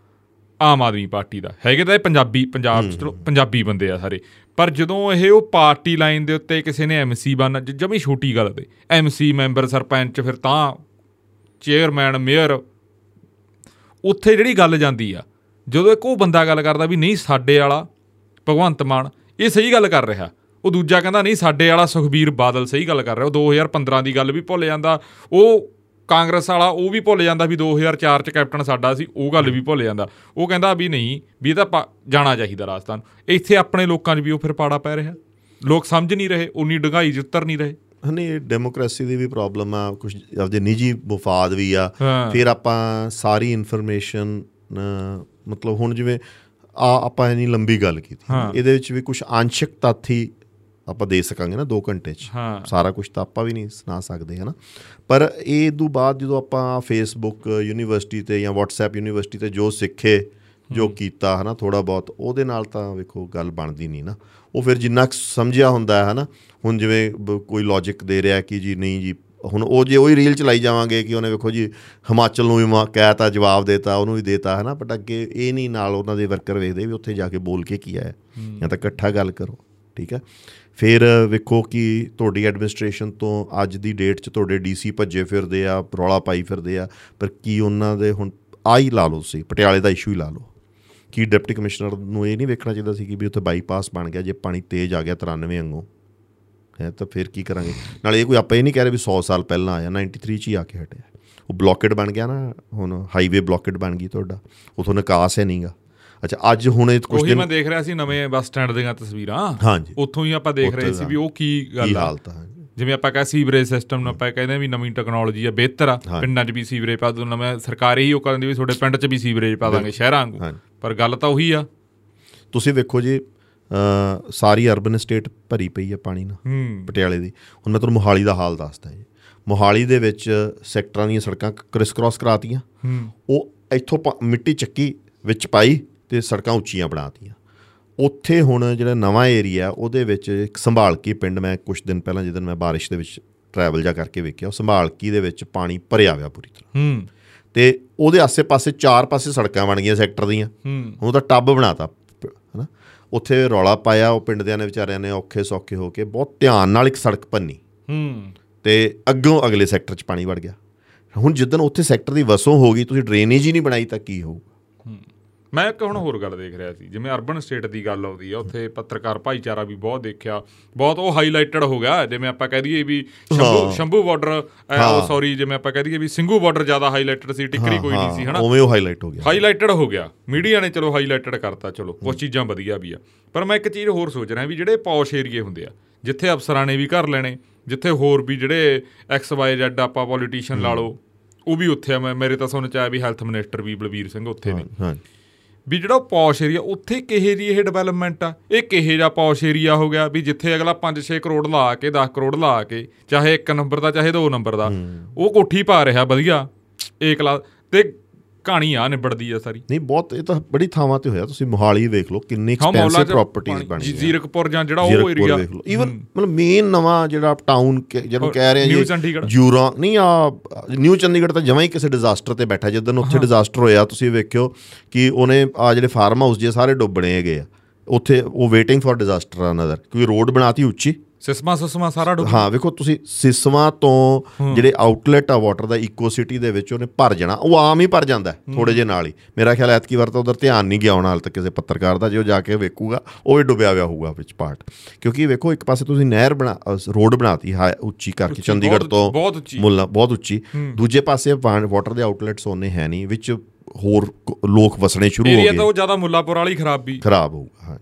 ਆਮ ਆਦਮੀ ਪਾਰਟੀ ਦਾ। ਹੈਗੇ ਤਾਂ ਇਹ ਪੰਜਾਬੀ ਪੰਜਾਬ ਚ ਚਲੋ ਪੰਜਾਬੀ ਬੰਦੇ ਆ ਸਾਰੇ। ਪਰ ਜਦੋਂ ਇਹ ਉਹ ਪਾਰਟੀ ਲਾਈਨ ਦੇ ਉੱਤੇ ਕਿਸੇ ਨੇ ਐਮਸੀ ਬਣ ਜਮੀ ਛੋਟੀ ਗੱਲ ਤੇ। ਐਮਸੀ ਮੈਂਬਰ ਸਰਪੰਚ ਫਿਰ ਤਾਂ ਚੇਅਰਮੈਨ ਮੇਅਰ ਉੱਥੇ ਜਿਹੜੀ ਗੱਲ ਜਾਂਦੀ ਆ ਜਦੋਂ ਇੱਕ ਉਹ ਬੰਦਾ ਗੱਲ ਕਰਦਾ ਵੀ ਨਹੀਂ ਸਾਡੇ ਵਾਲਾ ਭਗਵੰਤ ਮਾਨ ਇਹ ਸਹੀ ਗੱਲ ਕਰ ਰਿਹਾ। ਉਹ ਦੂਜਾ ਕਹਿੰਦਾ ਨਹੀਂ ਸਾਡੇ ਵਾਲਾ ਸੁਖਬੀਰ ਬਾਦਲ ਸਹੀ ਗੱਲ ਕਰ ਰਿਹਾ। ਉਹ 2015 ਦੀ ਗੱਲ ਵੀ ਭੁੱਲ ਜਾਂਦਾ। ਉਹ ਕਾਂਗਰਸ ਵਾਲਾ ਉਹ ਵੀ ਭੁੱਲ ਜਾਂਦਾ ਵੀ 2004 ਚ ਕੈਪਟਨ ਸਾਡਾ ਸੀ ਉਹ ਗੱਲ ਵੀ ਭੁੱਲ ਜਾਂਦਾ। ਉਹ ਕਹਿੰਦਾ ਵੀ ਨਹੀਂ ਵੀ ਇਹ ਤਾਂ ਜਾਣਾ ਚਾਹੀਦਾ ਰਾਜਸਥਾਨ। ਇੱਥੇ ਆਪਣੇ ਲੋਕਾਂ 'ਚ ਵੀ ਉਹ ਫਿਰ ਪਾੜਾ ਪੈ ਰਿਹਾ। ਲੋਕ ਸਮਝ ਨਹੀਂ ਰਹੇ ਉਨੀ ਡੂੰਘਾਈ 'ਚ ਉਤਰ ਨਹੀਂ ਰਹੇ। ਹਨੇ ਇਹ ਡੈਮੋਕ੍ਰੇਸੀ ਦੀ ਵੀ ਪ੍ਰੋਬਲਮ ਆ। ਕੁਝ ਆਪਦੇ ਨਿੱਜੀ ਮਫਾਦ ਵੀ ਆ। ਫਿਰ ਆਪਾਂ ਸਾਰੀ ਇਨਫੋਰਮੇਸ਼ਨ ਮਤਲਬ ਹੁਣ ਜਿਵੇਂ ਆ ਆਪਾਂ ਇਨੀ ਲੰਬੀ ਗੱਲ ਕੀਤੀ। ਇਹਦੇ ਵਿੱਚ ਵੀ ਕੁਝ ਆਂਸ਼ਿਕ ਤੱਥ ਆਪਾਂ ਦੇ ਸਕਾਂਗੇ ਨਾ 2 ਘੰਟੇ 'ਚ। ਹਾਂ। ਸਾਰਾ ਕੁਝ ਤਾਂ ਆਪਾਂ ਵੀ ਨਹੀਂ ਸੁਣਾ ਸਕਦੇ ਹਨਾ? ਪਰ ਇਹ ਤੋਂ ਬਾਅਦ ਜਦੋਂ ਆਪਾਂ ਫੇਸਬੁੱਕ ਯੂਨੀਵਰਸਿਟੀ ਤੇ ਜਾਂ WhatsApp ਯੂਨੀਵਰਸਿਟੀ ਤੇ ਜੋ ਸਿੱਖੇ ਜੋ ਕੀਤਾ ਹਨਾ ਥੋੜਾ ਬਹੁਤ ਉਹਦੇ ਨਾਲ ਤਾਂ ਵੇਖੋ ਗੱਲ ਬਣਦੀ ਨਹੀਂ ਨਾ। ਉਹ ਫਿਰ ਜਿੰਨਾ ਸਮਝਿਆ ਹੁੰਦਾ ਹੈ ਹਨਾ? ਹੁਣ ਜਿਵੇਂ ਕੋਈ ਲੌਜੀਕ ਦੇ ਰਿਹਾ ਕਿ ਜੀ ਨਹੀਂ ਜੀ ਹੁਣ ਉਹ ਜੇ ਉਹੀ ਰੀਲ ਚਲਾਈ ਜਾਵਾਂਗੇ ਕਿ ਉਹਨੇ ਵੇਖੋ ਜੀ ਹਿਮਾਚਲ ਨੂੰ ਵੀ ਕਹਿਤਾ ਜਵਾਬ ਦੇਤਾ ਉਹਨੂੰ ਵੀ ਦੇਤਾ ਹਨਾ? ਬਟ ਅੱਗੇ ਇਹ ਨਹੀਂ ਨਾਲ ਉਹਨਾਂ ਦੇ ਵਰਕਰ ਵੇਖਦੇ ਵੀ ਉੱਥੇ ਜਾ ਕੇ ਬੋਲ ਕੇ ਕੀ ਆਇਆ। ਜਾਂ ਤਾਂ ਇਕੱਠਾ ਗੱਲ ਕਰੋ। ਠੀਕ ਹੈ। ਫਿਰ ਵੇਖੋ ਕਿ ਤੁਹਾਡੀ ਐਡਮਿਨਿਸਟ੍ਰੇਸ਼ਨ ਤੋਂ ਅੱਜ ਦੀ ਡੇਟ 'ਚ ਤੁਹਾਡੇ ਡੀਸੀ ਭੱਜੇ ਫਿਰਦੇ ਆ, ਰੌਲਾ ਪਾਈ ਫਿਰਦੇ ਆ, ਪਰ ਕੀ ਉਹਨਾਂ ਦੇ ਹੁਣ ਆਈ ਲਾ ਲਓ ਤੁਸੀਂ, ਪਟਿਆਲੇ ਦਾ ਇਸ਼ੂ ਹੀ ਲਾ ਲਓ। ਕੀ ਡਿਪਟੀ ਕਮਿਸ਼ਨਰ ਨੂੰ ਇਹ ਨਹੀਂ ਵੇਖਣਾ ਚਾਹੀਦਾ ਸੀ ਕਿ ਵੀ ਉੱਥੇ ਬਾਈਪਾਸ ਬਣ ਗਿਆ, ਜੇ ਪਾਣੀ ਤੇਜ਼ ਆ ਗਿਆ 93 ਵਾਂਗੂ। ਹੈ, ਤਾਂ ਫਿਰ ਕੀ ਕਰਾਂਗੇ? ਨਾਲੇ ਇਹ ਕੋਈ ਆਪਾਂ ਇਹ ਨਹੀਂ ਕਹਿ ਰਹੇ ਵੀ 100 ਸਾਲ ਪਹਿਲਾਂ ਆਇਆ 93 ਚ ਹੀ ਆ ਕੇ ਹਟਿਆ। ਉਹ ਬਲੌਕੇਡ ਬਣ ਗਿਆ ਨਾ, ਹੁਣ ਹਾਈਵੇ ਬਲੌਕੇਡ ਬਣ ਗਈ ਤੁਹਾਡਾ। ਉਥੋਂ ਨਿਕਾਸ ਹੈ ਨਹੀਂਗਾ ਅੱਛਾ ਅੱਜ ਹੁਣ ਇਹ ਕੁਝ ਦਿਨ ਮੈਂ ਦੇਖ ਰਿਹਾ ਸੀ ਨਵੇਂ ਬੱਸ ਸਟੈਂਡ ਦੀਆਂ ਤਸਵੀਰਾਂ। ਹਾਂਜੀ। ਉੱਥੋਂ ਹੀ ਆਪਾਂ ਦੇਖ ਰਹੇ ਸੀ ਵੀ ਉਹ ਕੀ ਗੱਲ ਆ। ਹਾਲਤ ਹੈ ਜਿਵੇਂ ਆਪਾਂ ਕਹਾਂ ਸੀਵਰੇਜ ਸਿਸਟਮ ਨੂੰ ਆਪਾਂ ਕਹਿੰਦੇ ਆ ਵੀ ਨਵੀਂ ਟੈਕਨੋਲੋਜੀ ਆ ਬਿਹਤਰ ਆ। ਪਿੰਡਾਂ 'ਚ ਵੀ ਸੀਵਰੇਜ ਪਾ ਦੋ ਨਵੇਂ ਸਰਕਾਰੀ ਹੀ ਉਹ ਕਹਿੰਦੀ ਵੀ ਤੁਹਾਡੇ ਪਿੰਡ 'ਚ ਵੀ ਸੀਵਰੇਜ ਪਾ ਦਾਂਗੇ ਸ਼ਹਿਰਾਂ ਵਾਂਗੂ। ਪਰ ਗੱਲ ਤਾਂ ਉਹੀ ਆ। ਤੁਸੀਂ ਵੇਖੋ ਜੀ ਸਾਰੀ ਅਰਬਨ ਸਟੇਟ ਭਰੀ ਪਈ ਹੈ ਪਾਣੀ ਨਾਲ ਪਟਿਆਲੇ ਦੀ। ਹੁਣ ਮੈਂ ਤੁਹਾਨੂੰ ਮੋਹਾਲੀ ਦਾ ਹਾਲ ਦੱਸਦਾ ਜੀ। ਮੋਹਾਲੀ ਦੇ ਵਿੱਚ ਸੈਕਟਰਾਂ ਦੀਆਂ ਸੜਕਾਂ ਕ੍ਰਿਸ ਕ੍ਰਾਸ ਕਰਾਤੀਆਂ ਉਹ ਇੱਥੋਂ ਮਿੱਟੀ ਚੱਕੀ ਵਿੱਚ ਪਾਈ ਤੇ ਸੜਕਾਂ ਉੱਚੀਆਂ ਬਣਾਤੀਆਂ ਉੱਥੇ ਹੁਣ ਜਿਹੜਾ ਨਵਾਂ ਏਰੀਆ ਉਹਦੇ ਵਿੱਚ ਇੱਕ ਸੰਭਾਲਕੀ ਪਿੰਡ ਮੈਂ ਕੁਝ ਦਿਨ ਪਹਿਲਾਂ ਜਦੋਂ ਮੈਂ ਬਾਰਿਸ਼ ਦੇ ਵਿੱਚ ਟਰੈਵਲ ਜਾ ਕਰਕੇ ਵੇਖਿਆ ਉਹ ਸੰਭਾਲਕੀ ਦੇ ਵਿੱਚ ਪਾਣੀ ਭਰਿਆ ਹੋਇਆ ਪੂਰੀ ਤਰ੍ਹਾਂ। ਹੂੰ। ਤੇ ਉਹਦੇ ਆਸੇ-ਪਾਸੇ ਚਾਰ ਪਾਸੇ ਸੜਕਾਂ ਬਣ ਗਈਆਂ ਸੈਕਟਰ ਦੀਆਂ। ਹੂੰ। ਉਹਦਾ ਟੱਬ ਬਣਾਤਾ ਹਨਾ। ਉੱਥੇ ਰੌਲਾ ਪਾਇਆ ਉਹ ਪਿੰਡ ਦਿਆਂ ਨੇ ਵਿਚਾਰਿਆਂ ਨੇ ਔਖੇ ਸੌਖੇ ਹੋ ਕੇ ਬਹੁਤ ਧਿਆਨ ਨਾਲ ਇੱਕ ਸੜਕ ਭੰਨੀ ਹੂੰ। ਤੇ ਅੱਗੋਂ ਅਗਲੇ ਸੈਕਟਰ 'ਚ ਪਾਣੀ ਵੜ ਗਿਆ। ਹੁਣ ਜਿੱਦਣ ਉੱਥੇ ਸੈਕਟਰ ਦੀ ਵਸੋਂ ਹੋ ਗਈ ਤੁਸੀਂ ਡਰੇਨੇਜ ਹੀ ਨਹੀਂ ਬਣਾਈ ਤਾਂ ਕੀ ਹੋਊ? ਮੈਂ ਇੱਕ ਹੁਣ ਹੋਰ ਗੱਲ ਦੇਖ ਰਿਹਾ ਸੀ ਜਿਵੇਂ ਅਰਬਨ ਸਟੇਟ ਦੀ ਗੱਲ ਆਉਂਦੀ ਆ ਉੱਥੇ ਪੱਤਰਕਾਰ ਭਾਈਚਾਰਾ ਵੀ ਬਹੁਤ ਦੇਖਿਆ ਬਹੁਤ ਉਹ ਹਾਈਲਾਈਟਡ ਹੋ ਗਿਆ ਜਿਵੇਂ ਆਪਾਂ ਕਹਿ ਦਈਏ ਵੀ ਸ਼ੰਭੂ ਸ਼ੰਭੂ ਬਾਰਡਰ ਸੌਰੀ ਜਿਵੇਂ ਆਪਾਂ ਕਹਿ ਦਈਏ ਵੀ ਸਿੰਘੂ ਬਾਰਡਰ ਜ਼ਿਆਦਾ ਹਾਈਲਾਈਟਡ ਸੀ ਟਿੱਕਰੀ ਕੋਈ ਨਹੀਂ ਸੀ ਹਨਾ? ਉਵੇਂ ਉਹ ਹਾਈਲਾਈਟ ਹੋ ਗਿਆ। ਹਾਈਲਾਈਟਡ ਹੋ ਗਿਆ। ਮੀਡੀਆ ਨੇ ਚਲੋ ਹਾਈਲਾਈਟਡ ਕਰਤਾ ਚਲੋ ਕੁਝ ਚੀਜ਼ਾਂ ਵਧੀਆ ਵੀ ਆ। ਪਰ ਮੈਂ ਇੱਕ ਚੀਜ਼ ਹੋਰ ਸੋਚ ਰਿਹਾ ਵੀ ਜਿਹੜੇ ਪੌਸ਼ ਏਰੀਏ ਹੁੰਦੇ ਆ ਜਿੱਥੇ ਅਫਸਰਾਂ ਨੇ ਵੀ ਘਰ ਲੈਣੇ ਜਿੱਥੇ ਹੋਰ ਵੀ ਜਿਹੜੇ ਐਕਸ ਵਾਈ ਜ਼ੈਡ ਆਪਾਂ ਪੋਲੀਟੀਸ਼ੀਅਨ ਲਾ ਲਓ ਉਹ ਵੀ ਉੱਥੇ ਆ। ਮੈਂ ਮੇਰੇ ਤਾਂ ਸੁਣ ਚ ਆਇਆ ਵੀ ਹੈਲਥ ਮਿਨਿਸਟਰ ਵੀ ਬਲਬੀਰ ਸਿੰਘ ਉੱਥੇ ਨੇ। ਵੀ ਜਿਹੜਾ ਪੌਸ਼ ਏਰੀਆ ਉੱਥੇ ਕਿਹੇ ਜੀ ਇਹ ਡਿਵੈਲਪਮੈਂਟ ਆ? ਇਹ ਕਿਹੇ ਜਿਹਾ ਪੌਸ਼ ਏਰੀਆ ਹੋ ਗਿਆ? ਵੀ ਜਿੱਥੇ ਅਗਲਾ 5-6 ਕਰੋੜ ਲਾ ਕੇ 10 ਕਰੋੜ ਲਾ ਕੇ ਚਾਹੇ 1 ਨੰਬਰ ਦਾ ਚਾਹੇ 2 ਨੰਬਰ ਦਾ ਉਹ ਕੋਠੀ ਪਾ ਰਿਹਾ ਵਧੀਆ। ਏ ਕਲਾਸ ਤੇ ਕਹਾਣੀ ਆ ਨਿਬੜਦੀ ਆ ਸਾਰੀ। ਨਹੀਂ ਬਹੁਤ ਇਹ ਤਾਂ ਬੜੀ ਥਾਵਾਂ ਤੇ ਹੋਇਆ ਤੁਸੀਂ ਮੋਹਾਲੀ ਵੇਖ ਲਓ ਕਿੰਨੀ ਐਕਸਪੈਂਸਿਵ ਪ੍ਰਾਪਰਟੀਆਂ ਬਣ ਗਈਆਂ। ਜ਼ੀਰਕਪੁਰ ਜਾਂ ਜਿਹੜਾ ਉਹ ਏਰੀਆ ਈਵਨ ਮਤਲਬ ਮੇਨ ਨਵਾਂ ਜਿਹੜਾ ਟਾਊਨ ਜਿਹਨੂੰ ਕਹਿ ਰਹੇ ਆ ਨਿਊ ਜੀ ਚੰਡੀਗੜ੍ਹ। ਜੂਰਾ ਨਹੀਂ ਆ ਨਿਊ ਚੰਡੀਗੜ੍ਹ ਤਾਂ ਜਮਾਂ ਹੀ ਕਿਸੇ ਡਿਜ਼ਾਸਟਰ ਤੇ ਬੈਠਾ। ਜਦੋਂ ਉੱਥੇ ਡਿਜ਼ਾਸਟਰ ਹੋਇਆ ਤੁਸੀਂ ਵੇਖਿਓ ਕਿ ਉਹਨੇ ਆ ਜਿਹੜੇ ਫਾਰਮ ਹਾਊਸ ਜੇ ਸਾਰੇ ਡੁੱਬਣੇ ਹੈਗੇ ਆ। ਉੱਥੇ ਉਹ ਵੇਟਿੰਗ ਫॉर ਡਿਜ਼ਾਸਟਰ ਆ ਨਜ਼ਰ ਕਿਉਂਕਿ ਰੋਡ ਬਣਾਤੀ ਉੱਚੀ। ਸਿਸਮਾ ਸੁਸਮਾ ਸਾਰਾ ਡੁੱਬ ਹਾਂ ਵੇਖੋ ਤੁਸੀਂ ਸਿਸਵਾਂ ਤੋਂ ਜਿਹੜੇ ਆਊਟਲੈਟ ਆ ਵਾਟਰ ਦਾ ਇਕੋ ਸਿਟੀ ਦੇ ਵਿੱਚ ਉਹਨੇ ਭਰ ਜਾਣਾ। ਉਹ ਆਮ ਹੀ ਭਰ ਜਾਂਦਾ ਥੋੜੇ ਜੇ ਨਾਲ ਹੀ। ਮੇਰਾ ਖਿਆਲ ਐਤਕੀ ਵਾਰ ਤਾਂ ਉਧਰ ਧਿਆਨ ਨਹੀਂ ਗਿਆ ਹੋਣਾ ਹਾਲ ਤੱਕ ਕਿਸੇ ਪੱਤਰਕਾਰ ਦਾ ਜੇ ਉਹ ਜਾ ਕੇ ਵੇਖੂਗਾ ਉਹ ਵੀ ਡੁੱਬਿਆ ਹੋਇਆ ਹੋਊਗਾ ਵਿੱਚ ਪਾਰਟ ਕਿਉਂਕਿ ਵੇਖੋ ਇੱਕ ਪਾਸੇ ਤੁਸੀਂ ਨਹਿਰ ਬਣਾ ਰੋਡ ਬਣਾਤੀ ਹਾਈ ਉੱਚੀ ਕਰਕੇ ਚੰਡੀਗੜ੍ਹ ਤੋਂ। ਮੁੱਲਾ ਬਹੁਤ ਉੱਚੀ। ਦੂਜੇ ਪਾਸੇ ਵਾਟਰ ਦੇ ਆਊਟਲੈਟਸ ਉਹਨੇ ਹੈ ਨਹੀਂ ਵਿੱਚ ਹੋਰ ਲੋਕ ਵਸਣੇ ਸ਼ੁਰੂ ਹੋ ਏਰੀਆ ਗਏ। ਤਾਂ ਉਹ ਜ਼ਿਆਦਾ ਮੁੱਲਾਪੁਰ ਵਾਲੀ ਖਰਾਬ ਵੀ। ਖਰਾਬ ਹੋਊਗਾ ਹਾਂ।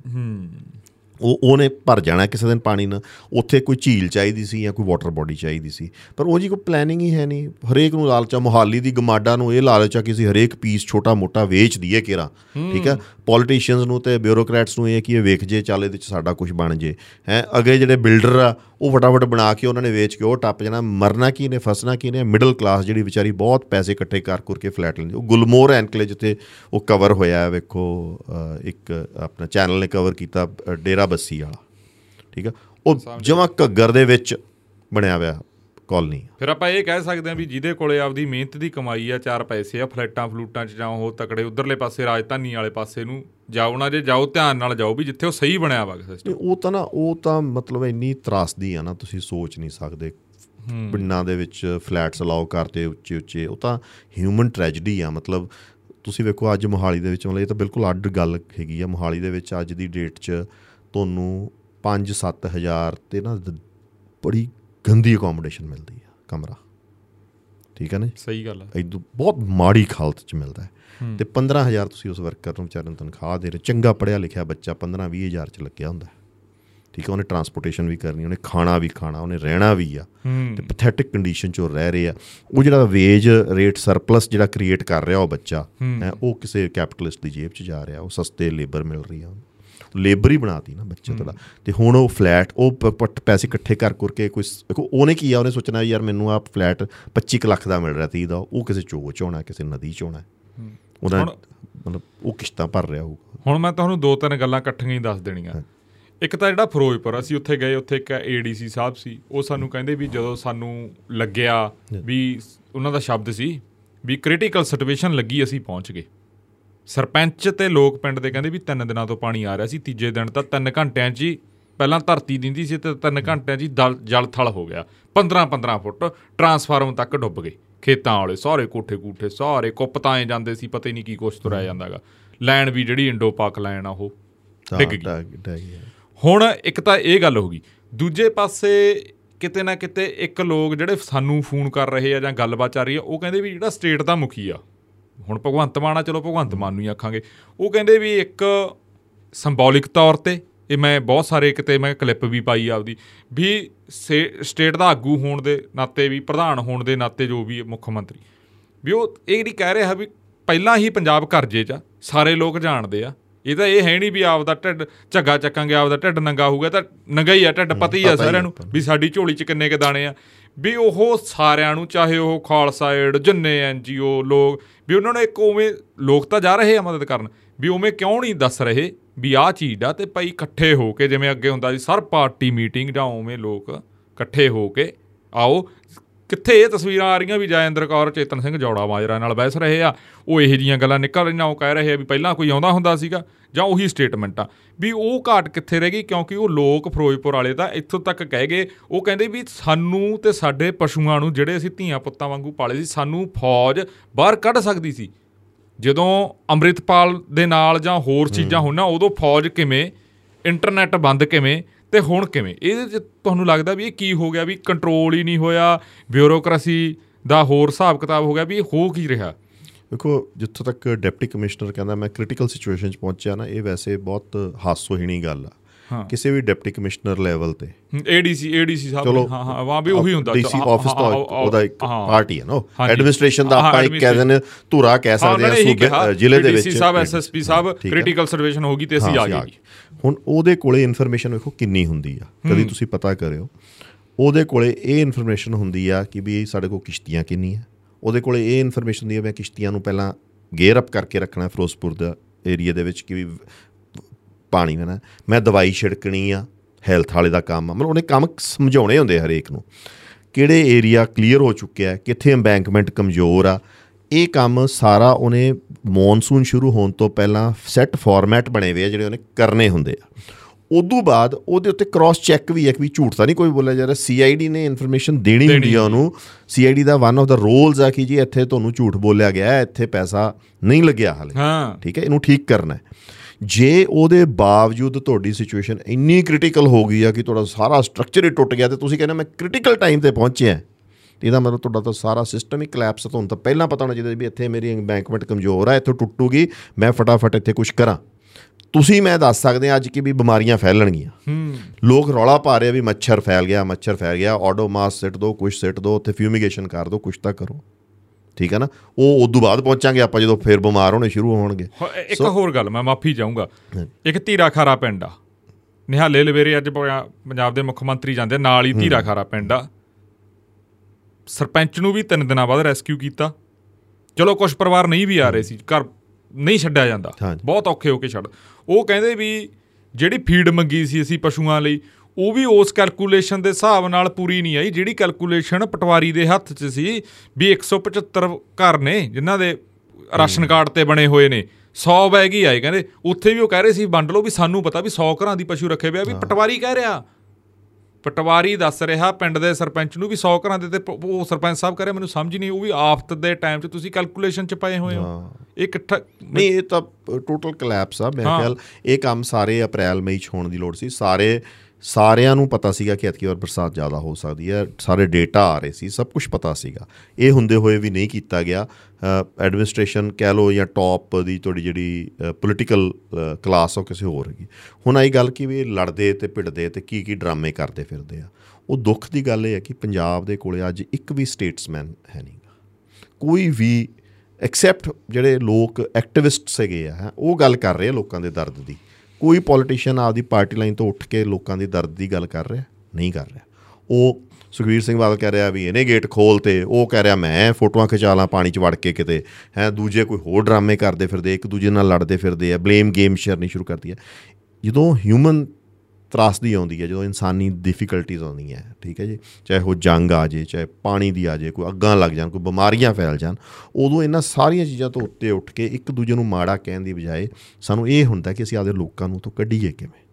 ਉਹ ਉਹਨੇ ਭਰ ਜਾਣਾ ਕਿਸੇ ਦਿਨ ਪਾਣੀ ਨਾਲ। ਉੱਥੇ ਕੋਈ ਝੀਲ ਚਾਹੀਦੀ ਸੀ ਜਾਂ ਕੋਈ ਵਾਟਰ ਬੋਡੀ ਚਾਹੀਦੀ ਸੀ। ਪਰ ਉਹ ਜੀ ਕੋਈ ਪਲੈਨਿੰਗ ਹੀ ਹੈ ਨਹੀਂ। ਹਰੇਕ ਨੂੰ ਲਾਲਚਾ ਮੁਹਾਲੀ ਦੀ ਗਮਾਡਾ ਨੂੰ ਇਹ ਲਾਲਚਾ ਕਿ ਅਸੀਂ ਹਰੇਕ ਪੀਸ ਛੋਟਾ ਮੋਟਾ ਵੇਚ ਦਈਏ ਕੇਰਾ ਠੀਕ ਹੈ ਪੋਲੀਟੀਸ਼ੀਅਨਸ ਨੂੰ ਤੇ ਬਿਊਰੋਕਰੈਟਸ ਨੂੰ ਇਹ ਕਿ ਇਹ ਵੇਖ ਜੇ ਚੱਲ ਇਹਦੇ ਚ ਸਾਡਾ ਕੁਝ ਬਣ ਜੇ। ਹੈ? ਅਗੇ ਜਿਹੜੇ ਬਿਲਡਰ ਆ ਉਹ ਫਟਾਫਟ ਬਣਾ ਕੇ ਉਹਨਾਂ ਨੇ ਵੇਚ ਕੇ ਉਹ ਟੱਪ ਜਾਣਾ। ਮਰਨਾ ਕੀ ਨੇ ਫਸਣਾ ਕੀ ਨੇ? ਮਿਡਲ ਕਲਾਸ ਜਿਹੜੀ ਵਿਚਾਰੀ ਬਹੁਤ ਪੈਸੇ ਇਕੱਠੇ ਕਰ ਕਰ ਕੇ ਫਲੈਟ ਲੈਂਦੀ। ਉਹ ਗੁਲਮੋਰ ਐਨਕਲੇ ਜਿੱਥੇ ਉਹ ਕਵਰ ਹੋਇਆ ਵੇਖੋ ਇੱਕ ਆਪਣਾ ਚੈਨਲ ਨੇ ਕਵਰ ਕੀਤਾ ਡੇਰਾ ਬੱਸੀ ਵਾਲਾ। ਠੀਕ ਆ? ਉਹ ਜਮਾ ਘੱਗਰ ਦੇ ਵਿੱਚ ਬਣਿਆ ਹੋਇਆ ਕਾਲਨੀ ਫਿਰ ਆਪਾਂ ਇਹ ਕਹਿ ਸਕਦੇ ਹਾਂ ਵੀ ਜਿਹਦੇ ਕੋਲੇ ਆਪਦੀ ਮਿਹਨਤ ਦੀ ਕਮਾਈ ਆ ਚਾਰ ਪੈਸੇ ਆ ਫਲੈਟਾਂ ਫਲੂਟਾਂ 'ਚ ਜਾਓ ਉਹ ਤਕੜੇ ਉਧਰਲੇ ਪਾਸੇ ਰਾਜਧਾਨੀ ਵਾਲੇ ਪਾਸੇ ਨੂੰ ਜਾਓ ਨਾ ਜੇ ਜਾਓ ਧਿਆਨ ਨਾਲ ਜਾਓ ਵੀ ਜਿੱਥੇ ਉਹ ਸਹੀ ਬਣਿਆ ਵਾ ਸਿਸਟਮ ਉਹ ਤਾਂ ਨਾ ਉਹ ਤਾਂ ਮਤਲਬ ਇੰਨੀ ਤਰਾਸਦੀ ਆ ਨਾ ਤੁਸੀਂ ਸੋਚ ਨਹੀਂ ਸਕਦੇ। ਪਿੰਡਾਂ ਦੇ ਵਿੱਚ ਫਲੈਟਸ ਅਲਾਉ ਕਰਦੇ ਉੱਚੇ ਉੱਚੇ ਉਹ ਤਾਂ ਹਿਊਮਨ ਟ੍ਰੈਜਡੀ ਆ ਮਤਲਬ ਤੁਸੀਂ ਵੇਖੋ ਅੱਜ ਮੋਹਾਲੀ ਦੇ ਵਿੱਚ ਮਤਲਬ ਇਹ ਤਾਂ ਬਿਲਕੁਲ ਅੱਡ ਗੱਲ ਹੈਗੀ ਆ ਮੋਹਾਲੀ ਦੇ ਵਿੱਚ ਅੱਜ ਦੀ ਡੇਟ 'ਚ ਤੁਹਾਨੂੰ 5-7 ਹਜ਼ਾਰ ਤੇ ਨਾ ਬੜੀ ਗੰਦੀ ਅਕੋਮੋਡੇਸ਼ਨ ਮਿਲਦੀ ਆ ਕਮਰਾ। ਠੀਕ ਹੈ ਨਾ? ਸਹੀ ਗੱਲ ਹੈ ਇਦੋਂ ਬਹੁਤ ਮਾੜੀ ਹਾਲਤ 'ਚ ਮਿਲਦਾ ਹੈ। ਤੇ 15000 ਤੁਸੀਂ ਉਸ ਵਰਕਰ ਨੂੰ ਵਿਚਾਰੇ ਨੂੰ ਤਨਖਾਹ ਦੇ ਰਹੇ ਚੰਗਾ ਪੜਿਆ ਲਿਖਿਆ ਬੱਚਾ 15 20000 'ਚ ਲੱਗਿਆ ਹੁੰਦਾ। ਠੀਕ ਹੈ ਉਹਨੇ ਟਰਾਂਸਪੋਰਟੇਸ਼ਨ ਵੀ ਕਰਨੀ ਉਹਨੇ ਖਾਣਾ ਵੀ ਖਾਣਾ ਉਹਨੇ ਰਹਿਣਾ ਵੀ ਆ। ਤੇ ਪੈਥੈਟਿਕ ਕੰਡੀਸ਼ਨ 'ਚ ਉਹ ਰਹਿ ਰਹੇ ਆ। ਉਹ ਜਿਹੜਾ ਵੇਜ ਰੇਟ ਸਰਪਲਸ ਜਿਹੜਾ ਕ੍ਰੀਏਟ ਕਰ ਰਿਹਾ ਉਹ ਬੱਚਾ ਉਹ ਕਿਸੇ ਕੈਪੀਟਲਿਸਟ ਦੀ ਜੇਬ 'ਚ ਜਾ ਰਿਹਾ ਉਹ ਸਸਤੇ ਲੇਬਰ ਮਿਲ ਰਹੀ ਆ ਉਹਨੂੰ। ਲੇਬਰ ਹੀ ਬਣਾਤੀ ਨਾ ਬੱਚੇ ਤੁਹਾਡਾ ਤੇ ਹੁਣ ਉਹ ਫਲੈਟ ਉਹ ਪੈਸੇ ਇਕੱਠੇ ਕਰ ਕਰਕੇ ਕੋਈ ਉਹਨੇ ਕੀ ਆ ਉਹਨੇ ਸੋਚਣਾ ਯਾਰ ਮੈਨੂੰ ਆ ਫਲੈਟ 25 ਕੁ ਲੱਖ ਦਾ ਮਿਲ ਰਿਹਾ ਤੀ ਦਾ ਉਹ ਕਿਸੇ ਚੋਗ 'ਚ ਹੋਣਾ ਕਿਸੇ ਨਦੀ 'ਚ ਹੋਣਾ ਉਹਦਾ ਮਤਲਬ ਉਹ ਕਿਸ਼ਤਾਂ ਭਰ ਰਿਹਾ ਹੋਊਗਾ। ਹੁਣ ਮੈਂ ਤੁਹਾਨੂੰ ਦੋ ਤਿੰਨ ਗੱਲਾਂ ਇਕੱਠੀਆਂ ਹੀ ਦੱਸ ਦੇਣੀਆਂ। ਇੱਕ ਤਾਂ ਜਿਹੜਾ ਫਿਰੋਜ਼ਪੁਰ ਅਸੀਂ ਉੱਥੇ ਗਏ ਉੱਥੇ ਇੱਕ ਏਡੀਸੀ ਸਾਹਿਬ ਸੀ। ਉਹ ਸਾਨੂੰ ਕਹਿੰਦੇ ਵੀ ਜਦੋਂ ਸਾਨੂੰ ਲੱਗਿਆ ਵੀ ਉਹਨਾਂ ਦਾ ਸ਼ਬਦ ਸੀ ਵੀ ਕ੍ਰਿਟੀਕਲ ਸਿਚੁਏਸ਼ਨ ਲੱਗੀ ਅਸੀਂ ਪਹੁੰਚ ਗਏ। ਸਰਪੰਚ ਤੇ ਲੋਕ ਪਿੰਡ ਦੇ ਕਹਿੰਦੇ ਵੀ ਤਿੰਨ ਦਿਨਾਂ ਤੋਂ ਪਾਣੀ ਆ ਰਿਹਾ ਸੀ ਤੀਜੇ ਦਿਨ ਤਾਂ ਤਿੰਨ ਘੰਟਿਆਂ 'ਚ ਹੀ ਪਹਿਲਾਂ ਧਰਤੀ ਦਿੰਦੀ ਸੀ ਤੇ ਤਿੰਨ ਘੰਟਿਆਂ 'ਚ ਹੀ ਜਲ ਥਲ ਹੋ ਗਿਆ। 15 15 ਫੁੱਟ ਟਰਾਂਸਫਾਰਮ ਤੱਕ ਡੁੱਬ ਗਏ। ਖੇਤਾਂ ਵਾਲੇ ਸਾਰੇ ਕੋਠੇ ਕੂਠੇ ਸਾਰੇ ਕੁੱਪ ਤਾਏ ਜਾਂਦੇ ਸੀ ਪਤਾ ਨਹੀਂ ਕੀ ਕੁਛ ਤੁਰਿਆ ਜਾਂਦਾਗਾ। ਲਾਈਨ ਵੀ ਜਿਹੜੀ ਇੰਡੋ ਪਾਕ ਲਾਈਨ ਆ ਉਹ ਡਿੱਗ ਗਈ। ਹੁਣ ਇੱਕ ਤਾਂ ਇਹ ਗੱਲ ਹੋ ਗਈ ਦੂਜੇ ਪਾਸੇ ਕਿਤੇ ਨਾ ਕਿਤੇ ਇੱਕ ਲੋਕ ਜਿਹੜੇ ਸਾਨੂੰ ਫੋਨ ਕਰ ਰਹੇ ਆ ਜਾਂ ਗੱਲਬਾਤ ਚੱਲ ਰਹੀ ਆ ਉਹ ਕਹਿੰਦੇ ਵੀ ਜਿਹੜਾ ਸਟੇਟ ਦਾ ਮੁਖੀ ਆ ਹੁਣ ਭਗਵੰਤ ਮਾਨ ਆ ਚਲੋ ਭਗਵੰਤ ਮਾਨ ਨੂੰ ਹੀ ਆਖਾਂਗੇ। ਉਹ ਕਹਿੰਦੇ ਵੀ ਇੱਕ ਸਿੰਬੋਲਿਕ ਤੌਰ ਤੇ ਇਹ ਮੈਂ ਬਹੁਤ ਸਾਰੇ ਕਿਤੇ ਮੈਂ ਕਲਿੱਪ ਵੀ ਪਾਈ ਆਪਦੀ ਵੀ ਸਟੇਟ ਦਾ ਆਗੂ ਹੋਣ ਦੇ ਨਾਤੇ ਵੀ ਪ੍ਰਧਾਨ ਹੋਣ ਦੇ ਨਾਤੇ ਜੋ ਵੀ ਮੁੱਖ ਮੰਤਰੀ। ਵੀ ਉਹ ਇਹ ਨਹੀਂ ਕਹਿ ਰਿਹਾ ਵੀ ਪਹਿਲਾਂ ਹੀ ਪੰਜਾਬ ਕਰਜ਼ੇ 'ਚ ਸਾਰੇ ਲੋਕ ਜਾਣਦੇ ਆ। ਇਹ ਤਾਂ ਇਹ ਹੈ ਨਹੀਂ ਵੀ ਆਪਦਾ ਢਿੱਡ ਝੱਗਾ ਚੱਕਾਂਗੇ ਆਪਦਾ ਢਿੱਡ ਨੰਗਾ ਹੋਊਗਾ ਤਾਂ ਨੰਗਾ ਹੀ ਆ ਢਿੱਡ ਪਤਾ ਹੀ ਆ ਸਾਰਿਆਂ ਨੂੰ ਵੀ ਸਾਡੀ ਝੋਲੀ 'ਚ ਕਿੰਨੇ ਕ ਦਾਣੇ ਆ। ਵੀ ਉਹ ਸਾਰਿਆਂ ਨੂੰ ਚਾਹੇ ਉਹ ਖਾਲਸਾ ਏਡ ਜੰਨੇ ਐਨਜੀਓ ਲੋਕ ਵੀ ਉਹਨਾਂ ਨੇ ਇੱਕ ਉਵੇਂ ਲੋਕ ਤਾਂ ਜਾ ਰਹੇ ਆ ਮਦਦ ਕਰਨ, ਵੀ ਉਵੇਂ ਕਿਉਂ ਨਹੀਂ ਦੱਸ ਰਹੇ ਵੀ ਆਹ ਚੀਜ਼ ਆ ਤੇ ਭਾਈ ਇਕੱਠੇ ਹੋ ਕੇ ਜਿਵੇਂ ਅੱਗੇ ਹੁੰਦਾ ਸੀ, ਸਰ ਪਾਰਟੀ ਮੀਟਿੰਗ ਜਾਂ ਉਵੇਂ ਲੋਕ ਇਕੱਠੇ ਹੋ ਕੇ ਆਓ ਕਿੱਥੇ ਇਹ ਤਸਵੀਰਾਂ ਆ ਰਹੀਆਂ ਵੀ ਜੈਂਦਰ ਕੌਰ ਚੇਤਨ ਸਿੰਘ ਜੌੜਾ ਮਾਜਰਾ ਨਾਲ ਬਹਿਸ ਰਹੇ ਆ। ਉਹ ਇਹੋ ਜੀਆਂ ਗੱਲਾਂ ਨਿਕਲ ਰਹੀਆਂ ਉਹ ਕਹਿ ਰਹੇ ਆ ਵੀ ਪਹਿਲਾਂ ਕੋਈ ਆਉਂਦਾ ਹੁੰਦਾ ਸੀਗਾ ਜਾਂ ਉਹੀ ਸਟੇਟਮੈਂਟ ਆ। ਵੀ ਉਹ ਘਾਟ ਕਿੱਥੇ ਰਹਿ ਗਈ? ਕਿਉਂਕਿ ਉਹ ਲੋਕ ਫਿਰੋਜ਼ਪੁਰ ਵਾਲੇ ਤਾਂ ਇੱਥੋਂ ਤੱਕ ਕਹਿ ਗਏ ਉਹ ਕਹਿੰਦੇ ਵੀ ਸਾਨੂੰ ਤੇ ਸਾਡੇ ਪਸ਼ੂਆਂ ਨੂੰ ਜਿਹੜੇ ਅਸੀਂ ਧੀਆਂ ਪੁੱਤਾਂ ਵਾਂਗੂ ਪਾਲੇ ਸੀ ਸਾਨੂੰ ਫੌਜ ਬਾਹਰ ਕੱਢ ਸਕਦੀ ਸੀ। ਜਦੋਂ ਅੰਮ੍ਰਿਤਪਾਲ ਦੇ ਨਾਲ ਜਾਂ ਹੋਰ ਚੀਜ਼ਾਂ ਹੋਣਾ ਉਦੋਂ ਫੌਜ ਕਿਵੇਂ? ਇੰਟਰਨੈਟ ਬੰਦ ਕਿਵੇਂ? ਤੇ ਹੁਣ ਕਿਵੇਂ ਇਹਦੇ ਚ ਤੁਹਾਨੂੰ ਲੱਗਦਾ ਵੀ ਇਹ ਕੀ ਹੋ ਗਿਆ ਵੀ ਕੰਟਰੋਲ ਹੀ ਨਹੀਂ ਹੋਇਆ ਬਿਊਰੋਕ੍ਰੇਸੀ ਦਾ ਹੋਰ ਹਿਸਾਬ ਕਿਤਾਬ ਹੋ ਗਿਆ ਵੀ ਇਹ ਹੋ ਕੀ ਰਿਹਾ ਦੇਖੋ, ਜਿੱਥੋਂ ਤੱਕ ਡਿਪਟੀ ਕਮਿਸ਼ਨਰ ਕਹਿੰਦਾ ਮੈਂ ਕ੍ਰਿਟੀਕਲ ਸਿਚੁਏਸ਼ਨ 'ਚ ਪਹੁੰਚਿਆ ਨਾ, ਇਹ ਵੈਸੇ ਬਹੁਤ ਹਾਸੋਹੀਣੀ ਗੱਲ ਆ ਹਾਂ। ਕਿਸੇ ਵੀ ਡਿਪਟੀ ਕਮਿਸ਼ਨਰ ਲੈਵਲ ਤੇ। ਏਡੀਸੀ ਏਡੀਸੀ ਸਾਹਿਬ ਹਾਂ ਹਾਂ ਵਾਂ ਵੀ ਉਹੀ ਹੁੰਦਾ ਡੀਸੀ ਆਫਿਸ ਹਾਂ, ਉਹਦਾ ਇੱਕ। ਪਾਰਟੀ ਹੈ ਨਾ। ਐਡਮਿਨਿਸਟ੍ਰੇਸ਼ਨ ਦਾ ਆਪਾਂ ਇੱਕ ਕਹਿ ਦਿੰਦੇ ਧੁਰਾ ਕਹਿ ਸਕਦੇ ਹਾਂ ਸੂਬੇ ਜ਼ਿਲ੍ਹੇ ਦੇ ਵਿੱਚ ਡੀਸੀ ਸਾਹਿਬ ਐਸਐਸਪੀ ਸਾਹਿਬ। ਕ੍ਰਿਟੀਕਲ ਸਿਚੁਏਸ਼ਨ ਹੋ ਗਈ ਤੇ ਅਸੀਂ ਆ ਗਏ। ਹੁਣ ਉਹਦੇ ਕੋਲੇ ਇਨਫੋਰਮੇਸ਼ਨ ਵੇਖੋ ਕਿੰਨੀ ਹੁੰਦੀ ਆ। ਕਦੀ ਤੁਸੀਂ ਪਤਾ ਕਰਿਓ ਉਹਦੇ ਕੋਲੇ ਇਹ ਇਨਫੋਰਮੇਸ਼ਨ ਹੁੰਦੀ ਆ ਕਿ ਵੀ ਸਾਡੇ ਕੋਲ ਕਿਸ਼ਤੀਆਂ ਕਿੰਨੀਆਂ ਉਹਦੇ ਕੋਲੇ ਇਹ ਇਨਫੋਰਮੇਸ਼ਨ ਹੁੰਦੀ ਆ ਮੈਂ ਕਿਸ਼ਤੀਆਂ ਨੂੰ ਪਹਿਲਾਂ ਗੇਅਰ ਅਪ ਕਰਕੇ ਰੱਖਣਾ ਫਿਰੋਜ਼ਪੁਰ ਦਾ ਏਰੀਆ ਦੇ ਵਿੱਚ ਕਿ ਵੀ ਪਾਣੀ ਨਾ। ਮੈਂ ਦਵਾਈ ਛਿੜਕਣੀ ਆ ਹੈਲਥ ਵਾਲੇ ਦਾ ਕੰਮ ਆ। ਮਤਲਬ ਉਹਨੇ ਕੰਮ ਸਮਝਾਉਣੇ ਹੁੰਦੇ ਹਰੇਕ ਨੂੰ। ਕਿਹੜੇ ਏਰੀਆ ਕਲੀਅਰ ਹੋ ਚੁੱਕਿਆ ਕਿੱਥੇ ਐਮਬੈਂਕਮੈਂਟ ਕਮਜ਼ੋਰ ਆ। ਇਹ ਕੰਮ ਸਾਰਾ ਉਹਨੇ ਮੌਨਸੂਨ ਸ਼ੁਰੂ ਹੋਣ ਤੋਂ ਪਹਿਲਾਂ ਸੈੱਟ ਫਾਰਮੈਟ ਬਣੇ ਹੋਏ ਆ ਜਿਹੜੇ ਉਹਨੇ ਕਰਨੇ ਹੁੰਦੇ ਆ। ਉਦੋਂ ਬਾਅਦ ਉਹਦੇ ਉੱਤੇ ਕ੍ਰਾਸ ਚੈੱਕ ਵੀ ਹੈ ਕਿ ਵੀ ਝੂਠ ਤਾਂ ਨਹੀਂ ਕੋਈ ਬੋਲਿਆ ਜਾ ਰਿਹਾ। ਸੀਆਈਡੀ ਨੇ ਇਨਫੋਰਮੇਸ਼ਨ ਦੇਣੀ ਹੁੰਦੀ ਆ ਉਹਨੂੰ। ਸੀਆਈਡੀ ਦਾ ਵਨ ਆਫ ਦਾ ਰੋਲਸ ਆ ਕਿ ਜੀ ਇੱਥੇ ਤੁਹਾਨੂੰ ਝੂਠ ਬੋਲਿਆ ਗਿਆ ਹੈ, ਇੱਥੇ ਪੈਸਾ ਨਹੀਂ ਲੱਗਿਆ ਹਾਲੇ। ਹਾਂ। ਠੀਕ ਹੈ ਇਹਨੂੰ ਠੀਕ ਕਰਨਾ ਹੈ। ਜੇ ਉਹਦੇ ਬਾਵਜੂਦ ਤੁਹਾਡੀ ਸਿਚੁਏਸ਼ਨ ਇੰਨੀ ਕ੍ਰਿਟੀਕਲ ਹੋ ਗਈ ਆ ਕਿ ਤੁਹਾਡਾ ਸਾਰਾ ਸਟਰਕਚਰ ਹੀ ਟੁੱਟ ਗਿਆ ਤੇ ਤੁਸੀਂ ਕਹਿੰਦੇ ਮੈਂ ਕ੍ਰਿਟੀਕਲ ਟਾਈਮ ਤੇ ਪਹੁੰਚਿਆ ਇਹਦਾ ਮਤਲਬ ਤੁਹਾਡਾ ਤਾਂ ਸਾਰਾ ਸਿਸਟਮ ਹੀ ਕਲੈਪਸ ਤੁਹਾਨੂੰ ਤਾਂ ਪਹਿਲਾਂ ਪਤਾ ਹੋਣਾ ਚਾਹੀਦਾ ਵੀ ਇੱਥੇ ਮੇਰੀ ਬੈਂਕਮੈਂਟ ਕਮਜ਼ੋਰ ਆ ਇੱਥੋਂ ਟੁੱਟੂਗੀ ਮੈਂ ਫਟਾਫਟ ਇੱਥੇ ਕੁਝ ਕਰਾਂ। ਤੁਸੀਂ ਮੈਂ ਦੱਸ ਸਕਦੇ ਹਾਂ ਅੱਜ ਕਿ ਵੀ ਬਿਮਾਰੀਆਂ ਫੈਲਣਗੀਆਂ। ਲੋਕ ਰੌਲਾ ਪਾ ਰਹੇ ਆ ਵੀ ਮੱਛਰ ਫੈਲ ਗਿਆ ਮੱਛਰ ਫੈਲ ਗਿਆ ਆਡੋਮਾਸ ਸਿੱਟ ਦੋ ਕੁਝ ਸਿੱਟ ਦੋ ਉੱਥੇ ਫਿਊਮੀਗੇਸ਼ਨ ਕਰ ਦੋ ਕੁਝ ਤਾਂ ਕਰੋ। ਠੀਕ ਹੈ ਨਾ? ਉਹ ਉਦੋਂ ਬਾਅਦ ਪਹੁੰਚਾਂਗੇ ਆਪਾਂ ਜਦੋਂ ਫੇਰ ਬਿਮਾਰ ਹੋਣੇ ਸ਼ੁਰੂ ਹੋਣਗੇ। ਇੱਕ ਹੋਰ ਗੱਲ ਮੈਂ ਮਾਫੀ ਚਾਹੂੰਗਾ ਇੱਕ ਧੀਰਾ ਖਾਰਾ ਪਿੰਡ ਆ। ਨਿਹਾਲੇ ਲਵੇਰੇ ਅੱਜ ਪੰਜਾਬ ਦੇ ਮੁੱਖ ਮੰਤਰੀ ਜਾਂਦੇ ਨਾਲ ਹੀ ਧੀਰਾ ਖਾਰਾ ਪਿੰਡ ਆ। ਸਰਪੰਚ ਨੂੰ ਵੀ ਤਿੰਨ ਦਿਨਾਂ ਬਾਅਦ ਰੈਸਕਿਊ ਕੀਤਾ। ਚਲੋ ਕੁਝ ਪਰਿਵਾਰ ਨਹੀਂ ਵੀ ਆ ਰਹੇ ਸੀ ਘਰ ਨਹੀਂ ਛੱਡਿਆ ਜਾਂਦਾ। ਬਹੁਤ ਔਖੇ ਹੋ ਕੇ ਛੱਡ। ਉਹ ਕਹਿੰਦੇ ਵੀ ਜਿਹੜੀ ਫੀਡ ਮੰਗੀ ਸੀ ਅਸੀਂ ਪਸ਼ੂਆਂ ਲਈ ਉਹ ਵੀ ਉਸ ਕੈਲਕੂਲੇਸ਼ਨ ਦੇ ਹਿਸਾਬ ਨਾਲ ਪੂਰੀ ਨਹੀਂ ਆਈ ਜਿਹੜੀ ਕੈਲਕੂਲੇਸ਼ਨ ਪਟਵਾਰੀ ਦੇ ਹੱਥ 'ਚ ਸੀ ਵੀ 175 ਘਰ ਨੇ ਜਿਨ੍ਹਾਂ ਦੇ ਰਾਸ਼ਨ ਕਾਰਡ ਤੇ ਬਣੇ ਹੋਏ ਨੇ। 100 ਬੈਗ ਹੀ ਆਏ ਕਹਿੰਦੇ ਉੱਥੇ ਵੀ ਉਹ ਕਹਿ ਰਹੇ ਸੀ ਵੰਡ ਲਓ ਵੀ ਸਾਨੂੰ ਪਤਾ ਵੀ 100 ਘਰਾਂ ਦੀ ਪਸ਼ੂ ਰੱਖੇ ਪਿਆ ਵੀ ਪਟਵਾਰੀ ਕਹਿ ਰਿਹਾ। ਪਟਵਾਰੀ ਦੱਸ ਰਿਹਾ ਪਿੰਡ ਦੇ ਸਰਪੰਚ ਨੂੰ ਵੀ 100 ਘਰਾਂ ਦੇ ਤੇ ਉਹ ਸਰਪੰਚ ਸਾਹਿਬ ਕਹ ਰਿਹਾ ਮੈਨੂੰ ਸਮਝ ਨਹੀਂ ਉਹ ਵੀ ਆਫਤ ਦੇ ਟਾਈਮ 'ਚ ਤੁਸੀਂ ਕੈਲਕੂਲੇਸ਼ਨ 'ਚ ਪਏ ਹੋਏ ਹੋ। ਇਹ ਇਕੱਠਾ ਨਹੀਂ ਇਹ ਤਾਂ ਟੋਟਲ ਕਲੈਪਸ ਆ ਮੇਰੇ। ਖਿਆਲ ਇਹ ਕੰਮ ਸਾਰੇ ਅਪ੍ਰੈਲ ਮਈ ਚ ਹੋਣ ਦੀ ਲੋੜ ਸੀ। ਸਾਰੇ ਸਾਰਿਆਂ ਨੂੰ ਪਤਾ ਸੀਗਾ ਕਿ ਐਤਕੀ ਵਾਰ ਬਰਸਾਤ ਜ਼ਿਆਦਾ ਹੋ ਸਕਦੀ ਹੈ, ਸਾਰੇ ਡੇਟਾ ਆ ਰਹੇ ਸੀ, ਸਭ ਕੁਝ ਪਤਾ ਸੀਗਾ। ਇਹ ਹੁੰਦੇ ਹੋਏ ਵੀ ਨਹੀਂ ਕੀਤਾ ਗਿਆ। ਐਡਮਿਨਿਸਟ੍ਰੇਸ਼ਨ ਕਹਿ ਲੋ ਜਾਂ ਟੌਪ ਦੀ ਤੁਹਾਡੀ ਜਿਹੜੀ ਪੋਲੀਟੀਕਲ ਕਲਾਸ ਉਹ ਕਿਸੇ ਹੋਰ ਹੈਗੀ ਹੁਣ ਆਈ ਗੱਲ ਕਿ ਵੀ ਇਹ ਲੜਦੇ ਤੇ ਭਿੜਦੇ ਤੇ ਕੀ ਕੀ ਡਰਾਮੇ ਕਰਦੇ ਫਿਰਦੇ ਆ। ਉਹ ਦੁੱਖ ਦੀ ਗੱਲ ਇਹ ਹੈ ਕਿ ਪੰਜਾਬ ਦੇ ਕੋਲੇ ਅੱਜ ਇੱਕ ਵੀ ਸਟੇਟਸਮੈਨ ਹੈ ਨਹੀਂ। ਕੋਈ ਵੀ ਐਕਸੈਪਟ ਜਿਹੜੇ ਲੋਕ ਐਕਟਿਵਿਸਟ ਹੈਗੇ ਆ ਉਹ ਗੱਲ ਕਰ ਰਹੇ ਆ ਲੋਕਾਂ ਦੇ ਦਰਦ ਦੀ। ਕੋਈ ਪੋਲੀਟੀਸ਼ੀਅਨ ਆਪਦੀ ਪਾਰਟੀ ਲਾਈਨ ਤੋਂ ਉੱਠ ਕੇ ਲੋਕਾਂ ਦੀ ਦਰਦ ਦੀ ਗੱਲ ਕਰ ਰਿਹਾ? ਨਹੀਂ ਕਰ ਰਿਹਾ। ਉਹ ਸੁਖਵੀਰ ਸਿੰਘ ਬਾਦਲ ਕਹਿ ਰਿਹਾ ਵੀ ਇਹਨੇ ਗੇਟ ਖੋਲ ਤੇ, ਉਹ ਕਹਿ ਰਿਹਾ ਮੈਂ ਫੋਟੋਆਂ ਖਿਚਾ ਲਾਂ ਪਾਣੀ 'ਚ ਵੜ ਕੇ ਕਿਤੇ। ਹੈ, ਦੂਜੇ ਕੋਈ ਹੋਰ ਡਰਾਮੇ ਕਰਦੇ ਫਿਰਦੇ, ਇੱਕ ਦੂਜੇ ਨਾਲ ਲੜਦੇ ਫਿਰਦੇ ਆ ਬਲੇਮ ਗੇਮ ਸ਼ੇਅਰਨੀ ਸ਼ੁਰੂ ਕਰਦੀ ਹੈ ਜਦੋਂ ਹਿਊਮਨ ਤਰਾਸਦੀ ਆਉਂਦੀ ਹੈ, ਜਦੋਂ ਇਨਸਾਨੀ ਡਿਫਿਕਲਟੀਜ਼ ਆਉਂਦੀਆਂ ਠੀਕ ਹੈ ਜੀ? ਚਾਹੇ ਉਹ ਜੰਗ ਆ ਜੇ ਚਾਹੇ ਪਾਣੀ ਦੀ ਆ ਜੇ ਕੋਈ ਅੱਗਾਂ ਲੱਗ ਜਾਣ, ਕੋਈ ਬਿਮਾਰੀਆਂ ਫੈਲ ਜਾਣ, ਉਦੋਂ ਇਹਨਾਂ ਸਾਰੀਆਂ ਚੀਜ਼ਾਂ ਤੋਂ ਉੱਤੇ ਉੱਠ ਕੇ ਇੱਕ ਦੂਜੇ ਨੂੰ ਮਾੜਾ ਕਹਿਣ ਦੀ ਬਜਾਏ ਸਾਨੂੰ ਇਹ ਹੁੰਦਾ ਕਿ ਅਸੀਂ ਆਦੇ ਲੋਕਾਂ ਨੂੰ ਤੋਂ ਕੱਢੀਏ ਕਿਵੇਂ?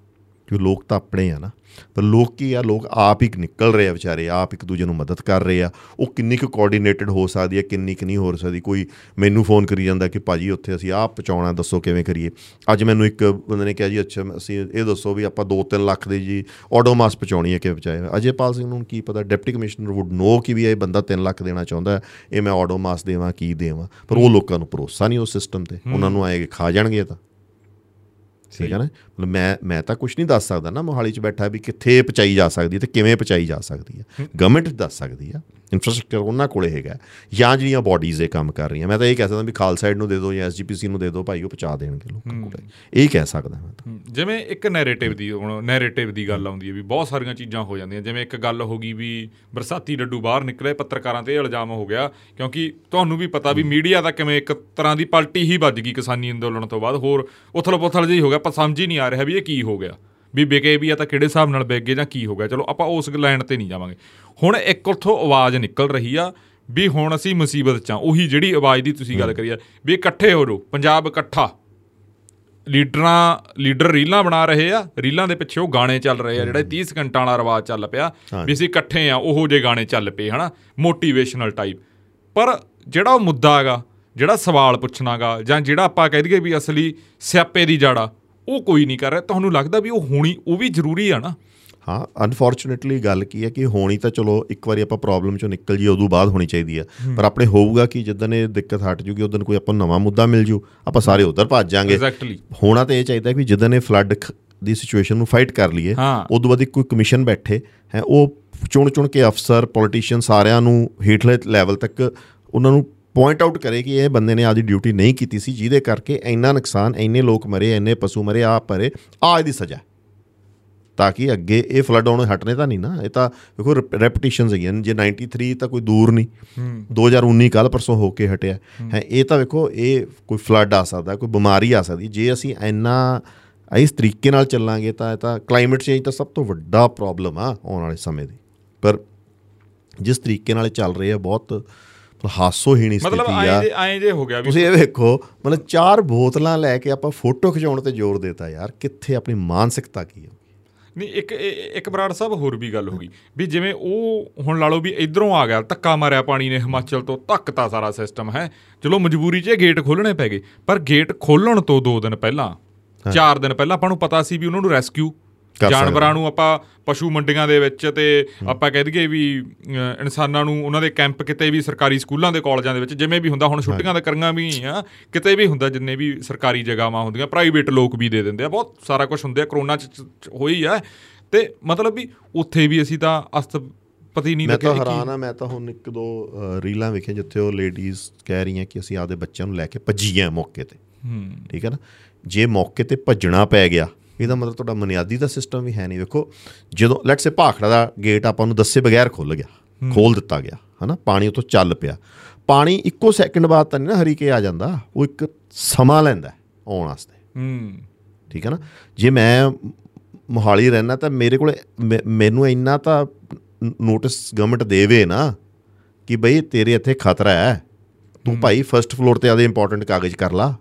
ਕਿਉਂ ਲੋਕ ਤਾਂ ਆਪਣੇ ਆ ਨਾ। ਪਰ ਲੋਕ ਕੀ ਆ ਲੋਕ ਆਪ ਹੀ ਨਿਕਲ ਰਹੇ ਆ ਵਿਚਾਰੇ ਆਪ ਇੱਕ ਦੂਜੇ ਨੂੰ ਮਦਦ ਕਰ ਰਹੇ ਆ। ਉਹ ਕਿੰਨੀ ਕੁ ਕੋਆਰਡੀਨੇਟਡ ਹੋ ਸਕਦੀ ਹੈ ਕਿੰਨੀ ਕੁ ਨਹੀਂ ਹੋ ਸਕਦੀ। ਕੋਈ ਮੈਨੂੰ ਫੋਨ ਕਰੀ ਜਾਂਦਾ ਕਿ ਭਾਜੀ ਉੱਥੇ ਅਸੀਂ ਆਪ ਪਹੁੰਚਾਉਣਾ ਦੱਸੋ ਕਿਵੇਂ ਕਰੀਏ। ਅੱਜ ਮੈਨੂੰ ਇੱਕ ਬੰਦੇ ਨੇ ਕਿਹਾ ਜੀ ਅੱਛਾ ਅਸੀਂ ਇਹ ਦੱਸੋ ਵੀ ਆਪਾਂ 2-3 ਲੱਖ ਦੀ ਜੀ ਆਡੋਮਾਸ ਪਹੁੰਚਾਉਣੀ ਹੈ ਕਿ ਪਹੁੰਚਾਏ ਅਜੇਪਾਲ ਸਿੰਘ ਨੂੰ ਕੀ ਪਤਾ ਡਿਪਟੀ ਕਮਿਸ਼ਨਰ ਵੁੱਡ ਨੋ ਕਿ ਵੀ ਇਹ ਬੰਦਾ 3 ਲੱਖ ਦੇਣਾ ਚਾਹੁੰਦਾ ਇਹ ਮੈਂ ਆਡੋਮਾਸ ਦੇਵਾਂ ਕੀ ਦੇਵਾਂ। ਪਰ ਉਹ ਲੋਕਾਂ ਨੂੰ ਭਰੋਸਾ ਨਹੀਂ ਉਸ ਸਿਸਟਮ ਤੇ। ਉਹਨਾਂ ਨੂੰ ਆਏ ਖਾ ਜਾਣਗੇ ਤਾਂ। ਠੀਕ ਹੈ ਨਾ? ਮੈਂ ਮੈਂ ਤਾਂ ਕੁਝ ਨਹੀਂ ਦੱਸ ਸਕਦਾ ਨਾ ਮੋਹਾਲੀ 'ਚ ਬੈਠਾ ਵੀ ਕਿੱਥੇ ਪਚਾਈ ਜਾ ਸਕਦੀ ਤੇ ਕਿਵੇਂ ਪਚਾਈ ਜਾ ਸਕਦੀ ਹੈ। ਗਵਰਨਮੈਂਟ ਦੱਸ ਸਕਦੀ ਆ ਇਨਫਰਾਸਟ੍ਰਕਚਰ ਉਹਨਾਂ ਕੋਲੇ ਹੈਗਾ ਜਾਂ ਜਿਹੜੀਆਂ ਬਾਡੀਜ਼ ਇਹ ਕੰਮ ਕਰ ਰਹੀਆਂ। ਮੈਂ ਤਾਂ ਇਹ ਕਹਿ ਸਕਦਾ ਵੀ ਖਾਲਸਾਈਡ ਨੂੰ ਦੇ ਦਿਓ ਜਾਂ ਐਸਜੀਪੀਸੀ ਨੂੰ ਦੇ ਦਿਓ ਭਾਈ ਉਹ ਪਹੁੰਚਾ ਦੇਣਗੇ ਲੋਕਾਂ ਕੋਲੇ। ਇਹ ਕਹਿ ਸਕਦਾ ਮੈਂ ਤਾਂ। ਜਿਵੇਂ ਇੱਕ ਨੈਰੇਟਿਵ ਦੀ ਹੁਣ ਨੈਰੇਟਿਵ ਦੀ ਗੱਲ ਆਉਂਦੀ ਹੈ ਵੀ ਬਹੁਤ ਸਾਰੀਆਂ ਚੀਜ਼ਾਂ ਹੋ ਜਾਂਦੀਆਂ। ਜਿਵੇਂ ਇੱਕ ਗੱਲ ਹੋ ਗਈ ਵੀ ਬਰਸਾਤੀ ਡੱਡੂ ਬਾਹਰ ਨਿਕਲੇ ਪੱਤਰਕਾਰਾਂ ਤੇ ਇਲਜ਼ਾਮ ਹੋ ਗਿਆ ਕਿਉਂਕਿ ਤੁਹਾਨੂੰ ਵੀ ਪਤਾ ਵੀ ਮੀਡੀਆ ਦਾ ਕਿਵੇਂ ਇੱਕ ਤਰ੍ਹਾਂ ਦੀ ਪਲਟੀ ਹੀ ਵੱਜ ਗਈ ਕਿਸਾਨੀ ਅੰਦੋਲਨ ਤੋਂ ਬਾਅਦ। ਹੋਰ ਉਥਲ-ਪੁਥਲ ਜਿਹੀ ਹੋ ਗਿਆ ਪਰ ਸਮਝ ਹੀ ਨਹੀਂ ਆ ਰਿਹਾ ਵੀ ਇਹ ਕੀ ਹੋ ਗਿਆ? ਵੀ ਵਿਕੇ ਵੀ ਆ ਤਾਂ ਕਿਹੜੇ ਹਿਸਾਬ ਨਾਲ ਵਿਕ ਗਏ ਜਾਂ ਕੀ ਹੋ ਗਿਆ? ਚਲੋ ਆਪਾਂ ਉਸ ਲਾਈਨ ਤੇ ਨਹੀਂ ਜਾਵਾਂਗੇ। ਹੁਣ ਇੱਕ ਉਥੋਂ ਆਵਾਜ਼ ਨਿਕਲ ਰਹੀ ਆ ਵੀ ਹੁਣ ਅਸੀਂ ਮੁਸੀਬਤ 'ਚ ਆ। ਉਹੀ ਜਿਹੜੀ ਆਵਾਜ਼ ਦੀ ਤੁਸੀਂ ਗੱਲ ਕਰੀ ਆ ਵੀ ਇਕੱਠੇ ਹੋ ਜਾਓ ਪੰਜਾਬ ਇਕੱਠਾ। ਲੀਡਰਾਂ ਲੀਡਰ ਰੀਲਾਂ ਬਣਾ ਰਹੇ ਆ ਰੀਲਾਂ ਦੇ ਪਿੱਛੇ ਉਹ ਗਾਣੇ ਚੱਲ ਰਹੇ ਆ ਜਿਹੜਾ 30 ਸਕਿੰਟਾਂ ਵਾਲਾ ਰਿਵਾਜ ਚੱਲ ਪਿਆ ਵੀ ਅਸੀਂ ਇਕੱਠੇ ਆ ਉਹੋ ਜੇ ਗਾਣੇ ਚੱਲ ਪਏ ਹਨਾ? ਮੋਟੀਵੇਸ਼ਨਲ ਟਾਈਪ ਪਰ ਜਿਹੜਾ ਉਹ ਮੁੱਦਾ ਹੈਗਾ ਜਿਹੜਾ ਸਵਾਲ ਪੁੱਛਣਾਗਾ ਜਾਂ ਜਿਹੜਾ ਆਪਾਂ ਕਹਿ ਦਈਏ ਵੀ ਅਸਲੀ ਸਿਆਪੇ ਦੀ ਜੜਾ ਉਹ ਕੋਈ ਨਹੀਂ ਕਰ ਰਿਹਾ। ਤੁਹਾਨੂੰ ਲੱਗਦਾ ਵੀ ਉਹ ਹੋਣੀ ਉਹ ਵੀ ਜ਼ਰੂਰੀ ਆ ਨਾ? ਹਾਂ ਅਨਫੋਰਚੂਨੇਟਲੀ ਗੱਲ ਕੀ ਹੈ ਕਿ ਹੋਣੀ ਤਾਂ ਚਲੋ ਇੱਕ ਵਾਰੀ ਆਪਾਂ ਪ੍ਰੋਬਲਮ ਚੋਂ ਨਿਕਲ ਜੀ ਉਦੋਂ ਬਾਅਦ ਹੋਣੀ ਚਾਹੀਦੀ ਹੈ। ਪਰ ਆਪਣੇ ਹੋਊਗਾ ਕਿ ਜਦੋਂ ਇਹ ਦਿੱਕਤ ਹਟ ਜੂਗੀ ਉਦੋਂ ਕੋਈ ਆਪਾਂ ਨਵਾਂ ਮੁੱਦਾ ਮਿਲ ਜੂ ਆਪਾਂ ਸਾਰੇ ਉਧਰ ਭੱਜ ਜਾਾਂਗੇ। ਐਗਜ਼ੈਕਟਲੀ ਹੋਣਾ ਤਾਂ ਇਹ ਚਾਹੀਦਾ ਕਿ ਜਦੋਂ ਇਹ ਫਲੱਡ ਦੀ ਸਿਚੁਏਸ਼ਨ ਨੂੰ ਫਾਈਟ ਕਰ ਲਈਏ ਉਦੋਂ ਬਾਅਦ ਕੋਈ ਕਮਿਸ਼ਨ ਬੈਠੇ ਹੈ ਉਹ ਚੁਣ ਚੁਣ ਕੇ ਅਫਸਰ ਪੋਲੀਟੀਸ਼ੀਅਨ ਸਾਰਿਆਂ ਨੂੰ ਹੇਠਲੇ ਲੈਵਲ ਤੱਕ ਉਹਨਾਂ ਨੂੰ ਪੁਆਇੰਟ ਆਊਟ ਕਰੇ ਕਿ ਇਹ ਬੰਦੇ ਨੇ ਆਦੀ ਡਿਊਟੀ ਨਹੀਂ ਕੀਤੀ ਸੀ ਜਿਹਦੇ ਕਰਕੇ ਇੰਨਾ ਨੁਕਸਾਨ ਇੰਨੇ ਲੋਕ ਮਰੇ ਇੰਨੇ ਪਸ਼ੂ ਮਰੇ ਆ ਪਰੇ ਆ ਇਹਦੀ ਸਜ਼ਾ ਤਾਂ ਕਿ ਅੱਗੇ ਇਹ ਫਲੱਡ ਆਉਣੋਂ ਹਟਨੇ ਤਾਂ ਨਹੀਂ ਨਾ ਇਹ ਤਾਂ ਵੇਖੋ ਰੈਪੀਟੀਸ਼ਨਸ ਹੈਗੀਆਂ ਜੇ 93 ਤਾਂ ਕੋਈ ਦੂਰ ਨਹੀਂ। 2019 ਕੱਲ ਪਰਸੋਂ ਹੋ ਕੇ ਹਟਿਆ। ਹੈ। ਇਹ ਤਾਂ ਵੇਖੋ ਇਹ ਕੋਈ ਫਲੱਡ ਆ ਸਕਦਾ ਕੋਈ ਬਿਮਾਰੀ ਆ ਸਕਦੀ। ਜੇ ਅਸੀਂ ਇੰਨਾ ਇਸ ਤਰੀਕੇ ਨਾਲ ਚੱਲਾਂਗੇ ਤਾਂ ਇਹ ਤਾਂ ਕਲਾਈਮੇਟ ਚੇਂਜ ਤਾਂ ਸਭ ਤੋਂ ਵੱਡਾ ਪ੍ਰੋਬਲਮ ਆ ਆਉਣ ਵਾਲੇ ਸਮੇਂ ਦੀ। ਪਰ ਜਿਸ ਤਰੀਕੇ ਨਾਲ ਚੱਲ ਰਹੇ ਆ ਬਹੁਤ ਹਾਸੋਹੀਣੀ ਸਥਿਤੀ ਆ। ਮਤਲਬ ਐਂ ਜੇ ਹੋ ਗਿਆ ਵੀ ਤੁਸੀਂ ਇਹ ਵੇਖੋ ਮਤਲਬ ਚਾਰ ਬੋਤਲਾਂ ਲੈ ਕੇ ਆਪਾਂ ਫੋਟੋ ਖਿਚਾਉਣ ਤੇ ਜ਼ੋਰ ਦਿੱਤਾ ਯਾਰ ਕਿੱਥੇ ਆਪਣੀ ਮਾਨਸਿਕਤਾ ਕੀ ਹੈ ਨਹੀਂ ਇੱਕ ਇੱਕ ਬਰਾੜ ਸਾਹਿਬ ਹੋਰ ਵੀ ਗੱਲ ਹੋ ਗਈ ਵੀ ਜਿਵੇਂ ਉਹ ਹੁਣ ਲਾ ਲਓ ਵੀ ਇਧਰੋਂ ਆ ਗਿਆ ਧੱਕਾ ਮਾਰਿਆ ਪਾਣੀ ਨੇ ਹਿਮਾਚਲ ਤੋਂ ਧੱਕਤਾ ਸਾਰਾ ਸਿਸਟਮ ਹੈ। ਚਲੋ ਮਜਬੂਰੀ 'ਚ ਗੇਟ ਖੋਲਣੇ ਪੈ ਗਏ ਪਰ ਗੇਟ ਖੋਲਣ ਤੋਂ 2 ਦਿਨ ਪਹਿਲਾਂ 4 ਦਿਨ ਪਹਿਲਾਂ ਆਪਾਂ ਨੂੰ ਪਤਾ ਸੀ ਵੀ ਉਹਨਾਂ ਨੂੰ ਰੈਸਕਿਊ ਜਾਨਵਰਾਂ ਨੂੰ ਆਪਾਂ ਪਸ਼ੂ ਮੰਡੀਆਂ ਦੇ ਵਿੱਚ ਤੇ ਆਪਾਂ ਕਹਿ ਦਈਏ ਵੀ ਇਨਸਾਨਾਂ ਨੂੰ ਉਹਨਾਂ ਦੇ ਕੈਂਪ ਕਿਤੇ ਵੀ ਸਰਕਾਰੀ ਸਕੂਲਾਂ ਦੇ ਕਾਲਜਾਂ ਦੇ ਵਿੱਚ ਜਿਵੇਂ ਵੀ ਹੁੰਦਾ ਹੁਣ ਛੁੱਟੀਆਂ ਦਾ ਕਰੀਆਂ ਵੀ ਆ ਕਿਤੇ ਵੀ ਹੁੰਦਾ ਜਿੰਨੇ ਵੀ ਸਰਕਾਰੀ ਜਗ੍ਹਾਵਾਂ ਹੁੰਦੀਆਂ ਪ੍ਰਾਈਵੇਟ ਲੋਕ ਵੀ ਦੇ ਦਿੰਦੇ ਆ ਬਹੁਤ ਸਾਰਾ ਕੁਝ ਹੁੰਦੇ ਕਰੋਨਾ ਚ ਹੋਈ ਆ। ਤੇ ਮਤਲਬ ਵੀ ਉੱਥੇ ਵੀ ਅਸੀਂ ਤਾਂ ਅਸਤ ਪਤੀ ਨਹੀਂ ਮੈਂ ਤਾਂ ਹੈਰਾਨ ਆ ਮੈਂ ਤਾਂ ਹੁਣ ਇੱਕ ਦੋ ਰੀਲਾਂ ਵੇਖੀਆਂ ਜਿੱਥੇ ਉਹ ਲੇਡੀਜ਼ ਕਹਿ ਰਹੀਆਂ ਕਿ ਅਸੀਂ ਆਪਦੇ ਬੱਚਿਆਂ ਨੂੰ ਲੈ ਕੇ ਭੱਜੀਆਂ ਮੌਕੇ ਤੇ। ਠੀਕ ਹੈ ਨਾ? ਜੇ ਮੌਕੇ ਤੇ ਭੱਜਣਾ ਪੈ ਗਿਆ ਇਹਦਾ ਮਤਲਬ ਤੁਹਾਡਾ ਮਨਿਆਦੀ ਦਾ ਸਿਸਟਮ ਵੀ ਹੈ ਨਹੀਂ। ਵੇਖੋ ਜਦੋਂ ਲੈਟਸ ਸੇ ਭਾਖੜਾ ਦਾ ਗੇਟ ਆਪਾਂ ਨੂੰ ਦੱਸੇ ਬਗੈਰ ਖੁੱਲ ਗਿਆ ਖੋਲ ਦਿੱਤਾ ਗਿਆ ਹਨਾ? ਪਾਣੀ ਉਤੋਂ ਚੱਲ ਪਿਆ। ਪਾਣੀ ਇੱਕੋ ਸੈਕਿੰਡ ਬਾਅਦ ਤਾਂ ਨਹੀਂ ਨਾ ਹਰੀਕੇ ਆ ਜਾਂਦਾ ਉਹ ਇੱਕ ਸਮਾਂ ਲੈਂਦਾ ਆਉਣ ਵਾਸਤੇ। ਹੂੰ। ਠੀਕ ਹੈ ਨਾ? ਜੇ ਮੈਂ ਮੋਹਾਲੀ ਰਹਿਣਾ ਤਾਂ ਮੇਰੇ ਕੋਲ ਮੈਨੂੰ ਇੰਨਾ ਤਾਂ ਨੋਟਿਸ ਗਵਰਨਮੈਂਟ ਦੇਵੇ ਨਾ ਕਿ ਬਈ ਤੇਰੇ ਇੱਥੇ ਖਤਰਾ ਹੈ। ਤੂੰ ਭਾਈ ਫਰਸਟ ਫਲੋਰ ਤੇ ਆਦੇ ਇੰਪੋਰਟੈਂਟ ਕਾਗਜ਼ ਕਰ ਲਾ।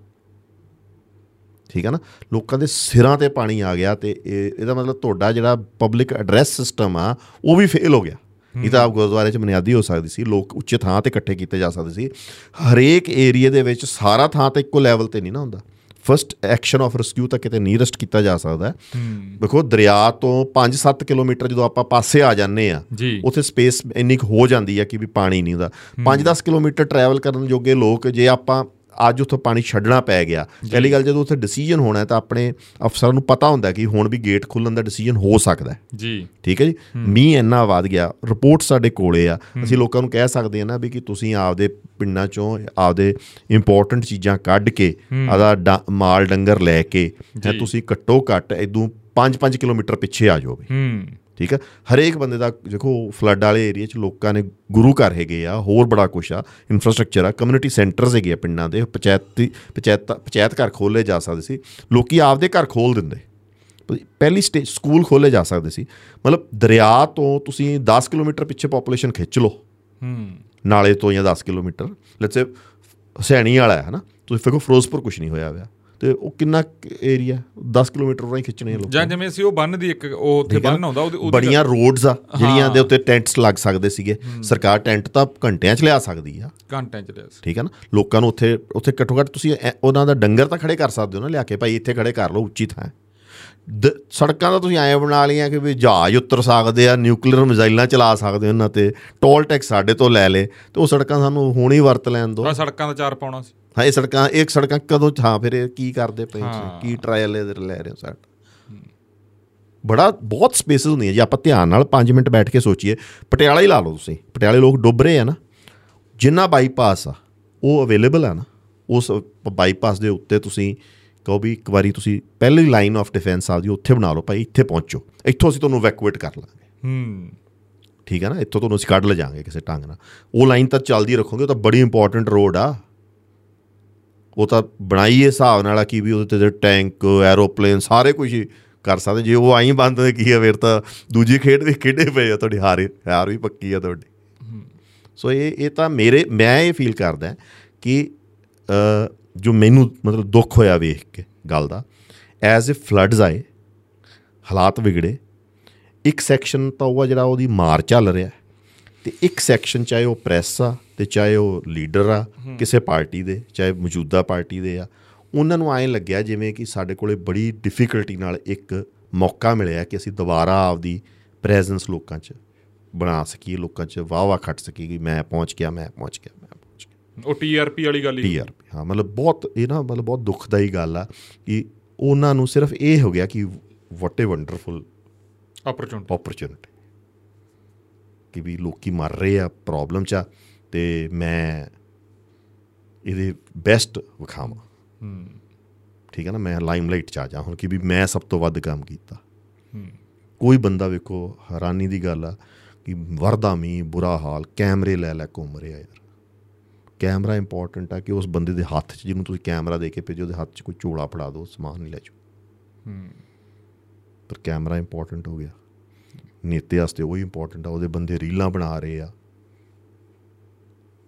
ਠੀਕ ਹੈ ਨਾ? ਲੋਕਾਂ ਦੇ ਸਿਰਾਂ ਤੇ ਪਾਣੀ ਆ ਗਿਆ ਤੇ ਇਹਦਾ ਮਤਲਬ ਤੁਹਾਡਾ ਜਿਹੜਾ ਪਬਲਿਕ ਐਡਰੈਸ ਸਿਸਟਮ ਆ ਉਹ ਵੀ ਫੇਲ ਹੋ ਗਿਆ। ਇਹ ਤਾਂ ਆਪ ਗੁਰਦੁਆਰੇ 'ਚ ਬੁਨਿਆਦੀ ਹੋ ਸਕਦੀ ਸੀ ਲੋਕ ਉੱਚੇ ਥਾਂ ਤੇ ਇਕੱਠੇ ਕੀਤੇ ਜਾ ਸਕਦੇ ਸੀ। ਹਰੇਕ ਏਰੀਆ ਦੇ ਵਿੱਚ ਸਾਰਾ ਥਾਂ ਤੇ ਇੱਕੋ ਲੈਵਲ ਤੇ ਨਹੀਂ ਨਾ ਹੁੰਦਾ। ਫਰਸਟ ਐਕਸ਼ਨ ਆਫ ਰੈਸਕਿਊ ਤਾਂ ਕਿਤੇ ਨੀਰਸਟ ਕੀਤਾ ਜਾ ਸਕਦਾ ਹੈ। ਦੇਖੋ ਦਰਿਆ ਤੋਂ 5-7 ਕਿਲੋਮੀਟਰ ਜਦੋਂ ਆਪਾਂ ਪਾਸੇ ਆ ਜਾਂਦੇ ਆ ਉੱਥੇ ਸਪੇਸ ਇੰਨੀ ਹੋ ਜਾਂਦੀ ਹੈ ਕਿ ਵੀ ਪਾਣੀ ਨਹੀਂ ਹੁੰਦਾ। 5-10 ਕਿਲੋਮੀਟਰ ਟਰੈਵਲ ਕਰਨ ਜੋਗੇ ਲੋਕ ਜੇ ਆਪਾਂ ਅੱਜ ਉੱਥੋਂ ਪਾਣੀ ਛੱਡਣਾ ਪੈ ਗਿਆ। ਪਹਿਲੀ ਗੱਲ ਜਦੋਂ ਉੱਥੇ ਡਿਸੀਜਨ ਹੋਣਾ ਹੈ ਤਾਂ ਆਪਣੇ ਅਫਸਰਾਂ ਨੂੰ ਪਤਾ ਹੁੰਦਾ ਕਿ ਹੁਣ ਵੀ ਗੇਟ ਖੁੱਲਣ ਦਾ ਡਿਸੀਜਨ ਹੋ ਸਕਦਾ ਹੈ। ਜੀ। ਠੀਕ ਹੈ ਜੀ? ਮੀਂਹ ਇੰਨਾ ਵੱਧ ਗਿਆ ਰਿਪੋਰਟ ਸਾਡੇ ਕੋਲੇ ਆ। ਅਸੀਂ ਲੋਕਾਂ ਨੂੰ ਕਹਿ ਸਕਦੇ ਹਾਂ ਨਾ ਵੀ ਕਿ ਤੁਸੀਂ ਆਪਦੇ ਪਿੰਡਾਂ ਚੋਂ ਆਪਦੇ ਇੰਪੋਰਟੈਂਟ ਚੀਜ਼ਾਂ ਕੱਢ ਕੇ ਆਦਾ ਮਾਲ ਡੰਗਰ ਲੈ ਕੇ। ਤੁਸੀਂ ਘੱਟੋ ਘੱਟ ਇਦੋਂ 5-5 ਕਿਲੋਮੀਟਰ ਪਿੱਛੇ ਆ ਜਾਓ ਵੀ ਹੂੰ। ਠੀਕ ਹੈ ਹਰੇਕ ਬੰਦੇ ਦਾ ਦੇਖੋ ਫਲੱਡ ਵਾਲੇ ਏਰੀਆ 'ਚ ਲੋਕਾਂ ਨੇ ਗੁਰੂ ਘਰ ਹੈਗੇ ਆ ਹੋਰ ਬੜਾ ਕੁਛ ਆ ਇਨਫਰਾਸਟ੍ਰਕਚਰ ਆ ਕਮਿਊਨਿਟੀ ਸੈਂਟਰਸ ਹੈਗੇ ਆ ਪਿੰਡਾਂ ਦੇ ਪੰਚਾਇਤੀ ਪੰਚਾਇਤ ਪੰਚਾਇਤ ਘਰ ਖੋਲੇ ਜਾ ਸਕਦੇ ਸੀ। ਲੋਕੀ ਆਪਦੇ ਘਰ ਖੋਲ ਦਿੰਦੇ। ਪਹਿਲੀ ਸਟੇਜ ਸਕੂਲ ਖੋਲੇ ਜਾ ਸਕਦੇ ਸੀ। ਮਤਲਬ ਦਰਿਆ ਤੋਂ ਤੁਸੀਂ 10 ਕਿਲੋਮੀਟਰ ਪਿੱਛੇ ਪੋਪੂਲੇਸ਼ਨ ਖਿੱਚ ਲਓ। ਹੂੰ। ਨਾਲੇ ਤੋਂ ਜਾਂ 10 ਕਿਲੋਮੀਟਰ। ਲੈਟਸ ਸੇ ਹਸੈਣੀ ਵਾਲਾ ਹੈ ਨਾ ਤੁਸੀਂ ਵੇਖੋ ਫਿਰੋਜ਼ਪੁਰ ਕੁਝ ਨਹੀਂ ਹੋਇਆ ਹੋਇਆ। ਤੇ ਉਹ ਕਿੰਨਾ ਏਰੀਆ 10 ਕਿਲੋਮੀਟਰ ਹੀ ਖਿੱਚਣੇ ਲੋਕ ਜਾਂ ਜਿਵੇਂ ਸੀ ਉਹ ਬੰਨ ਦੀ ਇੱਕ ਉਹ ਉੱਥੇ ਬੰਨ ਆਉਂਦਾ ਉਹਦੇ ਬੜੀਆਂ ਰੋਡਸ ਆ ਜਿਹੜੀਆਂ ਦੇ ਉੱਤੇ ਟੈਂਟਸ ਲੱਗ ਸਕਦੇ ਸੀਗੇ। ਸਰਕਾਰ ਟੈਂਟ ਤਾਂ ਘੰਟਿਆਂ 'ਚ ਲਿਆ ਸਕਦੀ ਆ। ਘੰਟਿਆਂ ਚ ਲਿਆ ਠੀਕ ਹੈ ਨਾ? ਲੋਕਾਂ ਨੂੰ ਉੱਥੇ ਉੱਥੇ ਘੱਟੋ ਘੱਟ ਤੁਸੀਂ ਉਹਨਾਂ ਦਾ ਡੰਗਰ ਤਾਂ ਖੜੇ ਕਰ ਸਕਦੇ ਹੋ ਨਾ ਲਿਆ ਕੇ। ਭਾਈ ਇੱਥੇ ਖੜੇ ਕਰ ਲਓ ਉੱਚੀ ਥਾਂ। ਦ- ਸੜਕਾਂ ਤਾਂ ਤੁਸੀਂ ਐਂ ਬਣਾ ਲਈਆਂ ਕਿ ਵੀ ਜਹਾਜ਼ ਉਤਰ ਸਕਦੇ ਆ ਨਿਊਕਲੀਅਰ ਮਿਜ਼ਾਈਲਾਂ ਚਲਾ ਸਕਦੇ ਉਹਨਾਂ ਤੇ। ਟੋਲ ਟੈਕਸ ਸਾਡੇ ਤੋਂ ਲੈ ਲੇ ਤੇ ਉਹ ਸੜਕਾਂ ਸਾਨੂੰ ਹੁਣ ਹੀ ਵਰਤ ਲੈਣ ਥੋੜਾ ਸੜਕਾਂ ਦਾ ਚਾਰ ਪਾਉਣਾ ਸੀ। ਹਾਂ ਇਹ ਸੜਕਾਂ ਇੱਕ ਸੜਕਾਂ ਕਦੋਂ ਹਾਂ ਫਿਰ ਇਹ ਕੀ ਕਰਦੇ ਪਏ? ਹਾਂ। ਕੀ ਟ੍ਰਾਇਲ ਇਹਦੇ ਲੈ ਰਹੇ ਹੋ ਸਰ ਬੜਾ ਬਹੁਤ ਸਪੇਸਿਸ ਹੁੰਦੀਆਂ। ਜੇ ਆਪਾਂ ਧਿਆਨ ਨਾਲ 5 ਮਿੰਟ ਬੈਠ ਕੇ ਸੋਚੀਏ ਪਟਿਆਲਾ ਹੀ ਲਾ ਲਓ ਤੁਸੀਂ। ਪਟਿਆਲੇ ਲੋਕ ਡੁੱਬ ਰਹੇ ਆ ਨਾ। ਜਿੰਨਾ ਬਾਈਪਾਸ ਆ ਉਹ ਅਵੇਲੇਬਲ ਆ ਨਾ। ਉਸ ਬਾਈਪਾਸ ਦੇ ਉੱਤੇ ਤੁਸੀਂ ਕਹੋ ਵੀ ਇੱਕ ਵਾਰੀ ਤੁਸੀਂ ਪਹਿਲੀ ਲਾਈਨ ਆਫ ਡਿਫੈਂਸ ਆਪਦੀ ਉੱਥੇ ਬਣਾ ਲਓ ਭਾਈ ਇੱਥੇ ਪਹੁੰਚੋ। ਇੱਥੋਂ ਅਸੀਂ ਤੁਹਾਨੂੰ ਵੈਕੂਏਟ ਕਰ ਲਾਂਗੇ। ਹੂੰ। ਠੀਕ ਹੈ ਨਾ? ਇੱਥੋਂ ਤੁਹਾਨੂੰ ਅਸੀਂ ਕੱਢ ਲਿਜਾਂਗੇ ਕਿਸੇ ਢੰਗ ਨਾਲ। ਉਹ ਲਾਈਨ ਤਾਂ ਚੱਲਦੀ ਰੱਖੋਗੇ ਉਹ ਤਾਂ ਬੜੀ ਇੰਪੋਰਟੈਂਟ ਰੋਡ ਆ। ਉਹ ਤਾਂ ਬਣਾਈ ਇਹ ਹਿਸਾਬ ਨਾਲ ਆ ਕਿ ਵੀ ਉਹਦੇ ਤੇ ਟੈਂਕ ਐਰੋਪਲੇਨ ਸਾਰੇ ਕੁਝ ਹੀ ਕਰ ਸਕਦੇ। ਜੇ ਉਹ ਆਈ ਬੰਦ ਹੋਏ ਕੀ ਆ ਫਿਰ ਤਾਂ ਦੂਜੀ ਖੇਡ ਵੀ ਖੇਡੇ ਪਏ ਆ ਤੁਹਾਡੀ ਹਾਰ ਹਾਰ ਵੀ ਪੱਕੀ ਆ ਤੁਹਾਡੀ। ਸੋ ਇਹ ਇਹ ਤਾਂ ਮੇਰੇ ਮੈਂ ਇਹ ਫੀਲ ਕਰਦਾ ਕਿ ਜੋ ਮੈਨੂੰ ਮਤਲਬ ਦੁੱਖ ਹੋਇਆ ਵੇਖ ਕੇ ਗੱਲ ਦਾ ਐਜ਼ ਇ ਫਲੱਡਸ ਆਏ ਹਾਲਾਤ ਵਿਗੜੇ ਇੱਕ ਸੈਕਸ਼ਨ ਤਾਂ ਉਹ ਜਿਹੜਾ ਉਹਦੀ ਮਾਰ ਚੱਲ ਰਿਹਾ। ਤੇ ਇੱਕ ਸੈਕਸ਼ਨ ਚਾਹੇ ਉਹ ਪ੍ਰੈਸ ਆ ਤੇ ਚਾਹੇ ਉਹ ਲੀਡਰ ਆ ਕਿਸੇ ਪਾਰਟੀ ਦੇ ਚਾਹੇ ਮੌਜੂਦਾ ਪਾਰਟੀ ਦੇ ਆ ਉਹਨਾਂ ਨੂੰ ਐਂ ਲੱਗਿਆ ਜਿਵੇਂ ਕਿ ਸਾਡੇ ਕੋਲੇ ਬੜੀ ਡਿਫਿਕਲਟੀ ਨਾਲ ਇੱਕ ਮੌਕਾ ਮਿਲਿਆ ਕਿ ਅਸੀਂ ਦੁਬਾਰਾ ਆਪਦੀ ਪ੍ਰੈਜ਼ੈਂਸ ਲੋਕਾਂ 'ਚ ਬਣਾ ਸਕੀਏ ਲੋਕਾਂ 'ਚ ਵਾਹ ਖੱਟ ਸਕੀਏ ਕਿ ਮੈਂ ਪਹੁੰਚ ਗਿਆ ਮੈਂ ਪਹੁੰਚ ਗਿਆ ਮੈਂ ਪਹੁੰਚ ਗਿਆ। ਉਹ ਟੀਆਰਪੀ ਵਾਲੀ ਗੱਲ ਹੀ ਟੀਆਰਪੀ ਹਾਂ ਮਤਲਬ ਬਹੁਤ ਇਹ ਨਾ ਮਤਲਬ ਬਹੁਤ ਦੁਖਦਾਈ ਗੱਲ ਆ ਕਿ ਉਹਨਾਂ ਨੂੰ ਸਿਰਫ ਇਹ ਹੋ ਗਿਆ ਕਿ what a wonderful opportunity opportunity ਕਿ ਵੀ ਲੋਕੀ ਮਰ ਰਹੇ ਆ ਪ੍ਰੋਬਲਮ ਚ ਆ ਤੇ ਮੈਂ ਇਹਦੇ ਬੈਸਟ ਵਿਖਾਵਾਂ। ਹੂੰ। ਠੀਕ ਹੈ ਨਾ? ਮੈਂ ਲਾਈਮਲਾਈਟ ਚ ਆ ਜਾ ਹੁਣ ਕਿ ਵੀ ਮੈਂ ਸਭ ਤੋਂ ਵੱਧ ਕੰਮ ਕੀਤਾ। ਹੂੰ। ਕੋਈ ਬੰਦਾ ਵੇਖੋ ਹੈਰਾਨੀ ਦੀ ਗੱਲ ਆ ਕਿ ਵਰਦਾ ਮੀਂਹ ਬੁਰਾ ਹਾਲ ਕੈਮਰੇ ਲੈ ਲੈ ਘੁੰਮ ਰਿਹਾ ਯਾਰ। ਕੈਮਰਾ ਇੰਪੋਰਟੈਂਟ ਆ ਕਿ ਉਸ ਬੰਦੇ ਦੇ ਹੱਥ 'ਚ ਜਿਹਨੂੰ ਤੁਸੀਂ ਕੈਮਰਾ ਦੇ ਕੇ ਭੇਜੋ ਉਹਦੇ ਹੱਥ 'ਚ ਕੋਈ ਝੋਲਾ ਫੜਾ ਦਿਓ ਸਮਾਨ ਨਹੀਂ ਲੈ ਜਾਓ। ਹੂੰ। ਪਰ ਕੈਮਰਾ ਇੰਪੋਰਟੈਂਟ ਹੋ ਗਿਆ। ਨੇਤੇ ਵਾਸਤੇ ਉਹ ਹੀ ਇੰਪੋਰਟੈਂਟ ਆ ਉਹਦੇ ਬੰਦੇ ਰੀਲਾਂ ਬਣਾ ਰਹੇ ਆ।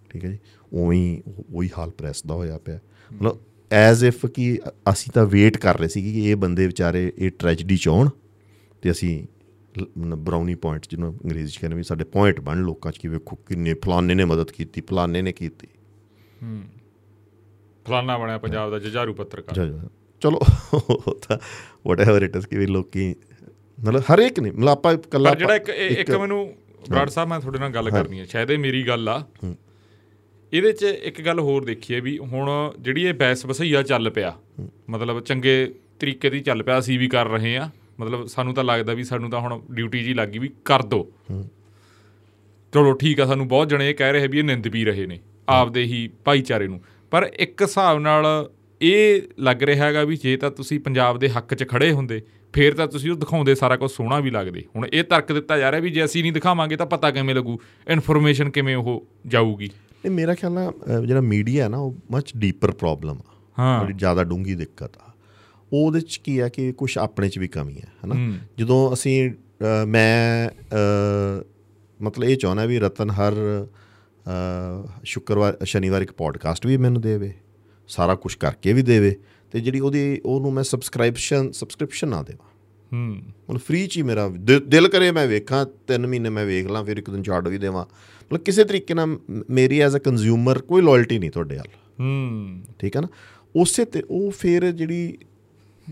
ਠੀਕ ਹੈ ਜੀ? ਉਵੇਂ ਹੀ ਉਹੀ ਹਾਲ ਪ੍ਰੈਸ ਦਾ ਹੋਇਆ ਪਿਆ। ਮਤਲਬ ਐਜ਼ ਇਫ ਕਿ ਅਸੀਂ ਤਾਂ ਵੇਟ ਕਰ ਰਹੇ ਸੀ ਕਿ ਇਹ ਬੰਦੇ ਵਿਚਾਰੇ ਇਹ ਟ੍ਰੈਜਡੀ ਚ ਆਉਣ ਤੇ ਅਸੀਂ ਬਰਾਉਨੀ ਪੁਆਇੰਟ ਜਿਹਨੂੰ ਅੰਗਰੇਜ਼ੀ ਚ ਕਹਿੰਦੇ ਵੀ ਸਾਡੇ ਪੁਆਇੰਟ ਬਣ ਲੋਕਾਂ ਚ ਕਿ ਵੇਖੋ ਕਿੰਨੇ ਫਲਾਣੇ ਨੇ ਮਦਦ ਕੀਤੀ ਫਲਾਣੇ ਨੇ ਕੀਤੀ। ਹੂੰ। ਫਲਾਨਾ ਬਣਿਆ ਪੰਜਾਬ ਦਾ ਜਜਾਰੂ ਪੱਤਰਕਾਰ। ਚਲੋ ਉਹ ਤਾਂ ਵਟਐਵਰ ਇਟ ਇਜ਼ ਕਿ ਵੀ ਲੋਕੀ ਮਤਲਬ ਹਰ ਇੱਕ ਨੇ ਮਤਲਬ ਆਪਾਂ ਇਕੱਲਾ ਪਰ ਜਿਹੜਾ ਇੱਕ ਇੱਕ ਮੈਨੂੰ ਬਰਾੜ ਸਾਹਿਬ ਮੈਂ ਤੁਹਾਡੇ ਨਾਲ ਗੱਲ ਕਰਨੀ ਹੈ ਸ਼ਾਇਦ ਇਹ ਮੇਰੀ ਗੱਲ ਆ। ਇਹਦੇ 'ਚ ਇੱਕ ਗੱਲ ਹੋਰ ਦੇਖੀਏ ਵੀ ਹੁਣ ਜਿਹੜੀ ਇਹ ਬੈਸ ਵਸਈਆ ਚੱਲ ਪਿਆ ਮਤਲਬ ਚੰਗੇ ਤਰੀਕੇ ਦੀ ਚੱਲ ਪਿਆ ਅਸੀਂ ਵੀ ਕਰ ਰਹੇ ਆ ਮਤਲਬ ਸਾਨੂੰ ਤਾਂ ਲੱਗਦਾ ਵੀ ਸਾਨੂੰ ਤਾਂ ਹੁਣ ਡਿਊਟੀ ਜੀ ਲੱਗੀ ਵੀ ਕਰ ਦੋ। ਚਲੋ ਠੀਕ ਆ ਸਾਨੂੰ ਬਹੁਤ ਜਣੇ ਇਹ ਕਹਿ ਰਹੇ ਵੀ ਇਹ ਨਿੰਦ ਵੀ ਰਹੇ ਨੇ ਆਪਦੇ ਹੀ ਭਾਈਚਾਰੇ ਨੂੰ। ਪਰ ਇੱਕ ਹਿਸਾਬ ਨਾਲ ਇਹ ਲੱਗ ਰਿਹਾ ਹੈਗਾ ਵੀ ਜੇ ਤਾਂ ਤੁਸੀਂ ਪੰਜਾਬ ਦੇ ਹੱਕ 'ਚ ਖੜੇ ਹੁੰਦੇ ਫੇਰ ਤਾਂ ਤੁਸੀਂ ਉਹ ਦਿਖਾਉਂਦੇ ਸਾਰਾ ਕੁਝ ਸੋਹਣਾ ਵੀ ਲੱਗਦੇ। ਹੁਣ ਇਹ ਤਰਕ ਦਿੱਤਾ ਜਾ ਰਿਹਾ ਵੀ ਜੇ ਅਸੀਂ ਨਹੀਂ ਦਿਖਾਵਾਂਗੇ ਤਾਂ ਪਤਾ ਕਿਵੇਂ ਲੱਗੂ ਇਨਫੋਰਮੇਸ਼ਨ ਕਿਵੇਂ ਉਹ ਜਾਊਗੀ। ਇਹ ਮੇਰਾ ਖਿਆਲ ਨਾਲ ਜਿਹੜਾ ਮੀਡੀਆ ਹੈ ਨਾ ਉਹ ਮੱਚ ਡੀਪਰ ਪ੍ਰੋਬਲਮ ਆ। ਹਾਂ। ਬੜੀ ਜ਼ਿਆਦਾ ਡੂੰਗੀ ਦਿੱਕਤ ਆ। ਉਹਦੇ ਚ ਕੀ ਆ ਕਿ ਕੁਝ ਆਪਣੇ ਚ ਵੀ ਕਮੀ ਹੈ ਹਨਾ। ਜਦੋਂ ਅਸੀਂ ਮੈਂ ਮਤਲਬ ਇਹ ਚਾਹੁੰਦਾ ਵੀ ਰਤਨ ਹਰ ਸ਼ੁੱਕਰਵਾਰ ਸ਼ਨੀਵਾਰ ਇੱਕ ਪੋਡਕਾਸਟ ਵੀ ਮੈਨੂੰ ਦੇਵੇ ਸਾਰਾ ਕੁਝ ਕਰਕੇ ਵੀ ਦੇਵੇ। ਤੇ ਜਿਹੜੀ ਉਹਦੀ ਉਹਨੂੰ ਮੈਂ ਸਬਸਕ੍ਰਿਪਸ਼ਨ ਸਬਸਕ੍ਰਿਪਸ਼ਨ ਨਾ ਦੇਵਾਂ। ਹੂੰ। ਮਤਲਬ ਫ੍ਰੀ ਚ ਹੀ ਮੇਰਾ ਦਿਲ ਕਰੇ ਮੈਂ ਵੇਖਾਂ ਤਿੰਨ ਮਹੀਨੇ ਮੈਂ ਵੇਖ ਲਾਂ ਫਿਰ ਇੱਕ ਦਿਨ ਛੱਡ ਵੀ ਦੇਵਾਂ। ਮਤਲਬ ਕਿਸੇ ਤਰੀਕੇ ਨਾਲ ਮੇਰੀ ਐਜ਼ ਅ ਕੰਜ਼ਿਊਮਰ ਕੋਈ ਲਾਇਲਟੀ ਨਹੀਂ ਤੁਹਾਡੇ ਵੱਲ। ਹੂੰ। ਠੀਕ ਹੈ ਨਾ? ਉਸੇ ਤੇ ਉਹ ਫਿਰ ਜਿਹੜੀ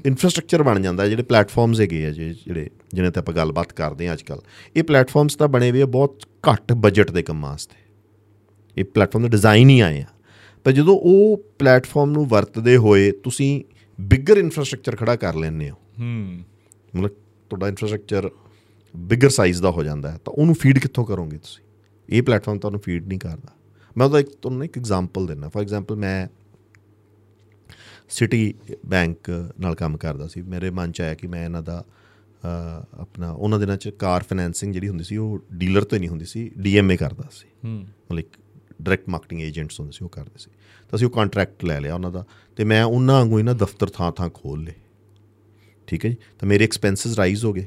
ਇਨਫਰਾਸਟ੍ਰਕਚਰ ਬਣ ਜਾਂਦਾ ਜਿਹੜੇ ਪਲੇਟਫਾਰਮਸ ਹੈਗੇ ਆ ਜਿਹੜੇ ਜਿਹਨਾਂ ਤੇ ਆਪਾਂ ਗੱਲਬਾਤ ਕਰਦੇ ਆ ਅੱਜ ਕੱਲ ਇਹ ਪਲੇਟਫਾਰਮਸ ਤਾਂ ਬਣੇ ਹੋਏ ਆ ਬਹੁਤ ਘੱਟ ਬਜਟ ਦੇ ਕੰਮਾਂ ਵਾਸਤੇ। ਇਹ ਪਲੇਟਫਾਰਮ ਦਾ ਡਿਜ਼ਾਈਨ ਹੀ ਆਏ ਆ। ਪਰ ਜਦੋਂ ਉਹ ਪਲੇਟਫਾਰਮ ਨੂੰ ਵਰਤਦੇ ਹੋਏ ਤੁਸੀਂ ਬਿਗਰ ਇਨਫਰਾਸਟ੍ਰਕਚਰ ਖੜਾ ਕਰ ਲੈਂਦੇ ਹੋ। ਹੂੰ। ਮਤਲਬ ਤੁਹਾਡਾ ਇਨਫਰਾਸਟ੍ਰਕਚਰ ਬਿਗਰ ਸਾਈਜ਼ ਦਾ ਹੋ ਜਾਂਦਾ ਹੈ ਤਾਂ ਉਹਨੂੰ ਫੀਡ ਕਿੱਥੋਂ ਕਰੋਗੇ ਤੁਸੀਂ? ਇਹ ਪਲੇਟਫਾਰਮ ਤੁਹਾਨੂੰ ਫੀਡ ਨਹੀਂ ਕਰਦਾ। ਮੈਂ ਉਹਦਾ ਇੱਕ ਤੁਹਾਨੂੰ ਇੱਕ ਐਗਜ਼ਾਮਪਲ ਦਿੰਦਾ। ਫॉर ਐਗਜ਼ਾਮਪਲ ਮੈਂ ਸਿਟੀ ਬੈਂਕ ਨਾਲ ਕੰਮ ਕਰਦਾ ਸੀ। ਮੇਰੇ ਮਨ ਚ ਆਇਆ ਕਿ ਮੈਂ ਇਹਨਾਂ ਦਾ ਆਪਣਾ ਉਹਨਾਂ ਦਿਨਾਂ ਚ ਕਾਰ ਫਾਈਨੈਂਸਿੰਗ ਜਿਹੜੀ ਹੁੰਦੀ ਸੀ ਉਹ ਡੀਲਰ ਤੋਂ ਨਹੀਂ ਹੁੰਦੀ ਸੀ ਡੀਐਮਏ ਕਰਦਾ ਸੀ। ਹੂੰ। ਮਤਲਬ ਡਾਇਰੈਕਟ ਮਾਰਕੀਟਿੰਗ ਏਜੰਟਸ ਹੁੰਦੇ ਸੀ ਉਹ ਕਰਦੇ ਸੀ। ਤਾਂ ਅਸੀਂ ਉਹ ਕੰਟਰੈਕਟ ਲੈ ਲਿਆ ਉਹਨਾਂ ਦਾ। ਤੇ ਮੈਂ ਉਹਨਾਂ ਵਾਂਗੂ ਹੀ ਨਾ ਦਫ਼ਤਰ ਥਾਂ ਥਾਂ ਖੋਲ ਲਏ। ਠੀਕ ਹੈ ਜੀ? ਤਾਂ ਮੇਰੇ ਐਕਸਪੈਂਸਸ ਰਾਈਜ਼ ਹੋ ਗਏ।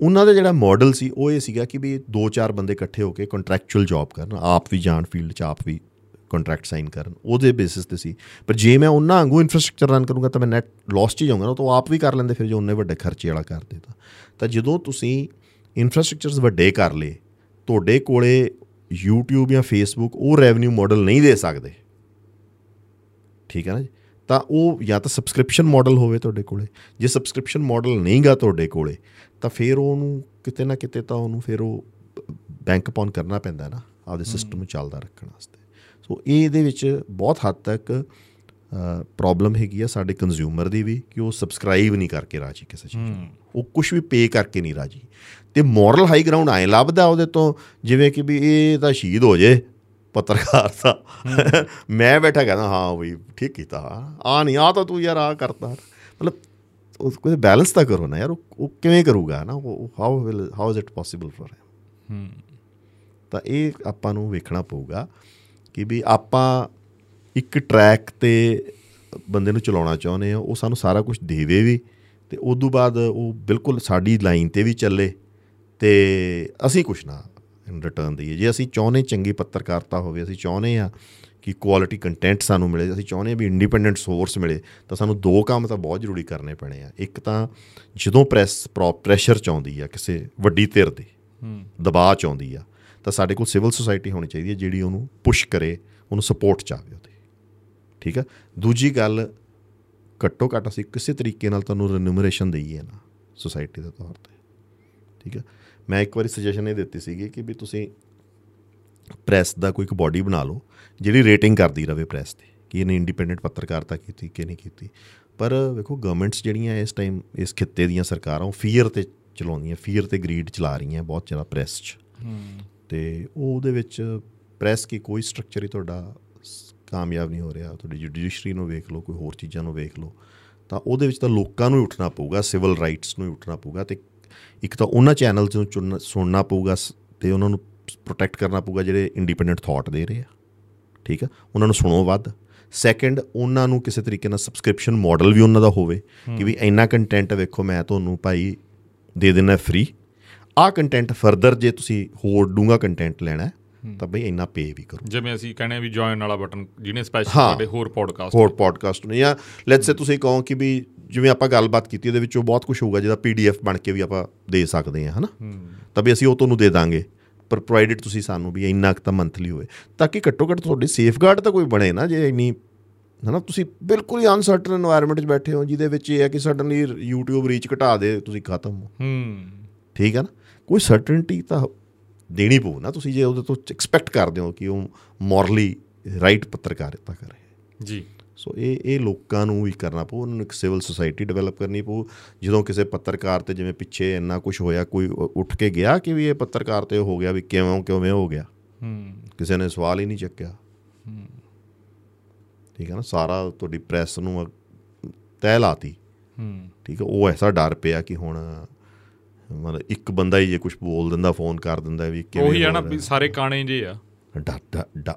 ਉਹਨਾਂ ਦਾ ਜਿਹੜਾ ਮਾਡਲ ਸੀ, ਉਹ ਇਹ ਸੀਗਾ ਕਿ ਵੀ ਦੋ ਚਾਰ ਬੰਦੇ ਇਕੱਠੇ ਹੋ ਕੇ ਕੰਟਰੈਕਚੁਅਲ ਜੌਬ ਕਰਨ, ਆਪ ਵੀ ਜਾਣ ਫੀਲਡ 'ਚ, ਆਪ ਵੀ ਕੰਟਰੈਕਟ ਸਾਈਨ ਕਰਨ। ਉਹਦੇ ਬੇਸਿਸ ਤੇ ਸੀ। ਪਰ ਜੇ ਮੈਂ ਉਹਨਾਂ ਵਾਂਗੂ ਇਨਫਰਾਸਟ੍ਰਕਚਰ ਰਨ ਕਰੂੰਗਾ, ਤਾਂ ਮੈਂ ਨੈਟ ਲਾਸ 'ਚ ਹੀ ਜਾਊਂਗਾ ਨਾ, ਤਾਂ ਉਹ ਆਪ ਵੀ ਕਰ ਲੈਂਦੇ, ਫਿਰ ਜੋ ਉਹਨੇ ਵੱਡੇ ਖਰਚੇ ਵਾਲਾ ਕਰਦੇ ਤਾਂ ਤਾਂ ਜਦੋਂ ਤੁਸੀਂ ਇਨਫਰਾਸਟ੍ਰਕਚਰਸ ਵੱਡੇ ਕਰ ਲਏ, ਤੁਹਾਡੇ ਕੋਲੇ YouTube ਜਾਂ Facebook ਉਹ ਰੈਵਨਿਊ ਮਾਡਲ ਨਹੀਂ ਦੇ ਸਕਦੇ। ਠੀਕ ਹੈ ਨਾ ਜੀ? ਤਾਂ ਉਹ ਜਾਂ ਤਾਂ ਸਬਸਕ੍ਰਿਪਸ਼ਨ ਮਾਡਲ ਹੋਵੇ ਤੁਹਾਡੇ ਕੋਲੇ। ਜੇ ਸਬਸਕ੍ਰਿਪਸ਼ਨ ਮਾਡਲ ਨਹੀਂਗਾ ਤੁਹਾਡੇ ਕੋਲੇ ਤਾਂ ਫਿਰ ਉਹਨੂੰ ਕਿਤੇ ਨਾ ਕਿਤੇ ਤਾਂ ਉਹਨੂੰ ਫਿਰ ਉਹ ਬੈਂਕ ਅਪਨ ਕਰਨਾ ਪੈਂਦਾ ਨਾ ਆਪਦੇ ਸਿਸਟਮ ਨੂੰ ਚੱਲਦਾ ਰੱਖਣ ਵਾਸਤੇ। ਸੋ ਇਹ ਇਹਦੇ ਵਿੱਚ ਬਹੁਤ ਹੱਦ ਤੱਕ ਪ੍ਰੋਬਲਮ ਹੈਗੀ ਆ ਸਾਡੇ ਕੰਜ਼ਿਊਮਰ ਦੀ ਵੀ ਕਿ ਉਹ ਸਬਸਕ੍ਰਾਈਬ ਨਹੀਂ ਕਰਕੇ ਰਾਜੀ ਕਿਸੇ ਚੀਜ਼ ਉਹ ਕੁਝ ਵੀ ਪੇ ਕਰਕੇ ਨਹੀਂ ਰਾਜੀ। ਤੇ ਮੋਰਲ ਹਾਈ ਗਰਾਊਂਡ ਆਏ ਲੱਭਦਾ ਉਹਦੇ ਤੋਂ ਜਿਵੇਂ ਕਿ ਵੀ ਇਹ ਤਾਂ ਸ਼ਹੀਦ ਹੋ ਜੇ ਪੱਤਰਕਾਰ ਦਾ। ਮੈਂ ਬੈਠਾ ਕਹਿੰਦਾ ਹਾਂ ਬਈ ਠੀਕ ਕੀਤਾ। ਆ ਨਹੀਂ ਆ ਤਾਂ ਤੂੰ ਯਾਰ ਆ ਕਰਤਾ। ਮਤਲਬ ਉਹ ਕੋਈ ਬੈਲੈਂਸ ਤਾਂ ਕਰੋ ਨਾ ਯਾਰ ਉਹ ਕਿਵੇਂ ਕਰੂਗਾ ਨਾ? ਉਹ how will how is it possible for him ਹੂੰ। ਤਾਂ ਇਹ ਆਪਾਂ ਨੂੰ ਵੇਖਣਾ ਪਊਗਾ ਕਿ ਵੀ ਆਪਾਂ ਇੱਕ ਟਰੈਕ ਤੇ ਬੰਦੇ ਨੂੰ ਚਲਾਉਣਾ ਚਾਹੁੰਦੇ ਆ ਉਹ ਸਾਨੂੰ ਸਾਰਾ ਕੁਝ ਦੇਵੇ ਵੀ ਤੇ ਉਸ ਤੋਂ ਬਾਅਦ ਉਹ ਬਿਲਕੁਲ ਸਾਡੀ ਲਾਈਨ ਤੇ ਵੀ ਚੱਲੇ ਤੇ ਅਸੀਂ ਕੁਝ ਨਾ ਰਿਟਰਨ ਦਈਏ। ਜੇ ਅਸੀਂ ਚਾਹੁੰਦੇ ਚੰਗੀ ਪੱਤਰਕਾਰਤਾ ਹੋਵੇ ਅਸੀਂ ਚਾਹੁੰਦੇ ਆ ਕਿ ਕੁਆਲਿਟੀ ਕੰਟੈਂਟ ਸਾਨੂੰ ਮਿਲੇ ਅਸੀਂ ਚਾਹੁੰਦੇ ਆ ਵੀ ਇੰਡੀਪੈਂਡੈਂਟ ਸੋਰਸ ਮਿਲੇ ਤਾਂ ਸਾਨੂੰ ਦੋ ਕੰਮ ਤਾਂ ਬਹੁਤ ਜ਼ਰੂਰੀ ਕਰਨੇ ਪੈਣੇ ਆ। ਇੱਕ ਤਾਂ ਜਦੋਂ ਪ੍ਰੈਸ ਪ੍ਰੈਸ਼ਰ ਚਾਹੁੰਦੀ ਆ ਕਿਸੇ ਵੱਡੀ ਧਿਰ ਦੇ ਹੂੰ। ਦਬਾਅ ਚ ਆਉਂਦੀ ਆ ਤਾਂ ਸਾਡੇ ਕੋਲ ਸਿਵਲ ਸੁਸਾਇਟੀ ਹੋਣੀ ਚਾਹੀਦੀ ਹੈ ਜਿਹੜੀ ਉਹਨੂੰ ਪੁਸ਼ ਕਰੇ ਉਹਨੂੰ ਸਪੋਰਟ ਚਾਵੇ ਉਹਦੇ। ਠੀਕ ਆ? ਦੂਜੀ ਗੱਲ ਘੱਟੋ ਘੱਟ ਅਸੀਂ ਕਿਸੇ ਤਰੀਕੇ ਨਾਲ ਤੁਹਾਨੂੰ ਰੈਨੂਮਰੇਸ਼ਨ ਦਈਏ ਨਾ ਸੁਸਾਇਟੀ ਦੇ ਤੌਰ ਤੇ। ਠੀਕ ਆ? ਮੈਂ ਇੱਕ ਵਾਰੀ ਸੁਜੈਸ਼ਨ ਇਹ ਦਿੱਤੀ ਸੀਗੀ ਕਿ ਵੀ ਤੁਸੀਂ ਪ੍ਰੈਸ ਦਾ ਕੋਈ ਇੱਕ ਬਾਡੀ ਬਣਾ ਲਓ ਜਿਹੜੀ ਰੇਟਿੰਗ ਕਰਦੀ ਰਵੇ ਪ੍ਰੈਸ ਤੇ ਕਿ ਇਹਨੇ ਇੰਡੀਪੈਂਡੈਂਟ ਪੱਤਰਕਾਰਤਾ ਕੀਤੀ ਕਿ ਨਹੀਂ ਕੀਤੀ। ਪਰ ਵੇਖੋ ਗਵਰਨਮੈਂਟਸ ਜਿਹੜੀਆਂ ਇਸ ਟਾਈਮ ਇਸ ਖਿੱਤੇ ਦੀਆਂ ਸਰਕਾਰਾਂ ਉਹ ਫੀਅਰ ਤੇ ਚਲਾਉਂਦੀਆਂ ਫੀਅਰ ਤੇ ਗਰੀਡ ਚਲਾ ਰਹੀਆਂ ਬਹੁਤ ਜ਼ਿਆਦਾ ਪ੍ਰੈਸ 'ਚ। ਤੇ ਉਹ ਉਹਦੇ ਵਿੱਚ ਪ੍ਰੈਸ ਕੀ ਕੋਈ ਸਟਰਕਚਰ ਹੀ ਤੁਹਾਡਾ ਕਾਮਯਾਬ ਨਹੀਂ ਹੋ ਰਿਹਾ ਤੁਹਾਡੀ ਜੁਡੀਸ਼ਰੀ ਨੂੰ ਵੇਖ ਲਓ ਕੋਈ ਹੋਰ ਚੀਜ਼ਾਂ ਨੂੰ ਵੇਖ ਲਓ ਤਾਂ ਉਹਦੇ ਵਿੱਚ ਤਾਂ ਲੋਕਾਂ ਨੂੰ ਹੀ ਉੱਠਣਾ ਪਊਗਾ ਸਿਵਲ ਰਾਈਟਸ ਨੂੰ ਹੀ ਉੱਠਣਾ ਪਊਗਾ ਤੇ ਇੱਕ ਤਾਂ ਉਹਨਾਂ ਚੈਨਲਸ ਨੂੰ ਸੁਣਨਾ ਪਊਗਾ ਤੇ ਉਹਨਾਂ ਨੂੰ ਪ੍ਰੋਟੈਕਟ ਕਰਨਾ ਪਊਗਾ ਜਿਹੜੇ ਇੰਡੀਪੈਂਡੈਂਟ ਥਾਟ ਦੇ ਰਹੇ ਆ। ਠੀਕ ਆ? ਉਹਨਾਂ ਨੂੰ ਸੁਣੋ ਵੱਧ। ਸੈਕੰਡ ਉਹਨਾਂ ਨੂੰ ਕਿਸੇ ਤਰੀਕੇ ਨਾਲ ਸਬਸਕ੍ਰਿਪਸ਼ਨ ਮਾਡਲ ਵੀ ਉਹਨਾਂ ਦਾ ਹੋਵੇ ਕਿ ਵੀ ਇੰਨਾ ਕੰਟੈਂਟ ਵੇਖੋ ਮੈਂ ਤੁਹਾਨੂੰ ਭਾਈ ਦੇ ਦੇਣਾ ਫ੍ਰੀ ਆਹ ਕੰਟੈਂਟ ਫਰਦਰ ਜੇ ਤੁਸੀਂ ਹੋਰ ਡੂੰਗਾ ਕੰਟੈਂਟ ਲੈਣਾ ਤਾਂ ਬਈ ਇੰਨਾ ਪੇ ਵੀ ਕਰੋ। ਜਿਵੇਂ ਅਸੀਂ ਕਹਿੰਦੇ ਆ ਵੀ ਜੁਆਇਨ ਵਾਲਾ ਬਟਨ ਜਿਹਨੇ ਸਪੈਸ਼ਲ। ਸਾਡੇ ਹੋਰ ਪੋਡਕਾਸਟ ਹੋਰ ਪੋਡਕਾਸਟ ਨੂੰ ਜਾਂ ਲੈਟਸ ਸੇ ਤੁਸੀਂ ਕਹੋ ਕਿ ਵੀ ਜਿਵੇਂ ਆਪਾਂ ਗੱਲਬਾਤ ਕੀਤੀ ਇਹਦੇ ਵਿੱਚੋਂ ਬਹੁਤ ਕੁਝ ਹੋਊਗਾ ਜਿਹਦਾ ਪੀਡੀਐਫ ਬਣ ਕੇ ਵੀ ਆਪਾਂ ਦੇ ਸਕਦੇ ਹਾਂ ਹਨਾ? ਤਾਂ ਵੀ ਅਸੀਂ ਉਹ ਤੁਹਾਨੂੰ ਦੇ ਦਾਂਗੇ ਪਰ ਪ੍ਰੋਵਾਈਡਡ ਤੁਸੀਂ ਸਾਨੂੰ ਵੀ ਇੰਨਾ ਕੁ ਤਾਂ ਮੰਥਲੀ ਹੋਵੇ। ਤਾਂ ਕਿ ਘੱਟੋ ਘੱਟ ਤੁਹਾਡੀ ਸੇਫਗਾਰਡ ਤਾਂ ਕੋਈ ਬਣੇ ਨਾ ਜੇ ਇੰਨੀ ਹਨਾ? ਤੁਸੀਂ ਬਿਲਕੁਲ ਹੀ ਅਨਸਰਟਨ এনवायरमेंट 'ਚ ਬੈਠੇ ਹੋ ਜਿਹਦੇ ਵਿੱਚ ਇਹ ਹੈ ਕਿ ਸਡਨਲੀ YouTube ਰੀਚ ਘਟਾ ਦੇ ਤੁਸੀਂ ਖਤਮ ਹੋ। ਹੂੰ। ਠੀਕ ਹੈ ਨਾ? ਕੋਈ ਸਰਟਨਟੀ ਤਾਂ ਦੇਣੀ ਪਊ ਨਾ ਤੁਸੀਂ ਜੇ ਉਹਦੇ ਤੋਂ ਐਕਸਪੈਕਟ ਕਰਦੇ ਹੋ ਕਿ ਉਹ ਮੋਰਲੀ ਰਾਈਟ ਪੱਤਰਕਾਰਿਤਾ ਕਰੇ ਜੀ। ਸੋ ਇਹ ਇਹ ਲੋਕਾਂ ਨੂੰ ਵੀ ਕਰਨਾ ਪਊ ਉਹਨਾਂ ਨੂੰ ਇੱਕ ਸਿਵਲ ਸੁਸਾਇਟੀ ਡਿਵੈਲਪ ਕਰਨੀ ਪਊ। ਜਦੋਂ ਕਿਸੇ ਪੱਤਰਕਾਰ ਤੇ ਜਿਵੇਂ ਪਿੱਛੇ ਇੰਨਾ ਕੁਝ ਹੋਇਆ ਕੋਈ ਉੱਠ ਕੇ ਗਿਆ ਕਿ ਵੀ ਇਹ ਪੱਤਰਕਾਰ ਤੇ ਹੋ ਗਿਆ ਵੀ ਕਿਵੇਂ ਕਿਵੇਂ ਹੋ ਗਿਆ? ਹੂੰ। ਕਿਸੇ ਨੇ ਸਵਾਲ ਹੀ ਨਹੀਂ ਚੱਕਿਆ। ਠੀਕ ਹੈ ਨਾ ਸਾਰਾ ਤੁਹਾਡੀ ਪ੍ਰੈਸ ਨੂੰ ਤਹਿ ਲਾਤੀ। ਹੂੰ। ਠੀਕ ਹੈ ਉਹ ਐਸਾ ਡਰ ਪਿਆ ਕਿ ਹੁਣ ਮਤਲਬ ਇੱਕ ਬੰਦਾ ਹੀ ਜੇ ਕੁਝ ਬੋਲ ਦਿੰਦਾ ਫੋਨ ਕਰ ਦਿੰਦਾ ਵੀ ਕਿਵੇਂ ਉਹੀ ਆ ਹੋ ਨਾ ਸਾਰੇ ਕਾਣੇ ਜੇ ਆ।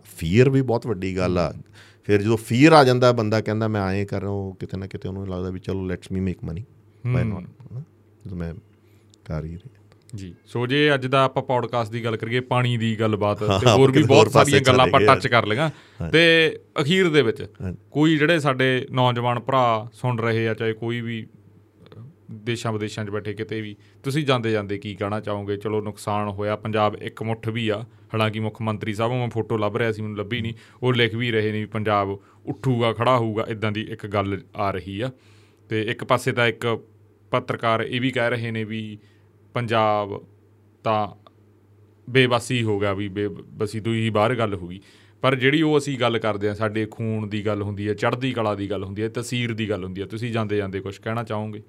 ਫੀਅਰ ਵੀ ਬਹੁਤ ਵੱਡੀ ਗੱਲ ਆ। ਫਿਰ ਜਦੋਂ ਫੀਅਰ ਆ ਜਾਂਦਾ ਬੰਦਾ ਕਹਿੰਦਾ ਮੈਂ ਐਂ ਕਰ ਰਿਹਾ ਉਹ ਕਿਤੇ ਨਾ ਕਿਤੇ ਉਹਨੂੰ ਲੱਗਦਾ ਵੀ ਚਲੋ let's me make money by not ਜਦੋਂ ਮੈਂ ਕਰ ਹੀ ਰਿਹਾ। ਜੀ। ਸੋ ਜੇ ਅੱਜ ਦਾ ਆਪਾਂ ਪੌਡਕਾਸਟ ਦੀ ਗੱਲ ਕਰੀਏ ਪਾਣੀ ਦੀ ਗੱਲਬਾਤ ਤੇ ਹੋਰ ਵੀ ਬਹੁਤ ਸਾਰੀਆਂ ਗੱਲਾਂ ਆਪਾਂ ਟੱਚ ਕਰ ਲਈਆਂ। ਤੇ ਅਖੀਰ ਦੇ ਵਿੱਚ। ਕੋਈ ਜਿਹੜੇ ਸਾਡੇ ਨੌਜਵਾਨ ਭਰਾ ਸੁਣ ਰਹੇ ਆ ਚਾਹੇ ਕੋਈ ਵੀ ਦੇਸ਼ਾਂ ਵਿਦੇਸ਼ਾਂ 'ਚ ਬੈਠੇ ਕਿਤੇ ਵੀ ਤੁਸੀਂ ਜਾਂਦੇ ਜਾਂਦੇ ਕੀ ਕਹਿਣਾ ਚਾਹੋਗੇ? ਚਲੋ ਨੁਕਸਾਨ ਹੋਇਆ ਪੰਜਾਬ ਇੱਕ ਮੁੱਠ ਵੀ ਆ। ਹਾਲਾਂਕਿ ਮੁੱਖ ਮੰਤਰੀ ਸਾਹਿਬ ਮੈਂ ਫੋਟੋ ਲੱਭ ਰਿਹਾ ਸੀ, ਮੈਨੂੰ ਲੱਭੀ ਨਹੀਂ। ਉਹ ਲਿਖ ਵੀ ਰਹੇ ਨੇ ਵੀ ਪੰਜਾਬ ਉੱਠੂਗਾ, ਖੜਾ ਹੋਊਗਾ ਇਦਾਂ ਦੀ ਇੱਕ ਗੱਲ ਆ ਰਹੀ ਆ। ਤੇ ਇੱਕ ਪਾਸੇ ਤਾਂ ਇੱਕ ਪੱਤਰਕਾਰ ਇਹ ਵੀ ਕਹਿ ਰਹੇ ਨੇ ਵੀ ਪੰਜਾਬ ਤਾਂ ਬੇਬਸੀ ਹੋ ਗਿਆ, ਵੀ ਬੇਬਸੀ ਤੋਂ ਹੀ ਬਾਹਰ ਗੱਲ ਹੋ ਗਈ। ਪਰ ਜਿਹੜੀ ਉਹ ਅਸੀਂ ਗੱਲ ਕਰਦੇ ਆ ਸਾਡੇ ਖੂਨ ਦੀ ਗੱਲ ਹੁੰਦੀ ਹੈ, ਚੜ੍ਹਦੀ ਕਲਾ ਦੀ ਗੱਲ ਹੁੰਦੀ ਹੈ ਤਸਵੀਰ ਦੀ ਗੱਲ ਹੁੰਦੀ ਹੈ, ਤੁਸੀਂ ਜਾਂਦੇ ਜਾਂਦੇ ਕੁਝ ਕਹਿਣਾ ਚਾਹੋਗੇ?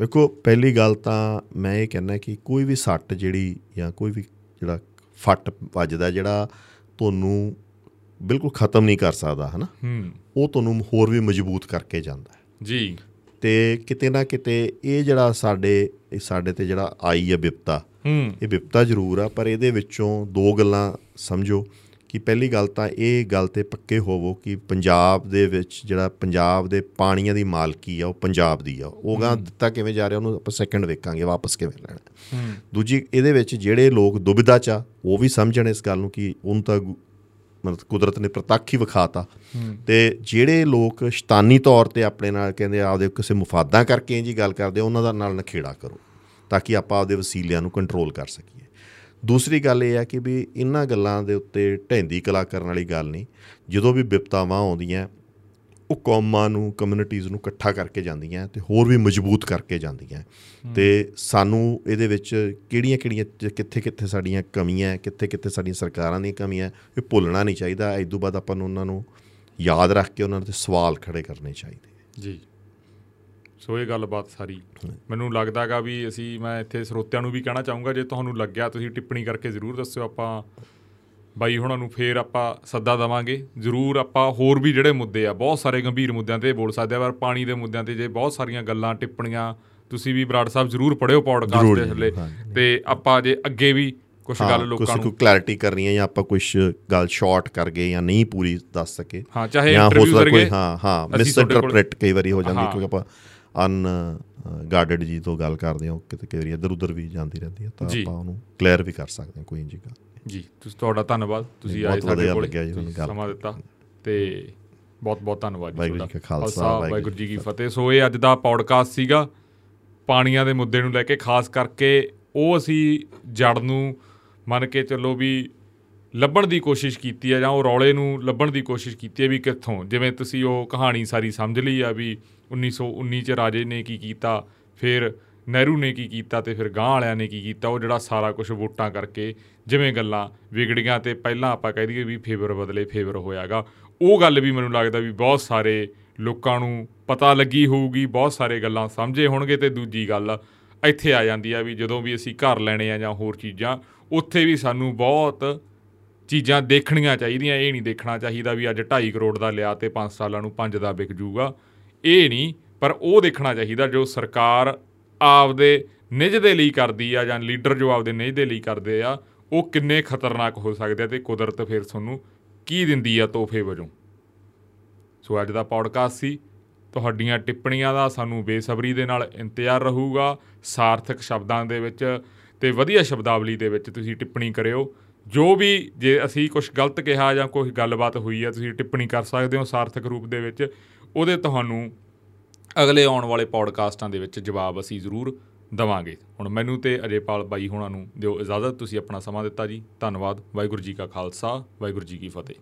ਵੇਖੋ, ਪਹਿਲੀ ਗੱਲ ਤਾਂ ਮੈਂ ਇਹ ਕਹਿੰਦਾ ਕਿ ਕੋਈ ਵੀ ਸੱਟ ਜਿਹੜੀ ਜਾਂ ਕੋਈ ਵੀ ਜਿਹੜਾ ਫੱਟ ਵੱਜਦਾ ਜਿਹੜਾ ਤੁਹਾਨੂੰ ਬਿਲਕੁਲ ਖਤਮ ਨਹੀਂ ਕਰ ਸਕਦਾ ਹਨਾ? ਉਹ ਤੁਹਾਨੂੰ ਹੋਰ ਵੀ ਮਜ਼ਬੂਤ ਕਰਕੇ ਜਾਂਦਾ ਹੈ। ਜੀ। ਤੇ ਕਿਤੇ ਨਾ ਕਿਤੇ ਇਹ ਜਿਹੜਾ ਸਾਡੇ ਸਾਡੇ ਤੇ ਜਿਹੜਾ ਆਈ ਹੈ ਵਿਪਤਾ ਹੂੰ। ਇਹ ਵਿਪਤਾ ਜ਼ਰੂਰ ਆ ਪਰ ਇਹਦੇ ਵਿੱਚੋਂ ਦੋ ਗੱਲਾਂ ਸਮਝੋ। ਕਿ ਪਹਿਲੀ ਗੱਲ ਤਾਂ ਇਹ ਗੱਲ ਤੇ ਪੱਕੇ ਹੋਵੋ ਕਿ ਪੰਜਾਬ ਦੇ ਵਿੱਚ ਜਿਹੜਾ ਪੰਜਾਬ ਦੇ ਪਾਣੀਆਂ ਦੀ ਮਾਲਕੀ ਆ ਉਹ ਪੰਜਾਬ ਦੀ ਆ। ਉਹ ਗਾਂ ਦਿੱਤਾ ਕਿਵੇਂ ਜਾ ਰਿਹਾ ਉਹਨੂੰ ਆਪਾਂ ਸੈਕੰਡ ਵੇਖਾਂਗੇ ਵਾਪਸ ਕਿਵੇਂ ਲੈਣਾ। ਦੂਜੀ ਇਹਦੇ ਵਿੱਚ ਜਿਹੜੇ ਲੋਕ ਦੁਬਿਧਾ ਚ ਉਹ ਵੀ ਸਮਝਣ ਇਸ ਗੱਲ ਨੂੰ ਕਿ ਉਹਨੂੰ ਤਾਂ ਮਤਲਬ ਕੁਦਰਤ ਨੇ ਪ੍ਰਤੱਖ ਹੀ ਵਿਖਾਤਾ। ਤੇ ਜਿਹੜੇ ਲੋਕ ਸ਼ੈਤਾਨੀ ਤੌਰ ਤੇ ਆਪਣੇ ਨਾਲ ਕਹਿੰਦੇ ਆਪਦੇ ਕਿਸੇ ਮੁਫਾਦਾਂ ਕਰਕੇ ਇੰਜੀ ਗੱਲ ਕਰਦੇ ਉਹਨਾਂ ਦਾ ਨਾਲ ਨਖੇੜਾ ਕਰੋ ਤਾਂ ਕਿ ਆਪਾਂ ਆਪਦੇ ਵਸੀਲਿਆਂ ਨੂੰ ਕੰਟਰੋਲ ਕਰ ਸਕੀਏ। ਦੂਸਰੀ ਗੱਲ ਇਹ ਹੈ ਕਿ ਵੀ ਇਹਨਾਂ ਗੱਲਾਂ ਦੇ ਉੱਤੇ ਢੈਂਦੀ ਕਲਾ ਕਰਨ ਵਾਲੀ ਗੱਲ ਨਹੀਂ। ਜਦੋਂ ਵੀ ਵਿਪਤਾਵਾਂ ਆਉਂਦੀਆਂ ਉਹ ਕੌਮਾਂ ਨੂੰ ਕਮਿਊਨਿਟੀਆਂ ਨੂੰ ਇਕੱਠਾ ਕਰਕੇ ਜਾਂਦੀਆਂ ਤੇ ਹੋਰ ਵੀ ਮਜ਼ਬੂਤ ਕਰਕੇ ਜਾਂਦੀਆਂ। ਤੇ ਸਾਨੂੰ ਇਹਦੇ ਵਿੱਚ ਕਿਹੜੀਆਂ ਕਿਹੜੀਆਂ ਕਿੱਥੇ ਕਿੱਥੇ ਸਾਡੀਆਂ ਕਮੀਆਂ ਕਿੱਥੇ ਕਿੱਥੇ ਸਾਡੀਆਂ ਸਰਕਾਰਾਂ ਦੀਆਂ ਕਮੀਆਂ ਇਹ ਭੁੱਲਣਾ ਨਹੀਂ ਚਾਹੀਦਾ। ਇਸ ਤੋਂ ਬਾਅਦ ਆਪਾਂ ਨੂੰ ਉਹਨਾਂ ਨੂੰ ਯਾਦ ਰੱਖ ਕੇ ਉਹਨਾਂ ਤੇ ਸਵਾਲ ਖੜੇ ਕਰਨੇ ਚਾਹੀਦੇ। ਜੀ। ਸੋ ਇਹ ਗੱਲਬਾਤ ਸਾਰੀ। ਮੈਨੂੰ ਲੱਗਦਾਗਾ ਵੀ ਅਸੀਂ ਮੈਂ ਇੱਥੇ ਸਰੋਤਿਆਂ ਨੂੰ ਵੀ ਕਹਿਣਾ ਚਾਹੂੰਗਾ ਜੇ ਤੁਹਾਨੂੰ ਲੱਗਿਆ ਤੁਸੀਂ ਟਿੱਪਣੀ ਕਰਕੇ ਜ਼ਰੂਰ ਦੱਸਿਓ ਆਪਾਂ। ਬਾਈ ਹੁਣਾਂ ਨੂੰ ਫੇਰ ਆਪਾਂ ਸੱਦਾ ਦਵਾਂਗੇ। ਜ਼ਰੂਰ ਆਪਾਂ ਹੋਰ ਵੀ ਜਿਹੜੇ ਮੁੱਦੇ ਆ ਬਹੁਤ ਸਾਰੇ ਗੰਭੀਰ ਮੁੱਦਿਆਂ ਤੇ ਬੋਲ ਸਕਦੇ ਆ ਪਰ ਪਾਣੀ ਦੇ ਮੁੱਦਿਆਂ ਤੇ ਜੇ ਬਹੁਤ ਸਾਰੀਆਂ ਗੱਲਾਂ ਟਿੱਪਣੀਆਂ ਤੁਸੀਂ ਵੀ ਬਰਾੜ ਸਾਹਿਬ ਜ਼ਰੂਰ ਪੜਿਓ ਪੌਡਕਾਸਟ ਦੇ ਥੱਲੇ। ਤੇ ਆਪਾਂ ਜੇ ਅੱਗੇ ਵੀ ਕੁਝ ਗੱਲ ਲੋਕਾਂ ਕੋਈ ਨੂੰ ਕਲੈਰਿਟੀ ਕਰਨੀ ਹੈ ਜਾਂ ਆਪਾਂ ਕੁਝ ਗੱਲ ਸ਼ਾਰਟ ਕਰ ਗਏ ਜਾਂ ਨਹੀਂ ਪੂਰੀ ਦੱਸ ਸਕੇ ਹਾਂ ਚਾਹੇ ਇੰਟਰਵਿਊ ਕੋਈ ਜ਼ਰੀਏ ਹਾਂ ਹਾਂ ਕੋਲ- ਮਿਸਇੰਟਰਪ੍ਰੀਟ ਕਈ ਵਾਰੀ ਹੋ ਜਾਂਦੀ। ਕਿਉਂਕਿ ਆਪਾਂ ਅਨ ਗਾਰਡਡ ਜੀ ਤੋਂ ਗੱਲ ਕਰਦੇ ਹਾਂ ਕਿਤੇ ਕਈ ਵਾਰੀ ਇੱਧਰ ਉੱਧਰ ਵੀ ਜਾਂਦੀ ਰਹਿੰਦੀ ਹੈ ਤਾਂ। ਆਪਾਂ ਉਹਨੂੰ ਕਲੀਅਰ ਵੀ ਕਰ ਸਕਦੇ ਹਾਂ ਕੋਈ ਇੰਜੀ ਗੱਲ ਜੀ ਤੁਸੀਂ ਤੁਹਾਡਾ ਧੰਨਵਾਦ। ਤੁਸੀਂ ਆਏ ਸਾਡੇ ਕੋਲ ਸਮਾਂ ਦਿੱਤਾ ਤੇ ਬਹੁਤ ਬਹੁਤ ਧੰਨਵਾਦ ਜੀ ਕਾ ਖਾਲਸਾ, ਵਾਹਿਗੁਰੂ ਜੀ ਕੀ ਫਤਿਹ। ਸੋ ਇਹ ਅੱਜ ਦਾ ਪੌਡਕਾਸਟ ਸੀਗਾ। ਪਾਣੀਆਂ ਦੇ ਮੁੱਦੇ ਨੂੰ ਲੈ ਕੇ ਖਾਸ ਕਰਕੇ ਉਹ ਅਸੀਂ ਜੜ ਨੂੰ ਮੰਨ ਕੇ ਚੱਲੋ ਵੀ ਲੱਭਣ ਦੀ ਕੋਸ਼ਿਸ਼ ਕੀਤੀ ਹੈ ਜਾਂ ਉਹ ਰੌਲੇ ਨੂੰ ਲੱਭਣ ਦੀ ਕੋਸ਼ਿਸ਼ ਕੀਤੀ ਹੈ ਵੀ ਕਿੱਥੋਂ। ਜਿਵੇਂ ਤੁਸੀਂ ਉਹ ਕਹਾਣੀ ਸਾਰੀ ਸਮਝ ਲਈ ਆ ਵੀ 1919 ਚ ਰਾਜੇ ਨੇ ਕੀ ਕੀਤਾ, ਫਿਰ ਨਹਿਰੂ ਨੇ ਕੀ ਕੀਤਾ ਤੇ ਫਿਰ ਗਾਂ ਵਾਲਿਆਂ ਨੇ ਕੀ ਕੀਤਾ, ਉਹ ਜਿਹੜਾ ਸਾਰਾ ਕੁਝ ਵੋਟਾਂ ਕਰਕੇ ਜਿਵੇਂ ਗੱਲਾਂ ਵਿਗੜੀਆਂ ਤੇ ਪਹਿਲਾਂ ਆਪਾਂ ਕਹਿ ਦਈਏ ਵੀ ਫੇਵਰ ਬਦਲੇ ਫੇਵਰ ਹੋਇਆਗਾ। ਉਹ ਗੱਲ ਵੀ ਮੈਨੂੰ ਲੱਗਦਾ ਵੀ ਬਹੁਤ ਸਾਰੇ ਲੋਕਾਂ ਨੂੰ ਪਤਾ ਲੱਗੀ ਹੋਊਗੀ, ਬਹੁਤ ਸਾਰੇ ਗੱਲਾਂ ਸਮਝੇ ਹੋਣਗੇ ਤੇ ਦੂਜੀ ਗੱਲ ਇੱਥੇ ਆ ਜਾਂਦੀ ਆ ਵੀ ਜਦੋਂ ਵੀ ਅਸੀਂ ਘਰ ਲੈਣੇ ਆ ਜਾਂ ਹੋਰ ਚੀਜ਼ਾਂ, ਉੱਥੇ ਵੀ ਸਾਨੂੰ ਬਹੁਤ ਚੀਜ਼ਾਂ ਦੇਖਣੀਆਂ ਚਾਹੀਦੀਆਂ, ਇਹ ਨਹੀਂ ਦੇਖਣਾ ਚਾਹੀਦਾ ਵੀ ਅੱਜ 2.5 ਕਰੋੜ ਦਾ ਲਿਆ ਤੇ 5 ਸਾਲਾਂ ਨੂੰ 5 ਦਾ ਵਿਕ ਜੂਗਾ ਇਹ ਨਹੀਂ, ਪਰ ਉਹ ਦੇਖਣਾ ਚਾਹੀਦਾ ਜੋ ਸਰਕਾਰ ਆਪਦੇ ਨਿੱਜ ਦੇ ਲਈ ਕਰਦੀ ਆ ਜਾਂ ਲੀਡਰ ਜੋ ਆਪਦੇ ਨਿੱਜ ਦੇ ਲਈ ਕਰਦੇ ਆ, ਉਹ ਕਿੰਨੇ ਖਤਰਨਾਕ ਹੋ ਸਕਦੇ ਆ ਤੇ ਕੁਦਰਤ ਫਿਰ ਤੁਹਾਨੂੰ ਕੀ ਦਿੰਦੀ ਆ ਤੋਹਫੇ ਵਜੋਂ? ਸੋ ਅੱਜ ਦਾ ਪੌਡਕਾਸਟ ਸੀ, ਤੁਹਾਡੀਆਂ ਟਿੱਪਣੀਆਂ ਦਾ ਸਾਨੂੰ ਬੇਸਬਰੀ ਦੇ ਨਾਲ ਇੰਤਜ਼ਾਰ ਰਹੂਗਾ, ਸਾਰਥਕ ਸ਼ਬਦਾਂ ਦੇ ਵਿੱਚ ਤੇ ਵਧੀਆ ਸ਼ਬਦਾਵਲੀ ਦੇ ਵਿੱਚ ਤੁਸੀਂ ਟਿੱਪਣੀ ਕਰਿਓ। ਜੋ ਵੀ ਜੇ ਅਸੀਂ ਕੁਝ ਗਲਤ ਕਿਹਾ ਜਾਂ ਕੋਈ ਗੱਲਬਾਤ ਹੋਈ ਹੈ ਤੁਸੀਂ ਟਿੱਪਣੀ ਕਰ ਸਕਦੇ ਹੋ ਸਾਰਥਕ ਰੂਪ ਦੇ ਵਿੱਚ। ਉਹਦੇ ਤੁਹਾਨੂੰ ਅਗਲੇ ਆਉਣ ਵਾਲੇ ਪੌਡਕਾਸਟਾਂ ਦੇ ਵਿੱਚ ਜਵਾਬ ਅਸੀਂ ਜ਼ਰੂਰ ਦਵਾਂਗੇ। ਹੁਣ ਮੈਨੂੰ ਤੇ ਅਜੇਪਾਲ ਬਾਈ ਹੋਣਾ ਨੂੰ ਦਿਓ ਇਜਾਜ਼ਤ, ਤੁਸੀਂ ਆਪਣਾ ਸਮਾਂ ਦਿੱਤਾ ਜੀ। ਧੰਨਵਾਦ, ਵਾਹਿਗੁਰੂ ਜੀ ਕਾ ਖਾਲਸਾ, ਵਾਹਿਗੁਰੂ ਜੀ ਕੀ ਫਤਿਹ।